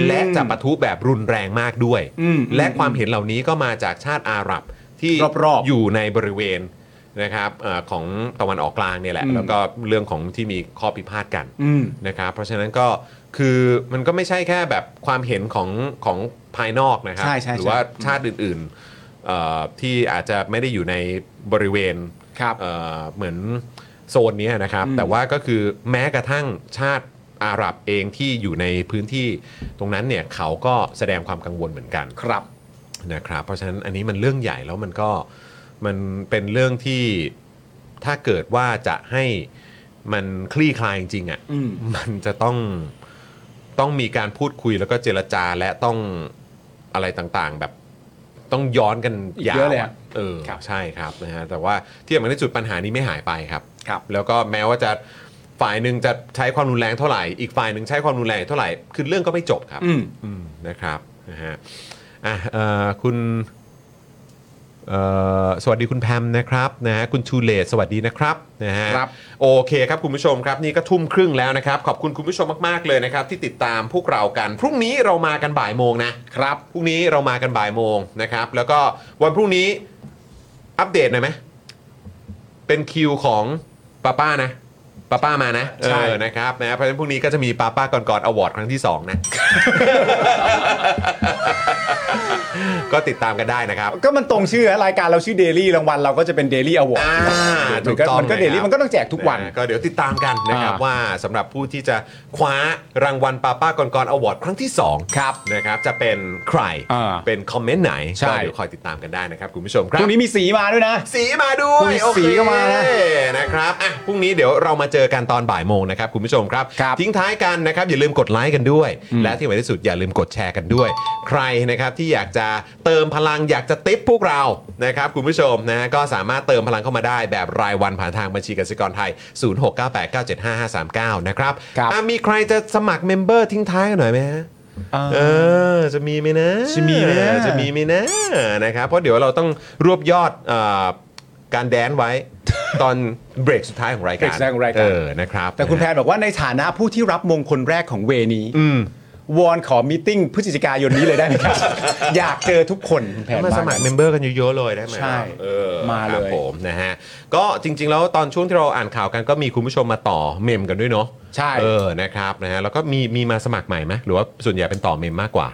และจะปะทุแบบรุนแรงมากด้วยอืมและความเห็นเหล่านี้ก็มาจากชาติอาหรับที่รอบๆอยู่ในบริเวณนะครับเออของตะวันออกกลางเนี่ยแหละอืมแล้วก็เรื่องของที่มีข้อพิพาทกันอืมนะครับเพราะฉะนั้นก็คือมันก็ไม่ใช่แค่แบบความเห็นของของภายนอกนะครับใช่ใช่หรือว่าใช่ชาติอื่นๆเอ่อที่อาจจะไม่ได้อยู่ในบริเวณครับเอ่อเหมือนโซนเนี้ยนะครับอืมแต่ว่าก็คือแม้กระทั่งชาติ อาหรับเองที่อยู่ในพื้นที่ตรงนั้นเนี่ยเขาก็แสดงความกังวลเหมือนกันครับนะครับ เพราะฉะนั้นอันนี้มันเรื่องใหญ่แล้วมันก็มันเป็นเรื่องที่ถ้าเกิดว่าจะให้มันคลี่คลายจริงๆอะ่ะอืมมันจะต้องต้องมีการพูดคุยแล้วก็เจรจาและต้องอะไรต่างๆ แบบต้องย้อนกันยาเยวอะเลยอะอะเออครับใช่ครับนะฮะแต่ว่าที่สำคัญที่สุดปัญหานี้ไม่หายไปครับครับ แล้วก็แม้ว่าจะ ฝ่ายหนึ่งจะใช้ความรุนแรงเท่าไหร่อีกฝ่ายหนึ่งใช้ความรุนแรงเท่าไหร่คือเรื่องก็ไม่จบครับอืมอืมนะครับนะฮะอะเอ่อคุณเอ่อสวัสดีคุณแพมนะครับนะฮะคุณชูเลตสวัสดีนะครับนะฮะครับ โอเคครับคุณผู้ชมครับนี่ก็ทุ่มครึ่งแล้วนะครับ ขอบคุณคุณผู้ชมมากๆเลยนะครับ ที่ติดตามพวกเรากัน พรุ่งนี้เรามากันบ่ายโมงนะครับพรุ่งนี้เรามากันบ่ายโมงนะครับ แล้วก็วันพรุ่งนี้อัปเดตหน่อยไหมเป็นคิวของป้าป้านะ ป้าป้ามานะใช่เออนะครับนะเพราะฉะนั้นพรุ่งนี้ก็จะมีป้าป้าก่อนก่อน Award ครั้งที่สองนะ ก็ติดตามกันได้นะครับ ก็มันตรงชื่อรายการเราชื่อ Daily รางวัลเราก็จะเป็น Daily Award อ่ามันก็ถูกต้องมันก็เลย Daily ครับมันก็ต้องแจกทุกวันะก็เดี๋ยวติดตามกันนะครับอ่าว่าสำหรับผู้ที่จะคว้ารางวัลป้าป้าก่อนก่อน Award ครั้งที่2ครับนะครับจะเป็นใครอ่าเป็นคอมเมนต์ไหนใช่ก็เดี๋ยวคอยติดตามกันได้นะครับคุณผู้ชมครับพรุ่งนี้มีสีมาด้วยนะ สีมาด้วยพรุ่งนี้โอเคสีก็มานะนะครับอะพรุ่งนี้เดี๋ยวเรามาเจอกันตอนบ่ายโมงนะครับคุณผู้ชมครับครับทิ้งท้ายกันนะครับอย่าลืมกดไลค์กันด้วยอืมและที่สำคัญที่สุดอย่าลืมกดแชร์กันด้วย ใครนะครับที่อยากจะเติมพลังอยากจะติปพวกเรานะครับคุณผู้ชมนะก็สามารถเติมพลังเข้ามาได้แบบรายวันผ่านทางบัญชีกสิกรไทย 0698975539 นะครับครับ อะมีใครจะสมัคร member ทิ้งท้ายกันหน่อยไหมฮะ เออจะมีไหมนะจะมีไหมนะ จะมีไหมนะนะครับเพราะเดี๋ยวเราต้องรวบยอดเอ่อการ dance ไว้ ตอนเบรกสุดท้ายของรายการเบรกสุดท้ายของรายการ เออนะครับแต่คุณแพนบอกว่าในฐานะผู้ที่รับมงคลแรกของเวทีนี้อืม วอนขอ meeting พฤศจิกายนนี้เลยได้ไหมครับ อยากเจอทุกคนคุณแพนมาสมัคร member กันเยอะๆเลยได้ไหมใช่เออมาเลยครับผมนะฮะก็จริง ๆ แล้วตอนช่วงที่เราอ่านข่าวกันก็มีคุณผู้ชมมาต่อเมมกันด้วยเนาะใช่เออนะครับนะฮะแล้วก็มีมีมาสมัครใหม่ไหมหรือว่าส่วนใหญ่เป็นต่อเมมมากกว่า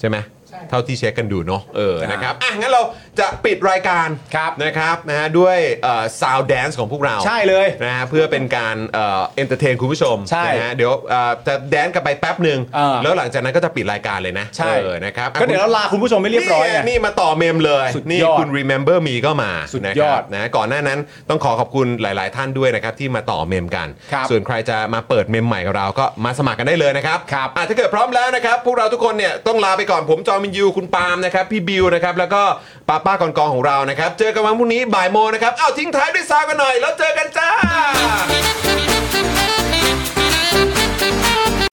ใช่ไหมใช่ เท่าที่เช็คกันดูเนาะเออครับนะครับอะงั้นเราจะปิดรายการครับนะครับนะฮะด้วย sound dance ของพวกเราใช่เลยนะฮะเพื่อเป็นการเอ่อ entertain คุณผู้ชมใช่นะฮะเดี๋ยวเอ่อจะ dance กันไปแป๊บหนึ่งเออแล้วหลังจากนั้นก็จะปิดรายการเลยนะใช่เออนะครับอะก็เดี๋ยวเราลาคุณผู้ชมไม่เรียบร้อยนี่ไงนี่มาต่อเมมเลยสุดยอดนี่คุณ remember me ก็มาสุดยอดนะครับนะก่อนหน้านั้นต้องขอขอบคุณหลาย ๆ ท่านด้วยนะครับที่มาต่อเมมกันครับส่วนใครจะมาเปิดเมมใหม่กับเราก็มาสมัครกันได้เลยนะครับครับอะถ้าเกิดพร้อมแล้วนะครับพวกเราทุกคนเนี่ยต้องลาไปก่อนผมจอมินยูคุณปาล์มนะครับพี่บิวนะครับแล้วก็ป้าป้ากองกองของเรานะครับเจอกันวันพรุ่งนี้บ่ายโมงนะครับเอ้าทิ้งท้ายด้วยซาวกันหน่อย แล้วเจอกันจ้า